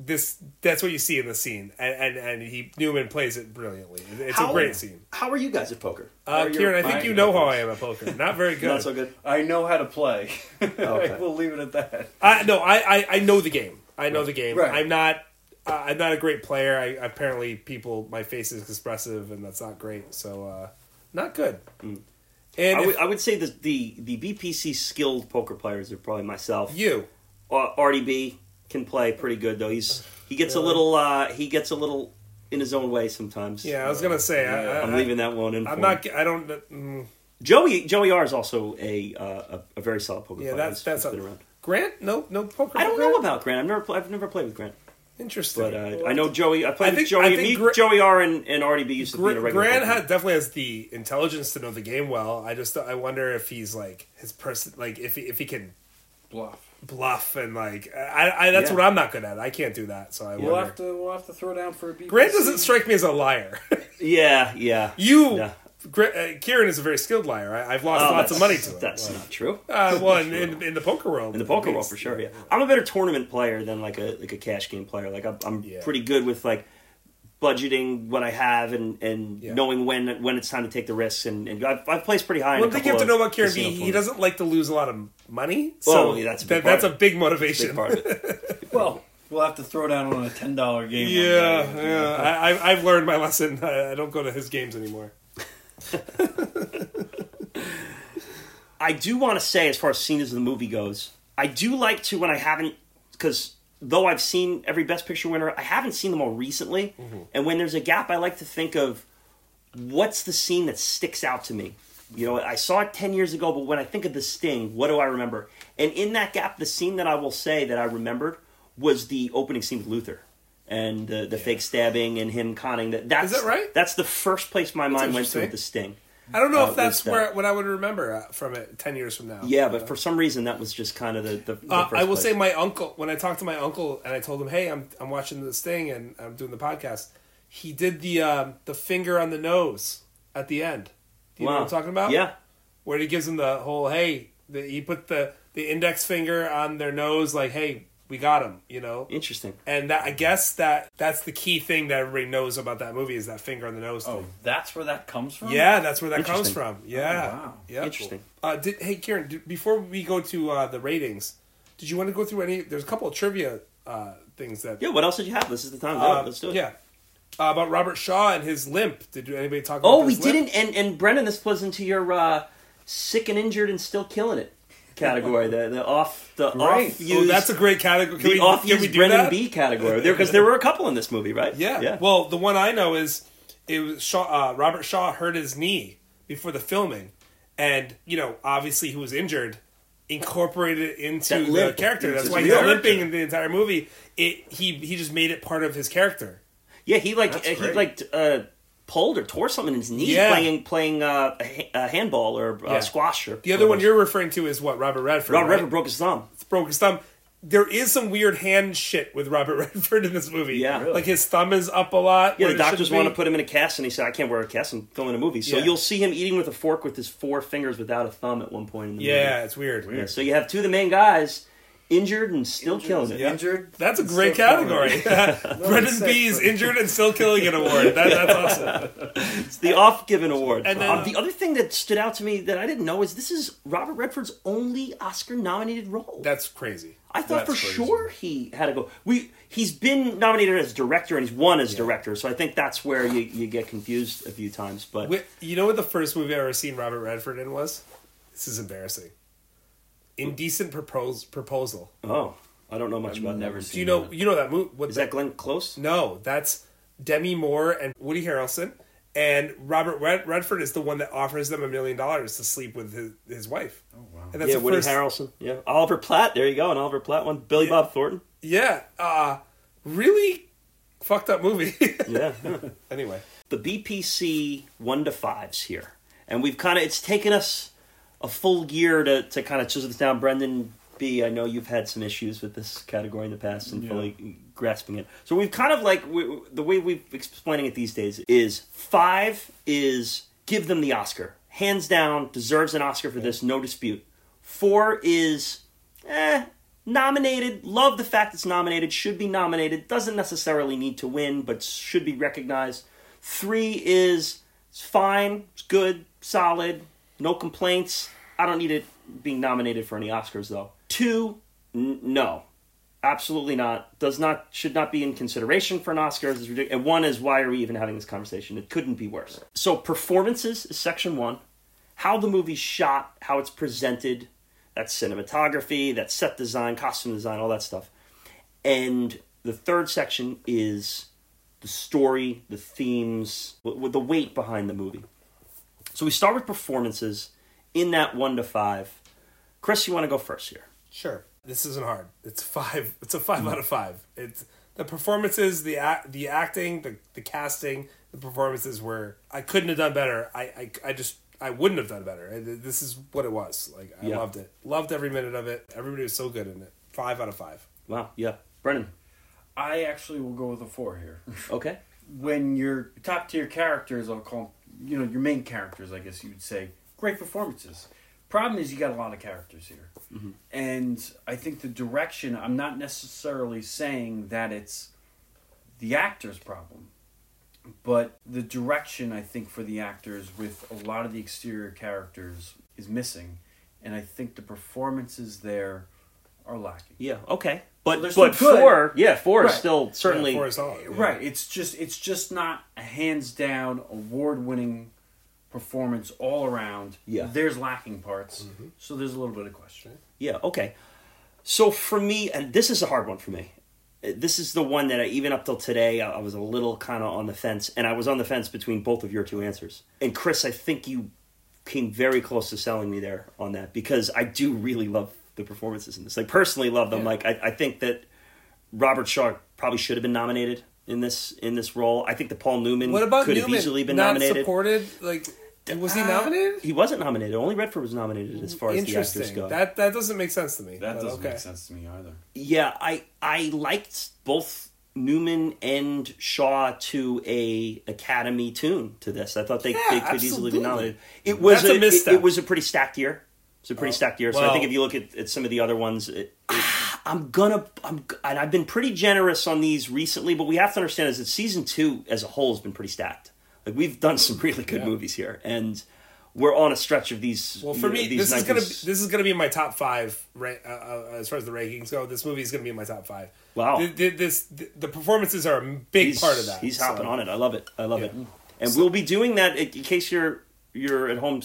[SPEAKER 2] This that's what you see in the scene, and and, and he Newman plays it brilliantly. It's
[SPEAKER 1] How-
[SPEAKER 2] a great scene.
[SPEAKER 1] How are you guys at poker?
[SPEAKER 2] Uh,
[SPEAKER 1] How are your-
[SPEAKER 2] Kieran, I think you know how I am at poker. Not very good.
[SPEAKER 1] Not so good.
[SPEAKER 3] I know how to play.
[SPEAKER 1] Okay.
[SPEAKER 3] we'll leave it at that.
[SPEAKER 2] I no, I, I I know the game. I know the game.
[SPEAKER 3] Right.
[SPEAKER 2] I'm not. Uh, I'm not a great player. I apparently people my face is expressive, and that's not great. So uh, not good. And
[SPEAKER 1] I
[SPEAKER 2] if
[SPEAKER 1] would, I would say the, the the BPC skilled poker players are probably myself.
[SPEAKER 2] you,
[SPEAKER 1] Uh, RDB can play pretty good though. He's he gets a little uh, he gets a little in his own way sometimes.
[SPEAKER 2] yeah, I was gonna say. I,
[SPEAKER 3] Yeah.
[SPEAKER 2] I-
[SPEAKER 1] leaving that one in.
[SPEAKER 2] I'm
[SPEAKER 1] for
[SPEAKER 2] not.
[SPEAKER 1] him.
[SPEAKER 2] I don't. Mm,
[SPEAKER 1] Joey Joey R is also a uh, a, a very solid poker
[SPEAKER 2] yeah,
[SPEAKER 1] player.
[SPEAKER 2] that's
[SPEAKER 1] He's-
[SPEAKER 2] that's
[SPEAKER 1] he's
[SPEAKER 2] a,
[SPEAKER 1] been around.
[SPEAKER 2] Grant. No, no poker.
[SPEAKER 1] I don't know about Grant. I've never pl- I've never played with Grant,
[SPEAKER 2] Interesting.
[SPEAKER 1] but uh, I know Joey. I played
[SPEAKER 2] I
[SPEAKER 1] with
[SPEAKER 2] think-
[SPEAKER 1] Joey.
[SPEAKER 2] I think
[SPEAKER 1] me,
[SPEAKER 2] Gra-
[SPEAKER 1] Joey R and, and RDB used to be in a regular.
[SPEAKER 2] Grant
[SPEAKER 1] poker.
[SPEAKER 2] had, definitely has the intelligence to know the game well. I just I wonder if he's like his person, like if he, if he can
[SPEAKER 3] Bluff.
[SPEAKER 2] bluff and like I, I that's
[SPEAKER 1] Yeah.
[SPEAKER 2] what I'm not good at. I can't do that. So I
[SPEAKER 3] We'll
[SPEAKER 2] wonder.
[SPEAKER 3] have to we'll have to throw down for a BPC.
[SPEAKER 2] Grant doesn't strike me as a liar.
[SPEAKER 1] Yeah, yeah.
[SPEAKER 2] you,
[SPEAKER 1] Yeah.
[SPEAKER 2] Gra- uh, Kieran is a very skilled liar. I, I've lost
[SPEAKER 1] Oh,
[SPEAKER 2] lots of money to him.
[SPEAKER 1] That's not true.
[SPEAKER 2] uh, well, in, in, in the poker world,
[SPEAKER 1] In the poker world, for sure. Yeah, I'm a better tournament player than like a like a cash game player. Like I'm, I'm
[SPEAKER 2] Yeah.
[SPEAKER 1] pretty good with like budgeting what I have and and
[SPEAKER 2] Yeah.
[SPEAKER 1] knowing when when it's time to take the risks. And, and I've, I've placed pretty high. in
[SPEAKER 2] One thing you have to know about Kieran,
[SPEAKER 1] casino
[SPEAKER 2] he, he doesn't like to lose a lot of money.
[SPEAKER 1] Oh,
[SPEAKER 2] So
[SPEAKER 1] yeah, that's a big part
[SPEAKER 2] that's a big
[SPEAKER 1] Big
[SPEAKER 2] motivation.
[SPEAKER 1] part of it.
[SPEAKER 3] Well, we'll have to throw down on a ten dollar game.
[SPEAKER 2] Yeah, yeah. I, I, I've learned my lesson. I, I don't go to his games anymore.
[SPEAKER 1] I do want to say, as far as scenes of the movie goes, I do like to when I haven't because though I've seen every Best Picture winner, I haven't seen them all recently. Mm-hmm. And when there's a gap, I like to think of what's the scene that sticks out to me. You know, I saw it ten years ago, but when I think of the Sting, what do I remember? And in that gap, the scene that I will say that I remembered was the opening scene with Luther. And the, the fake stabbing and him conning that. That's,
[SPEAKER 2] that right?
[SPEAKER 1] That's the first place my mind went to with the Sting.
[SPEAKER 2] I don't know
[SPEAKER 1] Uh,
[SPEAKER 2] if that's
[SPEAKER 1] was that-
[SPEAKER 2] where what I would remember uh, from it ten years from now.
[SPEAKER 1] Yeah, but for some reason that was just kind of the. the, the
[SPEAKER 2] Uh, I will
[SPEAKER 1] place.
[SPEAKER 2] say my uncle when I talked to my uncle and I told him, "Hey, I'm I'm watching this thing and I'm doing the podcast." He did the um, the finger on the nose at the end. Do you know
[SPEAKER 1] Wow.
[SPEAKER 2] what I'm talking about?
[SPEAKER 1] Yeah,
[SPEAKER 2] where he gives him the whole hey, the, he put the the index finger on their nose, like hey, we got him, you know.
[SPEAKER 1] interesting.
[SPEAKER 2] And that I guess that that's the key thing that everybody knows about that movie is that finger on the nose
[SPEAKER 3] Oh,
[SPEAKER 2] thing.
[SPEAKER 3] that's where that comes from.
[SPEAKER 2] Yeah, that's where that comes from. Yeah,
[SPEAKER 3] Oh, wow.
[SPEAKER 2] Yep.
[SPEAKER 1] Interesting.
[SPEAKER 2] Uh, did, hey, Kieran, did, before we go to uh, the ratings, did you want to go through any? There's a couple of trivia uh, things that.
[SPEAKER 1] Yeah, what else did you have? This is the time. to
[SPEAKER 2] uh,
[SPEAKER 1] Let's do it.
[SPEAKER 2] Yeah. Uh, about Robert Shaw and his limp. Did anybody talk about
[SPEAKER 1] Oh, we
[SPEAKER 2] limp?
[SPEAKER 1] didn't. And and Brendan, this plays into your uh, sick and injured and still killing it category. the the off the
[SPEAKER 3] Right.
[SPEAKER 1] off
[SPEAKER 2] Oh,
[SPEAKER 1] used
[SPEAKER 2] that's a great category. Can
[SPEAKER 1] the
[SPEAKER 2] we,
[SPEAKER 1] off
[SPEAKER 2] can we
[SPEAKER 1] used
[SPEAKER 2] do
[SPEAKER 1] Brendan
[SPEAKER 2] that?
[SPEAKER 1] B category there because there were a couple in this movie, right?
[SPEAKER 2] Yeah.
[SPEAKER 1] yeah.
[SPEAKER 2] Well, the one I know is it was Shaw, uh, Robert Shaw hurt his knee before the filming, and you know, obviously, he was injured. Incorporated into
[SPEAKER 1] That
[SPEAKER 2] the character. That's why he's
[SPEAKER 1] character.
[SPEAKER 2] limping in the entire movie. It he he just made it part of his character.
[SPEAKER 1] Yeah, he like
[SPEAKER 3] That's
[SPEAKER 1] he
[SPEAKER 3] great.
[SPEAKER 1] like uh, pulled or tore something in his knee
[SPEAKER 2] Yeah.
[SPEAKER 1] playing playing uh, a, handball or uh,
[SPEAKER 2] Yeah.
[SPEAKER 1] squash. Or
[SPEAKER 2] The other one you're referring to is what Robert Redford.
[SPEAKER 1] Robert
[SPEAKER 2] right?
[SPEAKER 1] Redford broke his thumb.
[SPEAKER 2] broke his thumb. There is some weird hand shit with Robert Redford in this movie.
[SPEAKER 1] Yeah. Really?
[SPEAKER 2] like his thumb is up a lot.
[SPEAKER 1] Yeah, the doctors want to put him in a cast, and he said, "I can't wear a cast and film in a movie." So
[SPEAKER 2] Yeah.
[SPEAKER 1] you'll see him eating with a fork with his four fingers without a thumb at one point in the movie.
[SPEAKER 2] Yeah, it's weird.
[SPEAKER 1] Yeah, so you have two of the main guys injured and still killing it.
[SPEAKER 2] Yeah.
[SPEAKER 3] Injured.
[SPEAKER 2] That's a great
[SPEAKER 3] still killing
[SPEAKER 2] category. Brendan
[SPEAKER 3] sick,
[SPEAKER 2] B's injured and still killing an award. That, that's awesome.
[SPEAKER 1] It's the off-given award.
[SPEAKER 2] And then-
[SPEAKER 1] Um, the other thing that stood out to me that I didn't know is this is Robert Redford's only Oscar-nominated role.
[SPEAKER 2] That's crazy.
[SPEAKER 1] I thought
[SPEAKER 3] that's
[SPEAKER 1] for
[SPEAKER 3] crazy.
[SPEAKER 1] sure he had to go. We he's been nominated as director and he's won as director, so I think that's where you, you get confused a few times. But
[SPEAKER 2] Wi- You know what the first movie I've ever seen Robert Redford in was? This is embarrassing. Indecent propos- proposal.
[SPEAKER 1] oh, I don't know much
[SPEAKER 3] I've
[SPEAKER 1] about
[SPEAKER 3] never
[SPEAKER 1] that.
[SPEAKER 3] seen
[SPEAKER 2] Do you know? You know that movie? What
[SPEAKER 1] Is that Glenn Close?
[SPEAKER 2] No, that's Demi Moore and Woody Harrelson, and Robert Red- Redford is the one that offers them a million dollars to sleep with his, his wife. Oh
[SPEAKER 3] wow.
[SPEAKER 2] And that's
[SPEAKER 1] yeah,
[SPEAKER 2] the
[SPEAKER 1] Woody
[SPEAKER 2] first,
[SPEAKER 1] Harrelson. Yeah, Oliver Platt. There you go, an Oliver Platt one. Billy
[SPEAKER 2] Yeah.
[SPEAKER 1] Bob Thornton.
[SPEAKER 2] Yeah, uh, really fucked up movie.
[SPEAKER 1] Yeah.
[SPEAKER 2] anyway,
[SPEAKER 1] the BPC one to fives here, and we've kind of it's taken us a full year to to kind of chisel this down. Brendan B, I know you've had some issues with this category in the past and
[SPEAKER 3] Yeah.
[SPEAKER 1] fully grasping it. So we've kind of like we, the way we're explaining it these days is five is give them the Oscar, hands down, deserves an Oscar for this, no dispute. Four is eh, nominated. Love the fact it's nominated. Should be nominated. Doesn't necessarily need to win, but should be recognized. Three is it's fine. It's good. Solid. No complaints. I don't need it being nominated for any Oscars though. Two, n- no, absolutely not. Does not should not be in consideration for an Oscar. It's ridiculous. And one is why are we even having this conversation? It couldn't be worse. So performances is section one. How the movie's shot, how it's presented, that's cinematography, that's set design, costume design, all that stuff. And the third section is the story, the themes, the weight behind the movie. So we start with performances in that one to five. Chris, you want to go first here?
[SPEAKER 2] Sure. This isn't hard. It's five. It's a five out of five. It's the performances, the act, the acting, the the casting, the performances were. I couldn't have done better. I I, I just I wouldn't have done better. This is what it was. Like I
[SPEAKER 1] Yeah.
[SPEAKER 2] loved it. Loved every minute of it. Everybody was so good in it. Five out of five.
[SPEAKER 1] Wow, yeah. Brendan,
[SPEAKER 3] I actually will go with a four here.
[SPEAKER 1] okay.
[SPEAKER 3] when your top tier characters, I'll call you know your main characters, I guess you would say, great performances. Problem is, you got a lot of characters here, mm-hmm. and I think the direction. I'm not necessarily saying that it's the actor's problem, but the direction I think for the actors with a lot of the exterior characters is missing, and I think the performances there are lacking.
[SPEAKER 1] Yeah, okay. But
[SPEAKER 3] they're
[SPEAKER 1] but
[SPEAKER 3] good.
[SPEAKER 1] four, yeah, four is still certainly
[SPEAKER 2] Yeah, four is solid, yeah.
[SPEAKER 3] Right. It's just it's just not a hands down award winning performance all around.
[SPEAKER 1] Yeah.
[SPEAKER 3] There's lacking parts. Mm-hmm. So there's a little bit of question.
[SPEAKER 1] Yeah, okay. So for me, and this is a hard one for me. This is the one that I, even up till today, I I was a little kind of on the fence, and I was on the fence between both of your two answers. And Chris, I think you came very close to selling me there on that because I do really love the performances in this. Like personally, love them.
[SPEAKER 2] Yeah.
[SPEAKER 1] Like I, I think that Robert Shaw probably should have been nominated in this in this role. I think that Paul Newman
[SPEAKER 2] What about
[SPEAKER 1] could
[SPEAKER 2] Newman?
[SPEAKER 1] have easily been
[SPEAKER 2] Not
[SPEAKER 1] nominated.
[SPEAKER 2] supported. Like was he
[SPEAKER 1] Uh,
[SPEAKER 2] nominated?
[SPEAKER 1] He wasn't nominated. Only Redford was nominated as far as the actors
[SPEAKER 2] Interesting.
[SPEAKER 1] go.
[SPEAKER 2] That that doesn't make sense to me.
[SPEAKER 3] That doesn't
[SPEAKER 2] okay.
[SPEAKER 3] make sense to me either.
[SPEAKER 1] Yeah, I I liked both Newman and Shaw to a Academy tune to this. I thought they,
[SPEAKER 2] Yeah,
[SPEAKER 1] they could easily be nominated. It was
[SPEAKER 2] That's a
[SPEAKER 1] it-
[SPEAKER 2] misstep.
[SPEAKER 1] It, was a pretty stacked year. It's a pretty stacked year. So I think if you look at, at some of the other ones, it, it, I'm gonna I'm and I've been pretty generous on these recently, but we have to understand is that season two as a whole has been pretty stacked. Like we've done some really good
[SPEAKER 2] Yeah.
[SPEAKER 1] movies here, and we're on a stretch of these.
[SPEAKER 2] Well, for me,
[SPEAKER 1] these
[SPEAKER 2] this is gonna be, this is gonna be my top five ra- uh, uh, as far as the rankings go. This movie is gonna be in my top five.
[SPEAKER 1] Wow.
[SPEAKER 2] Th- th- this th- the performances are a big
[SPEAKER 1] he's,
[SPEAKER 2] part of that.
[SPEAKER 1] He's
[SPEAKER 2] so-
[SPEAKER 1] hopping on it. I love it. I love
[SPEAKER 2] Yeah.
[SPEAKER 1] it. And we'll be doing that in case you're you're at home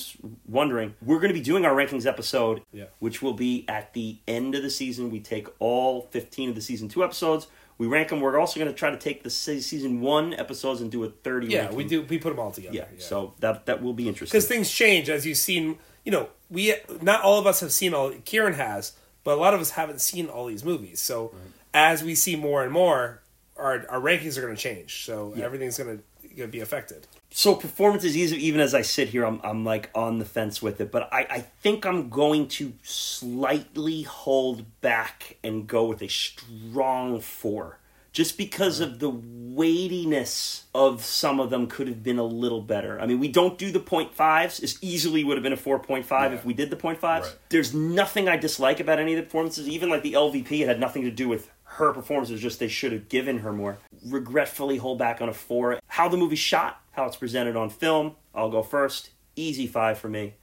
[SPEAKER 1] wondering. We're going to be doing our rankings episode,
[SPEAKER 2] Yeah.
[SPEAKER 1] which will be at the end of the season. We take all 15 of the season two episodes. We rank them. We're also going to try to take the season one episodes and do a 30.
[SPEAKER 2] Yeah,
[SPEAKER 1] ranking.
[SPEAKER 2] we do. We put them all together.
[SPEAKER 1] Yeah, so that that will be interesting.
[SPEAKER 2] because things change as you've seen. You know, we not all of us have seen all. Kieran has, but a lot of us haven't seen all these movies. So as we see more and more, our our rankings are going to change. So everything's going to be affected.
[SPEAKER 1] So performances even even as i sit here i'm, I'm like on the fence with it but I, I think i'm going to slightly hold back and go with a strong four just because of the weightiness of some of them could have been a little better. I mean we don't do the point fives. As easily would have been a 4.5 if we did the point fives.
[SPEAKER 4] Right.
[SPEAKER 1] there's nothing i dislike about any of the performances. Even like the lvp it had nothing to do with her performance it was just they should have given her more. Regretfully hold back on a four. How the movie shot how it's presented on film. I'll go first. Easy five for me.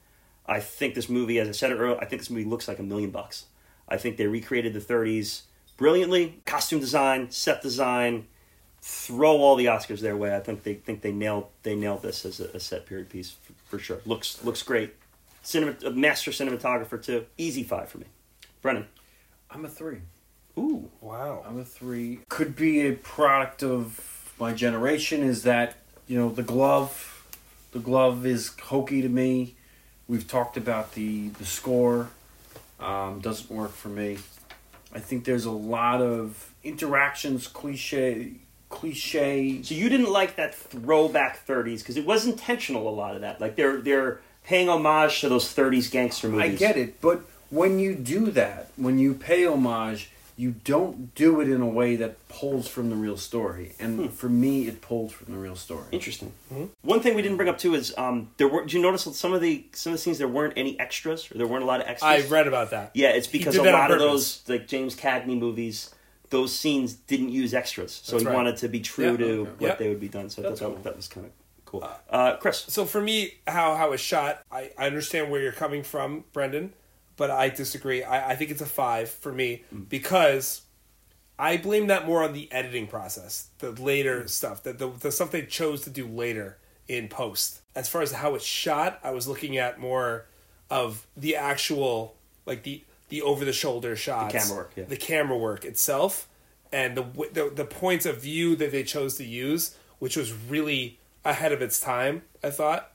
[SPEAKER 1] I think this movie as i said it earlier i think this movie looks like a million bucks. I think they recreated the 30s brilliantly. Costume design set design throw all the oscars their way. I think they think they nailed they nailed this as a, a set period piece for, for sure. Looks looks great. Cinema, a master cinematographer too. Easy five for me. Brendan?
[SPEAKER 3] I'm a three.
[SPEAKER 1] ooh.
[SPEAKER 2] Wow.
[SPEAKER 3] I'm a three. Could be a product of my generation. Is that you know the glove? The glove is hokey to me. We've talked about the the score. Um, doesn't work for me. I think there's a lot of interactions, cliche, cliche.
[SPEAKER 1] So you didn't like that throwback 30s because it was intentional. A lot of that, like they're they're paying homage to those 30s gangster movies.
[SPEAKER 3] I get it, but when you do that, when you pay homage, you don't do it in a way that pulls from the real story. And
[SPEAKER 1] Hmm.
[SPEAKER 3] for me, it pulled from the real story.
[SPEAKER 1] Interesting. One thing we didn't bring up too is um, there were. Did you notice some of the some of the scenes there weren't any extras or there weren't a lot of extras?
[SPEAKER 2] I read about that.
[SPEAKER 1] Yeah, it's because a lot of those like James Cagney movies, those scenes didn't use extras, so
[SPEAKER 2] That's
[SPEAKER 1] he
[SPEAKER 2] right.
[SPEAKER 1] wanted to be true
[SPEAKER 2] Yeah.
[SPEAKER 1] to
[SPEAKER 3] Okay.
[SPEAKER 1] what
[SPEAKER 2] Yep.
[SPEAKER 1] they would be done. So I thought that,
[SPEAKER 3] cool.
[SPEAKER 1] that was kind of cool. Uh, Chris,
[SPEAKER 2] So for me, how how it's shot, I, I understand where you're coming from, Brendan, but I disagree. I, I think it's a five for me because I blame that more on the editing process, the later mm. stuff, the, the the stuff they chose to do later in post. As far as how it's shot, I was looking at more of the actual like the the over the shoulder shots,
[SPEAKER 1] camera work, yeah.
[SPEAKER 2] the camera work itself, and the, the the points of view that they chose to use, which was really ahead of its time, I thought,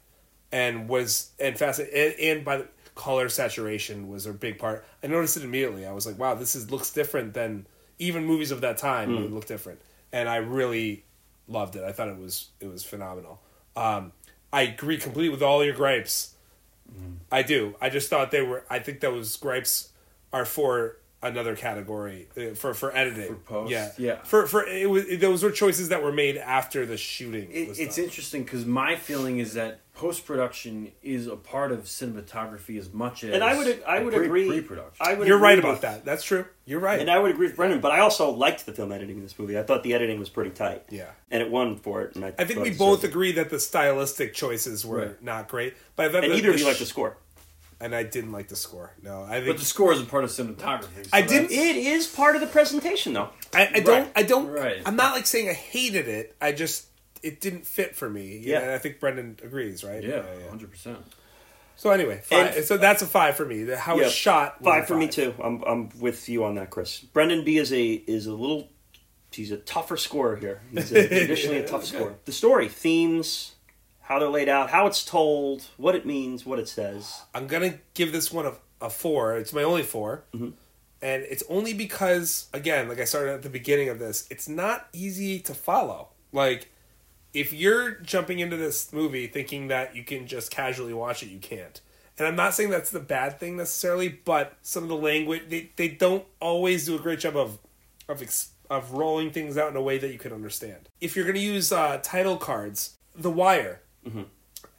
[SPEAKER 2] and was and fascinating. And, and by the color saturation was a big part. I noticed it immediately. I was like, wow, this is looks different than even movies of that time would look different, and I really loved it. I thought it was it was phenomenal. Um, I agree completely with all your gripes. I do. I just thought they were. I think those gripes are for another category uh, for for editing.
[SPEAKER 3] For post?
[SPEAKER 2] yeah,
[SPEAKER 3] Yeah.
[SPEAKER 2] For for it was those were choices that were made after the shooting.
[SPEAKER 3] It,
[SPEAKER 2] was
[SPEAKER 3] it's
[SPEAKER 2] done.
[SPEAKER 3] interesting because my feeling is that post production is a part of cinematography as much as
[SPEAKER 1] and I would I would
[SPEAKER 3] pre-
[SPEAKER 1] agree.
[SPEAKER 3] pre-production.
[SPEAKER 1] I would.
[SPEAKER 2] You're
[SPEAKER 1] agree
[SPEAKER 2] right about
[SPEAKER 1] with-
[SPEAKER 2] that. That's true. You're right.
[SPEAKER 1] And I would agree with Brendan, but I also liked the film editing in this movie. I thought the editing was pretty tight.
[SPEAKER 2] Yeah.
[SPEAKER 1] and it won for it. And I,
[SPEAKER 2] I think we both
[SPEAKER 1] deserved it.
[SPEAKER 2] agree that the stylistic choices were
[SPEAKER 3] Right.
[SPEAKER 2] not great. But I thought
[SPEAKER 1] And
[SPEAKER 2] the-
[SPEAKER 1] neither of
[SPEAKER 2] the
[SPEAKER 1] you like the score.
[SPEAKER 2] And I didn't like the score. No, I think.
[SPEAKER 3] but the score isn't part of cinematography. so
[SPEAKER 2] I didn't-
[SPEAKER 1] It is part of the presentation, though.
[SPEAKER 2] I, I don't.
[SPEAKER 3] Right.
[SPEAKER 2] I don't.
[SPEAKER 3] Right.
[SPEAKER 2] I'm not like saying I hated it. I just it didn't fit for me.
[SPEAKER 1] Yeah.
[SPEAKER 2] and I think Brendan agrees, right?
[SPEAKER 3] Yeah, hundred percent.
[SPEAKER 2] So anyway, five,
[SPEAKER 1] And-
[SPEAKER 2] so that's a five for me. How
[SPEAKER 1] Yeah,
[SPEAKER 2] it's shot, was a
[SPEAKER 1] Five for me too. I'm I'm with you on that, Chris. Brendan B is a is a little. He's a tougher scorer here. He's a, traditionally a tough scorer. The story, themes, how they're laid out, how it's told, what it means, what it says.
[SPEAKER 2] I'm gonna give this one a, a four. It's my only 4
[SPEAKER 1] Mm-hmm.
[SPEAKER 2] and it's only because again, like I started at the beginning of this, it's not easy to follow. Like if you're jumping into this movie thinking that you can just casually watch it, you can't. And I'm not saying that's the bad thing necessarily, but some of the language they, they don't always do a great job of of ex, of rolling things out in a way that you can understand. If you're going to use uh, title cards, The Wire,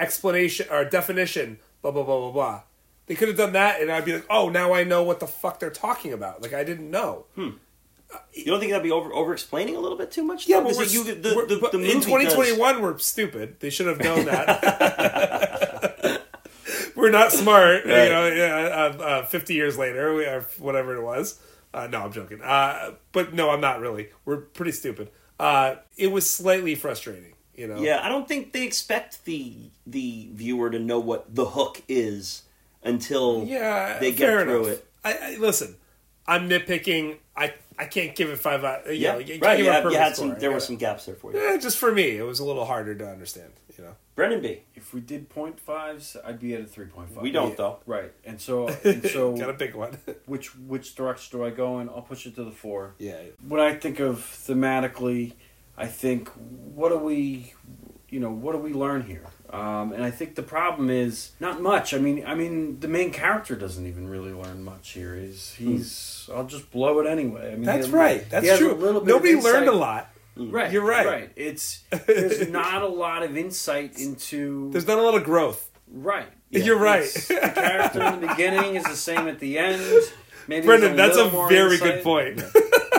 [SPEAKER 2] explanation or definition, blah blah blah blah blah. They could have done that, and I'd be like, oh, now I know what the fuck they're talking about. Like I didn't know.
[SPEAKER 1] You don't think that'd be over over explaining a little bit too much?
[SPEAKER 2] Yeah,
[SPEAKER 1] though?
[SPEAKER 2] but, we're,
[SPEAKER 1] you- the,
[SPEAKER 2] we're-
[SPEAKER 1] the,
[SPEAKER 2] but
[SPEAKER 1] the
[SPEAKER 2] in 2021 we're stupid. They should have known that. we're not smart.
[SPEAKER 1] Right.
[SPEAKER 2] You know, yeah, uh, uh, 50 years later, we are whatever it was. Uh, no, I'm joking. Uh, but no, I'm not really. We're pretty stupid. Uh, it was slightly frustrating. You know.
[SPEAKER 1] Yeah, I don't think they expect the the viewer to know what the hook is until
[SPEAKER 2] Yeah,
[SPEAKER 1] they get through
[SPEAKER 2] enough.
[SPEAKER 1] it.
[SPEAKER 2] I, I listen. I'm nitpicking. I I can't give it five out. You
[SPEAKER 1] Yeah,
[SPEAKER 2] know, you
[SPEAKER 1] right.
[SPEAKER 2] give
[SPEAKER 1] You had, you
[SPEAKER 2] perfect
[SPEAKER 1] had some. There were some gaps there for you.
[SPEAKER 2] Eh, just for me, it was a little harder to understand. You know.
[SPEAKER 1] Brendan B.
[SPEAKER 3] If we did point fives, I'd be at a three point five.
[SPEAKER 1] We don't
[SPEAKER 2] Yeah.
[SPEAKER 1] though.
[SPEAKER 3] Right, and so and so,
[SPEAKER 2] Got a big one.
[SPEAKER 3] which which direction do I go in? I'll push it to the four.
[SPEAKER 2] yeah.
[SPEAKER 3] When I think of thematically, I think what do we, you know, what do we learn here? Um, and I think the problem is not much. I mean, I mean, the main character doesn't even really learn much here. He's he's. I'll just blow it anyway. I mean,
[SPEAKER 2] That's
[SPEAKER 3] he-
[SPEAKER 2] right. That's true.
[SPEAKER 3] A little bit
[SPEAKER 2] Nobody learned a lot.
[SPEAKER 3] Right,
[SPEAKER 2] You're right.
[SPEAKER 3] Right. It's there's not a lot of insight into.
[SPEAKER 2] There's not a lot of growth.
[SPEAKER 3] right.
[SPEAKER 2] You're right.
[SPEAKER 3] The character in the beginning is the same at the end. Maybe
[SPEAKER 2] Brendan, that's a very
[SPEAKER 3] insight.
[SPEAKER 2] good point.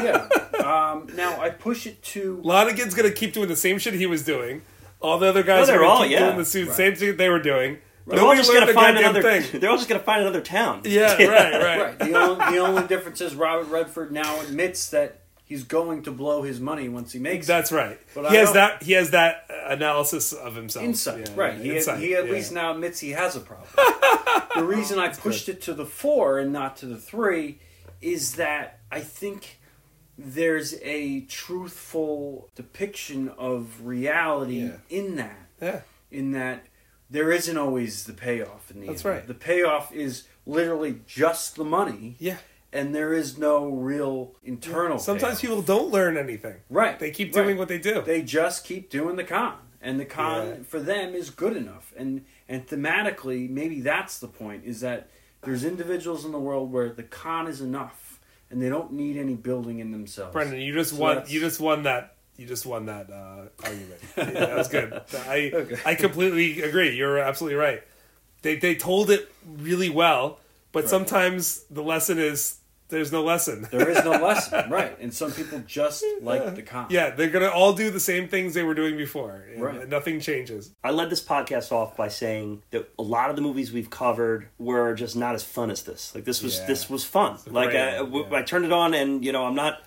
[SPEAKER 3] Yeah. Um, now I push it to
[SPEAKER 2] Lonnegan's gonna keep doing the same shit he was doing. All the other guys
[SPEAKER 1] No,
[SPEAKER 2] are
[SPEAKER 1] they're
[SPEAKER 2] gonna
[SPEAKER 1] all-
[SPEAKER 2] keep
[SPEAKER 1] yeah.
[SPEAKER 2] doing the same same thing they were doing.
[SPEAKER 1] They're all
[SPEAKER 2] Nobody
[SPEAKER 1] just
[SPEAKER 2] learned
[SPEAKER 1] gonna
[SPEAKER 2] a
[SPEAKER 1] find
[SPEAKER 2] goddamn
[SPEAKER 1] another.
[SPEAKER 2] thing.
[SPEAKER 1] They're all just gonna find another town.
[SPEAKER 2] Yeah, right, right.
[SPEAKER 3] right. The only, the only difference is Robert Redford now admits that he's going to blow his money once he makes
[SPEAKER 2] That's right.
[SPEAKER 3] But
[SPEAKER 2] he has
[SPEAKER 3] don't-
[SPEAKER 2] that. He has that analysis of himself.
[SPEAKER 3] insight.
[SPEAKER 2] Yeah,
[SPEAKER 3] right.
[SPEAKER 2] yeah,
[SPEAKER 3] He,
[SPEAKER 2] insight,
[SPEAKER 3] he at
[SPEAKER 2] yeah.
[SPEAKER 3] least now admits he has a problem. the reason I pushed it to the four and not to the three is that I think there's a truthful depiction of reality
[SPEAKER 2] Yeah.
[SPEAKER 3] in that.
[SPEAKER 2] Yeah.
[SPEAKER 3] In that there isn't always the payoff in the
[SPEAKER 2] That's
[SPEAKER 3] end.
[SPEAKER 2] right.
[SPEAKER 3] The payoff is literally just the money.
[SPEAKER 2] Yeah.
[SPEAKER 3] And there is no real internal.
[SPEAKER 2] Sometimes
[SPEAKER 3] payoff.
[SPEAKER 2] people don't learn anything.
[SPEAKER 3] right
[SPEAKER 2] They keep
[SPEAKER 3] right.
[SPEAKER 2] doing what they do.
[SPEAKER 3] They just keep doing the con, and the con
[SPEAKER 2] Yeah.
[SPEAKER 3] for them is good enough. And and thematically, maybe that's the point: is that There's individuals in the world where the con is enough, and they don't need any building in themselves.
[SPEAKER 2] Brendan, you just
[SPEAKER 3] So
[SPEAKER 2] won.
[SPEAKER 3] that's-
[SPEAKER 2] You just won that. You just won that uh, argument. Yeah, that was good. I
[SPEAKER 3] Okay.
[SPEAKER 2] I completely agree. You're absolutely right. They they told it really well, but sometimes the lesson is there's no lesson.
[SPEAKER 3] There is no lesson, right? And some people just like the con.
[SPEAKER 2] Yeah, they're gonna all do the same things they were doing before. and
[SPEAKER 3] Right.
[SPEAKER 2] Nothing changes.
[SPEAKER 1] I led this podcast off by saying that a lot of the movies we've covered were just not as fun as this. Like this was
[SPEAKER 2] Yeah.
[SPEAKER 1] this was fun. Like
[SPEAKER 2] great
[SPEAKER 1] I,
[SPEAKER 2] yeah.
[SPEAKER 1] I turned it on and you know I'm not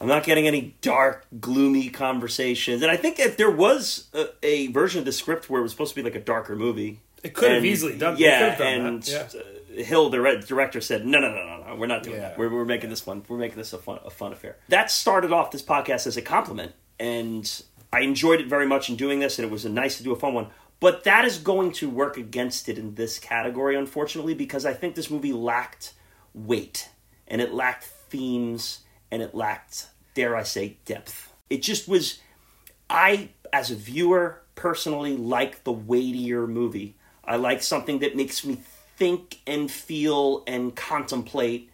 [SPEAKER 1] I'm not getting any dark, gloomy conversations. And I think if there was a, a version of the script where it was supposed to be like a darker movie,
[SPEAKER 2] It could have easily done. they
[SPEAKER 1] Yeah,
[SPEAKER 2] could have done
[SPEAKER 1] and
[SPEAKER 2] that. Yeah.
[SPEAKER 1] uh, Hill, the director, said, "No, no, no, no, no. We're not doing
[SPEAKER 2] Yeah.
[SPEAKER 1] that. We're, we're making this one. We're making this a fun, a fun affair." That started off this podcast as a compliment, and I enjoyed it very much in doing this, and it was nice to do a fun one. But that is going to work against it in this category, unfortunately, because I think this movie lacked weight, and it lacked themes, and it lacked, dare I say, depth. It just was. I, as a viewer, personally like the weightier movie. I like something that makes me think and feel and contemplate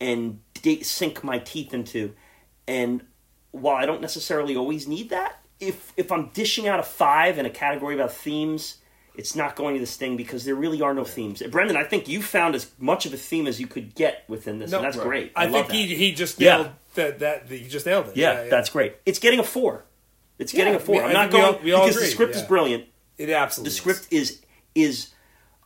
[SPEAKER 1] and di- sink my teeth into. And while I don't necessarily always need that, if if I'm dishing out a five in a category about themes, it's not going to this thing because there really are no themes. Brendan, I think you found as much of a theme as you could get within this,
[SPEAKER 2] No,
[SPEAKER 1] and that's
[SPEAKER 3] right.
[SPEAKER 1] great.
[SPEAKER 2] I,
[SPEAKER 1] love
[SPEAKER 2] think he he just
[SPEAKER 1] Yeah.
[SPEAKER 2] nailed that that he just nailed it.
[SPEAKER 1] yeah, that's great. It's getting a four. It's getting
[SPEAKER 2] Yeah,
[SPEAKER 1] a four.
[SPEAKER 2] we-
[SPEAKER 1] I'm not
[SPEAKER 2] think we
[SPEAKER 1] going
[SPEAKER 2] all- we all
[SPEAKER 1] because the
[SPEAKER 2] agree,
[SPEAKER 1] script is brilliant.
[SPEAKER 2] it absolutely.
[SPEAKER 1] the script is is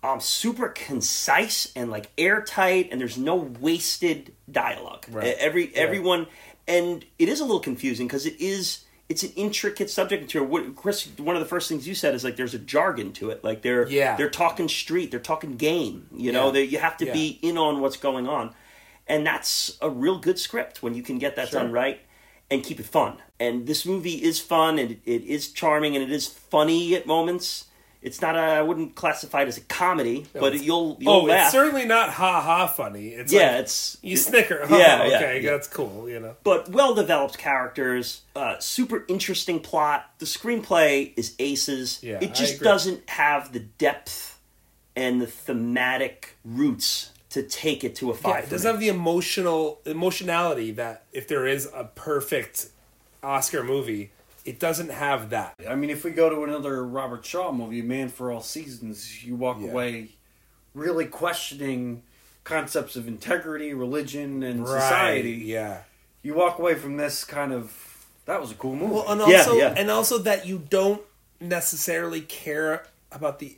[SPEAKER 1] um, super concise and like airtight, and there's no wasted dialogue.
[SPEAKER 2] Right.
[SPEAKER 1] Every
[SPEAKER 2] Yeah.
[SPEAKER 1] everyone, and it is a little confusing because it is it's an intricate subject material. What, Chris, one of the first things you said is like there's a jargon to it. Like they're
[SPEAKER 2] Yeah.
[SPEAKER 1] they're talking street, they're talking game. You know,
[SPEAKER 2] Yeah.
[SPEAKER 1] they, you have to
[SPEAKER 2] Yeah.
[SPEAKER 1] be in on what's going on, and that's a real good script when you can get that
[SPEAKER 2] Sure.
[SPEAKER 1] done right and keep it fun. And this movie is fun and it, it is charming and it is funny at moments. It's not a I wouldn't classify it as a comedy, but
[SPEAKER 2] it's-
[SPEAKER 1] you'll you'll
[SPEAKER 2] Oh,
[SPEAKER 1] laugh.
[SPEAKER 2] it's certainly not ha ha funny. It's
[SPEAKER 1] yeah,
[SPEAKER 2] like,
[SPEAKER 1] it's
[SPEAKER 2] you
[SPEAKER 1] it-
[SPEAKER 2] snicker.
[SPEAKER 1] Yeah,
[SPEAKER 2] Oh,
[SPEAKER 1] yeah,
[SPEAKER 2] okay,
[SPEAKER 1] yeah.
[SPEAKER 2] that's cool. You know.
[SPEAKER 1] but well developed characters, uh, super interesting plot. The screenplay is aces.
[SPEAKER 2] Yeah,
[SPEAKER 1] it just doesn't have the depth and the thematic roots to take it to a five.
[SPEAKER 2] Yeah, it doesn't have the emotional emotionality that if there is a perfect Oscar movie, it doesn't have that.
[SPEAKER 3] I mean, if we go to another Robert Shaw movie, Man for All Seasons, you walk
[SPEAKER 2] Yeah.
[SPEAKER 3] away really questioning concepts of integrity, religion, and society.
[SPEAKER 2] Yeah.
[SPEAKER 3] You walk away from this kind of that was a cool movie.
[SPEAKER 2] Well, and
[SPEAKER 1] Yeah, yeah.
[SPEAKER 2] and also that you don't necessarily care about the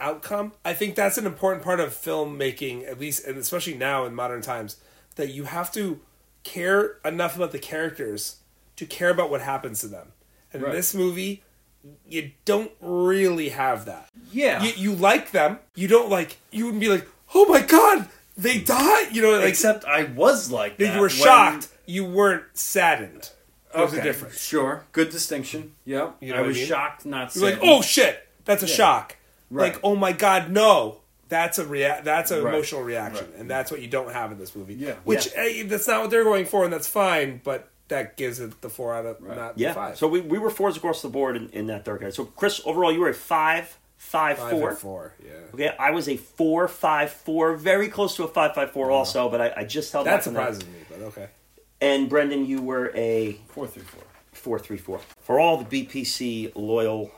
[SPEAKER 2] outcome. I think that's an important part of filmmaking, at least, and especially now in modern times, that you have to care enough about the characters to care about what happens to them. And
[SPEAKER 3] Right.
[SPEAKER 2] in this movie, you don't really have that.
[SPEAKER 3] yeah,
[SPEAKER 2] You, you like them. You don't like. You wouldn't be like, oh my god, they died. You know, like
[SPEAKER 3] except I was like that
[SPEAKER 2] you were
[SPEAKER 3] when-
[SPEAKER 2] shocked. You weren't saddened. There's
[SPEAKER 3] Okay,
[SPEAKER 2] a difference.
[SPEAKER 3] Sure, good distinction. Yep,
[SPEAKER 2] You know
[SPEAKER 3] I
[SPEAKER 2] what I
[SPEAKER 3] was
[SPEAKER 2] mean?
[SPEAKER 3] shocked, not
[SPEAKER 2] You're like, oh shit, that's a shock.
[SPEAKER 3] Right.
[SPEAKER 2] Like, oh my god, no. That's a rea- That's an
[SPEAKER 3] Right.
[SPEAKER 2] emotional reaction,
[SPEAKER 3] Right.
[SPEAKER 2] and that's what you don't have in this movie.
[SPEAKER 3] Yeah.
[SPEAKER 2] which eh, that's not what they're going for, and that's fine. But that gives it the four out of
[SPEAKER 3] Right.
[SPEAKER 2] not
[SPEAKER 1] Yeah.
[SPEAKER 2] the five.
[SPEAKER 1] So we, we were fours across the board in, in that third guy. So Chris, overall, you were a five, five,
[SPEAKER 2] five
[SPEAKER 1] four.
[SPEAKER 2] four. Yeah,
[SPEAKER 1] Okay, I was a four, five, four, very close to a five, five, four, uh-huh. also, but I, I just held
[SPEAKER 2] that
[SPEAKER 1] back that.
[SPEAKER 2] surprises me, but okay.
[SPEAKER 1] And Brendan, you were a
[SPEAKER 3] four through four.
[SPEAKER 1] four, three, four. For all the BPC loyal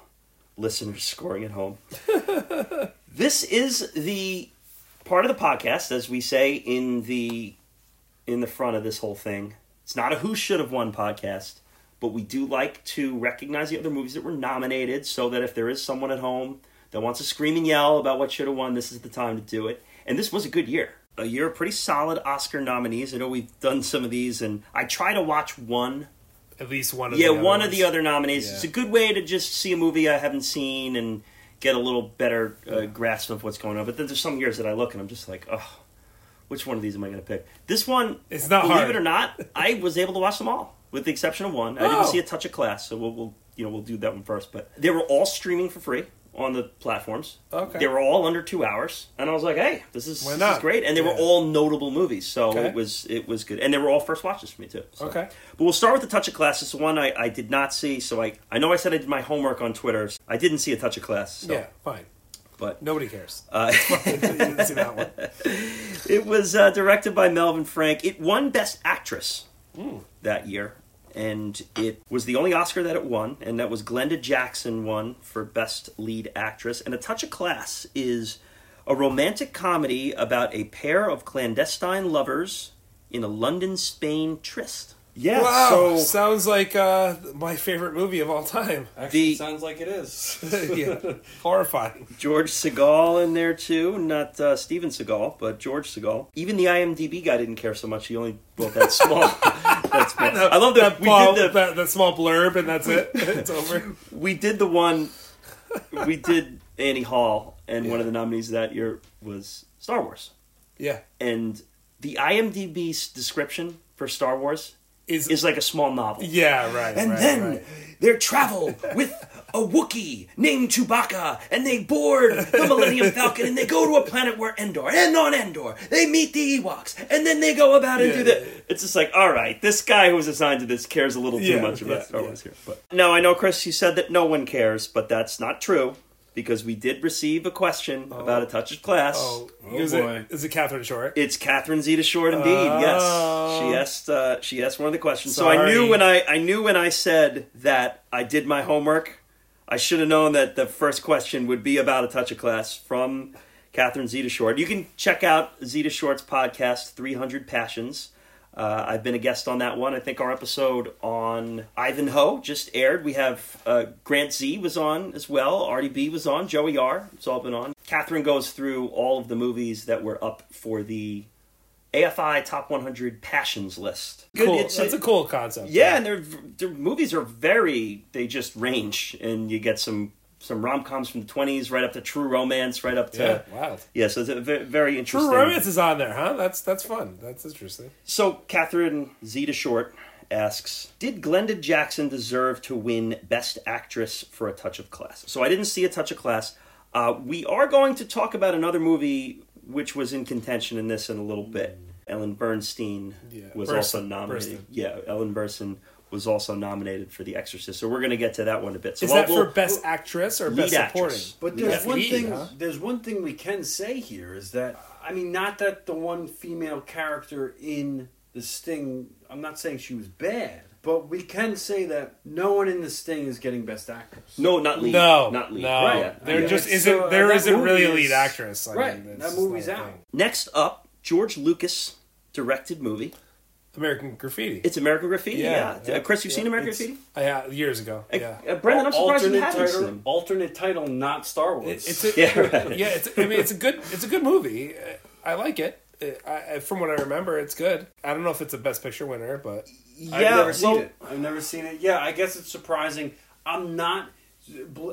[SPEAKER 1] listeners scoring at home, this is the part of the podcast, as we say in the in the front of this whole thing. It's not a who should have won podcast, but we do like to recognize the other movies that were nominated, so that if there is someone at home that wants to scream and yell about what should have won, this is the time to do it. And this was a good year. A year of pretty solid Oscar nominees. I know we've done some of these, and I try to watch one
[SPEAKER 2] At least one of
[SPEAKER 1] yeah, one of the other nominees.
[SPEAKER 2] Yeah.
[SPEAKER 1] It's a good way to just see a movie I haven't seen and get a little better uh, grasp of what's going on. But then there's some years that I look and I'm just like, oh, which one of these am I going to pick? This one,
[SPEAKER 2] It's not
[SPEAKER 1] believe
[SPEAKER 2] hard.
[SPEAKER 1] it or not, I was able to watch them all, with the exception of one. I
[SPEAKER 2] Oh.
[SPEAKER 1] didn't see a touch of class, so we'll, we'll you know we'll do that one first. But they were all streaming for free on the platforms.
[SPEAKER 2] Okay.
[SPEAKER 1] They were all under two hours, and I was like, hey, this is, this is great. And they were all notable movies, so
[SPEAKER 2] Okay.
[SPEAKER 1] it was it was good. And they were all first watches for me too. so.
[SPEAKER 2] Okay.
[SPEAKER 1] But we'll start with the Touch of Class. This is one I, I did not see, so I, I know I said I did my homework on Twitter. I didn't see a Touch of Class. So.
[SPEAKER 2] Yeah, fine.
[SPEAKER 1] But
[SPEAKER 2] Nobody cares.
[SPEAKER 1] uh,
[SPEAKER 2] You didn't see that one.
[SPEAKER 1] it was uh, directed by Melvin Frank. It won Best Actress that year, and it was the only Oscar that it won, and that was Glenda Jackson won for Best Lead Actress. And A Touch of Class is a romantic comedy about a pair of clandestine lovers in a London, Spain tryst. Yeah,
[SPEAKER 2] Wow,
[SPEAKER 1] so
[SPEAKER 2] sounds like uh, my favorite movie of all time.
[SPEAKER 3] Actually,
[SPEAKER 1] The-
[SPEAKER 3] sounds like it is.
[SPEAKER 2] yeah, horrifying.
[SPEAKER 1] George Segal in there too, not uh, Steven Seagal, but George Segal. Even the IMDb guy didn't care so much. He only wrote that small. that small. I love that,
[SPEAKER 2] that,
[SPEAKER 1] we
[SPEAKER 2] ball-
[SPEAKER 1] did the
[SPEAKER 2] that, that small blurb, and that's it. it's over.
[SPEAKER 1] we did the one. We did Annie Hall, and one of the nominees that year was Star Wars.
[SPEAKER 2] Yeah,
[SPEAKER 1] And the IMDb's description for Star Wars
[SPEAKER 2] is,
[SPEAKER 1] is like a small novel.
[SPEAKER 2] yeah, right.
[SPEAKER 1] And
[SPEAKER 2] right,
[SPEAKER 1] then
[SPEAKER 2] right.
[SPEAKER 1] they travel with a Wookiee named Chewbacca, and they board the Millennium Falcon, and they go to a planet where Endor, and on Endor they meet the Ewoks, and then they go about and
[SPEAKER 2] Yeah,
[SPEAKER 1] do the.
[SPEAKER 2] yeah.
[SPEAKER 1] It's just like, all right, this guy who was assigned to this cares a little too
[SPEAKER 2] Yeah,
[SPEAKER 1] much about Star. Wars here. But no, I know, Chris, you said that no one cares, but that's not true because we did receive a question about a touch of class.
[SPEAKER 2] Oh,
[SPEAKER 3] Oh,
[SPEAKER 2] is
[SPEAKER 3] boy.
[SPEAKER 2] it is it Catherine Short?
[SPEAKER 1] It's Catherine Zeta Short, indeed.
[SPEAKER 2] Oh.
[SPEAKER 1] Yes, she asked. Uh, she asked one of the questions. So I knew when I I knew when I said that I did my homework. I should have known that the first question would be about a touch of class from Catherine Zeta Short. You can check out Zeta Short's podcast, Three Hundred Passions. Uh, I've been a guest on that one. I think our episode on Ivanhoe just aired. We have uh, Grant Z was on as well. Artie B was on. Joey R. It's all been on. Catherine goes through all of the movies that were up for the AFI Top 100 Passions list. Good.
[SPEAKER 2] cool.
[SPEAKER 1] It's
[SPEAKER 2] That's a, cool concept.
[SPEAKER 1] yeah, and their their movies are very they just range, and you get some some rom coms from the 20s right up to True Romance, right up to
[SPEAKER 2] yeah, wild.
[SPEAKER 1] yeah. So it's a ve- very interesting.
[SPEAKER 2] True Romance is on there, huh? That's that's fun. That's interesting.
[SPEAKER 1] So Catherine Zeta Short asks, "Did Glenda Jackson deserve to win Best Actress for A Touch of Class?" So I didn't see A Touch of Class. Uh, we are going to talk about another movie which was in contention in this in a little bit. Ellen Burstyn
[SPEAKER 2] Yeah,
[SPEAKER 1] was also nominated. Yeah, Ellen Burstyn was also nominated for The Exorcist. So we're going to get to that one a bit. So
[SPEAKER 2] Is
[SPEAKER 1] we'll-
[SPEAKER 2] that
[SPEAKER 1] we'll-
[SPEAKER 2] for best actress or
[SPEAKER 1] lead
[SPEAKER 2] best supporting?
[SPEAKER 3] But
[SPEAKER 1] Yeah.
[SPEAKER 3] there's one
[SPEAKER 2] Lead,
[SPEAKER 3] thing.
[SPEAKER 2] huh?
[SPEAKER 3] There's one thing we can say here is that I mean, not that the one female character in the Sting. I'm not saying she was bad, but we can say that no one in the Sting is getting best actress.
[SPEAKER 1] no, not lead.
[SPEAKER 2] No,
[SPEAKER 1] not lead.
[SPEAKER 2] no.
[SPEAKER 1] Yeah.
[SPEAKER 2] There
[SPEAKER 3] Yeah.
[SPEAKER 2] just
[SPEAKER 3] So,
[SPEAKER 2] isn't. There
[SPEAKER 3] that
[SPEAKER 2] isn't really a lead actress. I
[SPEAKER 3] right,
[SPEAKER 2] mean,
[SPEAKER 3] that movie's out.
[SPEAKER 2] thing.
[SPEAKER 1] Next up, George Lucas directed movie.
[SPEAKER 2] American Graffiti.
[SPEAKER 1] It's American Graffiti. Yeah,
[SPEAKER 2] yeah.
[SPEAKER 1] Uh, Chris, you've seen American
[SPEAKER 2] it's-
[SPEAKER 1] Graffiti?
[SPEAKER 2] Uh, yeah, years ago. Yeah.
[SPEAKER 1] uh, Brendan, I'm surprised you haven't
[SPEAKER 3] title,
[SPEAKER 1] seen him.
[SPEAKER 3] alternate title, not Star Wars.
[SPEAKER 2] It- it's a,
[SPEAKER 1] Yeah, right.
[SPEAKER 2] yeah. It's. I mean, it's a good. It's a good movie. Uh, I like it. Uh, I, I- from what I remember, it's good. I don't know if it's a Best Picture winner, but
[SPEAKER 1] Yeah,
[SPEAKER 3] I've never seen it. I've never seen it. Yeah, I guess it's surprising. I'm not.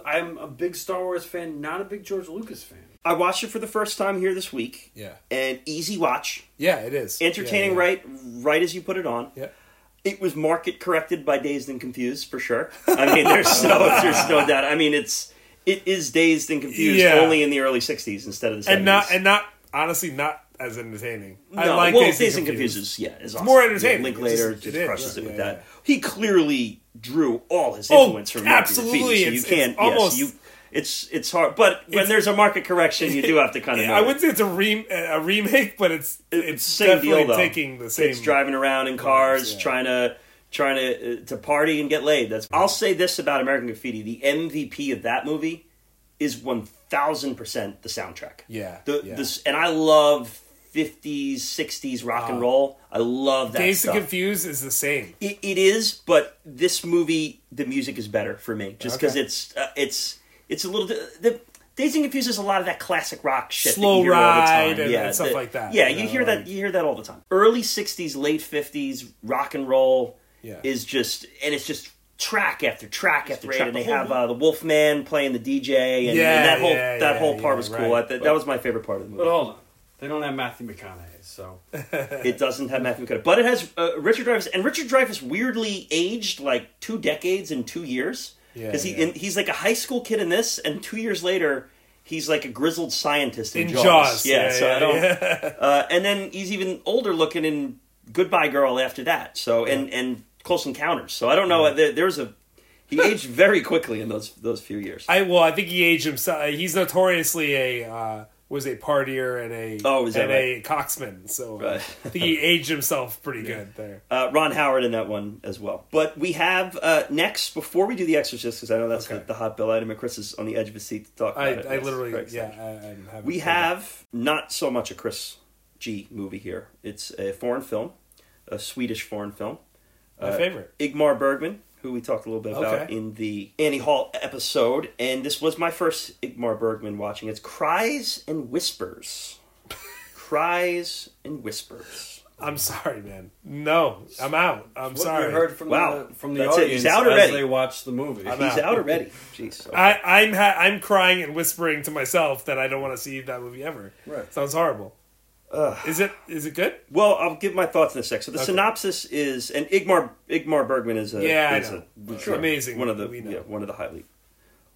[SPEAKER 3] I'm a big Star Wars fan, not a big George Lucas fan.
[SPEAKER 1] I watched it for the first time here this week,
[SPEAKER 2] yeah,
[SPEAKER 1] and easy watch,
[SPEAKER 2] yeah, it is
[SPEAKER 1] entertaining,
[SPEAKER 2] Yeah, yeah.
[SPEAKER 1] right, right as you put it on.
[SPEAKER 2] Yeah.
[SPEAKER 1] It was market corrected by Dazed and Confused for sure. I mean, there's no, there's no doubt. I mean, it's it is Dazed and Confused
[SPEAKER 2] Yeah.
[SPEAKER 1] only in the early '60s instead of the '70s.
[SPEAKER 2] and not and not honestly not as entertaining. I like
[SPEAKER 1] well,
[SPEAKER 2] Dazed
[SPEAKER 1] Dazed and Confused yeah, is awesome.
[SPEAKER 2] more entertaining.
[SPEAKER 1] Yeah,
[SPEAKER 2] It
[SPEAKER 1] Linklater
[SPEAKER 2] just-
[SPEAKER 1] just,
[SPEAKER 2] it
[SPEAKER 1] crushes it with that. He clearly drew all his
[SPEAKER 2] Oh,
[SPEAKER 1] influence from American
[SPEAKER 2] absolutely.
[SPEAKER 1] Graffiti, so you
[SPEAKER 2] It's-
[SPEAKER 1] can't.
[SPEAKER 2] it's almost-
[SPEAKER 1] yes, you. It's it's hard, but when
[SPEAKER 2] It's-
[SPEAKER 1] there's a market correction, you do have to kind of.
[SPEAKER 2] I wouldn't say it's a re- a remake, but it's it's,
[SPEAKER 1] It's same
[SPEAKER 2] definitely
[SPEAKER 1] deal though.
[SPEAKER 2] taking the same.
[SPEAKER 1] Kids driving around in cars,
[SPEAKER 2] yeah.
[SPEAKER 1] trying to trying to uh, to party and get laid. That's. I'll say this about American Graffiti: the MVP of that movie is one thousand percent the soundtrack.
[SPEAKER 2] Yeah,
[SPEAKER 1] The
[SPEAKER 2] yeah.
[SPEAKER 1] this and I love fifties, sixties rock and roll. I love that
[SPEAKER 2] Dazed
[SPEAKER 1] stuff.
[SPEAKER 2] and Confused is the same.
[SPEAKER 1] It, it is, but this movie, the music is better for me, just because
[SPEAKER 2] Okay.
[SPEAKER 1] it's uh, it's it's a little the. Dazed and Confused is a lot of that classic rock shit. that
[SPEAKER 2] Slow
[SPEAKER 1] you hear all the
[SPEAKER 2] Ride
[SPEAKER 1] time.
[SPEAKER 2] and-
[SPEAKER 1] yeah,
[SPEAKER 2] and stuff
[SPEAKER 1] the-
[SPEAKER 2] like that,
[SPEAKER 1] Yeah,
[SPEAKER 2] you
[SPEAKER 1] you
[SPEAKER 2] know,
[SPEAKER 1] hear that. You hear that all the time. Early '60s, late '50s rock and roll
[SPEAKER 2] Yeah.
[SPEAKER 1] is just, and it's just track after track after track. And they have uh, the Wolfman playing the DJ, and,
[SPEAKER 2] Yeah,
[SPEAKER 1] and that whole
[SPEAKER 2] yeah,
[SPEAKER 1] that
[SPEAKER 2] yeah,
[SPEAKER 1] whole part
[SPEAKER 2] yeah,
[SPEAKER 1] was cool.
[SPEAKER 2] right.
[SPEAKER 1] I, that, that was my favorite part of the movie.
[SPEAKER 3] But hold on, they don't have Matthew McConaughey, so
[SPEAKER 1] It doesn't have Matthew McConaughey, but it has uh, Richard Dreyfuss, and Richard Dreyfuss weirdly aged like two decades in two years
[SPEAKER 2] Yeah,
[SPEAKER 1] because he
[SPEAKER 2] yeah.
[SPEAKER 1] and he's like a high school kid in this, and two years later he's like a grizzled scientist in,
[SPEAKER 2] In
[SPEAKER 1] Jaws.
[SPEAKER 2] Jaws,
[SPEAKER 1] Yeah,
[SPEAKER 2] yeah,
[SPEAKER 1] so
[SPEAKER 2] yeah,
[SPEAKER 1] I don't.
[SPEAKER 2] yeah.
[SPEAKER 1] Uh, and then he's even older looking in Goodbye Girl after that. So and and Close Encounters. So I don't know. There, there's a he aged very quickly in those those few years.
[SPEAKER 2] I well, I think he aged himself. He's notoriously a uh, was a partier and a
[SPEAKER 1] Oh,
[SPEAKER 2] and
[SPEAKER 1] right?
[SPEAKER 2] a coxman. So uh,
[SPEAKER 1] Right.
[SPEAKER 2] I think he aged himself pretty good there.
[SPEAKER 1] Uh, Ron Howard in that one as well. But we have uh, next before we do the Exorcist because I know that's
[SPEAKER 2] Okay.
[SPEAKER 1] the, the hot bill item, and Chris is on the edge of his seat to talk about
[SPEAKER 2] I,
[SPEAKER 1] it.
[SPEAKER 2] I literally yeah. I, I'm having
[SPEAKER 1] We have not so much a Chris G movie here. It's a foreign film, a Swedish foreign film.
[SPEAKER 2] my
[SPEAKER 1] uh,
[SPEAKER 2] favorite.
[SPEAKER 1] Ingmar Bergman, who we talked a little bit about
[SPEAKER 2] Okay.
[SPEAKER 1] in the Annie Hall episode, and this was my first Ingmar Bergman watching. It's Cries and Whispers. Cries and Whispers.
[SPEAKER 2] I'm sorry, man. No, I'm out. I'm
[SPEAKER 3] What
[SPEAKER 2] sorry.
[SPEAKER 3] you heard from
[SPEAKER 1] Wow.
[SPEAKER 3] the from the
[SPEAKER 1] That's it.
[SPEAKER 3] audience
[SPEAKER 1] He's out
[SPEAKER 3] as
[SPEAKER 1] already.
[SPEAKER 3] they watched the movie.
[SPEAKER 2] I'm
[SPEAKER 1] He's
[SPEAKER 2] out.
[SPEAKER 1] out already. Jeez. okay.
[SPEAKER 2] I, I'm ha- I'm crying and whispering to myself that I don't want to see that movie ever.
[SPEAKER 3] Right.
[SPEAKER 2] Sounds horrible. Is it is it good?
[SPEAKER 1] Well, I'll give my thoughts in a sec. So the
[SPEAKER 2] Okay.
[SPEAKER 1] synopsis is, and Ingmar Ingmar Bergman is a
[SPEAKER 2] Yeah,
[SPEAKER 1] is a
[SPEAKER 2] Sure. Amazing.
[SPEAKER 1] one of the yeah, one of the highly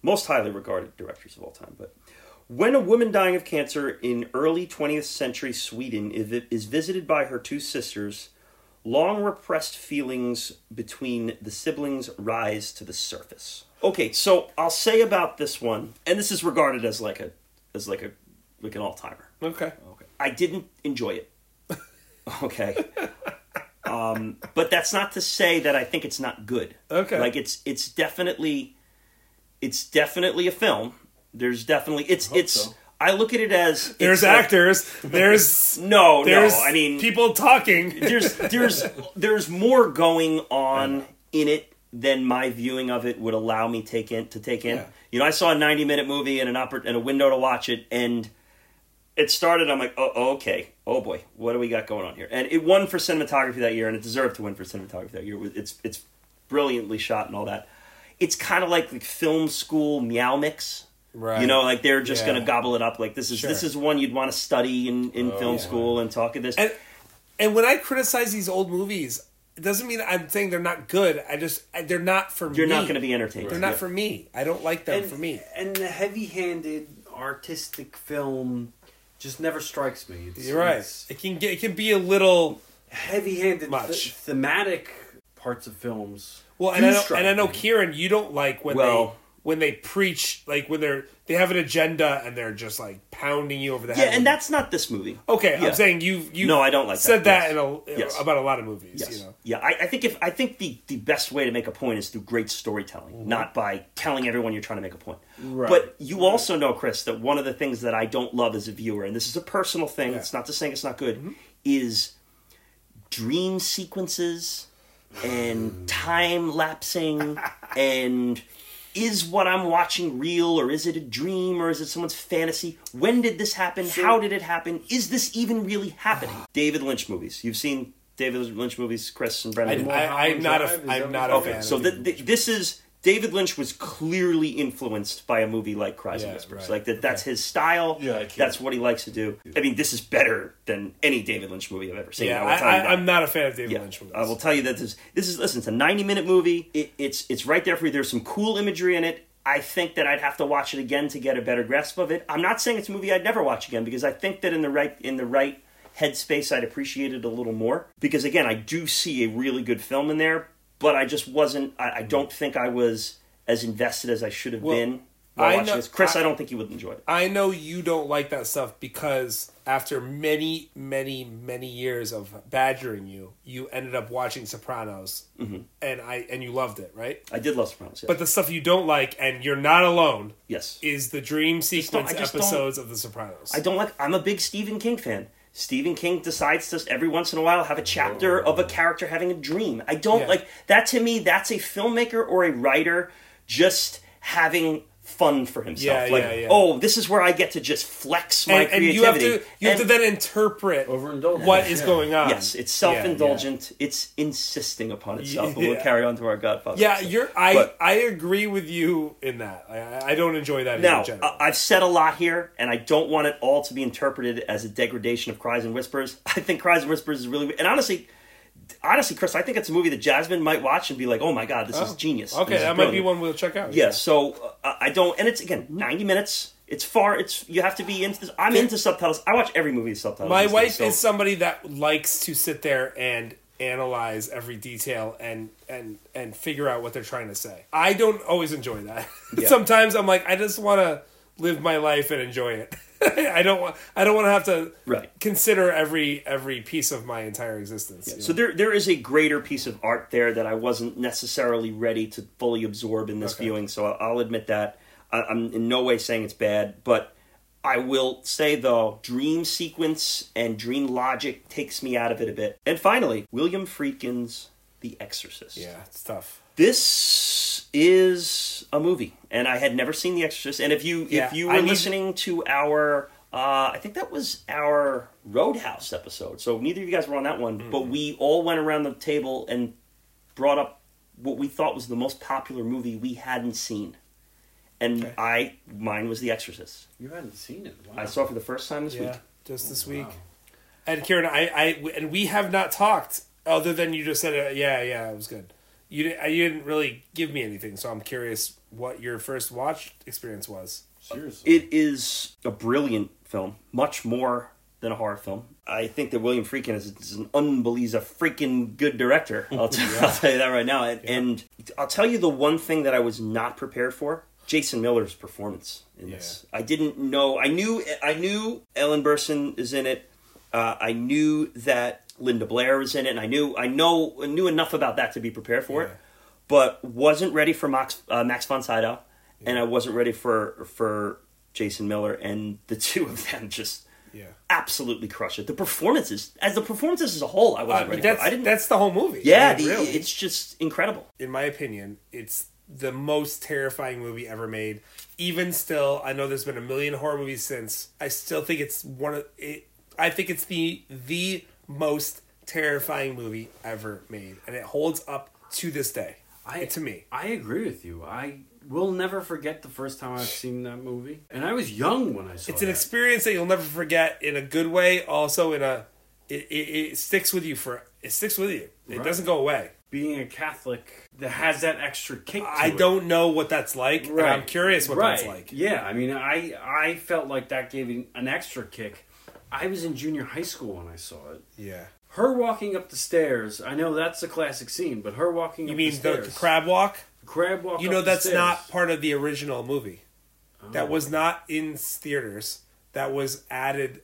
[SPEAKER 1] most highly regarded directors of all time. But when a woman dying of cancer in early 20th century Sweden is is visited by her two sisters, long repressed feelings between the siblings rise to the surface. Okay, so I'll say about this one, and this is regarded as like a as like a like an all timer.
[SPEAKER 2] Okay.
[SPEAKER 1] Okay. I didn't enjoy it. Okay. um, but that's not to say that I think it's not good.
[SPEAKER 2] Okay.
[SPEAKER 1] Like it's it's definitely it's definitely a film. There's definitely it's it's
[SPEAKER 3] so.
[SPEAKER 1] I look at it as
[SPEAKER 2] There's
[SPEAKER 1] like-
[SPEAKER 2] actors. There's
[SPEAKER 1] no,
[SPEAKER 2] there's
[SPEAKER 1] no. I mean
[SPEAKER 2] people talking.
[SPEAKER 1] there's there's there's more going on in it than my viewing of it would allow me take in to take in.
[SPEAKER 2] Yeah.
[SPEAKER 1] You know, I saw a 90 minute movie and an oppor- and a window to watch it, and it started. I'm like, oh, oh, okay, oh boy, what do we got going on here? And it won for cinematography that year, and it deserved to win for cinematography that year. It's it's brilliantly shot and all that. It's kind of like like film school meow mix.
[SPEAKER 2] Right.
[SPEAKER 1] You know, like they're just
[SPEAKER 2] Yeah.
[SPEAKER 1] gonna gobble it up. Like this is
[SPEAKER 2] Sure.
[SPEAKER 1] this is one you'd want to study in, in oh, film
[SPEAKER 3] yeah.
[SPEAKER 1] school and talk of this.
[SPEAKER 2] and and when I criticize these old movies, it doesn't mean I'm saying they're not good. I just I, they're not for
[SPEAKER 1] You're
[SPEAKER 2] me.
[SPEAKER 1] not going to be entertained.
[SPEAKER 2] They're not
[SPEAKER 1] Yeah.
[SPEAKER 2] for me. I don't like them
[SPEAKER 3] and,
[SPEAKER 2] for me.
[SPEAKER 3] And the heavy-handed artistic film just never strikes me. It's,
[SPEAKER 2] You're right. It can get it can be a little
[SPEAKER 3] heavy-handed
[SPEAKER 2] Much.
[SPEAKER 3] th- thematic parts of films.
[SPEAKER 2] well, and I know and I know. Kieran, you don't like when
[SPEAKER 1] Well-
[SPEAKER 2] they when they preach like when they're they have an agenda and they're just like pounding you over the head.
[SPEAKER 1] Yeah,
[SPEAKER 2] and
[SPEAKER 1] that's not this movie.
[SPEAKER 2] okay.
[SPEAKER 1] Yeah.
[SPEAKER 2] I'm saying you you
[SPEAKER 1] No, I don't like
[SPEAKER 2] said that,
[SPEAKER 1] Yes.
[SPEAKER 2] in a
[SPEAKER 1] Yes.
[SPEAKER 2] about a lot of movies.
[SPEAKER 1] Yes.
[SPEAKER 2] You know.
[SPEAKER 1] Yeah, I, I think if I think the, the best way to make a point is through great storytelling,
[SPEAKER 2] Mm-hmm.
[SPEAKER 1] not by telling everyone you're trying to make a point.
[SPEAKER 3] Right.
[SPEAKER 1] But you also know, Chris, that one of the things that I don't love as a viewer, and this is a personal thing,
[SPEAKER 2] Yeah. Mm-hmm.
[SPEAKER 1] it's not to saying it's not good, is dream sequences and time lapsing and is what I'm watching real or is it a dream or is it someone's fantasy? When did this happen? How did it happen? Is this even really happening? David Lynch movies. You've seen David Lynch movies, Chris and
[SPEAKER 2] I,
[SPEAKER 1] Brendan.
[SPEAKER 2] I, I'm not
[SPEAKER 3] Drive,
[SPEAKER 2] a
[SPEAKER 3] is
[SPEAKER 2] I'm not a
[SPEAKER 3] it's
[SPEAKER 1] Okay,
[SPEAKER 2] fan.
[SPEAKER 1] so
[SPEAKER 2] of
[SPEAKER 1] the, the, this is David Lynch was clearly influenced by a movie like Cries and
[SPEAKER 2] Yeah,
[SPEAKER 1] Whispers.
[SPEAKER 2] right.
[SPEAKER 1] Like that, that's his style.
[SPEAKER 3] Yeah,
[SPEAKER 1] that's what he likes to do. I mean, this is better than any David Lynch movie I've ever seen.
[SPEAKER 2] yeah, I. I'm not a fan of David
[SPEAKER 1] Yeah,
[SPEAKER 2] Lynch movies.
[SPEAKER 1] I will tell you that this this is listen. It's a 90 minute movie. It, it's it's right there for you. There's some cool imagery in it. I think that I'd have to watch it again to get a better grasp of it. I'm not saying it's a movie I'd never watch again because I think that in the right in the right headspace I'd appreciate it a little more. Because again, I do see a really good film in there, but I just wasn't. I, I don't think I was as invested as I should have
[SPEAKER 2] Well,
[SPEAKER 1] been.
[SPEAKER 2] I
[SPEAKER 1] watching
[SPEAKER 2] know-
[SPEAKER 1] this. Chris, I,
[SPEAKER 2] I-
[SPEAKER 1] don't think you would enjoy it.
[SPEAKER 2] I know you don't like that stuff because after many, many, many years of badgering you, you ended up watching Sopranos,
[SPEAKER 1] Mm-hmm.
[SPEAKER 2] and I and you loved it, right?
[SPEAKER 1] I did love Sopranos. Yes.
[SPEAKER 2] But the stuff you don't like, and you're not alone,
[SPEAKER 1] yes.
[SPEAKER 2] is the dream sequence episodes of The Sopranos.
[SPEAKER 1] I don't like. I'm a big Stephen King fan. Stephen King decides to every once in a while have a chapter of a character having a dream. I don't
[SPEAKER 2] Yeah.
[SPEAKER 1] like that. To me, that's a filmmaker or a writer just having fun for himself.
[SPEAKER 2] Yeah,
[SPEAKER 1] like,
[SPEAKER 2] yeah, yeah.
[SPEAKER 1] oh, this is where I get to just flex my
[SPEAKER 2] and, and
[SPEAKER 1] creativity.
[SPEAKER 2] you have to you have to
[SPEAKER 1] And-
[SPEAKER 2] then interpret what is
[SPEAKER 3] Yeah.
[SPEAKER 2] going on.
[SPEAKER 1] Yes, it's
[SPEAKER 2] Yeah, yeah.
[SPEAKER 1] self-indulgent. It's insisting upon itself. But we'll carry on to our Godfather.
[SPEAKER 2] Yeah,
[SPEAKER 1] episode.
[SPEAKER 2] you're. I
[SPEAKER 1] But-
[SPEAKER 2] I agree with you in that. I, I don't enjoy that
[SPEAKER 1] Now,
[SPEAKER 2] in general.
[SPEAKER 1] I- I've said a lot here, and I don't want it all to be interpreted as a degradation of Cries and Whispers. I think Cries and Whispers is really, and honestly, honestly, Chris, I think it's a movie that Jasmine might watch and be like, "Oh my god, this is
[SPEAKER 2] Oh,
[SPEAKER 1] genius."
[SPEAKER 2] Okay,
[SPEAKER 1] is
[SPEAKER 2] that might be one we'll check out.
[SPEAKER 1] Yeah, so uh, I don't, and it's again ninety minutes. It's far. It's you have to be into. This. I'm into subtitles. I watch every movie with subtitles.
[SPEAKER 2] My wife
[SPEAKER 1] days, so-
[SPEAKER 2] is somebody that likes to sit there and analyze every detail and and and figure out what they're trying to say. I don't always enjoy that.
[SPEAKER 1] Yeah.
[SPEAKER 2] Sometimes I'm like, I just want to live my life and enjoy it. I don't want. I don't want to have to
[SPEAKER 1] Right.
[SPEAKER 2] consider every every piece of my entire existence. you
[SPEAKER 1] So
[SPEAKER 2] know?
[SPEAKER 1] there there is a greater piece of art there that I wasn't necessarily ready to fully absorb in this
[SPEAKER 2] Okay.
[SPEAKER 1] viewing. So I'll, I'll admit that I, I'm in no way saying it's bad, but I will say though, dream sequence and dream logic takes me out of it a bit. And finally, William Friedkin's The Exorcist.
[SPEAKER 2] yeah, it's tough.
[SPEAKER 1] This is a movie, and I had never seen The Exorcist. And if you
[SPEAKER 2] Yeah,
[SPEAKER 1] if you
[SPEAKER 2] I
[SPEAKER 1] were
[SPEAKER 2] need-
[SPEAKER 1] listening to our, uh, I think that was our Roadhouse episode. So neither of you guys were on that one, but
[SPEAKER 2] Mm-hmm.
[SPEAKER 1] we all went around the table and brought up what we thought was the most popular movie we hadn't seen. And
[SPEAKER 2] Okay.
[SPEAKER 1] I, mine was The Exorcist.
[SPEAKER 3] You hadn't seen it. Wow.
[SPEAKER 1] I saw it for the first time this
[SPEAKER 2] Yeah,
[SPEAKER 1] week.
[SPEAKER 2] just this week.
[SPEAKER 3] Wow.
[SPEAKER 2] And Kieran, I, I, and we have not talked other than you just said, uh, yeah, yeah, it was good. You didn't, you didn't really give me anything, so I'm curious what your first watch experience was.
[SPEAKER 3] Seriously.
[SPEAKER 1] It is a brilliant film, much more than a horror film. I think that William Friedkin is, is an unbelievable, freaking good director. I'll, t- I'll tell you that right now. And, and I'll tell you the one thing that I was not prepared for: Jason Miller's performance in this. I didn't know. I knew. I knew Ellen Burstyn is in it. Uh, I knew that Linda Blair was in it, and I knew. I know. Knew enough about that to be prepared for it, but wasn't ready for Max uh, Max von Sydow, and I wasn't ready for for Jason Miller, and the two of them just
[SPEAKER 2] Yeah.
[SPEAKER 1] absolutely crush it. The performances, as the performances as a whole, I wasn't
[SPEAKER 2] Uh,
[SPEAKER 1] ready.
[SPEAKER 2] that's,
[SPEAKER 1] for. I didn't.
[SPEAKER 2] that's the whole movie.
[SPEAKER 1] yeah,
[SPEAKER 2] I mean,
[SPEAKER 1] the,
[SPEAKER 2] really.
[SPEAKER 1] it's just incredible.
[SPEAKER 2] in my opinion, it's the most terrifying movie ever made. Even still, I know there's been a million horror movies since. I still think it's one of it. I think it's the the most terrifying movie ever made, and it holds up to this day.
[SPEAKER 3] I,
[SPEAKER 2] to me,
[SPEAKER 3] I agree with you. I will never forget the first time I've seen that movie, and I was young when I saw it.
[SPEAKER 2] it's an
[SPEAKER 3] that.
[SPEAKER 2] experience that you'll never forget in a good way. Also, in a it, it, it sticks with you for it sticks with you. It
[SPEAKER 3] Right.
[SPEAKER 2] doesn't go away.
[SPEAKER 3] Being a Catholic that has that extra kick. To
[SPEAKER 2] I
[SPEAKER 3] it.
[SPEAKER 2] don't know what that's like. and I'm curious what
[SPEAKER 3] right.
[SPEAKER 2] that's like.
[SPEAKER 3] Yeah, I mean, I I felt like that gave an extra kick. I was in junior high school when I saw it.
[SPEAKER 2] Yeah.
[SPEAKER 3] Her walking up the stairs. I know that's a classic scene, but her walking
[SPEAKER 2] You
[SPEAKER 3] up
[SPEAKER 2] mean
[SPEAKER 3] the
[SPEAKER 2] the,
[SPEAKER 3] stairs,
[SPEAKER 2] the crab walk?
[SPEAKER 3] crab walk.
[SPEAKER 2] You know
[SPEAKER 3] the
[SPEAKER 2] that's
[SPEAKER 3] stairs.
[SPEAKER 2] not part of the original movie. That
[SPEAKER 3] Oh.
[SPEAKER 2] was not in theaters. That was added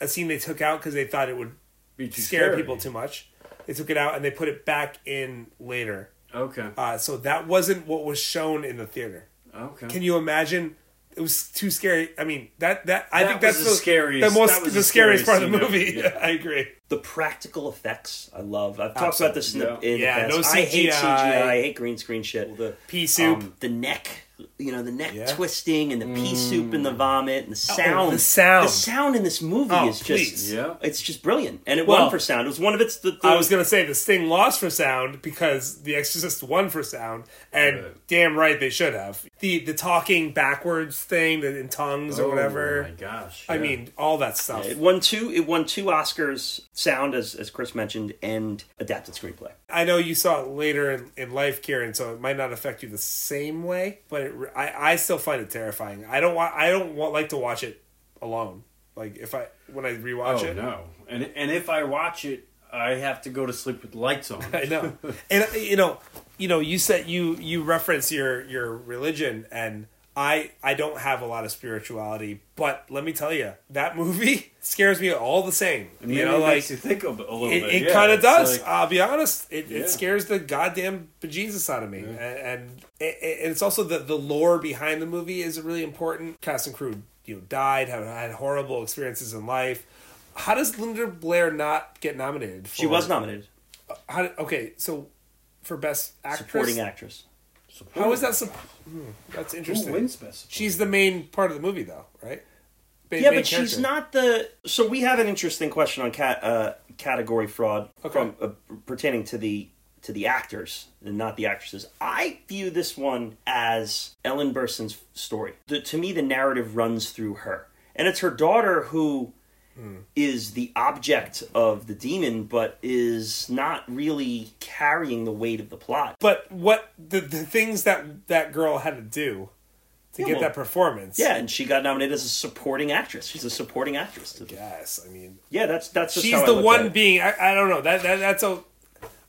[SPEAKER 2] a scene they took out because they thought it would
[SPEAKER 3] Be too
[SPEAKER 2] scare
[SPEAKER 3] scary.
[SPEAKER 2] people too much. They took it out and they put it back in later.
[SPEAKER 3] Okay.
[SPEAKER 2] Uh, so that wasn't what was shown in the theater.
[SPEAKER 3] Okay.
[SPEAKER 2] Can you imagine? It was too scary. I mean, that that I
[SPEAKER 3] That
[SPEAKER 2] think that's
[SPEAKER 3] the
[SPEAKER 2] the
[SPEAKER 3] scariest-
[SPEAKER 2] the most
[SPEAKER 3] that was
[SPEAKER 2] the,
[SPEAKER 3] the
[SPEAKER 2] scariest, part of the movie.
[SPEAKER 3] scene ever,
[SPEAKER 2] I agree.
[SPEAKER 1] The practical effects, I love. I've talked about this in the,
[SPEAKER 3] Absolutely,
[SPEAKER 1] in the past.
[SPEAKER 2] Yeah, no
[SPEAKER 1] I hate
[SPEAKER 2] CGI.
[SPEAKER 1] CGI. I hate green screen shit. The
[SPEAKER 2] Pea soup.
[SPEAKER 1] um, the neck, you know, the neck
[SPEAKER 2] Yeah.
[SPEAKER 1] twisting, and the pea soup, and the mm. vomit, and oh, the sound.
[SPEAKER 2] the sound.
[SPEAKER 1] The sound in this movie
[SPEAKER 2] Oh,
[SPEAKER 1] is just.
[SPEAKER 3] Yeah.
[SPEAKER 1] it's just brilliant, and it
[SPEAKER 2] Well,
[SPEAKER 1] won for sound. It was one of its. The, the,
[SPEAKER 2] I was gonna say the Sting lost for sound because The Exorcist won for sound, and
[SPEAKER 3] Right.
[SPEAKER 2] damn right they should have. The the talking backwards thing, the in tongues or
[SPEAKER 3] Oh
[SPEAKER 2] whatever.
[SPEAKER 3] my gosh.
[SPEAKER 2] I mean, all that stuff.
[SPEAKER 1] It won two. It won two Oscars: sound, as as Chris mentioned, and adapted screenplay.
[SPEAKER 2] I know you saw it later in, in life, Kieran, so it might not affect you the same way, but it, I I still find it terrifying. I don't want I don't want like to watch it alone. Like if I when I rewatch
[SPEAKER 3] oh
[SPEAKER 2] it,
[SPEAKER 3] no. And and if I watch it, I have to go to sleep with lights on.
[SPEAKER 2] I know. and you know, you know, you said you you reference your your religion and I I don't have a lot of spirituality, but let me tell you, that movie scares me all the same.
[SPEAKER 3] And
[SPEAKER 2] you know,
[SPEAKER 3] it
[SPEAKER 2] like
[SPEAKER 3] makes you think of a little
[SPEAKER 2] it,
[SPEAKER 3] bit.
[SPEAKER 2] it
[SPEAKER 3] Yeah,
[SPEAKER 2] kind of does.
[SPEAKER 3] like-
[SPEAKER 2] I'll be honest. It,
[SPEAKER 3] Yeah.
[SPEAKER 2] it scares the goddamn bejesus out of me, and, and it, it- it's also the the lore behind the movie is really important. Cast and crew, you know, died, have had horrible experiences in life. How does Linda Blair not get nominated? For,
[SPEAKER 1] She was nominated, uh,
[SPEAKER 2] How, did- okay, so for best actress,
[SPEAKER 1] supporting actress.
[SPEAKER 2] How is that? Sup- hmm, that's interesting.
[SPEAKER 3] Who wins best?
[SPEAKER 2] She's the main part of the movie, though, right? Ma-
[SPEAKER 1] Yeah, but she's not the. So we have an interesting question on cat uh, category fraud
[SPEAKER 2] Okay.
[SPEAKER 1] from uh, pertaining to the to the actors and not the actresses. I view this one as Ellen Burstyn's story. The, to me, the narrative runs through her, and it's her daughter who is the object of the demon, but is not really carrying the weight of the plot.
[SPEAKER 2] But what the the things that that girl had to do to
[SPEAKER 1] Yeah,
[SPEAKER 2] get
[SPEAKER 1] well,
[SPEAKER 2] that performance?
[SPEAKER 1] Yeah, and she got nominated as a supporting actress. She's a supporting actress.
[SPEAKER 2] Yes, I mean
[SPEAKER 1] yeah, that's that's
[SPEAKER 2] she's the one being. I, I don't know that, that that's a.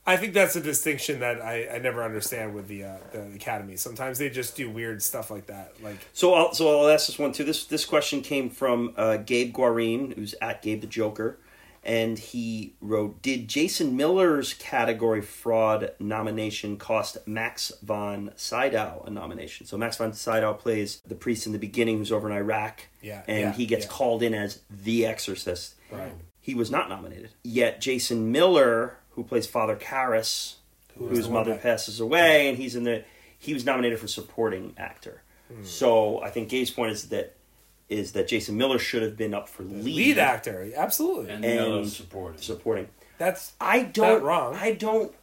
[SPEAKER 2] I think that's a distinction that I, I never understand with the uh, the Academy. Sometimes they just do weird stuff like that. Like
[SPEAKER 1] So I'll so I'll ask this one too. This this question came from uh, Gabe Guarin, who's at Gabe the Joker, and he wrote: Did Jason Miller's category fraud nomination cost Max von Sydow a nomination? So Max von Sydow plays the priest in the beginning, who's over in Iraq,
[SPEAKER 2] Yeah,
[SPEAKER 1] and
[SPEAKER 2] yeah,
[SPEAKER 1] he gets
[SPEAKER 2] yeah.
[SPEAKER 1] called in as the Exorcist.
[SPEAKER 2] right.
[SPEAKER 1] He was not nominated. Yet Jason Miller, who plays Father Karras,
[SPEAKER 2] Who
[SPEAKER 1] whose mother passes away, and he's in the he was nominated for supporting actor.
[SPEAKER 2] Hmm.
[SPEAKER 1] So I think Gabe's point is that is that Jason Miller should have been up for lead,
[SPEAKER 2] Lead actor, absolutely.
[SPEAKER 3] And,
[SPEAKER 1] And-
[SPEAKER 3] the supporting.
[SPEAKER 1] supporting.
[SPEAKER 2] That's
[SPEAKER 1] I don't.
[SPEAKER 2] wrong.
[SPEAKER 1] I don't.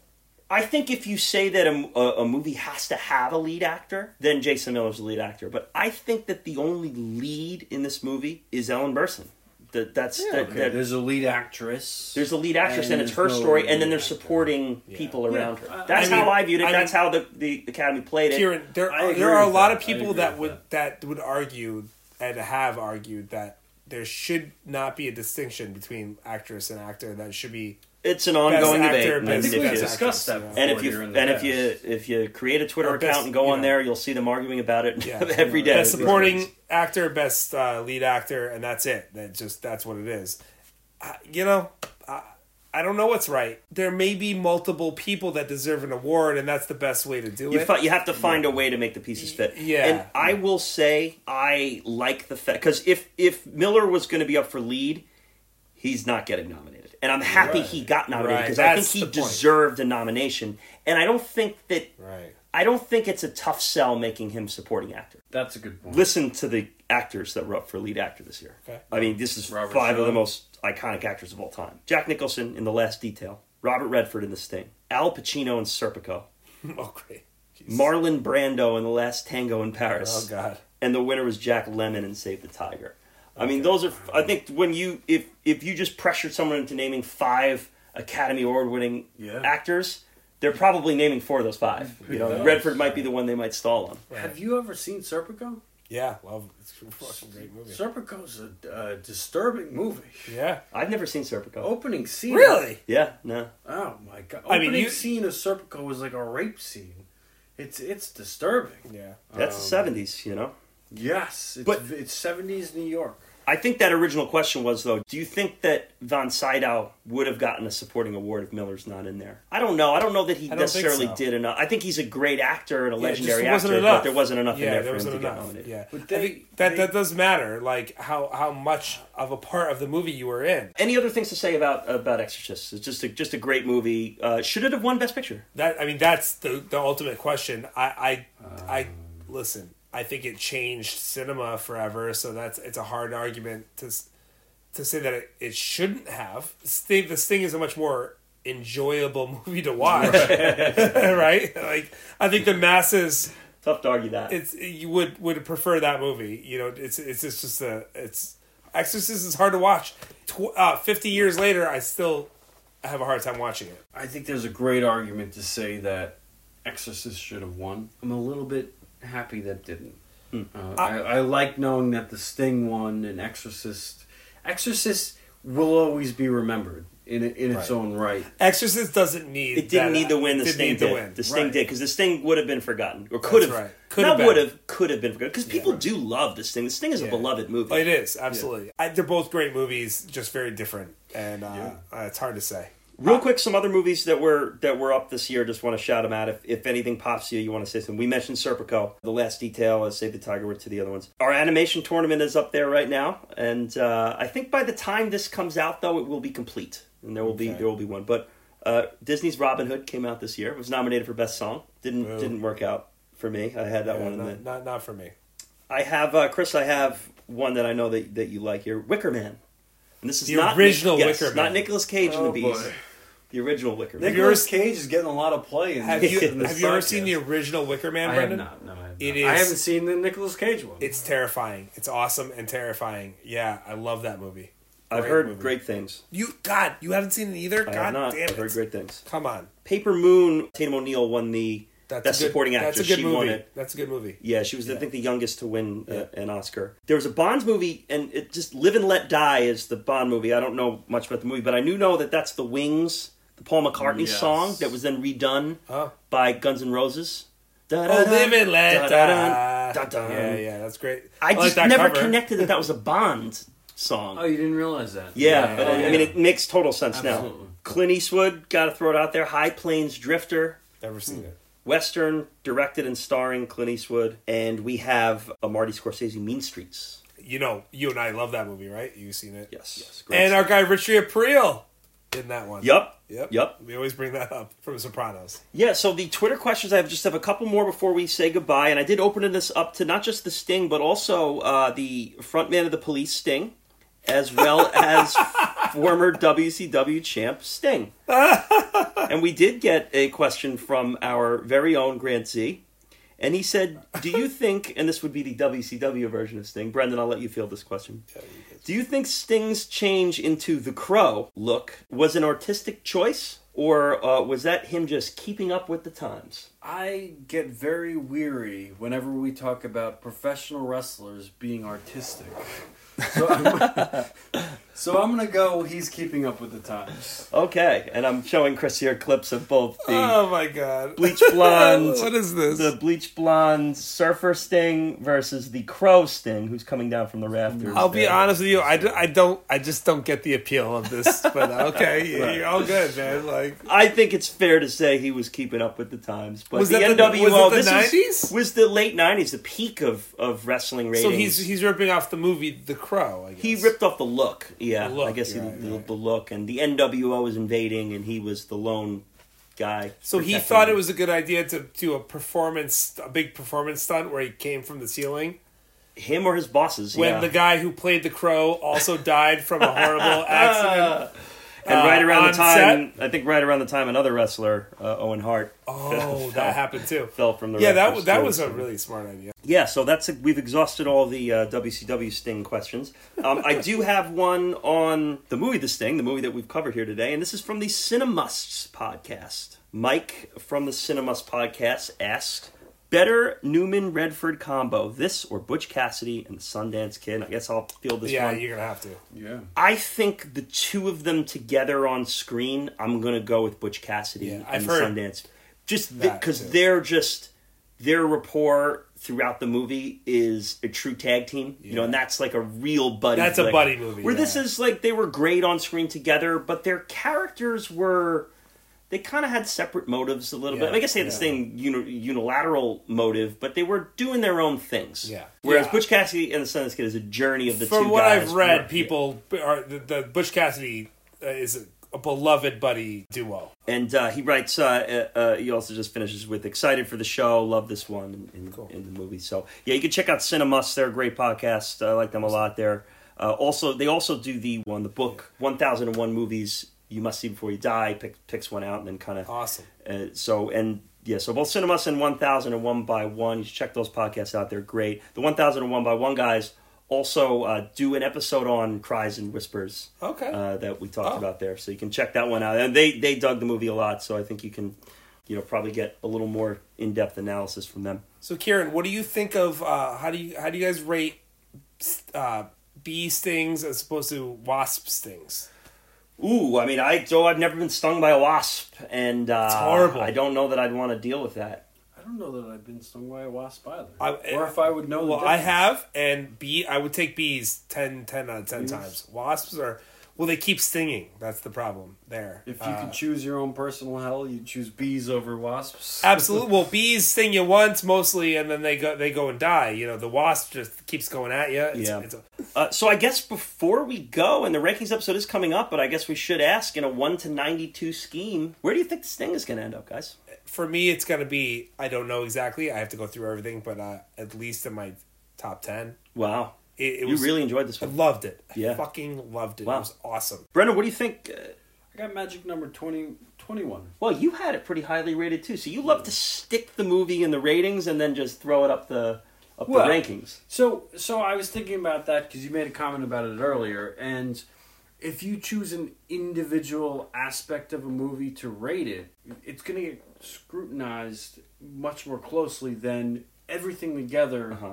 [SPEAKER 1] I think if you say that a, a, a movie has to have a lead actor, then Jason Miller's the lead actor. But I think that the only lead in this movie is Ellen Burstyn. That that's that,
[SPEAKER 3] Okay,
[SPEAKER 1] that-
[SPEAKER 3] there's a lead actress.
[SPEAKER 1] There's a lead actress and,
[SPEAKER 3] And
[SPEAKER 1] it's her
[SPEAKER 3] no
[SPEAKER 1] story, and then there's supporting
[SPEAKER 2] Yeah.
[SPEAKER 1] people around
[SPEAKER 3] Yeah,
[SPEAKER 1] her. That's
[SPEAKER 2] I mean-
[SPEAKER 1] how I viewed it.
[SPEAKER 2] I
[SPEAKER 1] That's
[SPEAKER 2] mean-
[SPEAKER 1] how the, the Academy played it.
[SPEAKER 2] Kieran, there are, there are a lot
[SPEAKER 3] that.
[SPEAKER 2] of people that would that would argue and have argued that there should not be a distinction between actress and actor. That should be
[SPEAKER 1] It's an ongoing
[SPEAKER 2] Best
[SPEAKER 1] debate.
[SPEAKER 2] actor,
[SPEAKER 1] and
[SPEAKER 2] best
[SPEAKER 1] if
[SPEAKER 3] think
[SPEAKER 1] you-
[SPEAKER 3] we've
[SPEAKER 2] actress,
[SPEAKER 3] discussed that
[SPEAKER 1] and if you
[SPEAKER 3] in the
[SPEAKER 1] if you if you create a Twitter
[SPEAKER 2] best,
[SPEAKER 1] account and go on
[SPEAKER 2] know.
[SPEAKER 1] there, you'll see them arguing about it
[SPEAKER 2] Yeah.
[SPEAKER 1] every day.
[SPEAKER 2] best supporting actor, best uh, lead actor, and that's it. That just that's what it is. I, you know, I, I don't know what's right. There may be multiple people that deserve an award, and that's the best way to do
[SPEAKER 1] You,
[SPEAKER 2] it.
[SPEAKER 1] fi- you have to find a way to make the pieces fit.
[SPEAKER 2] Yeah.
[SPEAKER 1] And I will say I like the fact because if if Miller was going to be up for lead, he's not getting nominated, and I'm happy
[SPEAKER 3] Right.
[SPEAKER 1] he got nominated
[SPEAKER 2] Right,
[SPEAKER 1] because I think he
[SPEAKER 2] point.
[SPEAKER 1] deserved a nomination, and I don't think that
[SPEAKER 2] right.
[SPEAKER 1] I don't think it's a tough sell making him supporting actor.
[SPEAKER 3] That's a good point.
[SPEAKER 1] Listen to the actors that were up for lead actor this year.
[SPEAKER 2] Okay.
[SPEAKER 1] I mean, this is
[SPEAKER 3] Robert
[SPEAKER 1] five of the most iconic actors of all time. Jack Nicholson in The Last Detail, Robert Redford in The Sting, Al Pacino in Serpico,
[SPEAKER 2] Oh great. Jeez.
[SPEAKER 1] Marlon Brando in The Last Tango in Paris,
[SPEAKER 2] Oh god.
[SPEAKER 1] and the winner was Jack Lemmon in Save the Tiger. I mean,
[SPEAKER 2] Okay.
[SPEAKER 1] those are. I think when you if if you just pressured someone into naming five Academy Award winning
[SPEAKER 3] Yeah.
[SPEAKER 1] actors, they're probably naming four of those five. You know,
[SPEAKER 3] knows?
[SPEAKER 1] Redford might be the one they might stall on.
[SPEAKER 3] Have you ever seen Serpico?
[SPEAKER 2] Yeah, love it's a fucking great movie.
[SPEAKER 3] Serpico's a uh, disturbing movie.
[SPEAKER 2] Yeah.
[SPEAKER 1] I've never seen Serpico.
[SPEAKER 3] Opening scene.
[SPEAKER 2] Really?
[SPEAKER 1] Yeah, no.
[SPEAKER 3] Oh my god!
[SPEAKER 2] I mean, you-
[SPEAKER 3] scene of Serpico was like a rape scene. It's it's disturbing.
[SPEAKER 2] Yeah.
[SPEAKER 1] That's
[SPEAKER 3] Um,
[SPEAKER 1] the seventies, you know.
[SPEAKER 3] Yes, it's,
[SPEAKER 1] But-
[SPEAKER 3] it's seventies New York.
[SPEAKER 1] I think that original question was though, do you think that Von Sydow would have gotten a supporting award if Miller's not in there? I don't know. I don't know that he
[SPEAKER 2] I don't think
[SPEAKER 1] necessarily
[SPEAKER 2] so.
[SPEAKER 1] did enough. I think he's a great actor and a
[SPEAKER 2] Yeah, it just
[SPEAKER 1] legendary
[SPEAKER 2] wasn't
[SPEAKER 1] actor,
[SPEAKER 2] enough.
[SPEAKER 1] but there wasn't enough
[SPEAKER 2] yeah,
[SPEAKER 1] in there,
[SPEAKER 2] there
[SPEAKER 1] for him
[SPEAKER 2] wasn't
[SPEAKER 1] to get
[SPEAKER 2] enough.
[SPEAKER 1] nominated.
[SPEAKER 2] Yeah,
[SPEAKER 3] But
[SPEAKER 2] I think that
[SPEAKER 3] they-
[SPEAKER 2] that does matter. Like how how much of a part of the movie you were in.
[SPEAKER 1] Any other things to say about about Exorcist? It's just a, just a great movie. Uh, should it have won Best Picture?
[SPEAKER 2] That I mean, that's the the ultimate question. I I, I
[SPEAKER 1] Um.
[SPEAKER 2] listen. I think it changed cinema forever. So that's it's a hard argument to to say that it, it shouldn't have. Sting, the Sting is a much more enjoyable movie to watch, right? Like I think the masses
[SPEAKER 1] Tough to argue that.
[SPEAKER 2] it's you would would prefer that movie. You know, it's it's just, just a it's Exorcist is hard to watch. Tw- uh, Fifty years later, I still have a hard time watching it.
[SPEAKER 3] I think there's a great argument to say that Exorcist should have won. I'm a little bit happy that didn't.
[SPEAKER 1] Hmm.
[SPEAKER 3] Uh, I, I like knowing that the Sting won and Exorcist. Exorcist will always be remembered in in its
[SPEAKER 2] Right.
[SPEAKER 3] own right.
[SPEAKER 2] Exorcist doesn't need
[SPEAKER 1] it didn't
[SPEAKER 2] that-
[SPEAKER 1] need the win. The Sting did.
[SPEAKER 2] the win.
[SPEAKER 1] The Sting
[SPEAKER 3] Right.
[SPEAKER 1] did because the Sting would have been forgotten or could have.
[SPEAKER 2] Right. Could
[SPEAKER 1] not would
[SPEAKER 2] been.
[SPEAKER 1] have. Could have been forgotten because people do love the Sting. The Sting is a beloved movie.
[SPEAKER 2] Oh, it is absolutely. I, they're both great movies, just very different, and uh, uh, it's hard to say.
[SPEAKER 1] Real quick, some other movies that were that were up this year. Just want to shout them out. If, if anything pops to you, you want to say something. We mentioned Serpico, The Last Detail, uh, Save the Tiger. We're to the other ones. Our animation tournament is up there right now, and uh, I think by the time this comes out, though, it will be complete, and there will be there will be one. But uh, Disney's Robin Hood came out this year. It was nominated for Best Song. Didn't
[SPEAKER 2] Boo.
[SPEAKER 1] didn't work out for me. I had that
[SPEAKER 2] Yeah,
[SPEAKER 1] one in the.
[SPEAKER 2] not, not not for me.
[SPEAKER 1] I have uh, Chris. I have one that I know that that you like here. Wicker Man. And this is
[SPEAKER 2] The
[SPEAKER 1] not
[SPEAKER 2] original
[SPEAKER 1] yes,
[SPEAKER 2] Wicker
[SPEAKER 1] not
[SPEAKER 2] Man.
[SPEAKER 1] Nicolas Cage and
[SPEAKER 3] Oh,
[SPEAKER 1] the Beast.
[SPEAKER 3] boy.
[SPEAKER 1] The original Wicker Man.
[SPEAKER 2] Have you
[SPEAKER 3] Nicolas Cage is getting a lot of play in
[SPEAKER 2] Have
[SPEAKER 3] this-
[SPEAKER 2] you
[SPEAKER 3] in this
[SPEAKER 2] have you ever
[SPEAKER 3] podcast.
[SPEAKER 2] seen the original Wicker Man,
[SPEAKER 3] I have
[SPEAKER 2] Brendan?
[SPEAKER 3] not. No, I have
[SPEAKER 2] It
[SPEAKER 3] not. I
[SPEAKER 2] is-
[SPEAKER 3] haven't seen the Nicolas Cage one.
[SPEAKER 2] It's terrifying. It's awesome and terrifying. Yeah, I love that movie.
[SPEAKER 1] I've
[SPEAKER 2] Great
[SPEAKER 1] heard
[SPEAKER 2] movie.
[SPEAKER 1] great things.
[SPEAKER 2] You God, you haven't seen it either.
[SPEAKER 1] I
[SPEAKER 2] God
[SPEAKER 1] have not.
[SPEAKER 2] damn
[SPEAKER 1] I've
[SPEAKER 2] it!
[SPEAKER 1] heard great things.
[SPEAKER 2] Come on,
[SPEAKER 1] Paper Moon. Tatum O'Neal won the
[SPEAKER 2] that's
[SPEAKER 1] best
[SPEAKER 2] a good,
[SPEAKER 1] supporting
[SPEAKER 2] That's
[SPEAKER 1] actress.
[SPEAKER 2] a good
[SPEAKER 1] she
[SPEAKER 2] movie.
[SPEAKER 1] won it.
[SPEAKER 2] That's a good movie.
[SPEAKER 1] Yeah, she was I think the youngest to win uh,
[SPEAKER 2] Yeah.
[SPEAKER 1] an Oscar. There was a Bond movie, and it just Live and Let Die is the Bond movie. I don't know much about the movie, but I do know that that's the Wings, the Paul McCartney
[SPEAKER 3] Yes.
[SPEAKER 1] song that was then redone
[SPEAKER 2] Oh.
[SPEAKER 1] by Guns N' Roses.
[SPEAKER 2] Oh, live and let
[SPEAKER 1] Da-da-dun,
[SPEAKER 2] die. Yeah, yeah, that's great.
[SPEAKER 1] I
[SPEAKER 2] like
[SPEAKER 1] just
[SPEAKER 2] that
[SPEAKER 1] never
[SPEAKER 2] cover.
[SPEAKER 1] connected that that was a Bond song.
[SPEAKER 3] Oh, you didn't realize that?
[SPEAKER 1] yeah,
[SPEAKER 2] Yeah,
[SPEAKER 1] but
[SPEAKER 2] yeah,
[SPEAKER 1] I mean, it makes total sense now. Clint Eastwood, got to throw it out there. High Plains Drifter,
[SPEAKER 2] Never seen hmm. it.
[SPEAKER 1] Western, directed and starring Clint Eastwood, and we have a Marty Scorsese Mean Streets.
[SPEAKER 2] You know, you and I love that movie, right? You've seen it.
[SPEAKER 1] Yes, yes,
[SPEAKER 2] And our guy Richie Aprile in that one.
[SPEAKER 1] Yup.
[SPEAKER 2] Yep.
[SPEAKER 1] Yep.
[SPEAKER 2] We always bring that up from Sopranos.
[SPEAKER 1] Yeah, so the Twitter questions, I have just have a couple more before we say goodbye. And I did open this up to not just the Sting, but also uh, the frontman of the police, Sting, as well as former WCW champ, Sting. and we did get a question from our very own Grant Z. And he said, Do you think, and this would be the WCW version of Sting, Brendan, I'll let you field this question. Do you think Sting's change into the Crow look was an artistic choice, or uh, was that him just keeping up with the times?
[SPEAKER 3] I get very weary whenever we talk about professional wrestlers being artistic. So I'm, so I'm gonna go. He's keeping up with the times.
[SPEAKER 1] Okay, and I'm showing Chris here clips of both the
[SPEAKER 2] Oh my god.
[SPEAKER 1] bleach blonde,
[SPEAKER 2] what is this?
[SPEAKER 1] the bleach blonde surfer Sting versus the Crow Sting, who's coming down from the rafters.
[SPEAKER 2] I'll be
[SPEAKER 1] there.
[SPEAKER 2] honest with you. I, d- I don't. I just don't get the appeal of this. But uh, okay,
[SPEAKER 1] Right.
[SPEAKER 2] you're all good, man. Like
[SPEAKER 1] I think it's fair to say he was keeping up with the times. But
[SPEAKER 2] Was
[SPEAKER 1] the
[SPEAKER 2] that the-
[SPEAKER 1] NWO,
[SPEAKER 2] was it the
[SPEAKER 1] this is-
[SPEAKER 2] 90s?
[SPEAKER 1] was the late '90s, the peak of, of wrestling ratings.
[SPEAKER 2] so, he's he's ripping off the movie The Crow. I guess.
[SPEAKER 1] He ripped off the look, yeah.
[SPEAKER 2] The look,
[SPEAKER 1] I guess he,
[SPEAKER 2] right,
[SPEAKER 1] the,
[SPEAKER 2] right.
[SPEAKER 1] the look, and the NWO was invading, and he was the lone guy.
[SPEAKER 2] So he thought
[SPEAKER 1] them.
[SPEAKER 2] it was a good idea to do a performance, a big performance stunt where he came from the ceiling.
[SPEAKER 1] him or his bosses.
[SPEAKER 2] When
[SPEAKER 1] yeah.
[SPEAKER 2] the guy who played the crow also died from a horrible accident.
[SPEAKER 1] And right
[SPEAKER 2] uh,
[SPEAKER 1] around the time, I think right around the time, another wrestler, uh, Owen Hart,
[SPEAKER 2] Oh,
[SPEAKER 1] fell-
[SPEAKER 2] that happened too.
[SPEAKER 1] fell from the
[SPEAKER 2] Yeah, that
[SPEAKER 1] rafters,
[SPEAKER 2] that was a really smart idea.
[SPEAKER 1] Yeah, so that's we've exhausted all the uh, WCW Sting questions. Um, I do have one on the movie The Sting, the movie that we've covered here today, and this is from the Cinemusts podcast. Mike from the Cinemusts podcast asked, "Better Newman Redford combo, this or Butch Cassidy and the Sundance Kid?" I guess I'll feel this
[SPEAKER 2] Yeah,
[SPEAKER 1] one.
[SPEAKER 2] you're gonna have to.
[SPEAKER 3] Yeah.
[SPEAKER 1] I think the two of them together on screen, I'm gonna go with Butch Cassidy
[SPEAKER 2] Yeah,
[SPEAKER 1] and
[SPEAKER 2] I've
[SPEAKER 1] the
[SPEAKER 2] heard
[SPEAKER 1] Sundance, just because
[SPEAKER 2] too.
[SPEAKER 1] they're just their rapport throughout the movie is a true tag team, you know, and that's like a real buddy.
[SPEAKER 2] That's a buddy movie,
[SPEAKER 1] Where this is like they were great on screen together, but their characters were. They kind of had separate motives a little bit. I guess they had the
[SPEAKER 2] yeah.
[SPEAKER 1] same uni- unilateral motive, but they were doing their own things.
[SPEAKER 2] Yeah.
[SPEAKER 1] Whereas
[SPEAKER 2] Yeah.
[SPEAKER 1] Butch Cassidy and the Sundance Kid is a journey of the two
[SPEAKER 2] From what
[SPEAKER 1] guys.
[SPEAKER 2] I've read,
[SPEAKER 1] Right.
[SPEAKER 2] people are the, the Butch Cassidy uh, is a, a beloved buddy duo.
[SPEAKER 1] And uh, he writes, uh, uh, uh, he also just finishes with excited for the show, love this one in, in,
[SPEAKER 2] Cool.
[SPEAKER 1] in the movie. So, yeah, you can check out Cinemus. They're a great podcast. I like them a lot there. Uh, also, they also do the one, the book, 1001 Movies You Must See Before You Die, pick, picks one out and then kind of.
[SPEAKER 2] Awesome.
[SPEAKER 1] Uh, so, and yeah, so both Cinemus and 1001 by 1, you should check those podcasts out. They're great. The 1001 by 1 guys also uh, do an episode on Cries and Whispers
[SPEAKER 2] Okay.
[SPEAKER 1] uh, that we talked
[SPEAKER 2] Oh.
[SPEAKER 1] about there. So you can check that one out. And they they dug the movie a lot, so I think you can, you know, probably get a little more in depth analysis from them.
[SPEAKER 2] So, Kieran, what do you think of uh, how do you how do you guys rate uh, bee stings as opposed to wasp stings?
[SPEAKER 1] Ooh, I mean, I so I've never been stung by a wasp, and uh,
[SPEAKER 2] horrible.
[SPEAKER 1] I don't know that I'd want to deal with that.
[SPEAKER 3] I don't know that I've been stung by a wasp either.
[SPEAKER 2] I-
[SPEAKER 3] or if I would know. the
[SPEAKER 2] Well, I have, and bee I would take bees 10, 10 out of ten
[SPEAKER 3] Bees?
[SPEAKER 2] times. Wasps are well, they keep stinging. That's the problem there.
[SPEAKER 3] If you
[SPEAKER 2] Uh,
[SPEAKER 3] could choose your own personal hell, you'd choose bees over wasps.
[SPEAKER 2] Absolutely. Well, bees sting you once mostly, and then they go they go and die. You know, the wasp just keeps going at you. It's,
[SPEAKER 1] Yeah.
[SPEAKER 2] It's a,
[SPEAKER 1] Uh, so I guess before we go, and the rankings episode is coming up, but I guess we should ask in a one to ninety two scheme, where do you think this thing is going to end up, guys?
[SPEAKER 2] for me, it's gonna be. I don't know exactly. I have to go through everything, but uh, at least in my top ten.
[SPEAKER 1] Wow,
[SPEAKER 2] It, it
[SPEAKER 1] you
[SPEAKER 2] was
[SPEAKER 1] really enjoyed this
[SPEAKER 2] I
[SPEAKER 1] one,
[SPEAKER 2] loved it.
[SPEAKER 1] Yeah.
[SPEAKER 2] I fucking loved it.
[SPEAKER 1] Wow.
[SPEAKER 2] It was awesome.
[SPEAKER 1] Brendan. What do you think? Uh,
[SPEAKER 3] I got magic number 20, 21.
[SPEAKER 1] Well, you had it pretty highly rated too, so you love to stick the movie in the ratings and then just throw it up the up
[SPEAKER 3] Well,
[SPEAKER 1] the rankings.
[SPEAKER 3] So, so I was thinking about that because you made a comment about it earlier, and if you choose an individual aspect of a movie to rate it, it's going to get scrutinized much more closely than everything together.
[SPEAKER 1] Uh-huh.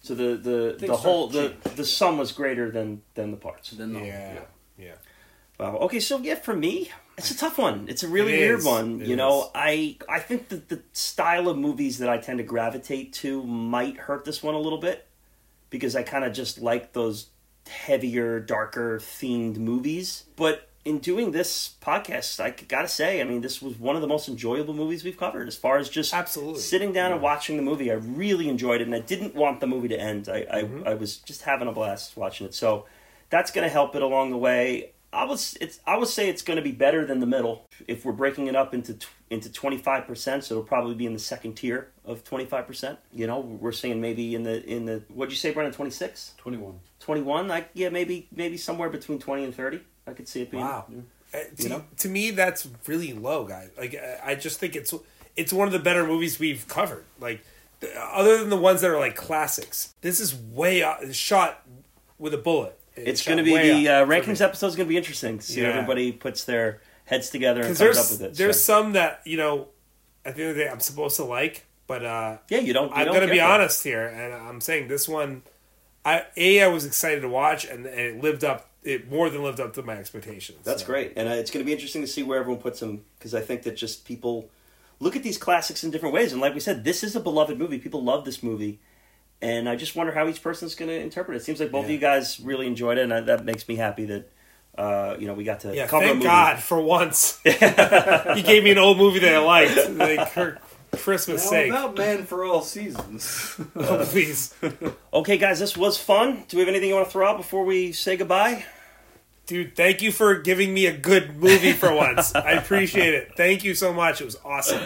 [SPEAKER 1] So the the the whole the the sum was greater than than the parts.
[SPEAKER 3] Than the
[SPEAKER 2] yeah.
[SPEAKER 3] yeah.
[SPEAKER 2] yeah.
[SPEAKER 1] Wow. Okay, so yeah, for me, it's a tough one. It's a really
[SPEAKER 2] It
[SPEAKER 1] weird
[SPEAKER 2] is.
[SPEAKER 1] one.
[SPEAKER 2] It
[SPEAKER 1] you know,
[SPEAKER 2] is.
[SPEAKER 1] I I think that the style of movies that I tend to gravitate to might hurt this one a little bit because I kind of just like those heavier, darker themed movies. But in doing this podcast, I gotta say, I mean, this was one of the most enjoyable movies we've covered. As far as just
[SPEAKER 2] Absolutely.
[SPEAKER 1] sitting down and watching the movie, I really enjoyed it, and I didn't want the movie to end. I I,
[SPEAKER 2] Mm-hmm.
[SPEAKER 1] I was just having a blast watching it. So that's going to help it along the way. I was it's I would say it's going to be better than the middle if we're breaking it up into into twenty five percent. So it'll probably be in the second tier of twenty five percent. You know, we're saying maybe in the in the what'd you say, Brendan? 26?
[SPEAKER 3] 21.
[SPEAKER 1] 21? Like yeah, maybe maybe somewhere between twenty and thirty. I could see it being.
[SPEAKER 2] Wow. Uh, to,
[SPEAKER 1] You know?
[SPEAKER 2] to me, that's really low, guys. Like, I just think it's it's one of the better movies we've covered. Like, th- other than the ones that are like classics, this is way shot with a bullet.
[SPEAKER 1] It's going to be the uh, rankings episode is going to be interesting. To see
[SPEAKER 2] Yeah.
[SPEAKER 1] everybody puts their heads together and comes up with it.
[SPEAKER 2] there's
[SPEAKER 1] so.
[SPEAKER 2] some that you know at the end of the day I'm supposed to like, but uh,
[SPEAKER 1] yeah, you don't. You
[SPEAKER 2] I'm gonna
[SPEAKER 1] get
[SPEAKER 2] be
[SPEAKER 1] that.
[SPEAKER 2] honest here, and I'm saying this one, I a I was excited to watch, and, and it lived up. It more than lived up to my expectations.
[SPEAKER 1] That's
[SPEAKER 2] So,
[SPEAKER 1] great, and uh, it's going to be interesting to see where everyone puts them because I think that just people look at these classics in different ways, and like we said, this is a beloved movie. People love this movie, and I just wonder how each person's going to interpret it. It seems like both of you guys really enjoyed it, and I, that makes me happy that uh, you know we got to
[SPEAKER 2] Yeah,
[SPEAKER 1] cover a
[SPEAKER 2] thank
[SPEAKER 1] movie.
[SPEAKER 2] God for once. he gave me an old movie that I liked, like for Christmas
[SPEAKER 3] Now
[SPEAKER 2] sake.
[SPEAKER 3] about Man for All Seasons.
[SPEAKER 2] Oh, please,
[SPEAKER 1] Okay, guys, this was fun. Do we have anything you want to throw out before we say goodbye?
[SPEAKER 2] dude, thank you for giving me a good movie for once. I appreciate it. Thank you so much. It was awesome.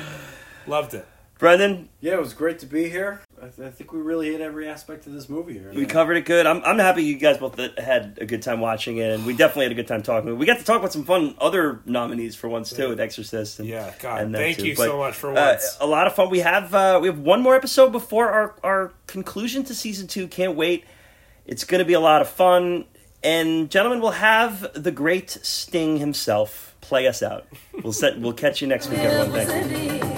[SPEAKER 2] Loved it.
[SPEAKER 1] Brendan,
[SPEAKER 3] yeah, it was great to be here. I, th- I think we really hit every aspect of this movie here.
[SPEAKER 1] we covered it good. I'm, I'm happy you guys both had a good time watching it, and we definitely had a good time talking. We got to talk about some fun other nominees for once too, with Exorcist. And,
[SPEAKER 2] Yeah, God,
[SPEAKER 1] and
[SPEAKER 2] thank
[SPEAKER 1] too.
[SPEAKER 2] you
[SPEAKER 1] But,
[SPEAKER 2] so much for
[SPEAKER 1] uh,
[SPEAKER 2] once.
[SPEAKER 1] a lot of fun. We have uh, we have one more episode before our our conclusion to season two. Can't wait. It's going to be a lot of fun. And gentlemen, we'll have the great Sting himself play us out. We'll set. We'll catch you next week, everyone.
[SPEAKER 4] Thank you.